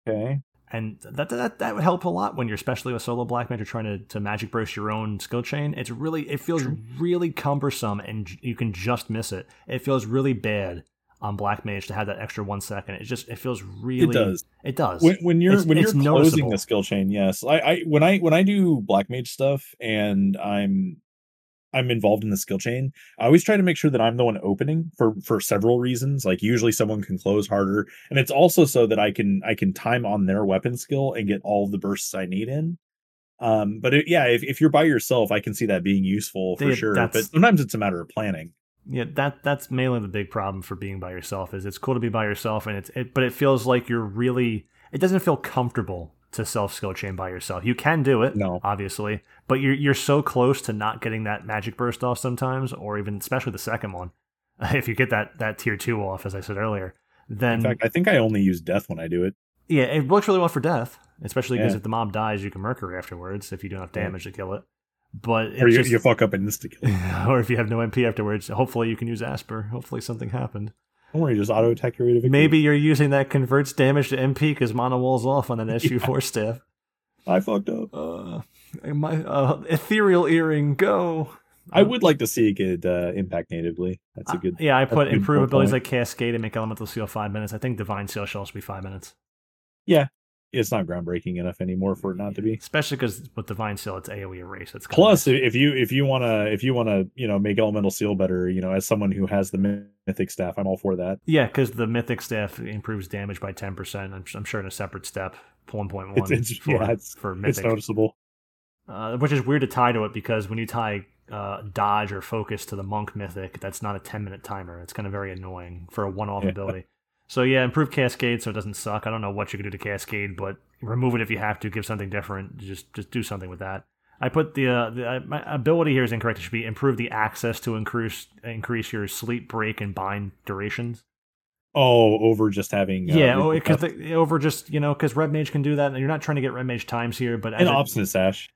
Okay.
And that that that would help a lot when you're especially with solo black mage or trying to, to magic burst your own skill chain. It's really it feels really cumbersome and you can just miss it. It feels really bad on black mage to have that extra one second. It just it feels really it
does.
It does.
when, when you're
It's-
when
it's
you're closing the skill chain yes I, I when i when i do black mage stuff and i'm i'm involved in the skill chain i always try to make sure that i'm the one opening for for several reasons like usually someone can close harder and it's also so that i can i can time on their weapon skill and get all the bursts i need in um but it, yeah if, if you're by yourself i can see that being useful for
Yeah,
sure but sometimes it's a matter of planning
Yeah, that that's mainly the big problem for being by yourself. Is it's cool to be by yourself, and it's it, but it feels like you're really. It doesn't feel comfortable to self skill chain by yourself. You can do it,
No.
obviously, but you're you're so close to not getting that magic burst off sometimes, or even especially the second one. If you get that that tier two off, as I said earlier, then
in fact i think i only use death when i do it
yeah, it works really well for death, especially because
Yeah.
if the mob dies, you can Mercury afterwards if you do enough
Yeah.
damage to kill it. But
or you,
just,
you fuck up and insta kill
or if you have no MP afterwards, hopefully you can use Aspir. Hopefully something happened.
Don't worry just auto attack your rate of victory.
Maybe you're using that converts damage to MP because mono walls off on an SU4 staff.
i fucked up
Uh, my uh, ethereal earring, go.
I would like to see it get uh, impact natively. That's a
Uh,
good.
yeah, I put improve abilities like Cascade and make Elemental Seal five minutes. I think Divine Seal should also be five minutes.
It's not groundbreaking enough anymore for it not to be.
Especially because with Divine Seal, it's AoE erase. It's
Plus, if you if you want to if you want to you know make elemental seal better, you know, as someone who has the mythic staff, I'm all for that.
yeah, because the Mythic Staff improves damage by 10%. I'm, I'm sure in a separate step, 1.1
It's, it's
for,
yeah, it's
for
it's noticeable.
uh, which is weird to tie to it because when you tie uh, dodge or focus to the monk mythic, that's not a 10 minute timer. It's kind of very annoying for a one off
Yeah.
ability. So, yeah, improve cascade so it doesn't suck. I don't know what you can do to cascade, but remove it if you have to. Give something different. Just just do something with that. I put the, uh, the uh, my ability here is incorrect. It should be improve the access to increase increase your sleep break and bind durations.
Oh, over just having uh,
yeah, because
death.
over just you know because red mage can do that, and you're not trying to get red mage times here, but
and obstinate sash.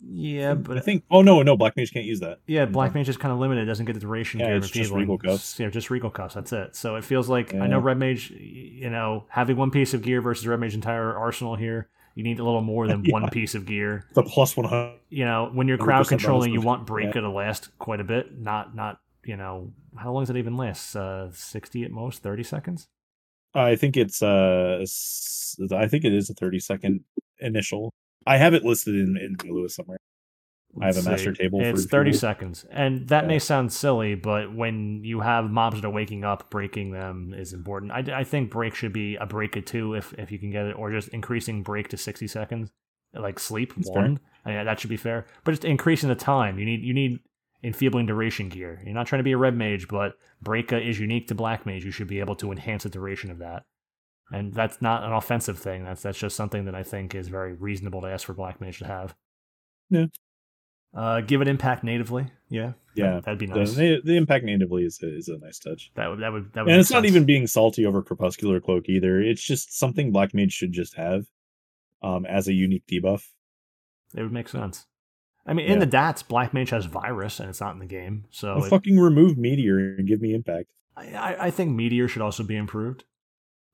Yeah, but
I think. Oh no, no, black mage can't use that.
Yeah, Black Mage is kind of limited. It doesn't get the duration
Yeah, it's just. Regal Cuffs.
Yeah, just Regal Cuffs. That's it. So it feels like I know Red Mage, you know, having one piece of gear versus Red Mage entire arsenal here, you need a little more than one piece of gear.
The plus one hundred.
You know, when you're crowd controlling, you want Breakga
yeah.
to last quite a bit. Not, not, you know, how long does it even last? Uh, 60 at most, 30 seconds?
I think it's uh, I think it is a thirty second initial. I have it listed in in Lewis somewhere. I have a master
see.
table
It's
if
30
want.
seconds. And that may sound silly, but when you have mobs that are waking up, breaking them is important. I, I think break should be a break at two if, if you can get it, or just increasing break to 60 seconds. Like sleep,
That's
one. I mean, that should be fair. But just increasing the time. You need you need enfeebling duration gear. You're not trying to be a red mage, but Breakga is unique to black mage. You should be able to enhance the duration of that. And that's not an offensive thing. That's that's just something that I think is very reasonable to ask for black mage to have.
Yeah.
Uh, give it impact natively. Yeah.
Yeah,
That'd be
The,
nice.
the, the impact natively is a, is a nice touch.
That would that would that would.
and
make
it's not even being salty over crepuscular cloak either it's just something black mage should just have um as a unique debuff
It would make sense. I mean, in
Yeah.
the DATS, Black Mage has virus, and it's not in the game, so
Well,
it-
fucking remove meteor and give me impact
I, I I think Meteor should also be improved.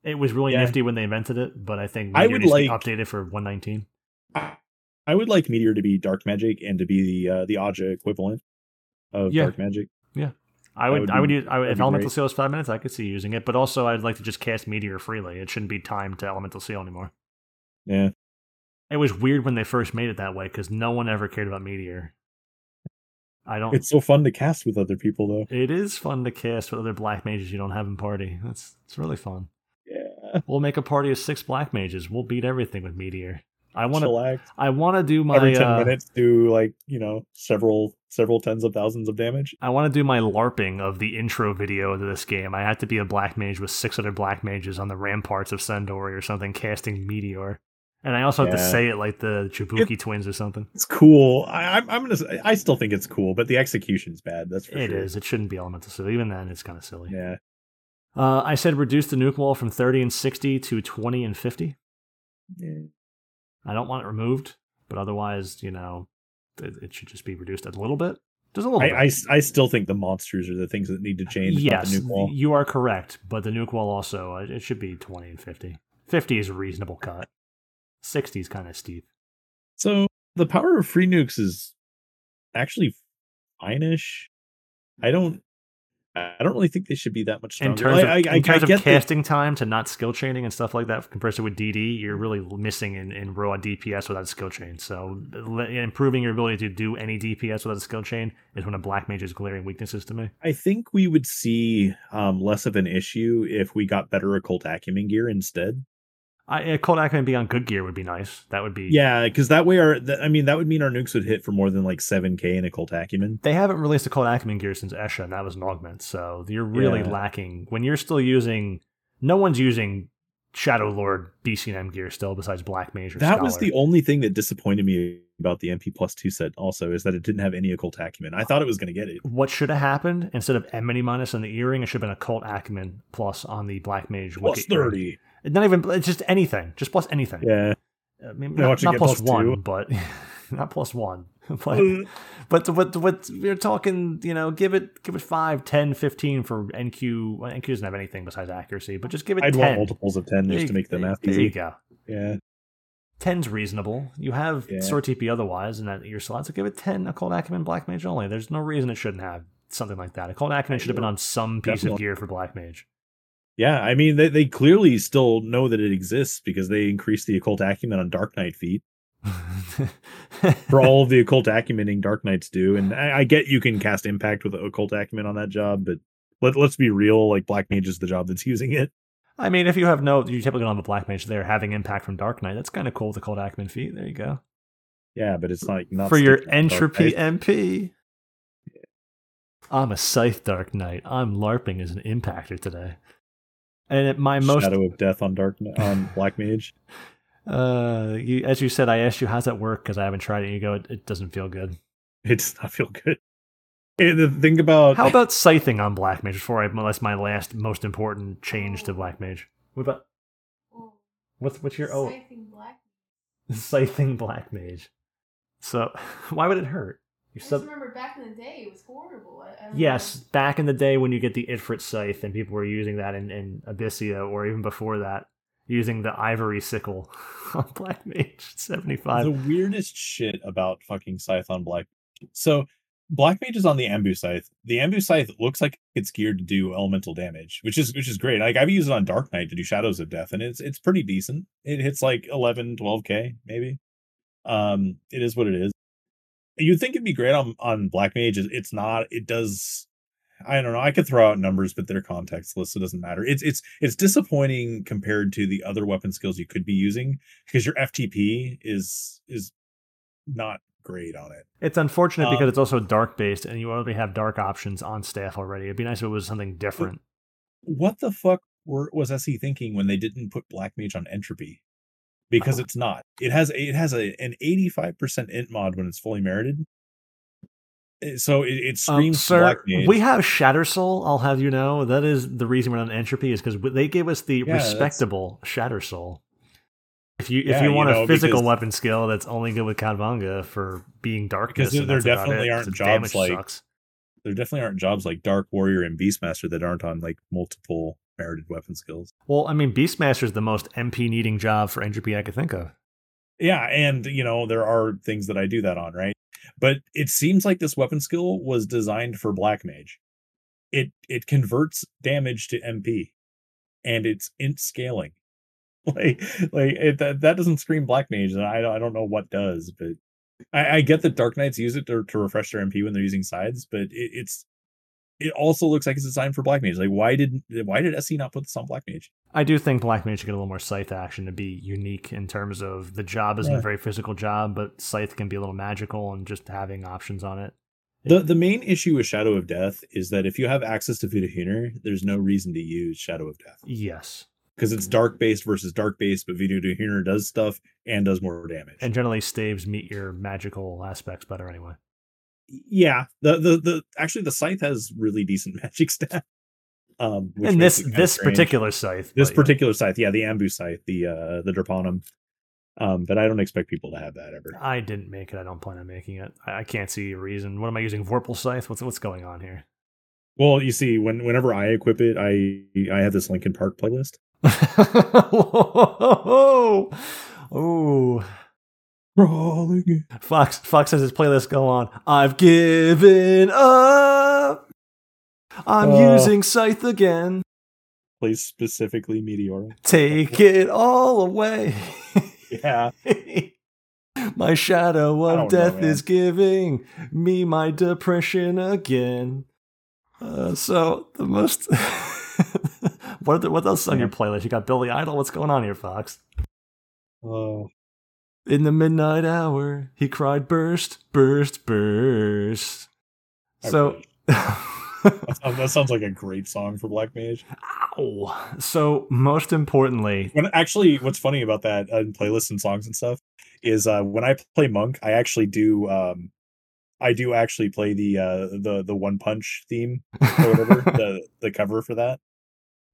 It was really
Yeah.
nifty when they invented it, but I think
I
Meteor
would
needs to be
like-
updated for 119.
I, I would like meteor to be dark magic and to be the uh, the aja equivalent of
Yeah.
dark magic
Yeah,
I
would,
would
I would
be-
use I would, if Elemental
great.
Seal is five minutes, I could see using it, but also I'd like to just cast Meteor freely. It shouldn't be timed to Elemental Seal anymore.
yeah
It was weird when they first made it that way because no one ever cared about Meteor. I don't.
it's so fun to cast with other people though
It is fun to cast with other black mages you don't have in party. That's it's really fun.
Yeah
We'll make a party of six black mages. We'll beat everything with Meteor. I want to. I want to do my.
every 10
uh,
minutes do like you know several several tens of thousands of damage
I want to do my LARPing of the intro video to this game. I had to be a black mage with six other black mages on the ramparts of San d'Oria or something, casting Meteor. And I also have to say it like the Chibuki twins or something.
it's cool I, I'm, I'm gonna i still think it's cool but the execution's bad that's for
It
sure
is. It shouldn't be elemental. So even then, it's kind of silly.
yeah
Uh, I said reduce the nuke wall from 30 and 60 to 20 and 50.
Yeah.
I don't want it removed, but otherwise, you know, it, it should just be reduced a little bit. Just a little bit.
I, I, I still think the monsters are the things that need to change.
yes,
the nuke wall.
you are correct, but the nuke wall also uh, it should be 20 and 50. 50 is a reasonable cut. 60 is kind of steep.
So the power of free nukes is actually fine-ish. I don't I don't really think they should be that much
In terms of,
I, I,
in terms of casting time to not skill chaining and stuff like that, compared to with DD, you're really missing in, in raw DPS without a skill chain. So improving your ability to do any DPS without a skill chain is one of Black Mage's glaring weaknesses to me.
I think we would see um, less of an issue if we got better occult acumen gear instead.
I, occult acumen being on good gear would be nice. That would be
Yeah, because that way our th- I mean that would mean our nukes would hit for more than like seven k in occult acumen.
They haven't released occult acumen gear since Esha, and that was an augment. So you're really
Yeah.
lacking when you're still using. No one's using Shadow Lord BCNM gear still, besides Black Mage or
That was the only thing that disappointed me about the MP plus two set. Also, is that it didn't have any occult acumen. I thought it was going to get it.
what should have happened instead of Enmity minus on the earring, it should have been occult acumen plus on the Black Mage.
Plus
Wicce earring. Not even it's just anything, just plus anything.
Yeah.
I mean, not, not plus
plus
one, but not plus one. But mm. but but but we're talking, you know, give it give it 5, 10, 15 for NQ. Well, NQ doesn't have anything besides accuracy, but just give it
I'd
10.
want multiples of ten just to make the math
There
easy.
you go.
Yeah.
10's reasonable. You have
Yeah.
sword TP otherwise, and that your slots. So give it 10 occult acumen black mage only. There's no reason it shouldn't have something like that. Occult acumen should have been on some piece of gear for black mage.
Yeah, I mean they, they clearly still know that it exists because they increased the occult acumen on Dark Knight feat for all of the occult acumening Dark Knights do. And I, I get you can cast impact with occult acumen on that job, but let, let's be real, like Black Mage is the job that's using it.
I mean, if you have no, you typically don't have a black mage there having impact from Dark Knight. That's kind of cool with the cold acumen feat. There you go.
Yeah, but it's like not
For your
sticking on Dark
entropy. MP. I'm a scythe Dark Knight. I'm LARPing as an impactor today. And at my most
Shadow of Death on Dark on Black Mage.
Uh, you, as you said, I asked you how's that work because I haven't tried it. You go, it, it doesn't feel good.
It does not feel good. And the thing about
How about scything on Black Mage before I molest my last most important change to Black Mage? What about
Oh,
what's what's your oh
scything black.
scything Black Mage? So why would it hurt? You
I just
sub
remember back in the day, it was horrible. I, I
yes,
know.
back in the day when you get the Ifrit scythe and people were using that in, in Abyssea or even before that, using the ivory sickle on Black Mage seventy five.
the weirdest shit about fucking Scythe on Black. So Black Mage is on the Ambu Scythe. The Ambu Scythe looks like it's geared to do elemental damage, which is which is great. Like I've used it on Dark Knight to do Shadows of Death, and it's it's pretty decent. It hits like 11, 12k maybe. Um, it is what it is. You'd think it'd be great on on Black Mage. It's- not. It does. I don't know. I could throw out numbers, but they're contextless, so it doesn't matter. It's it's it's disappointing compared to the other weapon skills you could be using because your FTP is is not great on it.
It's unfortunate
Um,
because it's also dark based, and you already have dark options on staff already. It'd be nice if it was something different.
What the fuck were, was SE thinking when they didn't put Black Mage on Entropy? Because it's not. It has it has a an eighty five percent int mod when it's fully merited. Eh, So it, it
Um,
screams
sir,
Black Mage.
we have Shatter Soul. I'll have you know that is the reason we're on entropy is because they gave us the
Yeah,
respectable Shatter Soul. If you if
Yeah,
you
you
want a physical weapon skill that's only good with Khatvanga for being darkness,
Because there-
and
there definitely aren't jobs like-
sucks.
there definitely aren't jobs like Dark Warrior and Beastmaster that aren't on like multiple merited weapon skills.
Well, I mean, Beastmaster is the most MP needing job for entropy I could think of.
Yeah, and you know, there are things that I do that on, right? But it seems like this weapon skill was designed for Black Mage. It it converts damage to MP and it's int scaling. like like it, that, that doesn't scream Black Mage, and I don't- I don't know what does, but I, I get that Dark Knights use it to, to refresh their MP when they're using sides, but it, it's it also looks like it's designed for Black Mage. Like why did why did SE not put this on Black Mage?
I do think Black Mage should get a little more scythe action to be unique in terms of the job isn't
Yeah.
a very physical job, but scythe can be a little magical and just having options on it.
The the main issue with Shadow of Death is that if you have access to Vidohunir, there's no reason to use Shadow of Death
Yes.
because it's mm-hmm. dark based versus dark based, but Vidohunir does stuff and does more damage.
And generally, staves meet your magical aspects better anyway.
Yeah, the the the actually the scythe has really decent magic stat. Um, which
and this this
strange.
particular scythe,
this
but yeah.
particular scythe, yeah, the Ambu scythe, the uh the Drepanum. Um, but I don't expect people to have that ever.
I didn't make it. I don't plan on making it. I, I can't see a reason. What am I using? Vorpal scythe? What's what's going on here?
Well, you see, when whenever I equip it, I I have this Linkin Park playlist.
whoa, Fox Fox has his playlist go on. I've given up. I'm
Uh.
using Scythe again.
Plays specifically Meteora.
Take it all away.
Yeah.
my shadow of
don't know,
death is giving me my depression again. Uh, so the most what the, what else on your playlist? You got Billy Idol. What's going on here, Fox?
Uh,
In the midnight hour, he cried, "Burst, burst, burst."
I
So,
that, sounds, like a great song for Black Mage.
ow. So most importantly,
When actually, what's funny about that uh, playlists and songs and stuff is uh, when I play Monk, I actually do. Um, I do actually play the uh, the the One Punch theme or whatever the the cover for that.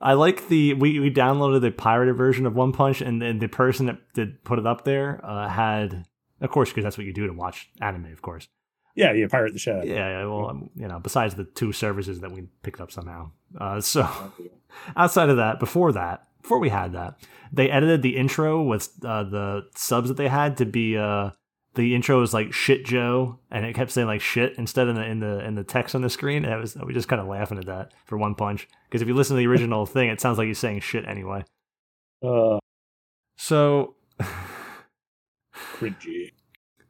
I like the we, we downloaded the pirated version of One Punch, and, and the person that did put it up there uh, had, of course, because that's what you do to watch anime, of course.
Yeah, you Pirate the Shed.
Yeah, yeah, well, um, you know, besides the two services that we picked up somehow. Uh, so outside of that, before that, before we had that, they edited the intro with uh, the subs that they had to be uh, the intro was like shit Joe, and it kept saying like shit instead in the in the in the text on the screen. And it was we just kind of laughing at that for One Punch because if you listen to the original thing, it sounds like he's saying shit anyway.
Uh,
So
cringy.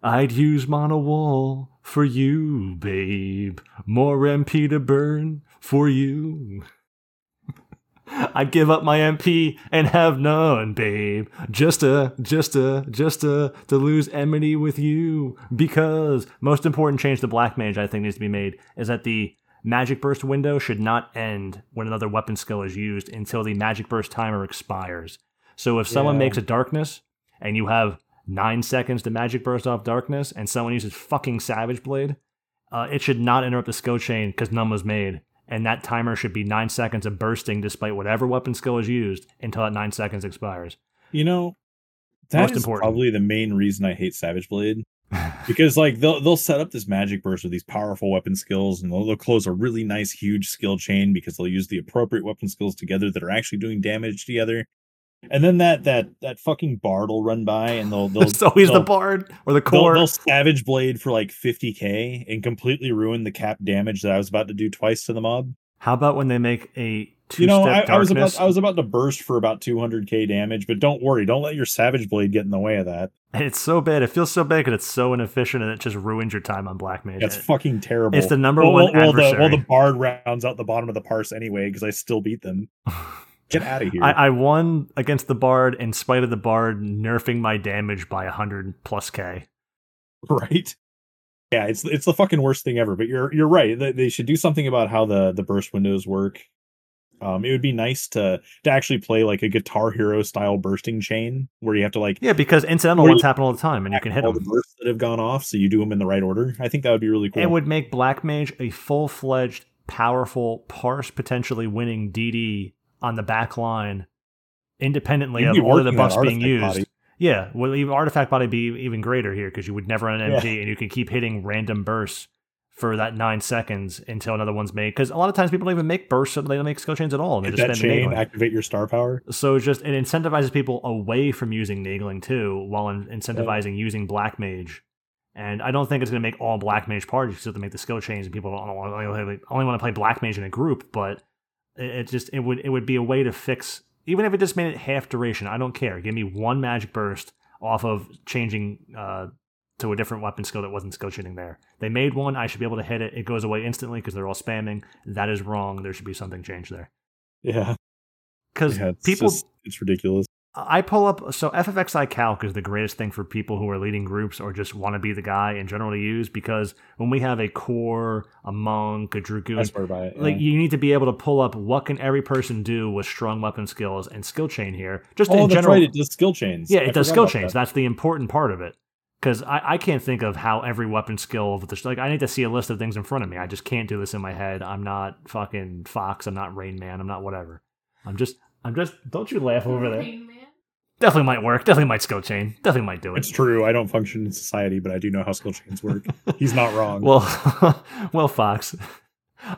I'd use Mana Wall for you, babe. More MP to burn for you. I'd give up my MP and have none, babe. Just to, just to, just to, to lose enmity with you. Because most important change to Black Mage I think needs to be made is that the Magic Burst window should not end when another weapon skill is used until the Magic Burst timer expires. So if someone
Yeah.
makes a darkness and you have nine seconds to magic burst off darkness and someone uses fucking Savage Blade, uh, it should not interrupt the skill chain because none was made. And that timer should be nine seconds of bursting despite whatever weapon skill is used until that nine seconds expires.
You know, that
Most
is
important.
probably the main reason I hate Savage Blade. because like they'll they'll set up this magic burst with these powerful weapon skills and they'll, they'll close a really nice huge skill chain because they'll use the appropriate weapon skills together that are actually doing damage together and then that that that fucking bard will run by and they'll they'll
it's always the
they'll-
bard or the
they'll,
core.
they'll savage blade for like 50k and completely ruin the cap damage that I was about to do twice to the mob.
How about when they make a two
You know,
step
I, I was about I was about to burst for about 200k damage, but don't worry, don't let your savage blade get in the way of that.
And it's so bad. It feels so bad and it's so inefficient and it just ruins your time on Black Mage.
That's fucking terrible.
It's the number
well,
one
well, well, the, well, the bard rounds out the bottom of the parse anyway because I still beat them. Get out of here.
I, I won against the bard in spite of the bard nerfing my damage by 100 plus K.
right? Yeah, it's it's the fucking worst thing ever. But you're you're right. They, should do something about how the the burst windows work. Um, it would be nice to to actually play like a Guitar Hero style bursting chain where you have to like
Yeah, because incidental ones happen all the time and you can hit
all
them.
the bursts that have gone off, so you do them in the right order. I think that would be really cool.
It would make Black Mage a full fledged, powerful, parse potentially winning DD on the back line, independently of of the buffs being used.
body.
Yeah, well, even artifact body be even greater here because you would never run an
Yeah.
And you can keep hitting random bursts for that nine seconds until another one's made. Because a lot of times people don't even make bursts, so they don't make skill chains at all. And they
Hit
just
that chain, activate your star power.
So it's just it incentivizes people away from using Naegling too, while in- incentivizing oh. using Black Mage. And I don't think it's going to make all Black Mage parties just to make the skill change, and people don't only, only want to play Black Mage in a group. But it, just it would it would be a way to fix even if it just made it half duration. I don't care. Give me one magic burst off of changing uh, to a different weapon skill that wasn't skill shooting there. They made one. I should be able to hit it. It goes away instantly because they're all spamming. That is wrong. There should be something changed there.
Yeah,
Because
yeah
people
just- it's ridiculous.
I pull up so FFXI Calc is the greatest thing for people who are leading groups or just want to be the guy in general to use because when we have a core, a monk, a dragoon,
I swear by it.
like you need to be able to pull up what can every person do with strong weapon skills and skill chain here. Just
oh,
in
that's
general,
right. It does skill chains.
yeah,
I
it does skill
about
chains.
that.
That's the important part of it. Because I, I can't think of how every weapon skill of the like I need to see a list of things in front of me. I just can't do this in my head. I'm not fucking Fox. I'm not Rain Man. I'm not whatever. I'm just I'm just. Don't you laugh over there. Definitely might work. Definitely might skill chain. Definitely might do it.
It's true. I don't function in society, but I do know how skill chains work. He's not wrong.
Well, well, Fox.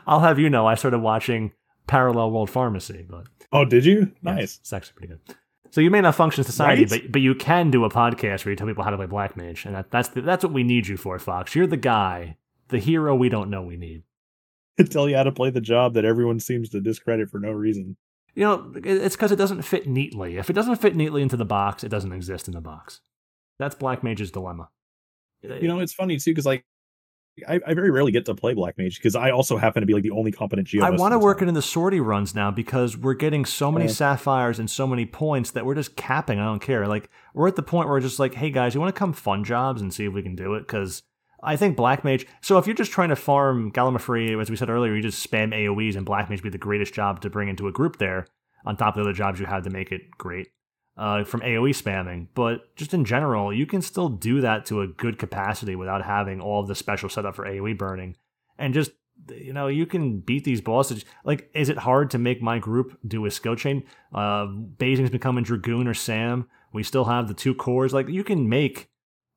I'll have you know I started watching Parallel World Pharmacy, but
oh, did you? Nice.
it's actually pretty good. So you may not function in society,
Right?
but but you can do a podcast where you tell people how to play Black Mage, and that, that's the, that's what we need you for, Fox. You're the guy, the hero we don't know we need.
Tell you how to play the job that everyone seems to discredit for no reason.
You know, it's because it doesn't fit neatly. If it doesn't fit neatly into the box, it doesn't exist in the box. That's Black Mage's dilemma.
You know, it's funny too because like I, I very rarely get to play Black Mage because I also happen to be like the only competent Geo.
I want to work
time.
it in the sortie runs now because we're getting so many
Yeah.
sapphires and so many points that we're just capping. I don't care. Like we're at the point where we're just like, hey guys, you want to come fun jobs and see if we can do it? Because I think Black Mage. So if you're just trying to farm Gallimaufry, as we said earlier, you just spam AOE's and Black Mage would be the greatest job to bring into a group there, on top of the other jobs you have to make it great. Uh, from AoE spamming, but just in general, you can still do that to a good capacity without having all of the special setup for AoE burning and just you know you can beat these bosses like is it hard to make my group do a skill chain uh Basing's becoming dragoon or sam we still have the two cores like you can make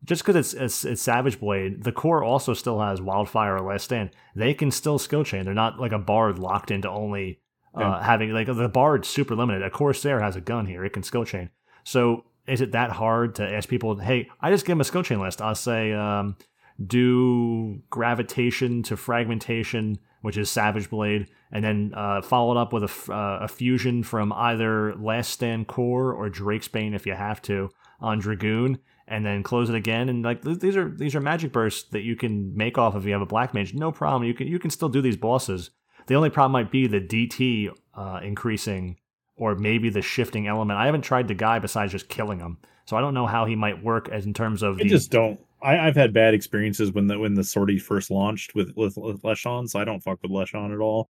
just because it's, it's it's savage blade the core also still has wildfire or last stand. They can still skill chain. They're not like a bard locked into only uh,
Yeah.
having like the bard's super limited. A corsair has a gun here. It can skill chain. So is it that hard to ask people hey i just give them a skill chain list. I'll say um do gravitation to fragmentation, which is Savage Blade, and then uh, follow it up with a, uh, a fusion from either Last Stand Core or Drake's Bane if you have to on Dragoon, and then close it again. And like these are these are magic bursts that you can make off if you have a Black Mage. No problem. You can you can still do these bosses. The only problem might be the DT uh, increasing or maybe the shifting element. I haven't tried the guy besides just killing him, so I don't know how he might work as in terms of
I
the
just don't. I, I've had bad experiences when the when the sortie first launched with with, with Leshonn, so I don't fuck with Leshonn at all.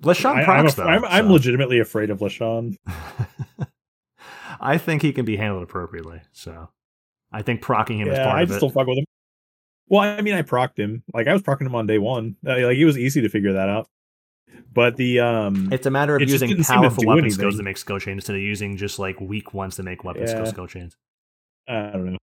Leshonn
I,
procs
am
though.
I'm, I'm legitimately afraid of Leshonn.
I think he can be handled appropriately. So I think procking him is
Yeah,
part
I
of
just
it.
don't fuck with him. Well, I mean, I procked him. Like I was procking him on day one. Uh, Like it was easy to figure that out. But the um,
It's a matter of using
didn't seem to
powerful
do
weapon skills to make skill chains instead of using just like weak ones to make weapon skill
Yeah.
skill chains.
I don't know.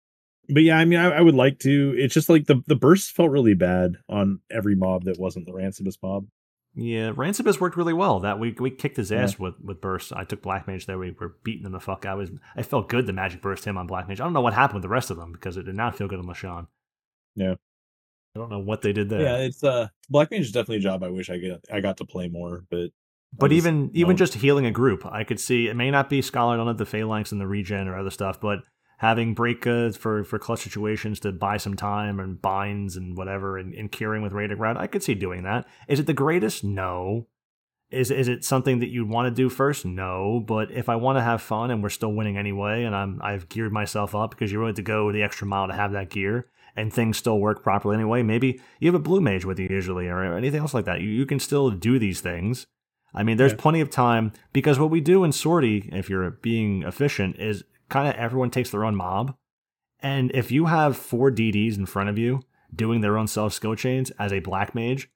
But yeah, I mean, I, I would like to. It's just like the the bursts felt really bad on every mob that wasn't the Rancibus mob.
Yeah, Rancid has worked really well. That we we kicked his
Yeah.
ass with with bursts. I took Black Mage there. We were beating him the fuck. I was I felt good. The magic burst him on Black Mage. I don't know what happened with the rest of them because it did not feel good on Leshonn.
Yeah.
I don't know what they did there.
Yeah, it's uh Black Mage is definitely a job I wish I get I got to play more, but
But
I just
even even just healing a group, I could see it may not be scholar on of the phalanx and the regen or other stuff, but having break goods for for clutch situations to buy some time and binds and whatever and, and curing with ground, I could see doing that. Is it the greatest? No. Is is it something that you'd want to do first? No. But if I want to have fun and we're still winning anyway, and I'm I've geared myself up because you're willing to go the extra mile to have that gear, and things still work properly anyway. Maybe you have a blue mage with you usually, or anything else like that. You, you can still do these things. I mean, there's
Yeah.
plenty of time because what we do in sortie, if you're being efficient, is kind of everyone takes their own mob, and if you have four DDs in front of you doing their own self skill chains as a black mage,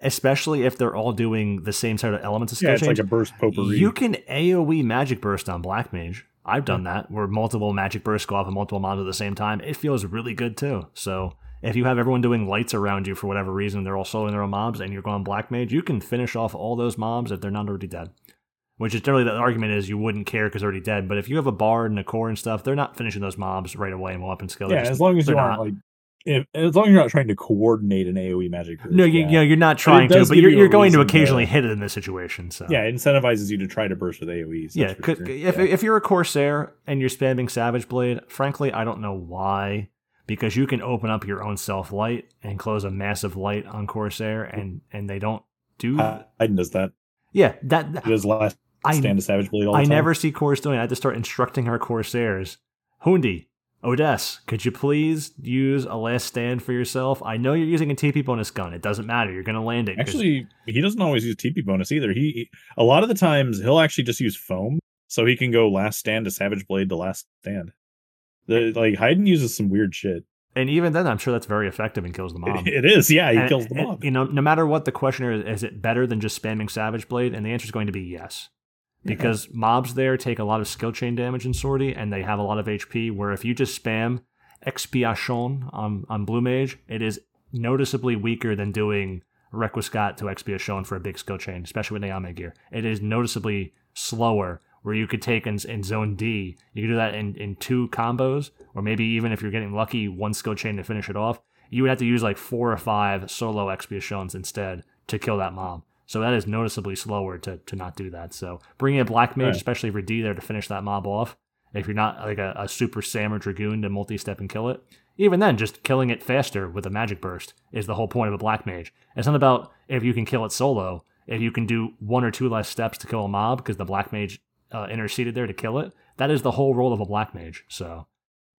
especially if they're all doing the same set of elements of skill
yeah, it's
chains,
like a burst potpourri.
you can AoE magic burst on Black Mage. I've done that where multiple magic bursts go off of multiple mobs at the same time. It feels really good too. So if you have everyone doing lights around you for whatever reason, they're all soloing their own mobs, and you're going Black Mage, you can finish off all those mobs if they're not already dead. Which is generally the argument is you wouldn't care because they're already dead. But if you have a bard and a core and stuff, they're not finishing those mobs right away and weapon skill. They're
yeah,
just-
as long as you
not.
aren't like if, as long as you're not trying to coordinate an AoE magic burst.
No, you,
yeah.
you know, you're not trying to,
does
but you're,
you
you're going to
reason to-
occasionally hit it in this situation. So
yeah, it incentivizes you to try to burst with AoEs.
Yeah, 'cause
sure.
if
Yeah.
if you're a Corsair and you're spamming Savage Blade, frankly, I don't know why. Because you can open up your own self light and close a massive light on Corsair, and and they don't do.
Haydn does that.
yeah, that, that-
last
I
stand a Savage Blade all the
I
time.
never see Cors doing. it. I had to start instructing our Corsairs. Hundi, Odess, could you please use a last stand for yourself? I know you're using a TP bonus gun. It doesn't matter. You're going to land it.
Actually, he doesn't always use TP bonus either. He, he a lot of the times he'll actually just use foam, so he can go last stand to Savage Blade to last stand. The like Hayden uses some weird shit.
and even then, I'm sure that's very effective and kills the mob.
it is, yeah, he
And-
kills the
and,
mob.
You know, no matter what the questioner is, is it better than just spamming Savage Blade? And the answer is going to be yes. Uh-huh. Because mobs there take a lot of skill chain damage in sortie, and they have a lot of HP. Where if you just spam Expiation on, on Blue Mage, it is noticeably weaker than doing Requiescat to Expiation for a big skill chain, especially with Nyame gear. It is noticeably slower. where you could take in, in zone D, you could do that in, in two combos, or maybe even if you're getting lucky, one skill chain to finish it off. You would have to use like four or five solo expiations instead to kill that mob. So that is noticeably slower to, to not do that. So bringing a black mage,
Right.
especially for D there to finish that mob off, if you're not like a, a super Sam or Dragoon to multi step and kill it, even then, just killing it faster with a magic burst is the whole point of a black mage. It's not about if you can kill it solo. If you can do one or two less steps to kill a mob because the black mage uh, interceded there to kill it, that is the whole role of a black mage. So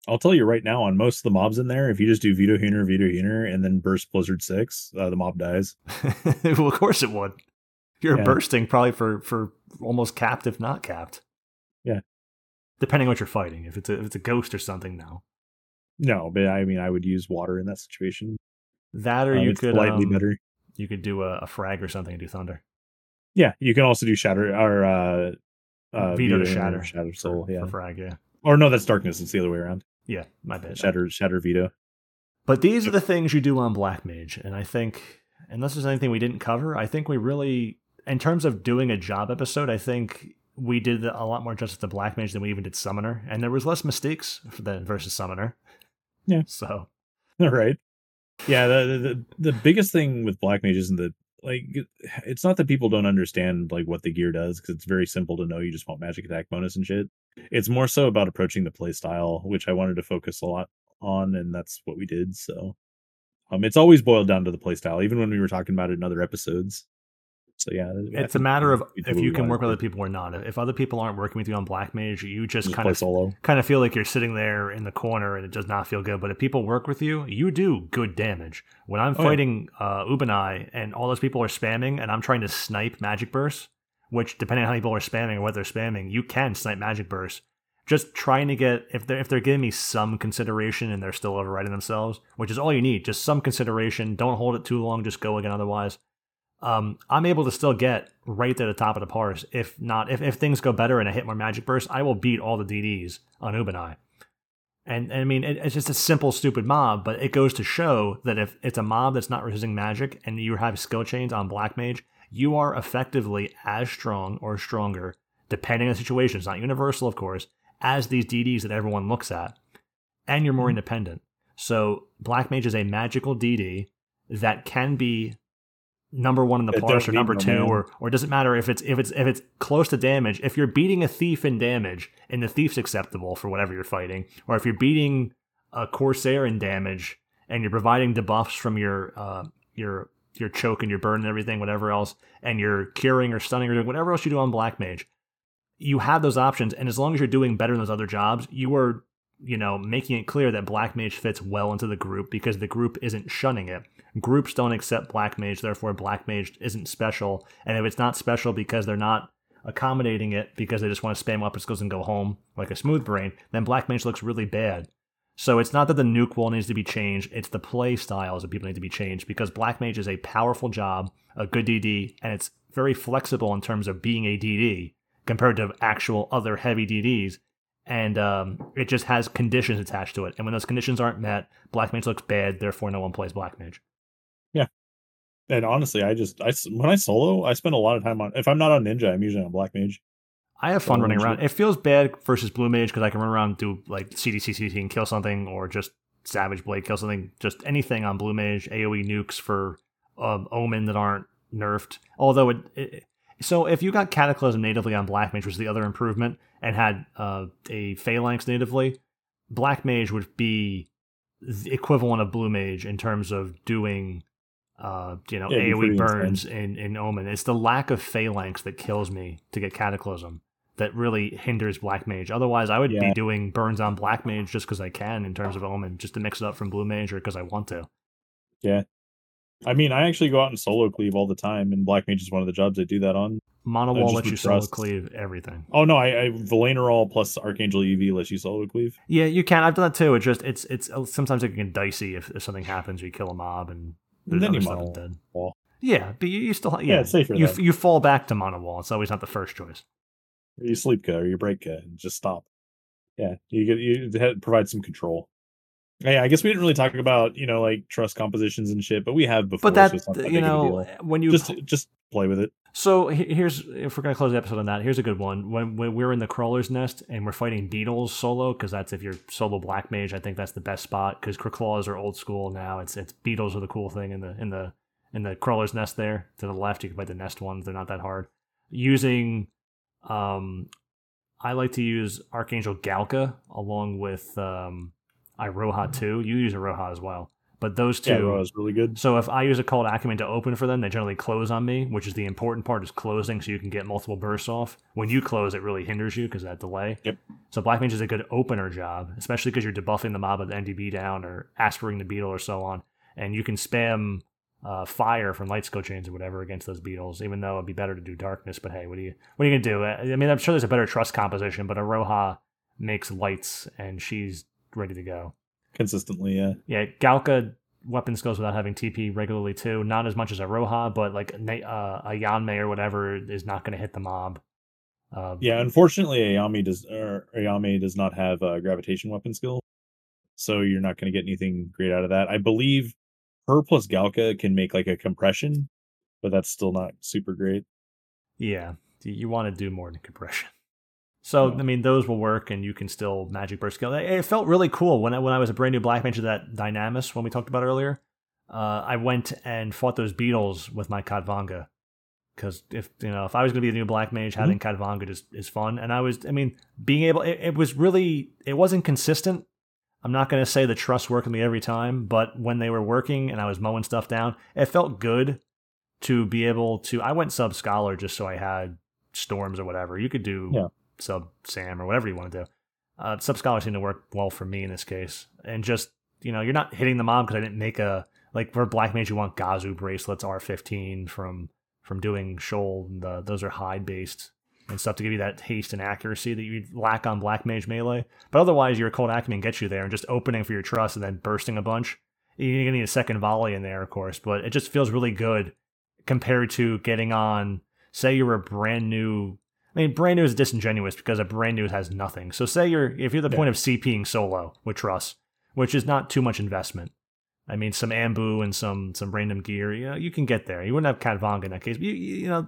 I'll tell you right now, on most of the mobs in there, if you just do Vidohunir, Vito Hooner, and then burst Blizzard 6, uh, the mob dies.
well, of course it would. You're
Yeah.
bursting probably for for almost capped, if not capped.
Yeah.
Depending on what you're fighting. If it's a if it's a ghost or something, no.
No, but I mean, I would use water in that situation.
That or
Um,
you could
slightly
um,
better.
you could do a, a frag or something and do thunder.
Yeah, you can also do Shatter or uh, uh,
Veto to shatter.
Shatter
for-
Soul. Yeah,
For frag, yeah.
or no, that's Darkness. It's the other way around.
Yeah, my bad.
Shatter, Shatter Veto.
But these are the things you do on Black Mage, and I think, unless there's anything we didn't cover, I think we really, in terms of doing a job episode, I think we did a lot more justice to Black Mage than we even did Summoner, and there was less mistakes for the versus Summoner.
Yeah.
So
All right. Yeah, the, the the the biggest thing with Black Mage isn't that like it's not that people don't understand like what the gear does because it's very simple to know you just want magic attack bonus and shit. It's more so about approaching the play style, which I wanted to focus a lot on, and that's what we did. So, um, it's always boiled down to the play style, even when we were talking about it in other episodes. So yeah,
it's a matter of if you can work with other people or not. If other people aren't working with you on Black Mage, you just.
Just
kind of
solo.
kind of feel like you're sitting there in the corner and it does not feel good. But if people work with you, you do good damage. When I'm
Oh, yeah.
fighting uh, Ubanai and all those people are spamming and I'm trying to snipe Magic Burst, which depending on how people are spamming or what they're spamming, you can snipe Magic Burst. Just trying to get if they're if they're giving me some consideration and they're still overriding themselves, which is all you need, just some consideration. Don't hold it too long. Just go again. Otherwise, um, I'm able to still get right to the top of the parse. If not, if, if things go better and I hit more magic burst, I will beat all the DDs on Ubanai. And, and I mean, it, it's just a simple, stupid mob, but it goes to show that if it's a mob that's not resisting magic and you have skill chains on Black Mage, you are effectively as strong or stronger, depending on the situation. It's not universal, of course, as these DDs that everyone looks at, and you're more independent. So Black Mage is a magical DD that can be number one in the parse or number two
man.
or or it doesn't matter if it's if it's if it's close to damage if you're beating a thief in damage and the thief's acceptable for whatever you're fighting or if you're beating a corsair in damage and you're providing debuffs from your uh your your choke and your burn and everything whatever else and you're curing or stunning or doing whatever else you do on black mage you have those options and as long as you're doing better in those other jobs you are you know making it clear that black mage fits well into the group because the group isn't shunning it. Groups don't accept black mage therefore black mage isn't special and if it's not special because they're not accommodating it because they just want to spam weapon skills and go home like a smooth brain then black mage looks really bad so it's not that the nuke wall needs to be changed it's the play styles that people need to be changed because black mage is a powerful job a good dd and it's very flexible in terms of being a dd compared to actual other heavy DDs. And um, it just has conditions attached to it. And when those conditions aren't met, Black Mage looks bad, therefore no one plays Black Mage. Yeah.
And honestly, I just I, when I solo, I spend a lot of time on. If I'm not on Ninja, I'm usually on Black Mage.
I have fun running around. It feels bad versus Blue Mage because I can run around and do like CDC, CDC and kill something, or just Savage Blade kill something. Just anything on Blue Mage, AoE nukes for um, Omen that aren't nerfed. Although it, it, so if you got Cataclysm natively on Black Mage, which is the other improvement, and had uh, a Phalanx natively, Black Mage would be the equivalent of Blue Mage in terms of doing, uh, you know,
Yeah,
AOE burns in, in Omen. It's the lack of Phalanx that kills me to get Cataclysm that really hinders Black Mage. Otherwise, I would be doing burns on Black Mage just because I can in terms of Omen, just to mix it up from Blue Mage or because I want to.
Yeah, I mean, I actually go out and solo cleave all the time, and Black Mage is one of the jobs I do that on. Mana
Wall lets you solo cleave everything.
Oh no, I, I Valaineral plus Ark Angel EV lets you solo cleave.
Yeah, you can. I've done that too. It just it's it's uh, sometimes it can get dicey if, if something happens, you kill a mob and there's
then
other
you
stuff
mono
instead.
wall.
Yeah, but you, you still yeah,
Yeah, it's safer
You you fall back to Mana Wall. It's always not the first choice.
Or you sleep ka or you break ka and just stop. Yeah, you get you provide some control. Yeah, I guess we didn't really talk about you know like trust compositions and shit, but we have before.
But that,
so
you
big of a
know,
eh,
when you
just just play with it.
So here's if we're gonna close the episode on that. Here's a good one. When when we're in the crawler's nest and we're fighting beetles solo, because that's if you're solo black mage, I think that's the best spot. Because claws are old school now. It's it's beetles are the cool thing in the in the in the crawler's nest there to the left. You can fight the nest ones. They're not that hard. Using, um, I like to use Ark Angel Galka along with um, Iroha too. You use Iroha as well, but those two.
Yeah, is really good.
So if I use occult acumen to open for them, they generally close on me, which is the important part is closing so you can get multiple bursts off. When you close, it really hinders you because of that delay.
Yep.
So Black Mage is a good opener job, especially because you're debuffing the mob with MDB down or aspirating the beetle or so on. And you can spam uh, fire from light skill chains or whatever against those beetles, even though it'd be better to do darkness. But hey, what are you what are you gonna do? I mean, I'm sure there's a better trust composition, but Iroha makes lights and she's ready to go.
Consistently, yeah.
Yeah, Galka weapon skills without having TP regularly too. Not as much as a Roha, but like uh, a Yanmei or whatever is not going to hit the mob. Uh,
Yeah, unfortunately, Ayami does or Ayame does not have a gravitation weapon skill, so you're not going to get anything great out of that. I believe her plus Galka can make like a compression, but that's still not super great.
yeah. You- want to do more than compression. So. I mean, those will work, and you can still magic burst skill. It felt really cool when I, when I was a brand new black mage of that Dynamis when we talked about earlier. Uh, I went and fought those beetles with my Khatvanga because if you know if I was going to be a new black mage, having Khatvanga is is fun. And I was, I mean, being able, it, it was really, it wasn't consistent. I'm not going to say the trust worked with me every time, but when they were working and I was mowing stuff down, it felt good to be able to. I went sub scholar just so I had storms or whatever. You could do
Yeah.
sub Sam or whatever you want to do. Uh, sub scholar seemed to work well for me in this case, and just you know, you're not hitting the mob because I didn't make a like for black mage. You want Gazu bracelets R15 from from doing Sheol. The, those are hide based and stuff to give you that haste and accuracy that you lack on black mage melee. But otherwise, your cold acumen gets you there, and just opening for your trust and then bursting a bunch. You're gonna need a second volley in there, of course, but it just feels really good compared to getting on. Say you're a brand new. I mean, brand new is disingenuous because a brand new has nothing. So say you're if you're the
Yeah.
point of CPing solo with trust, which is not too much investment. I mean, some ambu and some some random gear, you know, you can get there. You wouldn't have Khatvanga in that case. But you, you know,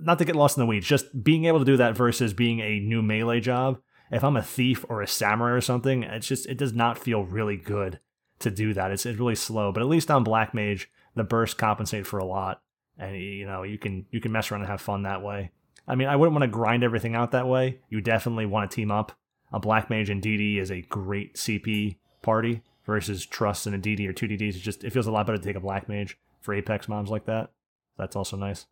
not to get lost in the weeds, just being able to do that versus being a new melee job. If I'm a thief or a samurai or something, it's just it does not feel really good to do that. It's it's really slow. But at least on Black Mage, the bursts compensate for a lot, and you know you can you can mess around and have fun that way. I mean, I wouldn't want to grind everything out that way. You definitely want to team up. A Black Mage and DD is a great CP party versus Trust and a DD or two DDs. It just it feels a lot better to take a Black Mage for Apex mobs like that. That's also nice.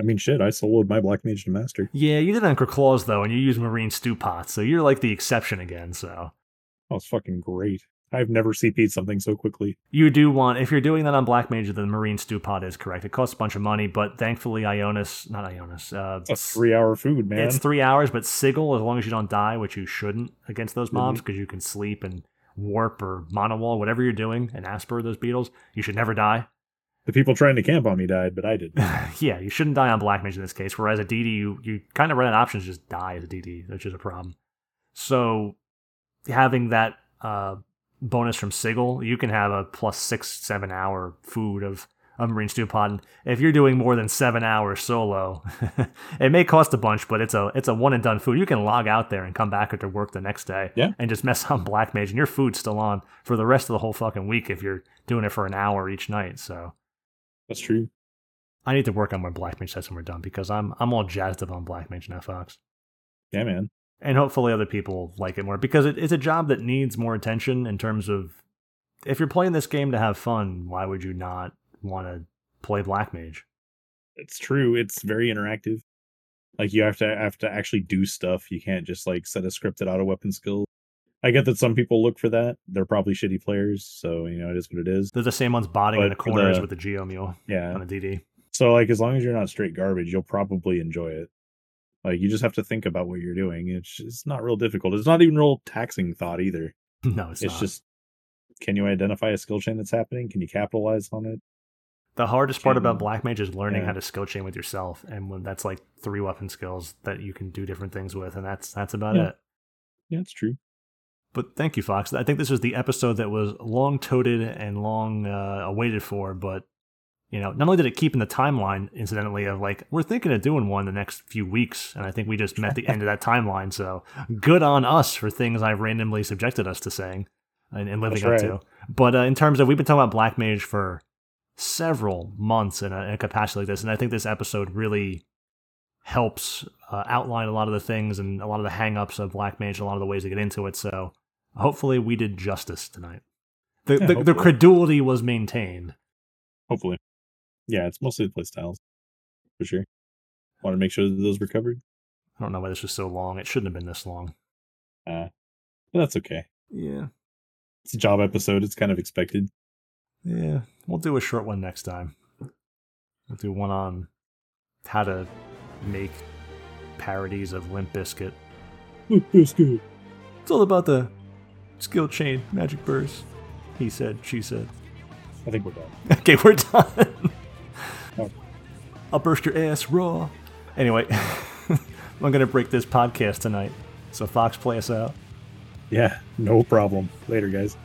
I mean, shit, I soloed my Black Mage to Master.
Yeah, you did it on Claws though, and you use Marine Stew Pots, so you're like the exception again. So
That was fucking great. I've never CP'd something so quickly.
you do want if you're doing that on Black Mage, the Marine Stew Pot is correct. It costs a bunch of money, but thankfully Ionis, not Ionis, uh,
It's a three hour food, man.
It's three hours, but Sigil, as long as you don't die, which you shouldn't against those mobs, because you can sleep and warp or monowall, whatever you're doing, and Aspir those beetles, you should never die.
The people trying to camp on me died, but I did.
yeah, you shouldn't die on Black Mage in this case. Whereas a DD, you, you kind of run out of options just die as a DD, which is a problem. So having that uh, bonus from Sigil, you can have a plus six, seven hour food of a Marine Stew Pot. And if you're doing more than seven hours solo, it may cost a bunch, but it's a it's a one and done food. You can log out there and come back after work the next day
Yeah.
and just mess on Black Mage, and your food's still on for the rest of the whole fucking week if you're doing it for an hour each night. So
That's true.
I need to work on my Black Mage sets when we're done because I'm I'm all jazzed up on Black Mage now, Fox.
Yeah, man.
And hopefully other people like it more because it, it's a job that needs more attention in terms of if you're playing this game to have fun, why would you not want to play Black Mage?
It's true. It's very interactive. Like you have to have to actually do stuff. You can't just like set a scripted auto weapon skill. I get that some people look for that. They're probably shitty players, so you know it is what it is.
They're the same ones botting in the corners
the-
with the Geo Mule
Yeah.
on a DD.
So like as long as you're not straight garbage, you'll probably enjoy it. Like you just have to think about what you're doing. It's it's not real difficult. It's not even real taxing thought either.
no, it's,
It's,
not.
just can you identify a skill chain that's happening? Can you capitalize on it?
the hardest part about Black Mage is learning
yeah.
how to skill chain with yourself, and when that's like three weapon skills that you can do different things with, and that's that's about
Yeah.
it.
Yeah, it's true.
But thank you, Fox. I think this was the episode that was long toted and long uh, awaited for. But you know, not only did it keep in the timeline, incidentally, of like we're thinking of doing one the next few weeks, and I think we just met the end of that timeline. So good on us for things I've randomly subjected us to saying and, and living
That's
up
right.
to. But uh, in terms of we've been talking about Black Mage for several months in a, in a capacity like this, and I think this episode really helps uh, outline a lot of the things and a lot of the hang-ups of Black Mage, and a lot of the ways to get into it. So hopefully we did justice tonight. The,
Yeah,
the, the credulity was maintained.
Hopefully. Yeah, it's mostly the play styles. For sure. Want to make sure that those were covered.
I don't know why this was so long. It shouldn't have been this long.
Uh, but that's okay.
Yeah.
It's a job episode. It's kind of expected.
Yeah. We'll do a short one next time. We'll do one on how to make parodies of Limp Bizkit.
Limp Bizkit.
It's all about the skill chain magic burst. He said, she said.
I think we're done.
Okay, we're done. I'll burst your ass raw. Anyway, I'm gonna break this podcast tonight. So Fox, play us out.
Yeah, no problem. Later, guys.